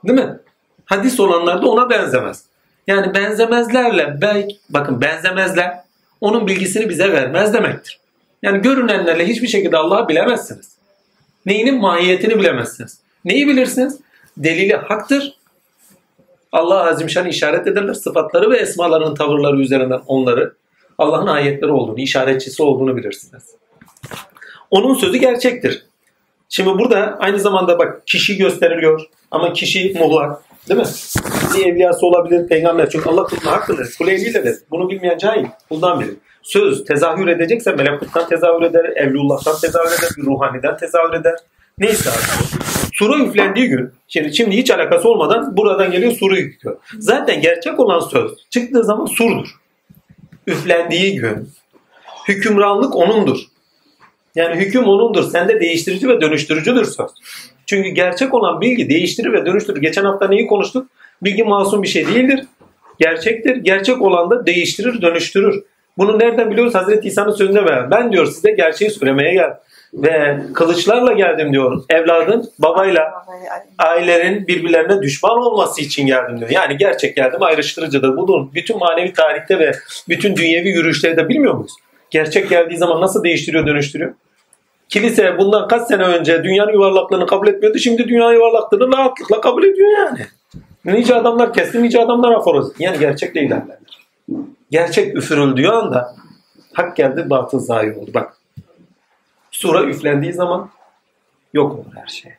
Değil mi? Hadis olanlar da ona benzemez. Yani benzemezlerle belki bakın benzemezler onun bilgisini bize vermez demektir. Yani görünenlerle hiçbir şekilde Allah'ı bilemezsiniz. Neyinin mahiyetini bilemezsiniz. Neyi bilirsiniz? Delili haktır. Allah Azimşan işaret ederler. Sıfatları ve esmalarının tavırları üzerinden onları Allah'ın ayetleri olduğunu, işaretçisi olduğunu bilirsiniz. Onun sözü gerçektir. Şimdi burada aynı zamanda bak kişi gösteriliyor ama kişi muhlak. Değil mi? Bir evliyası olabilir, peygamber. Çünkü Allah kuluna hakkıdır. Kul evliyle de. Bunu bilmeyen cahil. Kuldan biri. Söz tezahür edecekse melekuttan tezahür eder, evlullah'tan tezahür eder, bir ruhaniden tezahür eder. Neyse artık. Sura üflendiği gün, şimdi, şimdi hiç alakası olmadan buradan geliyor suru yüklüyor. Zaten gerçek olan söz çıktığı zaman surdur. Üflendiği gün hükümranlık onundur. Yani hüküm onundur. Sende değiştirici ve dönüştürücüdür söz. Çünkü gerçek olan bilgi değiştirir ve dönüştürür. Geçen hafta neyi konuştuk? Bilgi masum bir şey değildir. Gerçektir. Gerçek olan da değiştirir, dönüştürür. Bunu nereden biliyoruz? Hazreti İsa'nın sözünde ver. Ben diyor size gerçeği söylemeye gel. Ve kılıçlarla geldim diyor. Evladın babayla ailelerin birbirlerine düşman olması için geldim diyor. Yani gerçek geldim ayrıştırıcıdır. Bunun bütün manevi tarihte ve bütün dünyevi yürüyüşleri de bilmiyor muyuz? Gerçek geldiği zaman nasıl değiştiriyor, dönüştürüyor? Kilise bundan kaç sene önce dünyanın yuvarlaklığını kabul etmiyordu. Şimdi dünya yuvarlaklığını rahatlıkla kabul ediyor yani. Nice adamlar kesti, nice adamlar aforoz. Yani gerçekle ilerlerler. Gerçek üfürüldüğü anda hak geldi, batıl zayi oldu. Bak sura üflendiği zaman yok olur her şey.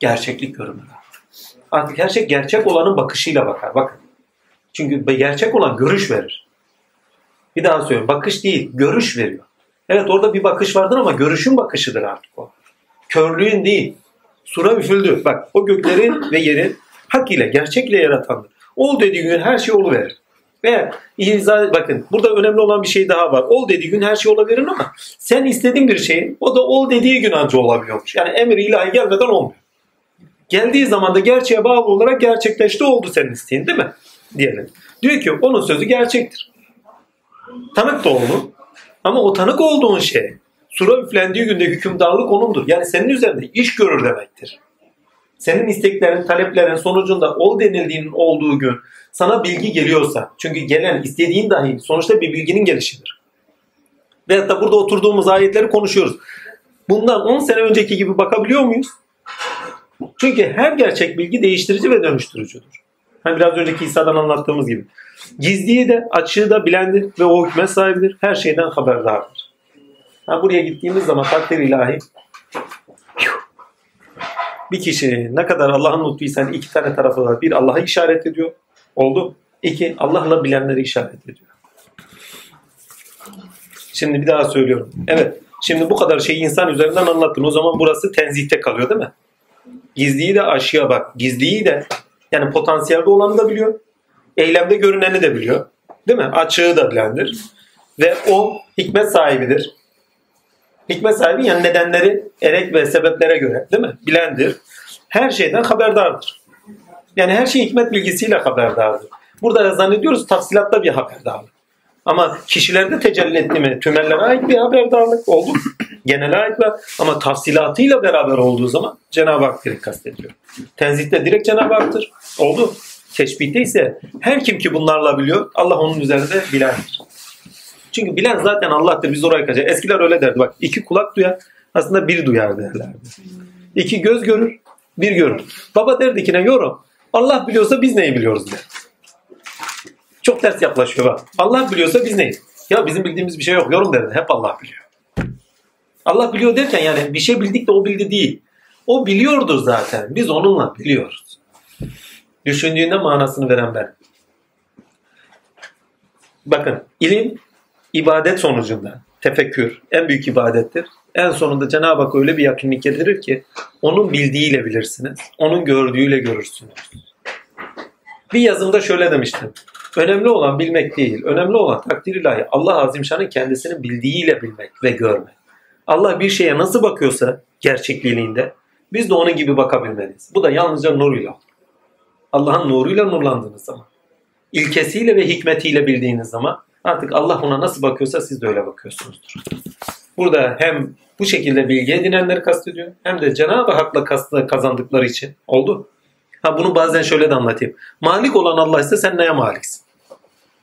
Gerçeklik görünür. Artık her şey gerçek olanın bakışıyla bakar. Bakın. Çünkü gerçek olan görüş verir. Bir daha söylüyorum. Bakış değil, görüş veriyor. Evet orada bir bakış vardır ama görüşün bakışıdır artık o. Körlüğün değil. Sura üfüldü. Bak o göklerin <laughs> ve yerin hak ile, gerçekle yaratandır. Ol dediği gün her şey oluverir. Ve izah, bakın burada önemli olan bir şey daha var. Ol dediği gün her şey olabilir ama sen istediğin bir şey o da ol dediği gün anca olabiliyormuş. Yani emir ilahi gelmeden olmuyor. Geldiği zaman da gerçeğe bağlı olarak gerçekleşti oldu senin isteğin değil mi? Diyelim. Diyor ki onun sözü gerçektir. Tanık da oldu. Ama o tanık olduğun şey sura üflendiği günde hükümdarlık onundur. Yani senin üzerinde iş görür demektir. Senin isteklerin, taleplerin sonucunda ol denildiğinin olduğu gün sana bilgi geliyorsa, çünkü gelen istediğin dahi sonuçta bir bilginin gelişidir. Veyahut da burada oturduğumuz ayetleri konuşuyoruz. Bundan 10 sene önceki gibi bakabiliyor muyuz? Çünkü her gerçek bilgi değiştirici ve dönüştürücüdür. Hani biraz önceki İsa'dan anlattığımız gibi. Gizliyi de açığı da bilendir ve o hükmet sahibidir. Her şeyden haberdardır. Ha, buraya gittiğimiz zaman takdir ilahi bir kişi ne kadar Allah'ın lütfuysa iki tane tarafı var. Bir Allah'a işaret ediyor. Oldu. İki Allah'la bilenleri işaret ediyor. Şimdi bir daha söylüyorum. Evet. Şimdi bu kadar şeyi insan üzerinden anlattın. O zaman burası tenzihte kalıyor değil mi? Gizliyi de aşıya bak. Gizliyi de yani potansiyelde olanı da biliyor. Eylemde görüneni de biliyor. Değil mi? Açığı da bilendir. Ve o hikmet sahibidir. Hikmet sahibi yani nedenleri erek ve sebeplere göre değil mi? Bilendir. Her şeyden haberdardır. Yani her şey hikmet bilgisiyle haberdardır. Burada da zannediyoruz tafsilatta bir haberdarlık. Ama kişilerde tecelli etti mi? Tümellere ait bir haberdarlık oldu. <clears throat> Genele ait var. Ama tafsilatıyla beraber olduğu zaman Cenab-ı Hak direkt kastediyor. Tenzihte direkt Cenab-ı Hak'tır. Oldu. Teşbihte ise her kim ki bunlarla biliyor Allah onun üzerinde bilendir. Çünkü bilen zaten Allah'tır. Biz oraya kaçacağız. Eskiler öyle derdi. Bak iki kulak duyar. Aslında bir duyar derlerdi. İki göz görür. Bir görür. Baba derdi ki ne yorum. Allah biliyorsa biz neyi biliyoruz der. Çok ters yaklaşıyor bak. Allah biliyorsa biz neyiz? Ya bizim bildiğimiz bir şey yok. Yorum derdi. Hep Allah biliyor. Allah biliyor derken yani bir şey bildik de o bildi değil. O biliyordur zaten. Biz onunla biliyoruz. Düşündüğünde manasını veren ben. Bakın ilim ibadet sonucunda tefekkür en büyük ibadettir. En sonunda Cenab-ı Hak öyle bir yakınlık getirir ki onun bildiğiyle bilirsiniz. Onun gördüğüyle görürsünüz. Bir yazımda şöyle demiştim. Önemli olan bilmek değil. Önemli olan takdir ilahi Allah Azimşan'ın kendisinin bildiğiyle bilmek ve görmek. Allah bir şeye nasıl bakıyorsa gerçekliğinde biz de onun gibi bakabilmeliyiz. Bu da yalnızca nuruyla. Allah'ın nuruyla nurlandığınız zaman. ilkesiyle ve hikmetiyle bildiğiniz zaman artık Allah ona nasıl bakıyorsa siz de öyle bakıyorsunuzdur. Burada hem bu şekilde bilgi edinenleri kastediyor hem de Cenab-ı Hak'la kazandıkları için oldu. Ha bunu bazen şöyle de anlatayım. Malik olan Allah ise sen neye maliksin?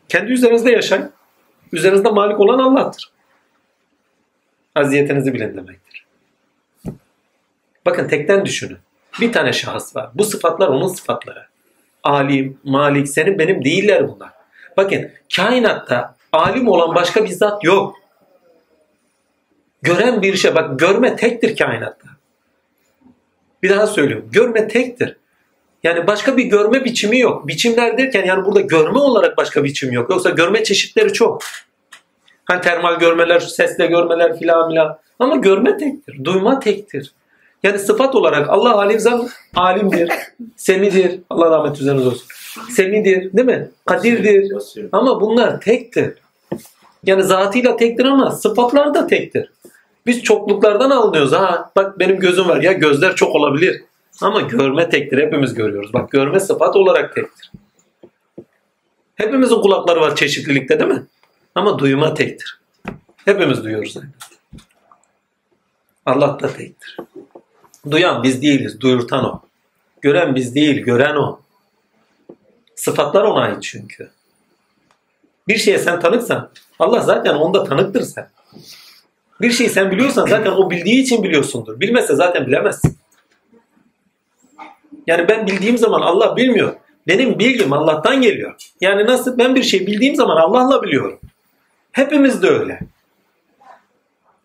Kendi üzerinizde yaşayın. Üzerinizde malik olan Allah'tır. Aziyetinizi bilin demektir. Bakın tekten düşünün. Bir tane şahıs var. Bu sıfatlar onun sıfatları. Alim, malik, senin benim değiller bunlar. Bakın kainatta alim olan başka bir zat yok. Gören bir şey, bak görme tektir kainatta. Bir daha söylüyorum. Görme tektir. Yani başka bir görme biçimi yok. Biçimler derken yani burada görme olarak başka biçim yok. Yoksa görme çeşitleri çok. Hani termal görmeler, sesle görmeler filan filan. Ama görme tektir. Duyma tektir. Yani sıfat olarak Allah alim zat alimdir, <laughs> semidir. Allah rahmet üzerinize olsun. Semidir değil mi? Kadirdir. Ama bunlar tektir. Yani zatıyla tektir ama sıfatlar da tektir. Biz çokluklardan alınıyoruz. Ha bak benim gözüm var. Ya gözler çok olabilir. Ama görme tektir. Hepimiz görüyoruz. Bak görme sıfat olarak tektir. Hepimizin kulakları var çeşitlilikte değil mi? Ama duyma tektir. Hepimiz duyuyoruz. Allah da tektir. Duyan biz değiliz, duyurtan o. Gören biz değil, gören o. Sıfatlar ona ait çünkü. Bir şeye sen tanıksan, Allah zaten onda tanıktır sen. Bir şeyi sen biliyorsan zaten o bildiği için biliyorsundur. Bilmezse zaten bilemezsin. Yani ben bildiğim zaman Allah bilmiyor. Benim bilgim Allah'tan geliyor. Yani nasıl ben bir şey bildiğim zaman Allah'la biliyorum. Hepimiz de öyle.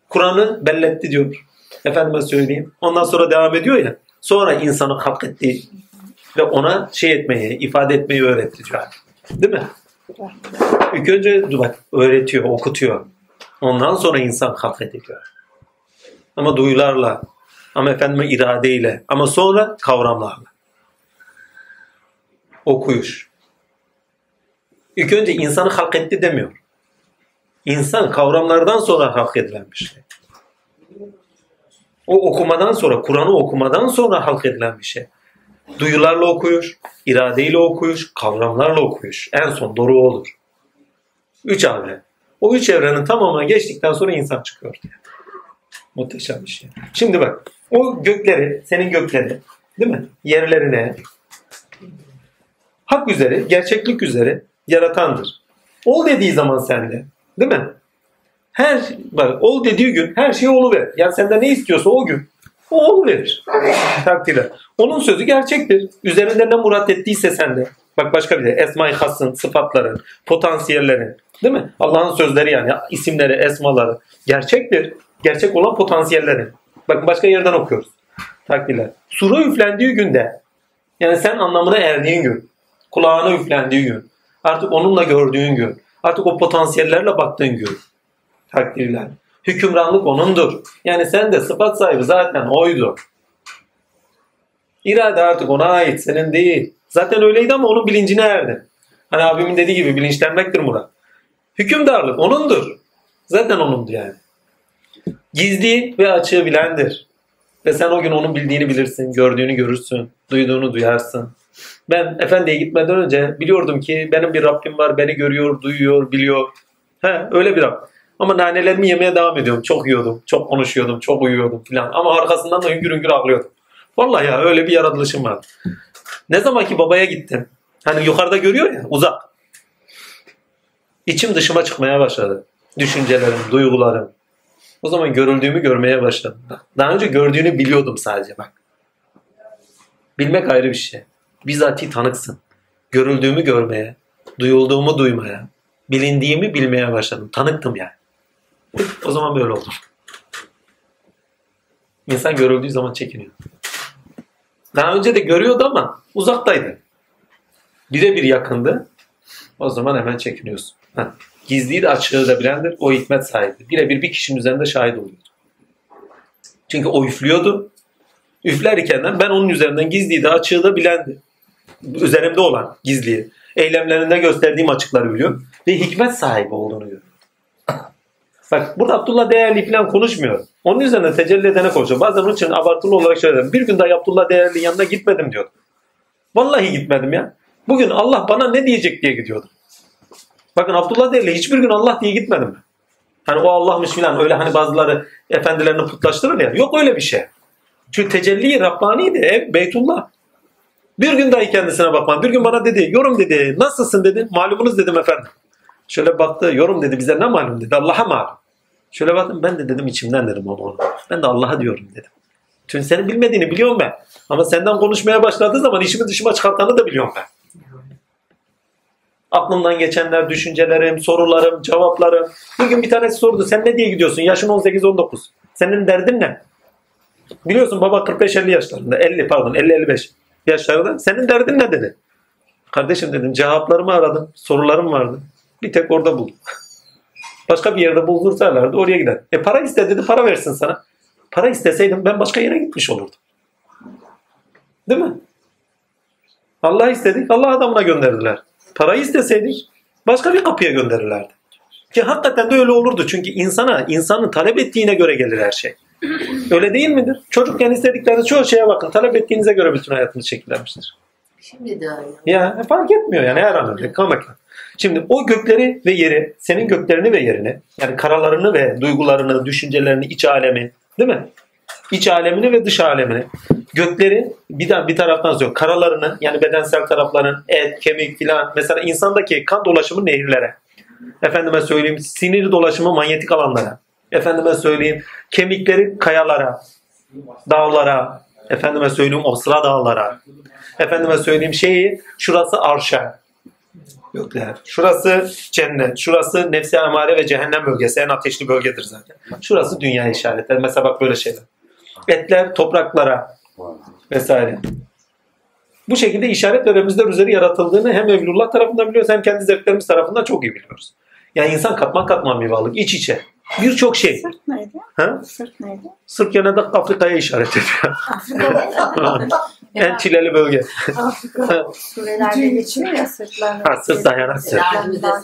Kur'an'ı belletti diyor. Efendime söyleyeyim. Ondan sonra devam ediyor ya. Sonra insanı halk etti ve ona şey etmeyi, ifade etmeyi öğretti diyor. Değil mi? İlk önce bak öğretiyor, okutuyor. Ondan sonra insan halk ediliyor. Ama duyularla, ama efendime iradeyle, ama sonra kavramlarla. Okuyuş. İlk önce insanı halk etti demiyor. İnsan kavramlardan sonra halk edilen bir şey. O okumadan sonra, Kur'an'ı okumadan sonra halk edilen bir şey. Duyularla okuyuş, iradeyle okuyuş, kavramlarla okuyuş. En son doğru olur. Üç evren. O üç evrenin tamamına geçtikten sonra insan çıkıyor diye. Muhteşem bir şey. Şimdi bak, o gökleri, senin gökleri, değil mi? Yerlerine, hak üzere, gerçeklik üzere yaratandır. Ol dediği zaman sende, değil mi? Her bak ol dediği gün her şey oluver. Yani senden ne istiyorsa o gün o oluverir. <laughs> Takdirle. Onun sözü gerçektir. Üzerinde ne murat ettiyse sende. Bak başka bir de Esma-i Has'ın, sıfatların, potansiyellerin. Değil mi? Allah'ın sözleri yani isimleri, esmaları. Gerçektir. Gerçek olan potansiyellerin. Bakın başka yerden okuyoruz. Takdirler. Sura üflendiği günde yani sen anlamına erdiğin gün, kulağına üflendiği gün, artık onunla gördüğün gün, artık o potansiyellerle baktığın gün takdirler. Hükümranlık onundur. Yani sen de sıfat sahibi zaten oydu. İrade artık ona ait, senin değil. Zaten öyleydi ama onun bilincine erdin. Hani abimin dediği gibi bilinçlenmektir Murat. Hükümdarlık onundur. Zaten onundu yani. Gizli ve açığı bilendir. Ve sen o gün onun bildiğini bilirsin, gördüğünü görürsün, duyduğunu duyarsın. Ben efendiye gitmeden önce biliyordum ki benim bir Rabbim var, beni görüyor, duyuyor, biliyor. He, öyle bir Rabbim. Ama nanelerimi yemeye devam ediyorum. Çok yiyordum, çok konuşuyordum, çok uyuyordum filan. Ama arkasından da hüngür hüngür ağlıyordum. Vallahi ya öyle bir yaratılışım var. Ne zaman ki babaya gittim. Hani yukarıda görüyor ya uzak. İçim dışıma çıkmaya başladı. Düşüncelerim, duygularım. O zaman görüldüğümü görmeye başladım. Daha önce gördüğünü biliyordum sadece bak. Bilmek ayrı bir şey. Bizatihi tanıksın. Görüldüğümü görmeye, duyulduğumu duymaya, bilindiğimi bilmeye başladım. Tanıktım yani. O zaman böyle oldu. İnsan görüldüğü zaman çekiniyor. Daha önce de görüyordu ama uzaktaydı. Birebir yakındı. O zaman hemen çekiniyorsun. Ha. Gizliyi de açığı da bilendir. O hikmet sahibi. Birebir bir kişinin üzerinde şahit oluyordu. Çünkü o üflüyordu. Üflerken ben onun üzerinden gizliyi de açığı da bilendi. Üzerimde olan gizliyi. Eylemlerinde gösterdiğim açıkları biliyor. Ve hikmet sahibi olduğunu görüyor. <laughs> Bak burada Abdullah Değerli falan konuşmuyor. Onun üzerine tecelli edene konuşuyor. Bazen onun için abartılı olarak şöyle derim. Bir gün daha Abdullah Değerli'nin yanına gitmedim diyor. Vallahi gitmedim ya. Bugün Allah bana ne diyecek diye gidiyordum. Bakın Abdullah Değerli hiçbir gün Allah diye gitmedim ben. Hani o Allah'mış filan öyle hani bazıları efendilerini putlaştırır ya. Yok öyle bir şey. Çünkü tecelli Rabbani'ydi. Ev Beytullah. Bir gün dahi kendisine bakmadı. Bir gün bana dedi, yorum dedi, nasılsın dedi. Malumunuz dedim efendim. Şöyle baktı, yorum dedi bize ne malum dedi. Allah'a malum. Şöyle baktım ben de dedim içimden dedim onu. onu. Ben de Allah'a diyorum dedim. Çünkü senin bilmediğini biliyorum ben. Ama senden konuşmaya başladığı zaman işimi dışıma çıkartanı da biliyorum ben. Aklımdan geçenler, düşüncelerim, sorularım, cevaplarım. Bugün bir tanesi sordu. Sen ne diye gidiyorsun? Yaşın 18-19. Senin derdin ne? Biliyorsun baba 45-50 yaşlarında. 50 pardon 50-55 yaşlarında. Senin derdin ne dedi? Kardeşim dedim cevaplarımı aradım. Sorularım vardı. Bir tek orada buldum. <laughs> Başka bir yerde buldursalardı oraya gider. E para iste dedi para versin sana. Para isteseydim ben başka yere gitmiş olurdum. Değil mi? Allah istedik Allah adamına gönderdiler. Parayı isteseydik başka bir kapıya gönderirlerdi. Ki hakikaten de öyle olurdu. Çünkü insana, insanın talep ettiğine göre gelir her şey. <clears throat> Öyle değil midir? Çocukken istedikleriniz çoğu şeye bakın. Talep ettiğinize göre bütün hayatınız şekillenmiştir. Şimdi de öyle. Ya fark etmiyor yani her an öyle. Kalmakla. Şimdi o gökleri ve yeri, senin göklerini ve yerini, yani karalarını ve duygularını, düşüncelerini, iç alemi, değil mi? İç alemini ve dış alemini. Gökleri bir, bir taraftan söylüyor. Karalarını yani bedensel tarafların et, kemik filan. Mesela insandaki kan dolaşımı nehirlere. Efendime söyleyeyim sinir dolaşımı manyetik alanlara. Efendime söyleyeyim kemikleri kayalara, dağlara. Efendime söyleyeyim Osra dağlara. Efendime söyleyeyim şeyi şurası arşa. Gökler. Şurası cennet. Şurası nefsi amare ve cehennem bölgesi. En ateşli bölgedir zaten. Şurası dünya işaretleri. Mesela bak böyle şeyler. Etler topraklara vesaire. Bu şekilde işaret ve remizler üzeri yaratıldığını hem Evlullah tarafından biliyoruz hem kendi zevklerimiz tarafından çok iyi biliyoruz. Yani insan katman katman bir varlık. iç içe. Birçok şey. Sırt neydi? Ha? Sırt neydi? Sırt genelde Afrika'ya işaret ediyor. <laughs> en çileli bölge. Afrika surelerde geçiyor ya sırtlarını. Ha, sırt dayanaktır.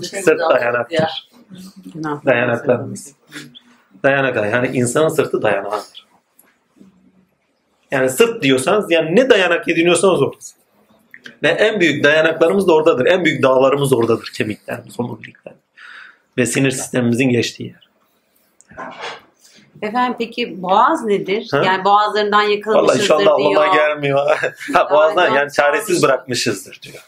Sırt dayanaktır. Dayanaklarımız. Dayanak yani insanın sırtı dayanağıdır. Yani sırt diyorsanız yani ne dayanak ediniyorsanız orası. Ve en büyük dayanaklarımız da oradadır. En büyük dağlarımız oradadır. Kemiklerimiz, omurilikler. Ve sinir sistemimizin geçtiği yer. Efendim peki boğaz nedir? Ha? Yani boğazlarından Vallahi yakılmışızdır inşallah diyor. Allah'a gelmiyor. <laughs> ha, boğazdan yani çaresiz bırakmışızdır diyor.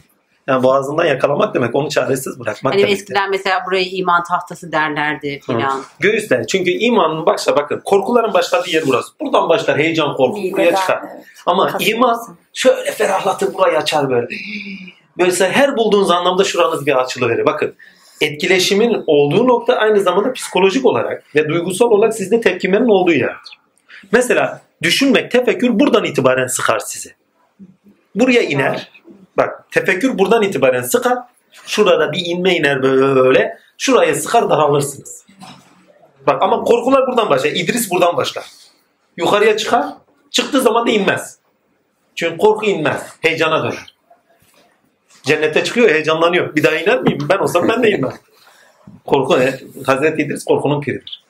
Yani boğazından yakalamak demek onu çaresiz bırakmak Hani demek. eskiden mesela buraya iman tahtası derlerdi filan. Göğüsten. Çünkü imanın başla bakın korkuların başladığı yer burası. Buradan başlar heyecan korku buraya Mideden, çıkar. evet. Ama iman şöyle ferahlatır burayı açar böyle. Böyle her bulduğunuz anlamda şuranız bir açılıverir. Bakın etkileşimin olduğu nokta aynı zamanda psikolojik olarak ve duygusal olarak sizde tepkimenin olduğu yerdir. Mesela düşünmek, tefekkür buradan itibaren sıkar sizi. Buraya iner. Bak tefekkür buradan itibaren sıkar. Şurada bir inme iner böyle. Şuraya sıkar daralırsınız. Bak ama korkular buradan başlar. İdris buradan başlar. Yukarıya çıkar. Çıktığı zaman da inmez. Çünkü korku inmez. Heyecana döner. Cennete çıkıyor heyecanlanıyor. Bir daha iner miyim? Ben olsam ben de inmem. Korku ne? Hazreti İdris korkunun piridir.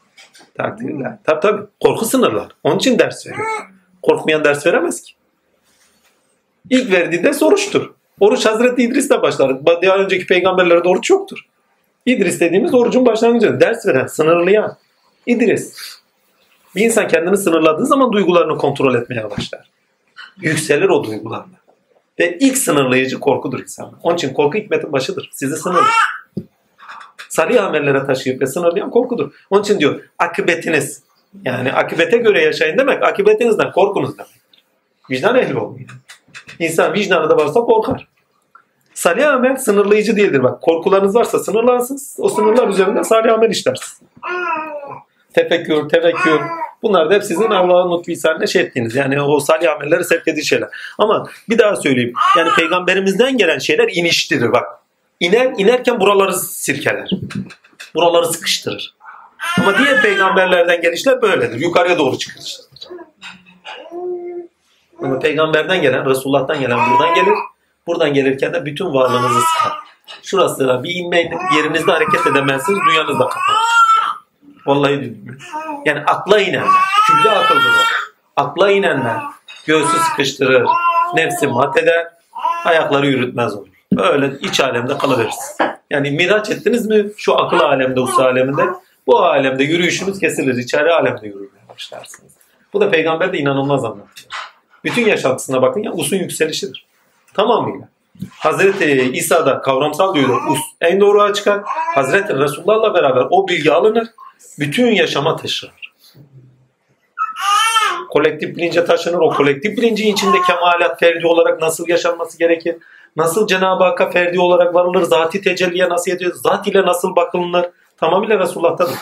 Tabii tabii. Korku sınırlar. Onun için ders veriyor. Korkmayan ders veremez ki. İlk verdiği ders oruçtur. Oruç Hazreti İdris'le başlar. Daha önceki peygamberlerde oruç yoktur. İdris dediğimiz orucun başlangıcı. Ders veren, sınırlayan. İdris. Bir insan kendini sınırladığı zaman duygularını kontrol etmeye başlar. Yükselir o duygularla. Ve ilk sınırlayıcı korkudur insan. Onun için korku hikmetin başıdır. Sizi sınırlar. Salih amellere taşıyıp ve sınırlayan korkudur. Onun için diyor akıbetiniz. Yani akıbete göre yaşayın demek akıbetinizden korkunuz demek. Vicdan ehli olun. İnsan vicdanı da varsa korkar. Salih amel sınırlayıcı değildir. Bak korkularınız varsa sınırlansın. O sınırlar üzerinde salih amel işlersiniz. Tefekkür, tevekkül. Bunlar da hep sizin Allah'ın lütfu ihsanına şey ettiğiniz. Yani o salih amelleri sevk edici şeyler. Ama bir daha söyleyeyim. Yani peygamberimizden gelen şeyler iniştirir bak. İner, inerken buraları sirkeler. Buraları sıkıştırır. Ama diğer peygamberlerden gelişler böyledir. Yukarıya doğru çıkar. Ama peygamberden gelen, Resulullah'tan gelen buradan gelir. Buradan gelirken de bütün varlığınızı sıkar. Şurası bir inme yerinizde hareket edemezsiniz, dünyanız da kapanır. Vallahi diyorum. Yani akla inenler. Külli akıldır o. Akla inenler. Göğsü sıkıştırır. Nefsi eder. Ayakları yürütmez olur. Böyle iç alemde kalıveririz. Yani miraç ettiniz mi şu akıl alemde, usta aleminde bu alemde yürüyüşünüz kesilir. İçeri alemde yürümeye başlarsınız. Bu da peygamber de inanılmaz anlatıyor. Bütün yaşantısına bakın ya usun yükselişidir. Tamamıyla. Hazreti İsa'da kavramsal diyor us en doğruğa çıkar. Hazreti Resulullah'la beraber o bilgi alınır. Bütün yaşama taşır. Kolektif bilince taşınır. O kolektif bilincin içinde kemalat ferdi olarak nasıl yaşanması gerekir? Nasıl Cenab-ı Hakk'a ferdi olarak varılır? Zati tecelliye nasıl ediyor? Zat ile nasıl bakılınır? Tamamıyla Resulullah'tadır.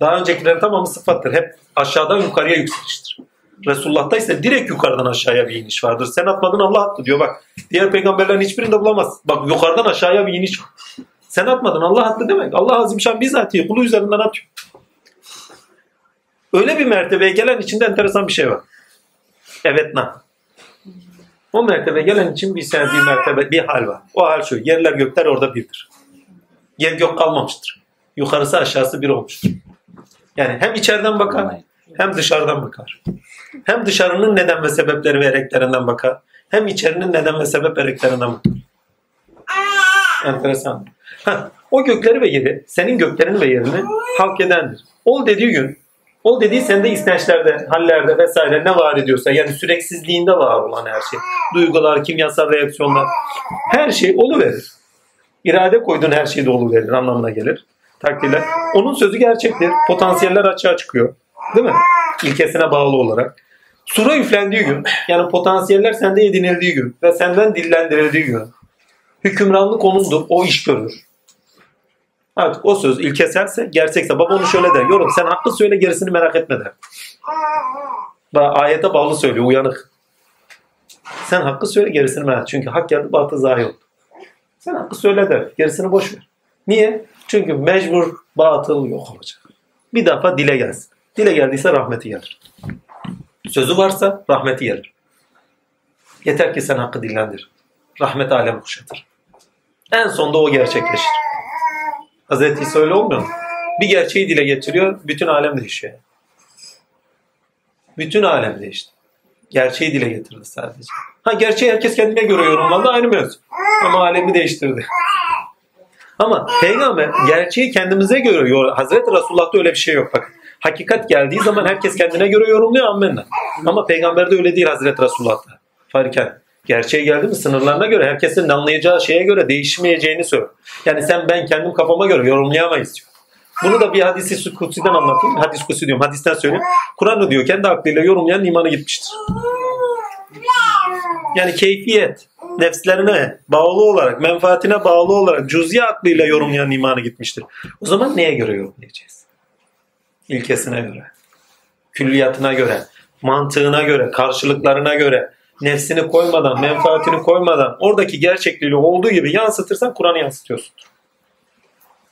Daha öncekilerin tamamı sıfattır. Hep aşağıdan yukarıya yükseliştir. Resulullah'ta ise direkt yukarıdan aşağıya bir iniş vardır. Sen atmadın Allah attı diyor bak. Diğer peygamberlerin hiçbirinde bulamaz. Bak yukarıdan aşağıya bir iniş var. Sen atmadın Allah attı demek. Allah Azimşan bizatihi kulu üzerinden atıyor. Öyle bir mertebeye gelen içinde enteresan bir şey var. Evet na. O mertebe gelen için bir sevdiği mertebe bir hal var. O hal şu. Yerler gökler orada birdir. Yer gök kalmamıştır. Yukarısı aşağısı bir olmuştur. Yani hem içeriden bakar hem dışarıdan bakar. Hem dışarının neden ve sebepleri ve ereklerinden bakar. Hem içerinin neden ve sebep ereklerinden bakar. Enteresan. Ha, o gökleri ve yeri, senin göklerini ve yerini halk edendir. Ol dediği gün, ol dediği sende istençlerde, hallerde vesaire ne var ediyorsa yani süreksizliğinde var olan her şey. Duygular, kimyasal reaksiyonlar her şey oluverir. İrade koyduğun her şey de oluverir anlamına gelir. Takdirler. Onun sözü gerçektir. Potansiyeller açığa çıkıyor. Değil mi? İlkesine bağlı olarak. Sura üflendiği gün, yani potansiyeller sende edinildiği gün ve senden dillendirildiği gün hükümranlık onundur, o iş görür. Artık o söz ilkeselse, gerçekse baba onu şöyle der. Yorum sen haklı söyle gerisini merak etme der. Bak, ayete bağlı söylüyor uyanık. Sen hakkı söyle gerisini merak Çünkü hak geldi batı zayi oldu. Sen hakkı söyle der. Gerisini boş ver. Niye? Çünkü mecbur batıl yok olacak. Bir defa dile gelsin. Dile geldiyse rahmeti gelir. Sözü varsa rahmeti gelir. Yeter ki sen hakkı dillendir. Rahmet alem kuşatır. En sonda o gerçekleşir. Hazreti İsa öyle olmuyor mu? Bir gerçeği dile getiriyor, bütün alem değişiyor. Bütün alem değişti. Gerçeği dile getirdi sadece. Ha gerçeği herkes kendine göre yorumlandı aynı mevzu. Ama alemi değiştirdi. Ama peygamber gerçeği kendimize göre. Hazreti Resulullah'ta öyle bir şey yok bakın. Hakikat geldiği zaman herkes kendine göre yorumluyor ammenna. Ama peygamberde öyle değil Hazreti Resulullah'ta. Farken gerçeğe geldi mi sınırlarına göre herkesin anlayacağı şeye göre değişmeyeceğini söylüyor. Yani sen ben kendim kafama göre yorumlayamayız diyor. Bunu da bir hadisi kutsiden anlatayım. Hadis kutsi diyorum. Hadisten söyleyeyim. Kur'an'ı diyor kendi aklıyla yorumlayan imanı gitmiştir. Yani keyfiyet, nefslerine bağlı olarak, menfaatine bağlı olarak cüz'i aklıyla yorumlayan imanı gitmiştir. O zaman neye göre yorumlayacağız? İlkesine göre, külliyatına göre, mantığına göre, karşılıklarına göre, nefsini koymadan, menfaatini koymadan oradaki gerçekliği olduğu gibi yansıtırsan Kur'an'ı yansıtıyorsun.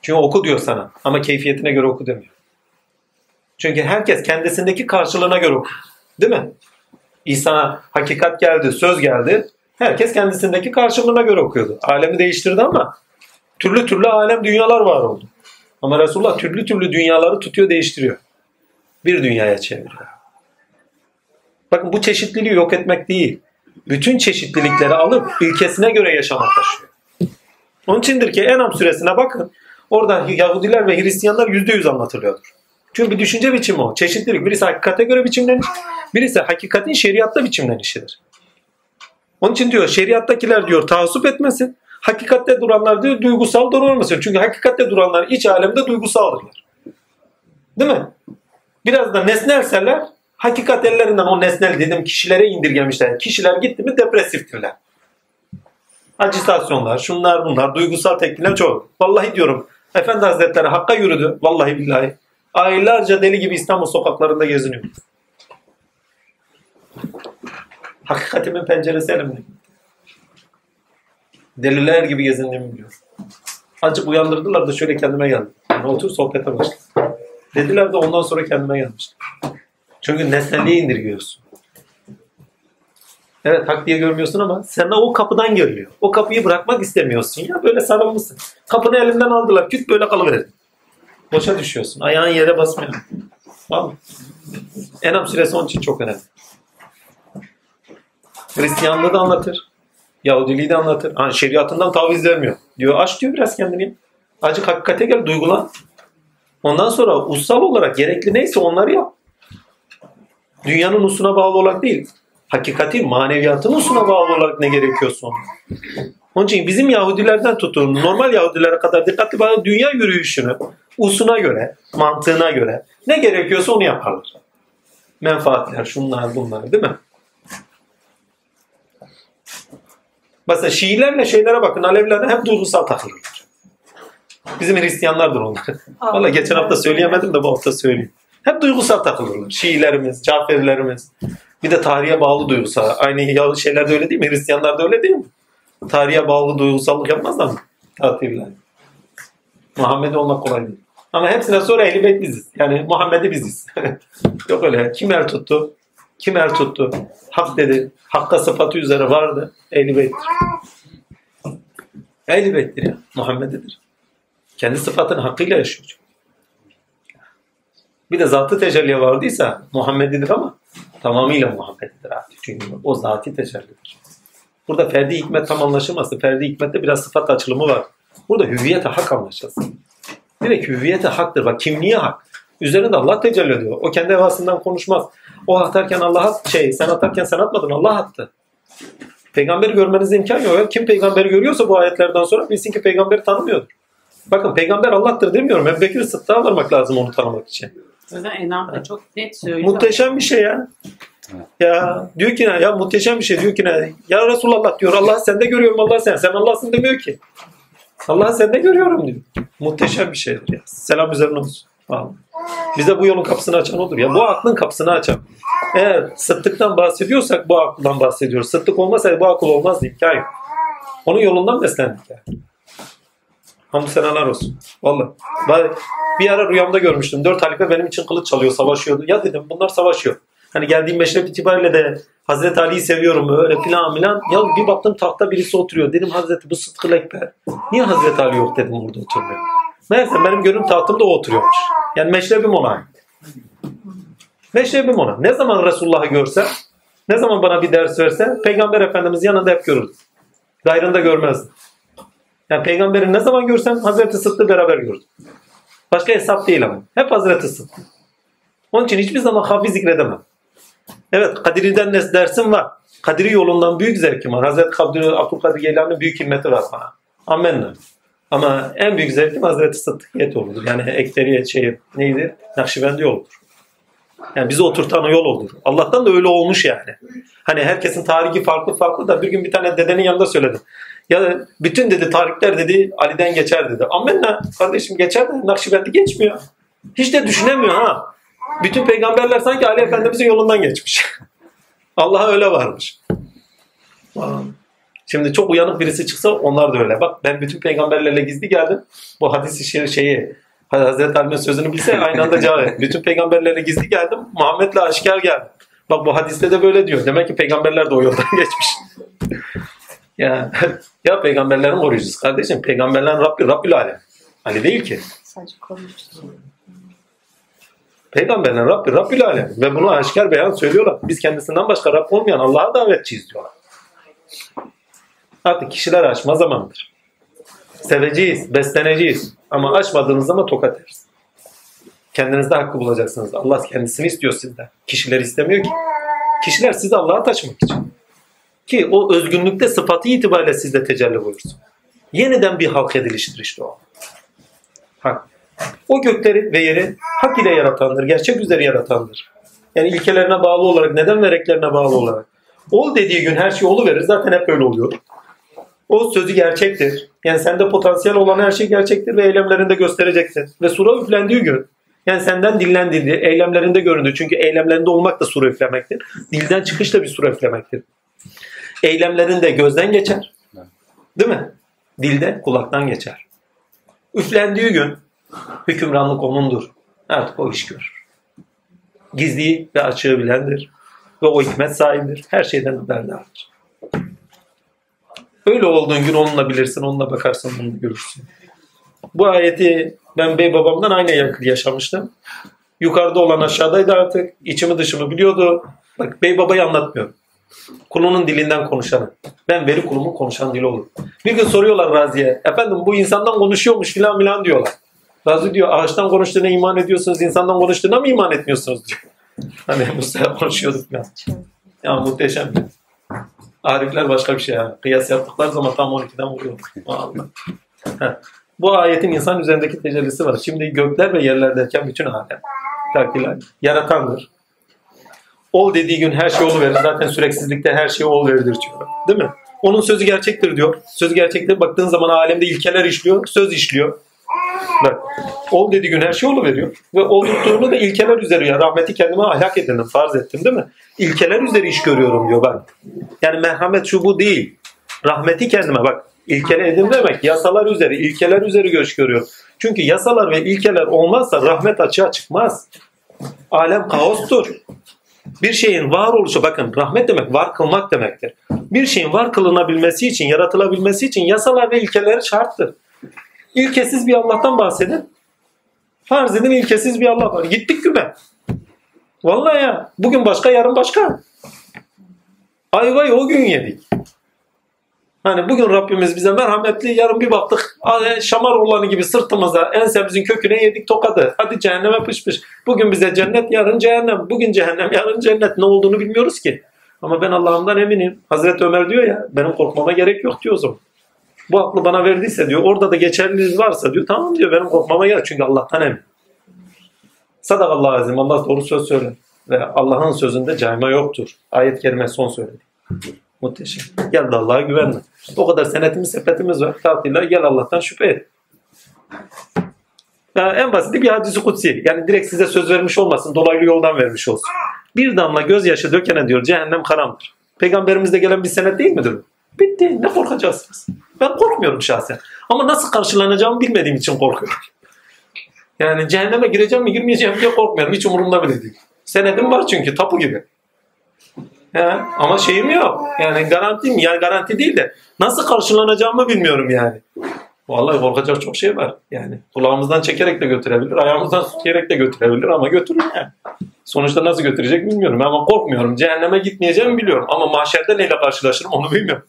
Çünkü oku diyor sana ama keyfiyetine göre oku demiyor. Çünkü herkes kendisindeki karşılığına göre okur. Değil mi? İsa hakikat geldi, söz geldi. Herkes kendisindeki karşılığına göre okuyordu. Alemi değiştirdi ama türlü türlü alem dünyalar var oldu. Ama Resulullah türlü türlü dünyaları tutuyor, değiştiriyor. Bir dünyaya çeviriyor. Bakın bu çeşitliliği yok etmek değil. Bütün çeşitlilikleri alıp ilkesine göre yaşamak taşıyor. Onun içindir ki Enam suresine bakın. Orada Yahudiler ve Hristiyanlar yüzde yüz anlatılıyordur. Çünkü bir düşünce biçimi o. Çeşitlilik. Birisi hakikate göre biçimleniş, birisi hakikatin şeriatta biçimlenişidir. Onun için diyor şeriattakiler diyor taassup etmesin. Hakikatte duranlar diyor duygusal durmasın. Çünkü hakikatte duranlar iç alemde duygusaldırlar. Değil mi? Biraz da nesnelseler hakikat ellerinden o nesnel dedim kişilere indirgemişler. Kişiler gitti mi depresiftirler. Acitasyonlar, şunlar bunlar, duygusal tepkiler çok. Vallahi diyorum Efendi Hazretleri Hakk'a yürüdü. Vallahi billahi. Aylarca deli gibi İstanbul sokaklarında geziniyor. Hakikatimin penceresi elimde. Deliler gibi gezindiğimi biliyorum. Azıcık uyandırdılar da şöyle kendime geldim. Yani otur sohbete başladım. Dediler de ondan sonra kendime gelmiştim. Çünkü nesnelliği indirgiyorsun. Evet hak diye görmüyorsun ama sana o kapıdan geliyor. O kapıyı bırakmak istemiyorsun ya. Böyle sarılmışsın. Kapını elinden aldılar. Küt böyle kalıverir. Boşa düşüyorsun. Ayağın yere basmıyor. Vallahi. Enam suresi onun için çok önemli. Hristiyanlığı da anlatır. Yahudiliği de anlatır. Ha, şeriatından taviz vermiyor. Diyor aç diyor biraz kendini. Acık hakikate gel duygulan. Ondan sonra ussal olarak gerekli neyse onları yap. Dünyanın usuna bağlı olarak değil. Hakikati maneviyatın usuna bağlı olarak ne gerekiyorsa onu. Onun için bizim Yahudilerden tutun normal Yahudilere kadar dikkatli bakın dünya yürüyüşünü usuna göre, mantığına göre ne gerekiyorsa onu yaparlar. Menfaatler, şunlar bunlar değil mi? Mesela Şiilerle şeylere bakın, Alevilerden hep duygusal takılırlar. Bizim Hristiyanlardır onlar. Valla geçen hafta söyleyemedim de bu hafta söyleyeyim. Hep duygusal takılırlar. Şiilerimiz, Caferilerimiz. Bir de tarihe bağlı duygusal. Aynı şeyler de öyle değil mi? Hristiyanlar da öyle değil mi? Tarihe bağlı duygusallık yapmazlar mı? Kafirler. Muhammed olmak kolay değil. Ama hepsine sonra ehli biziz. Yani Muhammed'i biziz. <laughs> Yok öyle. Kim er tuttu? Kim er tuttu? Hak dedi. Hakka sıfatı üzere vardı. Ehli beyttir. Ehli beyttir ya. Muhammed'idir. Kendi sıfatını hakkıyla yaşıyor. Bir de zatı tecelliye vardıysa Muhammed'idir ama tamamıyla Muhammed'idir artık. Çünkü o zati tecellidir. Burada ferdi hikmet tam anlaşılmasın. Ferdi hikmette biraz sıfat açılımı var. Burada hüviyete hak anlaşılsın. Direkt hüviyete haktır. Bak kimliği hak. Üzerinde Allah tecelli ediyor. O kendi evasından konuşmaz. O atarken Allah şey sen atarken sen atmadın Allah attı. Peygamberi görmeniz imkan yok. Kim peygamberi görüyorsa bu ayetlerden sonra bilsin ki peygamberi tanımıyordur. Bakın peygamber Allah'tır demiyorum. Ebu Bekir Sıddık'a varmak lazım onu tanımak için. Zaten Enam da çok net söylüyor. Muhteşem bir şey ya. Ya diyor ki ne? Ya muhteşem bir şey diyor ki ne? Ya Resulallah diyor. Allah sende görüyorum Allah sen. Sen Allah'sın demiyor ki. Allah sende görüyorum diyor. Muhteşem bir şeydir ya. Selam üzerine olsun. Bize bu yolun kapısını açan odur. Ya bu aklın kapısını açan. Eğer sıddıktan bahsediyorsak bu akldan bahsediyoruz. Sıddık olmasaydı bu akıl olmazdı. Hikaye. yok. Onun yolundan beslendik yani. Hamdü senalar olsun. Vallahi. Ben bir ara rüyamda görmüştüm. Dört halife benim için kılıç çalıyor, savaşıyordu. Ya dedim bunlar savaşıyor. Hani geldiğim meşrep itibariyle de Hazreti Ali'yi seviyorum öyle filan filan. Ya bir baktım tahta birisi oturuyor. Dedim Hazreti bu Sıtkı Ekber. Niye Hazreti Ali yok dedim burada oturmuyor. Meğerse benim görüm tahtımda o oturuyormuş. Yani meşrebim ona ait. Meşrebim ona. Ne zaman Resulullah'ı görsem, ne zaman bana bir ders verse Peygamber Efendimiz yanında hep görürdüm. Gayrında görmezdim. Yani peygamberi ne zaman görsem Hazreti Sıdkı beraber gördüm. Başka hesap değil ama. Hep Hazreti Sıdkı. Onun için hiçbir zaman hafiz zikredemem. Evet Kadiri'den dersim var. Kadiri yolundan büyük zevkim var. Hazreti Kadir, Abdülkadir Geylani'nin büyük himmeti var bana. Amenna. Ama en büyük zevkim Hazreti Sıddıkiyet yoludur. Yani ekteriyet şey neydi? Nakşibendi yoludur. Yani bizi oturtan o yol olur. Allah'tan da öyle olmuş yani. Hani herkesin tarihi farklı farklı da bir gün bir tane dedenin yanında söyledim. Ya bütün dedi tarihler dedi Ali'den geçer dedi. Amenna kardeşim geçer de Nakşibendi geçmiyor. Hiç de düşünemiyor ha. Bütün peygamberler sanki Ali Efendimizin yolundan geçmiş. <laughs> Allah'a öyle varmış. Şimdi çok uyanık birisi çıksa onlar da öyle. Bak ben bütün peygamberlerle gizli geldim. Bu hadisi şey, şeyi Hazreti Ali'nin sözünü bilse aynı anda cevap ver. Bütün peygamberlerle gizli geldim. Muhammed'le aşikar geldim. Bak bu hadiste de böyle diyor. Demek ki peygamberler de o yoldan <laughs> geçmiş. ya, ya peygamberlerin koruyucusu kardeşim. Peygamberlerin Rabbi, Rabbül Alem. Ali değil ki. Sadece koruyucusu. Peygamberlerin Rabbi, Rabbül Alem. Ve bunu aşikar beyan söylüyorlar. Biz kendisinden başka Rabb olmayan Allah'a davetçiyiz diyorlar. Artık kişiler açma zamandır. Seveceğiz, besleneceğiz. Ama açmadığınız zaman tokat yeriz. Kendinizde hakkı bulacaksınız. Allah kendisini istiyor sizden. Kişiler istemiyor ki. Kişiler sizi Allah'a taşımak için. Ki o özgünlükte sıfatı itibariyle sizde tecelli buyursun. Yeniden bir halk ediliştir işte o. Hak. O gökleri ve yeri hak ile yaratandır. Gerçek üzere yaratandır. Yani ilkelerine bağlı olarak, neden ve reklerine bağlı olarak. Ol dediği gün her şey verir. Zaten hep böyle oluyor. O sözü gerçektir. Yani sende potansiyel olan her şey gerçektir ve eylemlerinde gösterecektir. Ve sura üflendiği gün yani senden dinlendiğinde eylemlerinde göründü. Çünkü eylemlerinde olmak da sura üflemektir. Dilden çıkış da bir sura üflemektir. Eylemlerinde gözden geçer. Değil mi? Dilde kulaktan geçer. Üflendiği gün hükümranlık onundur. Artık o iş görür. Gizliyi ve açığı bilendir. Ve o hikmet sahibidir. Her şeyden haberdardır. Öyle olduğun gün onunla bilirsin, onunla bakarsın, onunla görürsün. Bu ayeti ben bey babamdan aynı yankı yaşamıştım. Yukarıda olan aşağıdaydı artık. İçimi dışımı biliyordu. Bak bey babayı anlatmıyorum. Kulunun dilinden konuşanı. Ben veri kulumun konuşan dili olur. Bir gün soruyorlar Razi'ye. Efendim bu insandan konuşuyormuş filan filan diyorlar. Razi diyor ağaçtan konuştuğuna iman ediyorsunuz. insandan konuştuğuna mı iman etmiyorsunuz diyor. Hani Mustafa konuşuyorduk ya. Ya muhteşem. Arifler başka bir şey ya. Kıyas yaptıkları zaman tam 12'den vuruyor. Bu ayetin insan üzerindeki tecellisi var. Şimdi gökler ve yerler derken bütün alem. Takdirler. Yaratandır. Ol dediği gün her şey verir. Zaten süreksizlikte her şey ol verilir diyor. Değil mi? Onun sözü gerçektir diyor. Sözü gerçektir. Baktığın zaman alemde ilkeler işliyor. Söz işliyor. Bak, ol dediği gün her şey veriyor. Ve oldukluğunu da ilkeler üzeri ya rahmeti kendime ahlak edindim, farz ettim değil mi? İlkeler üzeri iş görüyorum diyor bak. Yani merhamet şu bu değil. Rahmeti kendime bak. İlkele edin demek yasalar üzeri, ilkeler üzeri göç görüyor. Çünkü yasalar ve ilkeler olmazsa rahmet açığa çıkmaz. Alem kaostur. Bir şeyin var oluşu bakın rahmet demek var kılmak demektir. Bir şeyin var kılınabilmesi için, yaratılabilmesi için yasalar ve ilkeler şarttır. İlkesiz bir Allah'tan bahsedin. Farz edin ilkesiz bir Allah var. Gittik güme. Vallahi ya. Bugün başka yarın başka. Ayvayı o gün yedik. Hani bugün Rabbimiz bize merhametli, yarın bir baktık şamar olanı gibi sırtımıza ensemizin köküne yedik tokadı. Hadi cehenneme pış pış. Bugün bize cennet, yarın cehennem. Bugün cehennem, yarın cennet. Ne olduğunu bilmiyoruz ki. Ama ben Allah'ımdan eminim. Hazreti Ömer diyor ya, benim korkmama gerek yok diyor o zaman. Bu aklı bana verdiyse diyor, orada da geçerliliğiniz varsa diyor, tamam diyor benim korkmama gerek. Çünkü Allah'tan emin. Sadakallahu azim. Allah doğru söz söyler. Ve Allah'ın sözünde cayma yoktur. Ayet-i kerime son söyledi. Muhteşem. Gel de Allah'a güvenme. O kadar senetimiz, sepetimiz var. Tatiller gel Allah'tan şüphe et. Yani en basit bir hadisi kutsi. Yani direkt size söz vermiş olmasın. Dolaylı yoldan vermiş olsun. Bir damla gözyaşı dökene diyor cehennem karamdır. Peygamberimizde gelen bir senet değil midir? Bitti. Ne korkacaksınız? Ben korkmuyorum şahsen. Ama nasıl karşılanacağımı bilmediğim için korkuyorum. Yani cehenneme gireceğim mi girmeyeceğim diye korkmuyorum. Hiç umurumda bile değil. Senedim var çünkü tapu gibi. Ya, ama şeyim yok. Yani garantim yani garanti değil de nasıl karşılanacağımı bilmiyorum yani. Vallahi korkacak çok şey var. Yani kulağımızdan çekerek de götürebilir, ayağımızdan tutuyarak de götürebilir ama götürür yani. Sonuçta nasıl götürecek bilmiyorum ama korkmuyorum. Cehenneme gitmeyeceğimi biliyorum ama mahşerde neyle karşılaşırım onu bilmiyorum.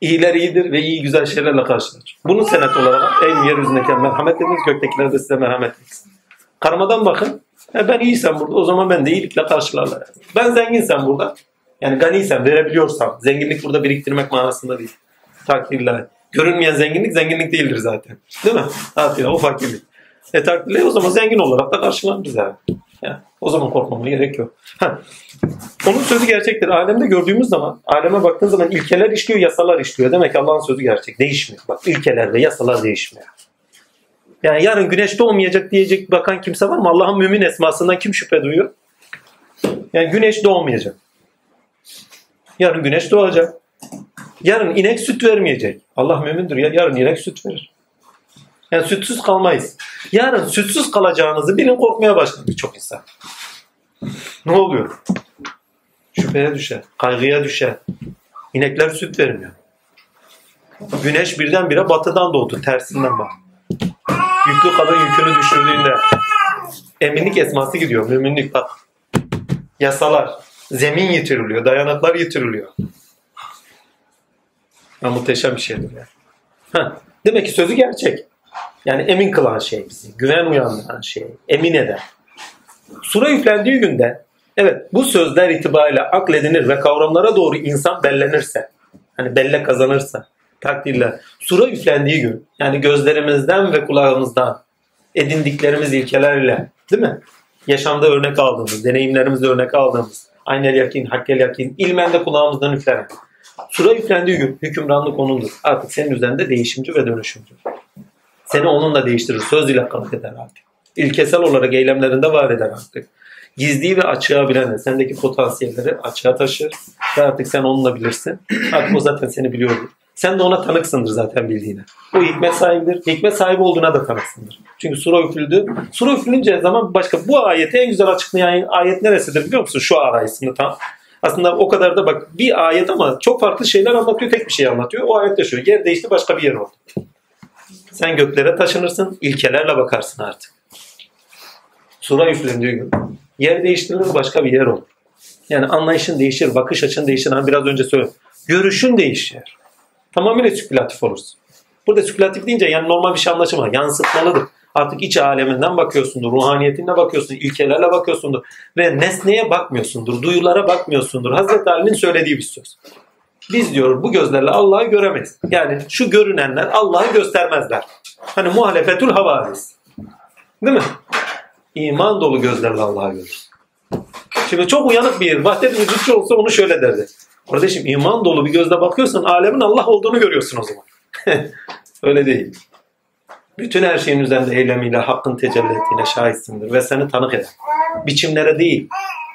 İyiler iyidir ve iyi güzel şeylerle karşılaşır. Bunun senet olarak en yeryüzündeki merhamet ediniz, göktekiler de size merhamet etsin. Karmadan bakın. E ben iyiysem burada o zaman ben de iyilikle karşılarlar. Ben zenginsem burada. Yani ganiysem, verebiliyorsam. Zenginlik burada biriktirmek manasında değil. Takdirler. Görünmeyen zenginlik zenginlik değildir zaten. Değil mi? Takdirler o fakirlik. E takdirler o zaman zengin olarak da karşılanırız yani. o zaman korkmamaya gerek yok. Ha. Onun sözü gerçektir. Alemde gördüğümüz zaman, aleme baktığın zaman ilkeler işliyor, yasalar işliyor. Demek ki Allah'ın sözü gerçek. Değişmiyor. Bak ilkeler ve yasalar değişmiyor. Yani yarın güneş doğmayacak diyecek bakan kimse var mı? Allah'ın mümin esmasından kim şüphe duyuyor? Yani güneş doğmayacak. Yarın güneş doğacak. Yarın inek süt vermeyecek. Allah mümindir. Ya, yarın inek süt verir. Yani sütsüz kalmayız. Yarın sütsüz kalacağınızı bilin korkmaya başladı birçok insan. Ne oluyor? Şüpheye düşer. Kaygıya düşer. İnekler süt vermiyor. Güneş birdenbire batıdan doğdu. Tersinden bak. Yüklü kadın yükünü düşürdüğünde eminlik esması gidiyor. Müminlik bak. Yasalar. Zemin yitiriliyor. Dayanaklar yitiriliyor. Ya, muhteşem bir şeydir yani. Heh. Demek ki sözü gerçek. Yani emin kılan şey bizi. Güven uyandıran şey. Emin eden. Sura yüklendiği günde evet bu sözler itibariyle akledinir ve kavramlara doğru insan bellenirse hani belle kazanırsa takdirle sura yüklendiği gün yani gözlerimizden ve kulağımızdan edindiklerimiz ilkelerle değil mi? Yaşamda örnek aldığımız, deneyimlerimizde örnek aldığımız aynel yakin, hakkel yakin, ilmen de kulağımızdan üflenen. Sura yüklendiği gün hükümranlık onundur. Artık senin üzerinde değişimci ve dönüşümcü. Seni onunla değiştirir. Söz ile kalıp eder artık. İlkesel olarak eylemlerinde var eder artık. Gizliyi ve açığa bilen sendeki potansiyelleri açığa taşır. Ve artık sen onunla bilirsin. Artık o zaten seni biliyordur. Sen de ona tanıksındır zaten bildiğine. O hikmet sahibidir. Hikmet sahibi olduğuna da tanıksındır. Çünkü sura üfürüldü. Sura üfürülünce zaman başka bu ayeti en güzel açıklayan ayet neresidir biliyor musun? Şu arayısını tam. Aslında o kadar da bak bir ayet ama çok farklı şeyler anlatıyor. Tek bir şey anlatıyor. O ayette şu. Yer değişti başka bir yer oldu. Sen göklere taşınırsın, ilkelerle bakarsın artık. Sura üflendiği gün yer değiştirilir, başka bir yer olur. Yani anlayışın değişir, bakış açın değişir. Hani biraz önce söyledim. Görüşün değişir. Tamamıyla spekülatif olursun. Burada spekülatif deyince yani normal bir şey anlaşılmaz. Yansıtmalıdır. Artık iç aleminden bakıyorsundur, ruhaniyetine bakıyorsun, ilkelerle bakıyorsundur ve nesneye bakmıyorsundur, duyulara bakmıyorsundur. Hazreti Ali'nin söylediği bir söz. Biz diyor bu gözlerle Allah'ı göremeyiz. Yani şu görünenler Allah'ı göstermezler. Hani muhalefetül havadis. Değil mi? İman dolu gözlerle Allah'ı görürüz. Şimdi çok uyanık bir vahdet vücutçu olsa onu şöyle derdi. Kardeşim iman dolu bir gözle bakıyorsan alemin Allah olduğunu görüyorsun o zaman. <laughs> Öyle değil. Bütün her şeyin üzerinde eylemiyle hakkın tecelli ettiğine şahitsindir ve seni tanık eder. Biçimlere değil,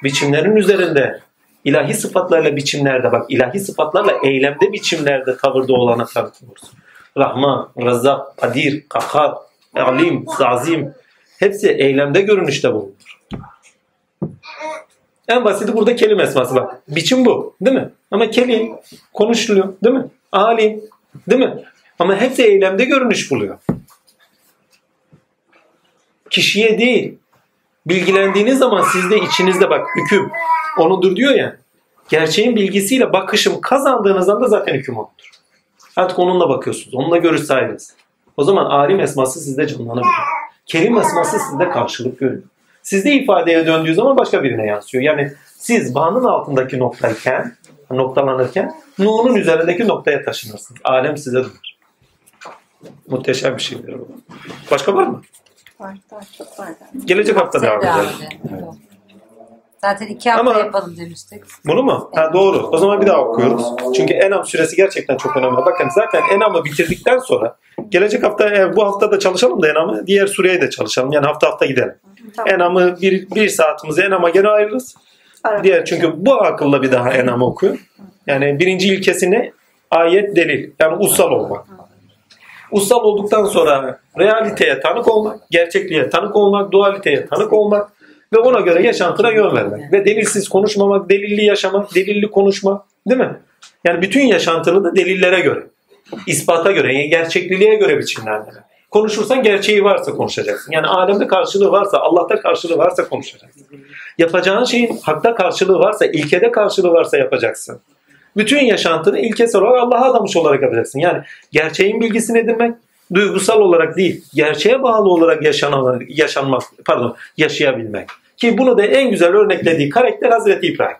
biçimlerin üzerinde ilahi sıfatlarla biçimlerde bak ilahi sıfatlarla eylemde biçimlerde tavırda olana tanık olursun. Rahman, Rezzak, Kadir, Kahhar, Alim, Zazim hepsi eylemde görünüşte bulunur. En basiti burada kelim esması bak. Biçim bu değil mi? Ama kelim konuşuluyor değil mi? Alim değil mi? Ama hepsi eylemde görünüş buluyor. Kişiye değil. Bilgilendiğiniz zaman sizde içinizde bak hüküm onudur diyor ya. Gerçeğin bilgisiyle bakışım kazandığınız anda zaten hüküm onudur. Artık onunla bakıyorsunuz. Onunla görüş sahibiniz. O zaman alim esması sizde canlanabilir. Kerim esması sizde karşılık görüyor. Sizde ifadeye döndüğü zaman başka birine yansıyor. Yani siz bağının altındaki noktayken, noktalanırken nurun üzerindeki noktaya taşınırsınız. Alem size döner. Muhteşem bir şeydir bu. Başka var mı? Var, daha çok var. Gelecek hafta devam edelim. edelim. Zaten iki hafta Ama- yapalım demiştik. Bunu mu? Ha, doğru. O zaman bir daha okuyoruz. Çünkü Enam süresi gerçekten çok önemli. Bakın zaten Enam'ı bitirdikten sonra gelecek hafta e, bu hafta da çalışalım da Enam'ı diğer süreye de çalışalım. Yani hafta hafta gidelim. Tamam. Enam'ı bir, bir saatimizi Enam'a gene ayırırız. Ara- Diğer çünkü bu akılla bir daha Enam'ı okuyor. Yani birinci ilkesi ne? Ayet delil. Yani ussal olmak. Ussal olduktan sonra realiteye tanık olmak, gerçekliğe tanık olmak, dualiteye tanık olmak ve ona göre yaşantına yön vermek. Ve delilsiz konuşmamak, delilli yaşamak, delilli konuşmak değil mi? Yani bütün yaşantını da delillere göre, ispata göre, yani gerçekliliğe göre biçimlendirmek. Konuşursan gerçeği varsa konuşacaksın. Yani alemde karşılığı varsa, Allah'ta karşılığı varsa konuşacaksın. Yapacağın şeyin hakta karşılığı varsa, ilkede karşılığı varsa yapacaksın. Bütün yaşantını ilkesel olarak Allah'a adamış olarak yapacaksın. Yani gerçeğin bilgisini edinmek, duygusal olarak değil, gerçeğe bağlı olarak yaşanan, yaşanmak, pardon, yaşayabilmek. Ki bunu da en güzel örneklediği karakter Hazreti İbrahim.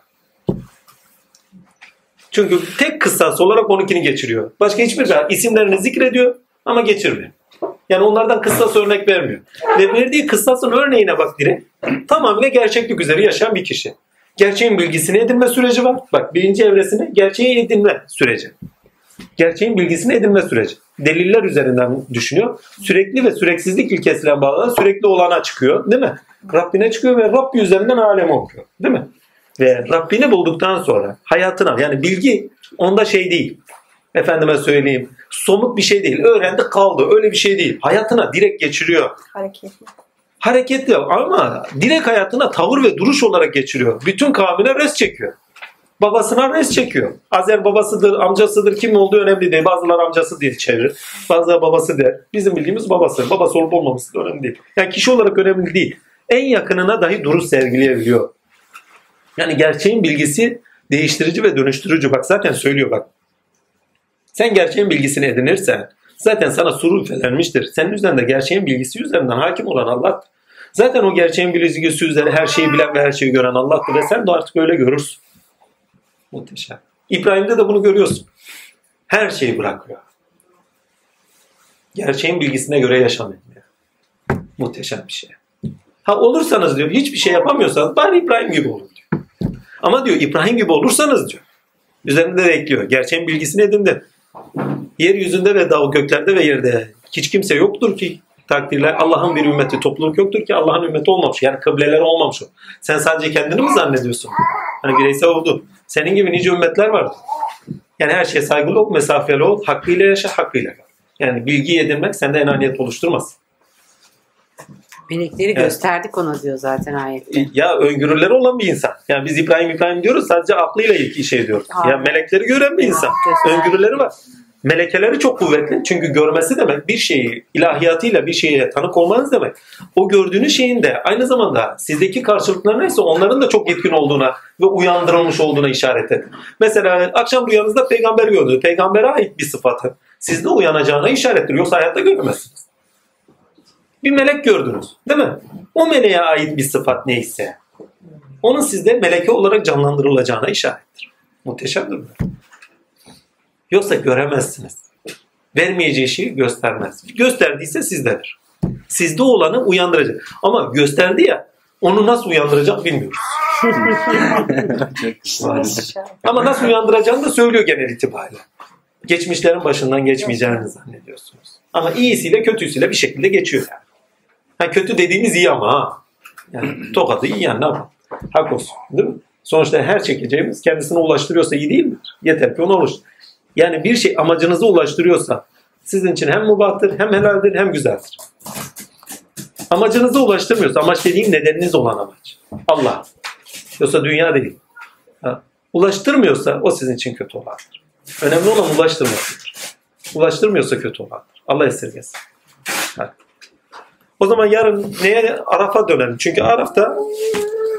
Çünkü tek kıssas olarak onunkini geçiriyor. Başka hiçbir şey. isimlerini zikrediyor ama geçirmiyor. Yani onlardan kıssas örnek vermiyor. Ve verdiği kıssasın örneğine bak direkt. Tamamıyla gerçeklik üzere yaşayan bir kişi. Gerçeğin bilgisini edinme süreci var. Bak birinci evresinde gerçeği edinme süreci. Gerçeğin bilgisini edinme süreci. Deliller üzerinden düşünüyor. Sürekli ve süreksizlik ilkesiyle bağlı sürekli olana çıkıyor. Değil mi? Rabbine çıkıyor ve Rabbi üzerinden alemi okuyor. Değil mi? Ve Rabbini bulduktan sonra hayatına yani bilgi onda şey değil. Efendime söyleyeyim somut bir şey değil. Öğrendi kaldı öyle bir şey değil. Hayatına direkt geçiriyor. Hareketli. Hareketli ama direkt hayatına tavır ve duruş olarak geçiriyor. Bütün kavmine res çekiyor. Babasına res çekiyor. Azer babasıdır, amcasıdır, kim olduğu önemli değil. Bazıları amcası diye çevirir. Bazıları babası der. Bizim bildiğimiz babası. Babası olup olmaması da önemli değil. Yani kişi olarak önemli değil. En yakınına dahi duruş sergileyebiliyor. Yani gerçeğin bilgisi değiştirici ve dönüştürücü. Bak zaten söylüyor bak. Sen gerçeğin bilgisini edinirsen zaten sana suru üfelenmiştir. Senin üzerinde gerçeğin bilgisi üzerinden hakim olan Allah. Zaten o gerçeğin bilgisi üzerine her şeyi bilen ve her şeyi gören Allah'tır ve sen de artık öyle görürsün. Muhteşem. İbrahim'de de bunu görüyorsun. Her şeyi bırakıyor. Gerçeğin bilgisine göre yaşamıyor. Muhteşem bir şey. Ha olursanız diyor hiçbir şey yapamıyorsanız bari İbrahim gibi olun diyor. Ama diyor İbrahim gibi olursanız diyor. Üzerinde de ekliyor. Gerçeğin bilgisini edindin. Yeryüzünde ve dağ göklerde ve yerde hiç kimse yoktur ki takdirler Allah'ın bir ümmeti topluluk yoktur ki Allah'ın ümmeti olmamış. Yani kıbleler olmamış o. Sen sadece kendini mi zannediyorsun? Hani bireysel oldun. Senin gibi nice ümmetler vardı. Yani her şeye saygılı ol, mesafeli ol, hakkıyla yaşa, hakkıyla kal. Yani bilgi edinmek sende enaniyet oluşturmaz. Melekleri Evet. gösterdik ona diyor zaten ayette. Ya öngörüleri olan bir insan. Yani biz İbrahim İbrahim diyoruz sadece aklıyla ilk şey diyoruz. Ha. Ya melekleri gören bir insan. Göster. Öngörüleri var. Melekeleri çok kuvvetli. Çünkü görmesi demek bir şeyi ilahiyatıyla bir şeye tanık olmanız demek. O gördüğünüz şeyin de aynı zamanda sizdeki karşılıkları neyse onların da çok yetkin olduğuna ve uyandırılmış olduğuna işaret eder. Mesela akşam rüyanızda peygamber gördünüz. Peygambere ait bir sıfatı sizde uyanacağına işarettir. Yoksa hayatta göremezsiniz. Bir melek gördünüz değil mi? O meleğe ait bir sıfat neyse onun sizde meleke olarak canlandırılacağına işarettir. Muhteşemdir mi? Yoksa göremezsiniz. Vermeyeceği şeyi göstermez. Gösterdiyse sizdedir. Sizde olanı uyandıracak. Ama gösterdi ya onu nasıl uyandıracak bilmiyoruz. <laughs> Ama nasıl uyandıracağını da söylüyor genel itibariyle. Geçmişlerin başından geçmeyeceğini zannediyorsunuz. Ama iyisiyle kötüsüyle bir şekilde geçiyor yani. Ha, kötü dediğimiz iyi ama ha. Yani tokadı iyi yani ne yapalım. Hak olsun. Değil mi? Sonuçta her çekeceğimiz kendisine ulaştırıyorsa iyi değil midir? Yeter ki ona ulaştır. Yani bir şey amacınıza ulaştırıyorsa sizin için hem mubahtır, hem helaldir, hem güzeldir. Amacınıza ulaştırmıyorsa, amaç dediğim nedeniniz olan amaç. Allah. Yoksa dünya değil. Ulaştırmıyorsa o sizin için kötü olandır. Önemli olan ulaştırmasıdır. Ulaştırmıyorsa kötü olandır. Allah esirgesin. O zaman yarın neye? Araf'a dönelim. Çünkü Araf'ta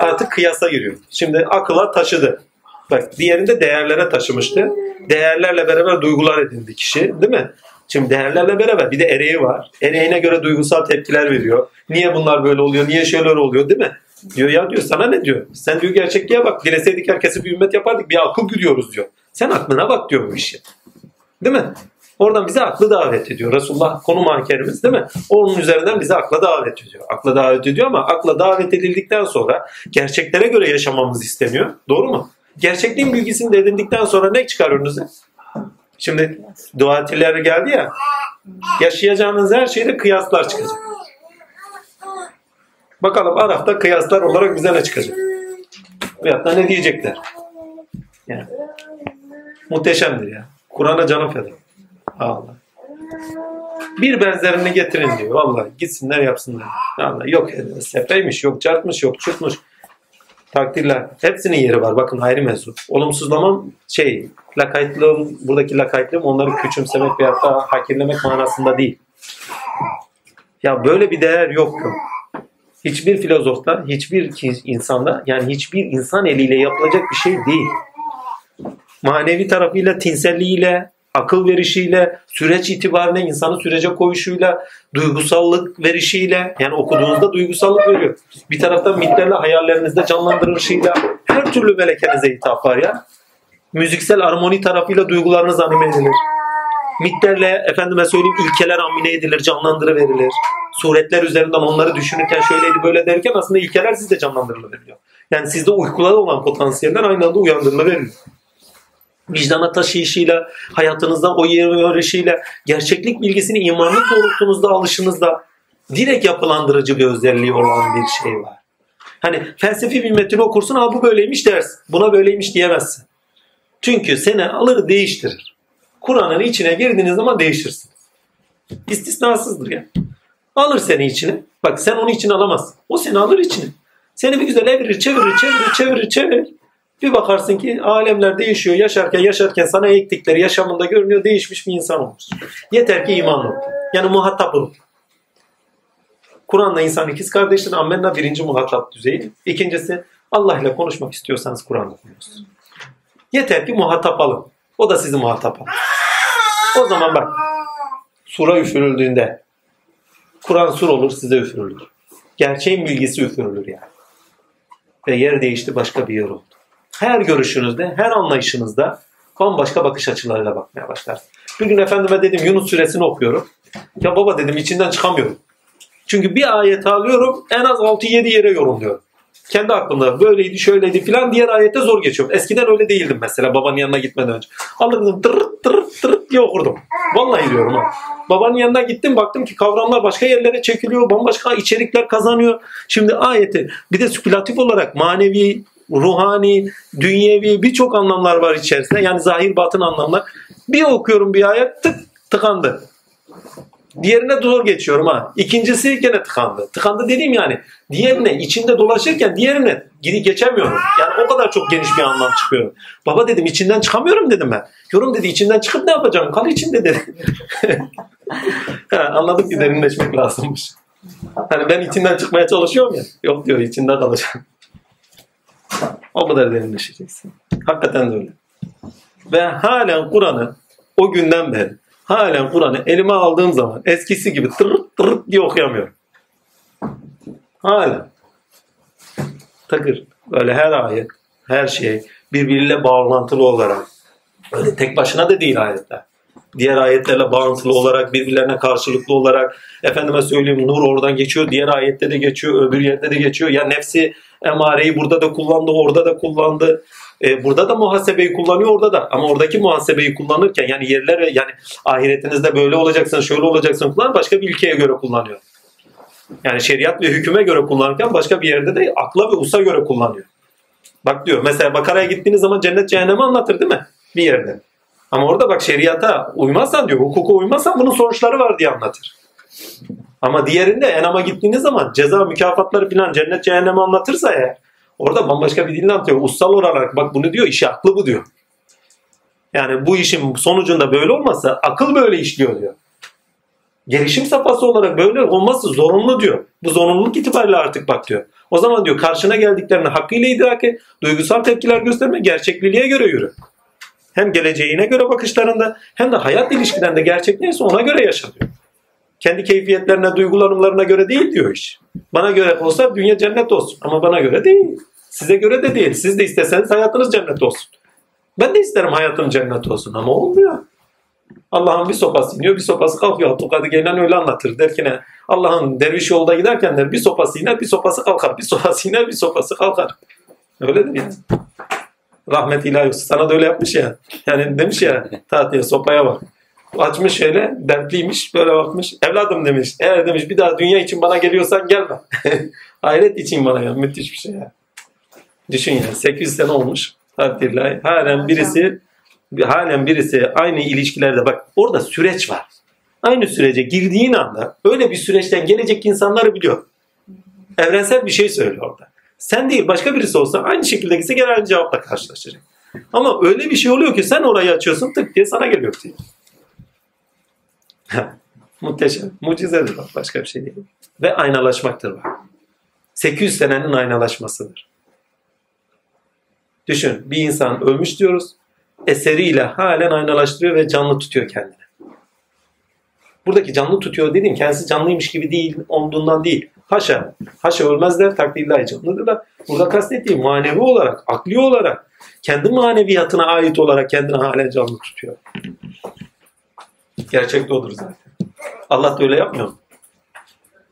artık kıyasa giriyor. Şimdi akıla taşıdı. Bak diğerinde değerlere taşımıştı. Değerlerle beraber duygular edindi kişi değil mi? Şimdi değerlerle beraber bir de ereği var. Ereğine göre duygusal tepkiler veriyor. Niye bunlar böyle oluyor? Niye şeyler oluyor değil mi? Diyor ya diyor sana ne diyor? Sen diyor gerçekliğe bak. Dileseydik herkesi bir ümmet yapardık. Bir akıl güdüyoruz diyor. Sen aklına bak diyor bu işi. Değil mi? Oradan bize aklı davet ediyor. Resulullah konu mankerimiz değil mi? Onun üzerinden bize akla davet ediyor. Akla davet ediyor ama akla davet edildikten sonra gerçeklere göre yaşamamız isteniyor. Doğru mu? Gerçekliğin bilgisini edindikten sonra ne çıkar önünüze? Şimdi duatiler geldi ya. Yaşayacağınız her şeyde kıyaslar çıkacak. Bakalım Araf'ta kıyaslar olarak bize ne çıkacak? Veyahut da ne diyecekler? Yani, muhteşemdir ya. Kur'an'a canım feda. Allah. Bir benzerini getirin diyor. Vallahi gitsinler yapsınlar. Allah yok sepeymiş, yok çarpmış, yok çıkmış. Takdirler. Hepsinin yeri var. Bakın ayrı mevzu. Olumsuzlamam şey, lakaytlığım, buradaki lakaytlığım onları küçümsemek veya da hakirlemek manasında değil. Ya böyle bir değer yok. Hiçbir filozofta, hiçbir insanda yani hiçbir insan eliyle yapılacak bir şey değil. Manevi tarafıyla, tinselliğiyle, akıl verişiyle, süreç itibarıyla, insanı sürece koyuşuyla, duygusallık verişiyle, yani okuduğunuzda duygusallık veriyor. Bir taraftan mitlerle hayallerinizde canlandırışıyla her türlü melekenize hitap var ya. Müziksel armoni tarafıyla duygularınız anime edilir. Mitlerle efendime söyleyeyim ilkeler amine edilir, canlandırıverilir. Suretler üzerinden onları düşünürken şöyleydi böyle derken aslında ilkeler sizde canlandırılabiliyor. Yani sizde uykularda olan potansiyeller aynı anda uyandırılabiliyor vicdana taşıyışıyla, hayatınızda o yarışıyla, gerçeklik bilgisini imanlık doğrultunuzda alışınızda direkt yapılandırıcı bir özelliği olan bir şey var. Hani felsefi bir metni okursun ama bu böyleymiş dersin. Buna böyleymiş diyemezsin. Çünkü seni alır değiştirir. Kur'an'ın içine girdiğiniz zaman değişirsiniz. İstisnasızdır ya. Alır seni içine. Bak sen onu için alamazsın. O seni alır içine. Seni bir güzel evirir, çevirir, çevirir, çevirir, çevirir. Bir bakarsın ki alemler değişiyor. Yaşarken yaşarken sana ektikleri yaşamında görünüyor. Değişmiş bir insan olmuş. Yeter ki iman ol. Yani muhatap ol. Kur'an'la insan ikiz kardeştir. Ammenna birinci muhatap düzeyi. İkincisi Allah ile konuşmak istiyorsanız Kur'an'la konuşun. Yeter ki muhatap alın. O da sizi muhatap alın. O zaman bak sura üfürüldüğünde Kur'an sur olur size üfürülür. Gerçeğin bilgisi üfürülür yani. Ve yer değişti başka bir yer oldu her görüşünüzde, her anlayışınızda bambaşka bakış açılarıyla bakmaya başlarsın. Bir gün efendime dedim Yunus suresini okuyorum. Ya baba dedim içinden çıkamıyorum. Çünkü bir ayet alıyorum en az 6-7 yere yorumluyorum. Kendi aklımda böyleydi şöyleydi filan diğer ayette zor geçiyorum. Eskiden öyle değildim mesela babanın yanına gitmeden önce. Alırdım tırırt tırırt tırırt diye okurdum. Vallahi diyorum ha. Babanın yanına gittim baktım ki kavramlar başka yerlere çekiliyor. Bambaşka içerikler kazanıyor. Şimdi ayeti bir de spekülatif olarak manevi ruhani, dünyevi birçok anlamlar var içerisinde. Yani zahir batın anlamlar. Bir okuyorum bir ayet tık tıkandı. Diğerine zor geçiyorum ha. İkincisi gene tıkandı. Tıkandı dediğim yani diğerine içinde dolaşırken diğerine gidi geçemiyorum. Yani o kadar çok geniş bir anlam çıkıyor. Baba dedim içinden çıkamıyorum dedim ben. Yorum dedi içinden çıkıp ne yapacağım? Kal içinde dedi. <laughs> ha, anladım ki derinleşmek lazımmış. Hani ben içinden çıkmaya çalışıyorum ya. Yok diyor içinde kalacağım. O kadar derinleşeceksin. Hakikaten de öyle. Ve halen Kur'an'ı o günden beri halen Kur'an'ı elime aldığım zaman eskisi gibi tırırt tırırt diye okuyamıyorum. Hala. Takır. Böyle her ayet, her şey birbiriyle bağlantılı olarak. Öyle tek başına da değil ayetler. Diğer ayetlerle bağlantılı olarak, birbirlerine karşılıklı olarak, efendime söyleyeyim nur oradan geçiyor, diğer ayette de geçiyor, öbür yerde de geçiyor. Ya nefsi emareyi burada da kullandı, orada da kullandı. E, burada da muhasebeyi kullanıyor orada da. Ama oradaki muhasebeyi kullanırken yani yerlere yani ahiretinizde böyle olacaksın, şöyle olacaksın kullan başka bir ilkeye göre kullanıyor. Yani şeriat ve hüküme göre kullanırken başka bir yerde de akla ve usa göre kullanıyor. Bak diyor mesela Bakara'ya gittiğiniz zaman cennet cehennemi anlatır değil mi? Bir yerde. Ama orada bak şeriata uymazsan diyor, hukuka uymazsan bunun sonuçları var diye anlatır. Ama diğerinde Enam'a gittiğiniz zaman ceza mükafatları falan cennet cehennemi anlatırsa eğer orada bambaşka bir dille anlatıyor. Ussal olarak bak bunu diyor işi aklı bu diyor. Yani bu işin sonucunda böyle olmazsa akıl böyle işliyor diyor. Gelişim safhası olarak böyle olması zorunlu diyor. Bu zorunluluk itibariyle artık bak diyor. O zaman diyor karşına geldiklerini hakkıyla idrak et, duygusal tepkiler gösterme, gerçekliliğe göre yürü. Hem geleceğine göre bakışlarında hem de hayat ilişkilerinde gerçek neyse ona göre yaşa diyor. Kendi keyfiyetlerine, duygulanımlarına göre değil diyor iş. Bana göre olsa dünya cennet olsun ama bana göre değil. Size göre de değil. Siz de isteseniz hayatınız cennet olsun. Ben de isterim hayatım cennet olsun ama olmuyor. Allah'ın bir sopası iniyor, bir sopası kalkıyor. Abdülkadir Geylan öyle anlatır. Der ki ne? Allah'ın derviş yolda giderken der bir sopası iner, bir sopası kalkar. Bir sopası iner, bir sopası kalkar. Öyledir yani. Rahmet ilahi. Sana da öyle yapmış ya. Yani demiş ya <laughs> tahtaya sopaya bak. Açmış şöyle dertliymiş böyle bakmış. Evladım demiş. Eğer demiş bir daha dünya için bana geliyorsan gelme. <laughs> Hayret için bana ya. Müthiş bir şey ya. Düşün ya 800 sene olmuş. Takdirler. Halen birisi halen birisi aynı ilişkilerde bak orada süreç var. Aynı sürece girdiğin anda öyle bir süreçten gelecek insanları biliyor. Evrensel bir şey söylüyor orada. Sen değil başka birisi olsa aynı şekilde gitse gene aynı cevapla karşılaşacak. Ama öyle bir şey oluyor ki sen orayı açıyorsun tık diye sana geliyor diye. Muhteşem. Mucizedir bak başka bir şey değil. Ve aynalaşmaktır bak. 800 senenin aynalaşmasıdır. Düşün bir insan ölmüş diyoruz. Eseriyle halen aynalaştırıyor ve canlı tutuyor kendini. Buradaki canlı tutuyor dediğim kendisi canlıymış gibi değil olduğundan değil. Haşa. Haşa ölmezler takdirler canlıdırlar. Burada kastettiğim manevi olarak, akli olarak, kendi maneviyatına ait olarak kendini halen canlı tutuyor. Gerçekte odur zaten. Allah da öyle yapmıyor?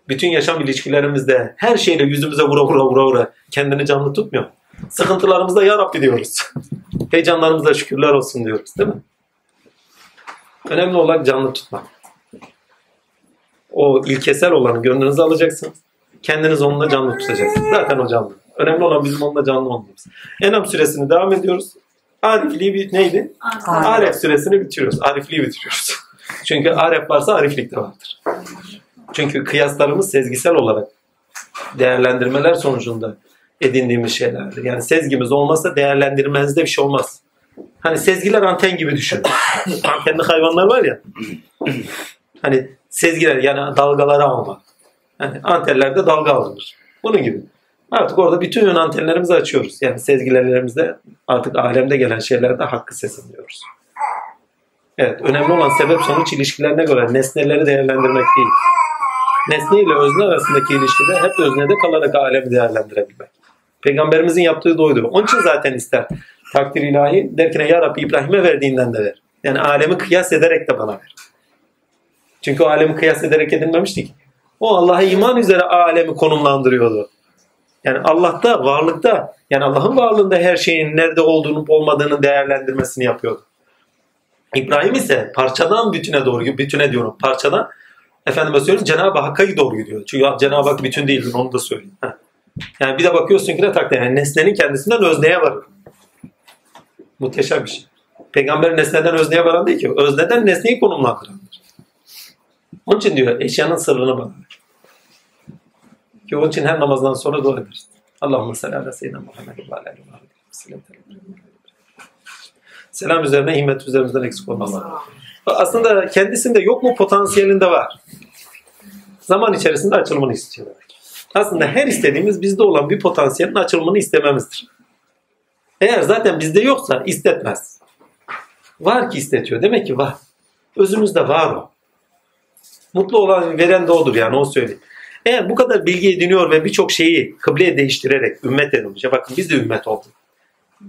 Bütün yaşam ilişkilerimizde her şeyle yüzümüze vura vura vura vura kendini canlı tutmuyor. Sıkıntılarımızda ya Rabbi diyoruz. <laughs> Heyecanlarımızda şükürler olsun diyoruz değil mi? Önemli olan canlı tutmak. O ilkesel olanı gönlünüze alacaksınız. Kendiniz onunla canlı tutacaksınız. Zaten o canlı. Önemli olan bizim onunla canlı olmamız. Enam süresini devam ediyoruz. Arifliği bir neydi? Arif süresini bitiriyoruz. Arifliği bitiriyoruz. <laughs> Çünkü arif varsa ariflik de vardır. Çünkü kıyaslarımız sezgisel olarak değerlendirmeler sonucunda edindiğimiz şeylerdir. Yani sezgimiz olmazsa değerlendirmemizde bir şey olmaz. Hani sezgiler anten gibi düşün. <laughs> Antenli hayvanlar var ya. Hani sezgiler yani dalgaları alma. Yani antellerde dalga alınır. Bunun gibi. Artık orada bütün antenlerimizi açıyoruz. Yani sezgilerimizde artık alemde gelen şeylerde hakkı sesinliyoruz. Evet, önemli olan sebep sonuç ilişkilerine göre nesneleri değerlendirmek değil. Nesne ile özne arasındaki ilişkide hep öznede kalarak alemi değerlendirebilmek. Peygamberimizin yaptığı da oydu. Onun için zaten ister. Takdir ilahi derken ya Rabbi İbrahim'e verdiğinden de ver. Yani alemi kıyas ederek de bana ver. Çünkü alemi kıyas ederek edinmemişti ki. O Allah'a iman üzere alemi konumlandırıyordu. Yani Allah'ta, varlıkta, yani Allah'ın varlığında her şeyin nerede olduğunu olmadığını değerlendirmesini yapıyordu. İbrahim ise parçadan bütüne doğru, bütüne diyorum parçadan efendime söyleyeyim Cenab-ı Hakk'a doğru gidiyor. Çünkü Cenab-ı Hak bütün değildir onu da söyleyeyim. Yani bir de bakıyorsun ki ne takdir yani nesnenin kendisinden özneye varır. Muhteşem bir şey. Peygamber nesneden özneye varan değil ki. Özneden nesneyi konumlandırandır. Onun için diyor eşyanın sırrını bana ver. Ki onun için her namazdan sonra dua ederiz. Allahümme salli ala seyyidina Muhammed ve ala. Selam üzerine himmet üzerimizden eksik olmaz. Aslında kendisinde yok mu potansiyelinde var. Zaman içerisinde açılımını istiyor. demek. Aslında her istediğimiz bizde olan bir potansiyelin açılımını istememizdir. Eğer zaten bizde yoksa istetmez. Var ki istetiyor. Demek ki var. Özümüzde var o. Mutlu olan veren de odur yani onu söyleyeyim. Eğer bu kadar bilgi ediniyor ve birçok şeyi kıbleye değiştirerek ümmet edilmiş. Bakın biz de ümmet olduk.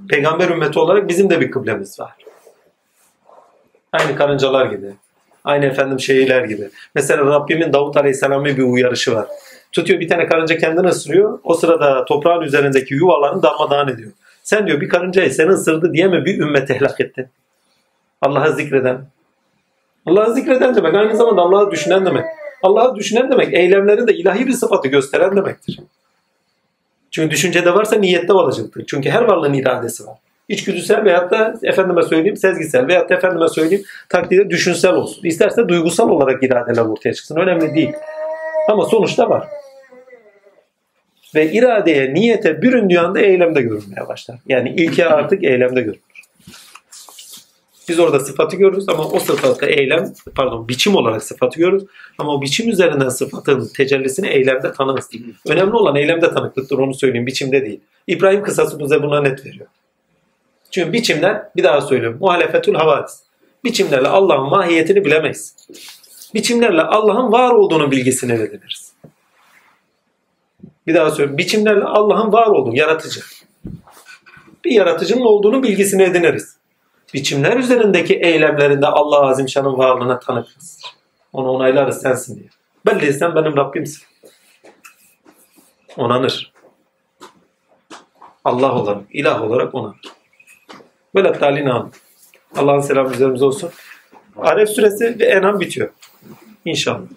Peygamber ümmeti olarak bizim de bir kıblemiz var. Aynı karıncalar gibi. Aynı efendim şeyler gibi. Mesela Rabbimin Davut Aleyhisselam'a bir uyarışı var. Tutuyor bir tane karınca kendini ısırıyor. O sırada toprağın üzerindeki yuvalarını darmadağın ediyor. Sen diyor bir karıncayı seni ısırdı diye mi bir ümmeti helak ettin? Allah'ı zikreden. Allah'ı zikreden demek aynı zamanda Allah'ı düşünen demek. Allah'ı düşünen demek eylemlerinde ilahi bir sıfatı gösteren demektir. Çünkü düşüncede varsa niyette olacaktır. Çünkü her varlığın iradesi var. İçgüdüsel veyahut da efendime söyleyeyim sezgisel veyahut da efendime söyleyeyim takdirde düşünsel olsun. İsterse duygusal olarak iradeler ortaya çıksın. Önemli değil. Ama sonuçta var. Ve iradeye, niyete büründüğü anda eylemde görünmeye başlar. Yani ilke artık eylemde görünür. Biz orada sıfatı görürüz ama o sıfatı eylem, pardon biçim olarak sıfatı görürüz. Ama o biçim üzerinden sıfatın tecellisini eylemde tanırız. Önemli olan eylemde tanıklıktır onu söyleyeyim biçimde değil. İbrahim kısası bize buna net veriyor. Çünkü biçimler bir daha söylüyorum. Muhalefetül havadis. Biçimlerle Allah'ın mahiyetini bilemeyiz. Biçimlerle Allah'ın var olduğunu bilgisini ediniriz. Bir daha söylüyorum. Biçimlerle Allah'ın var olduğunu, yaratıcı. Bir yaratıcının olduğunu bilgisini ediniriz. Biçimler üzerindeki eylemlerinde Allah Azimşan'ın varlığına tanıkız. Onu onaylarız sensin diye. Belli sen benim Rabbimsin. Onanır. Allah olarak, ilah olarak onanır. Böyle talina Allah'ın selamı üzerimize olsun. Aref suresi ve Enam bitiyor. İnşallah.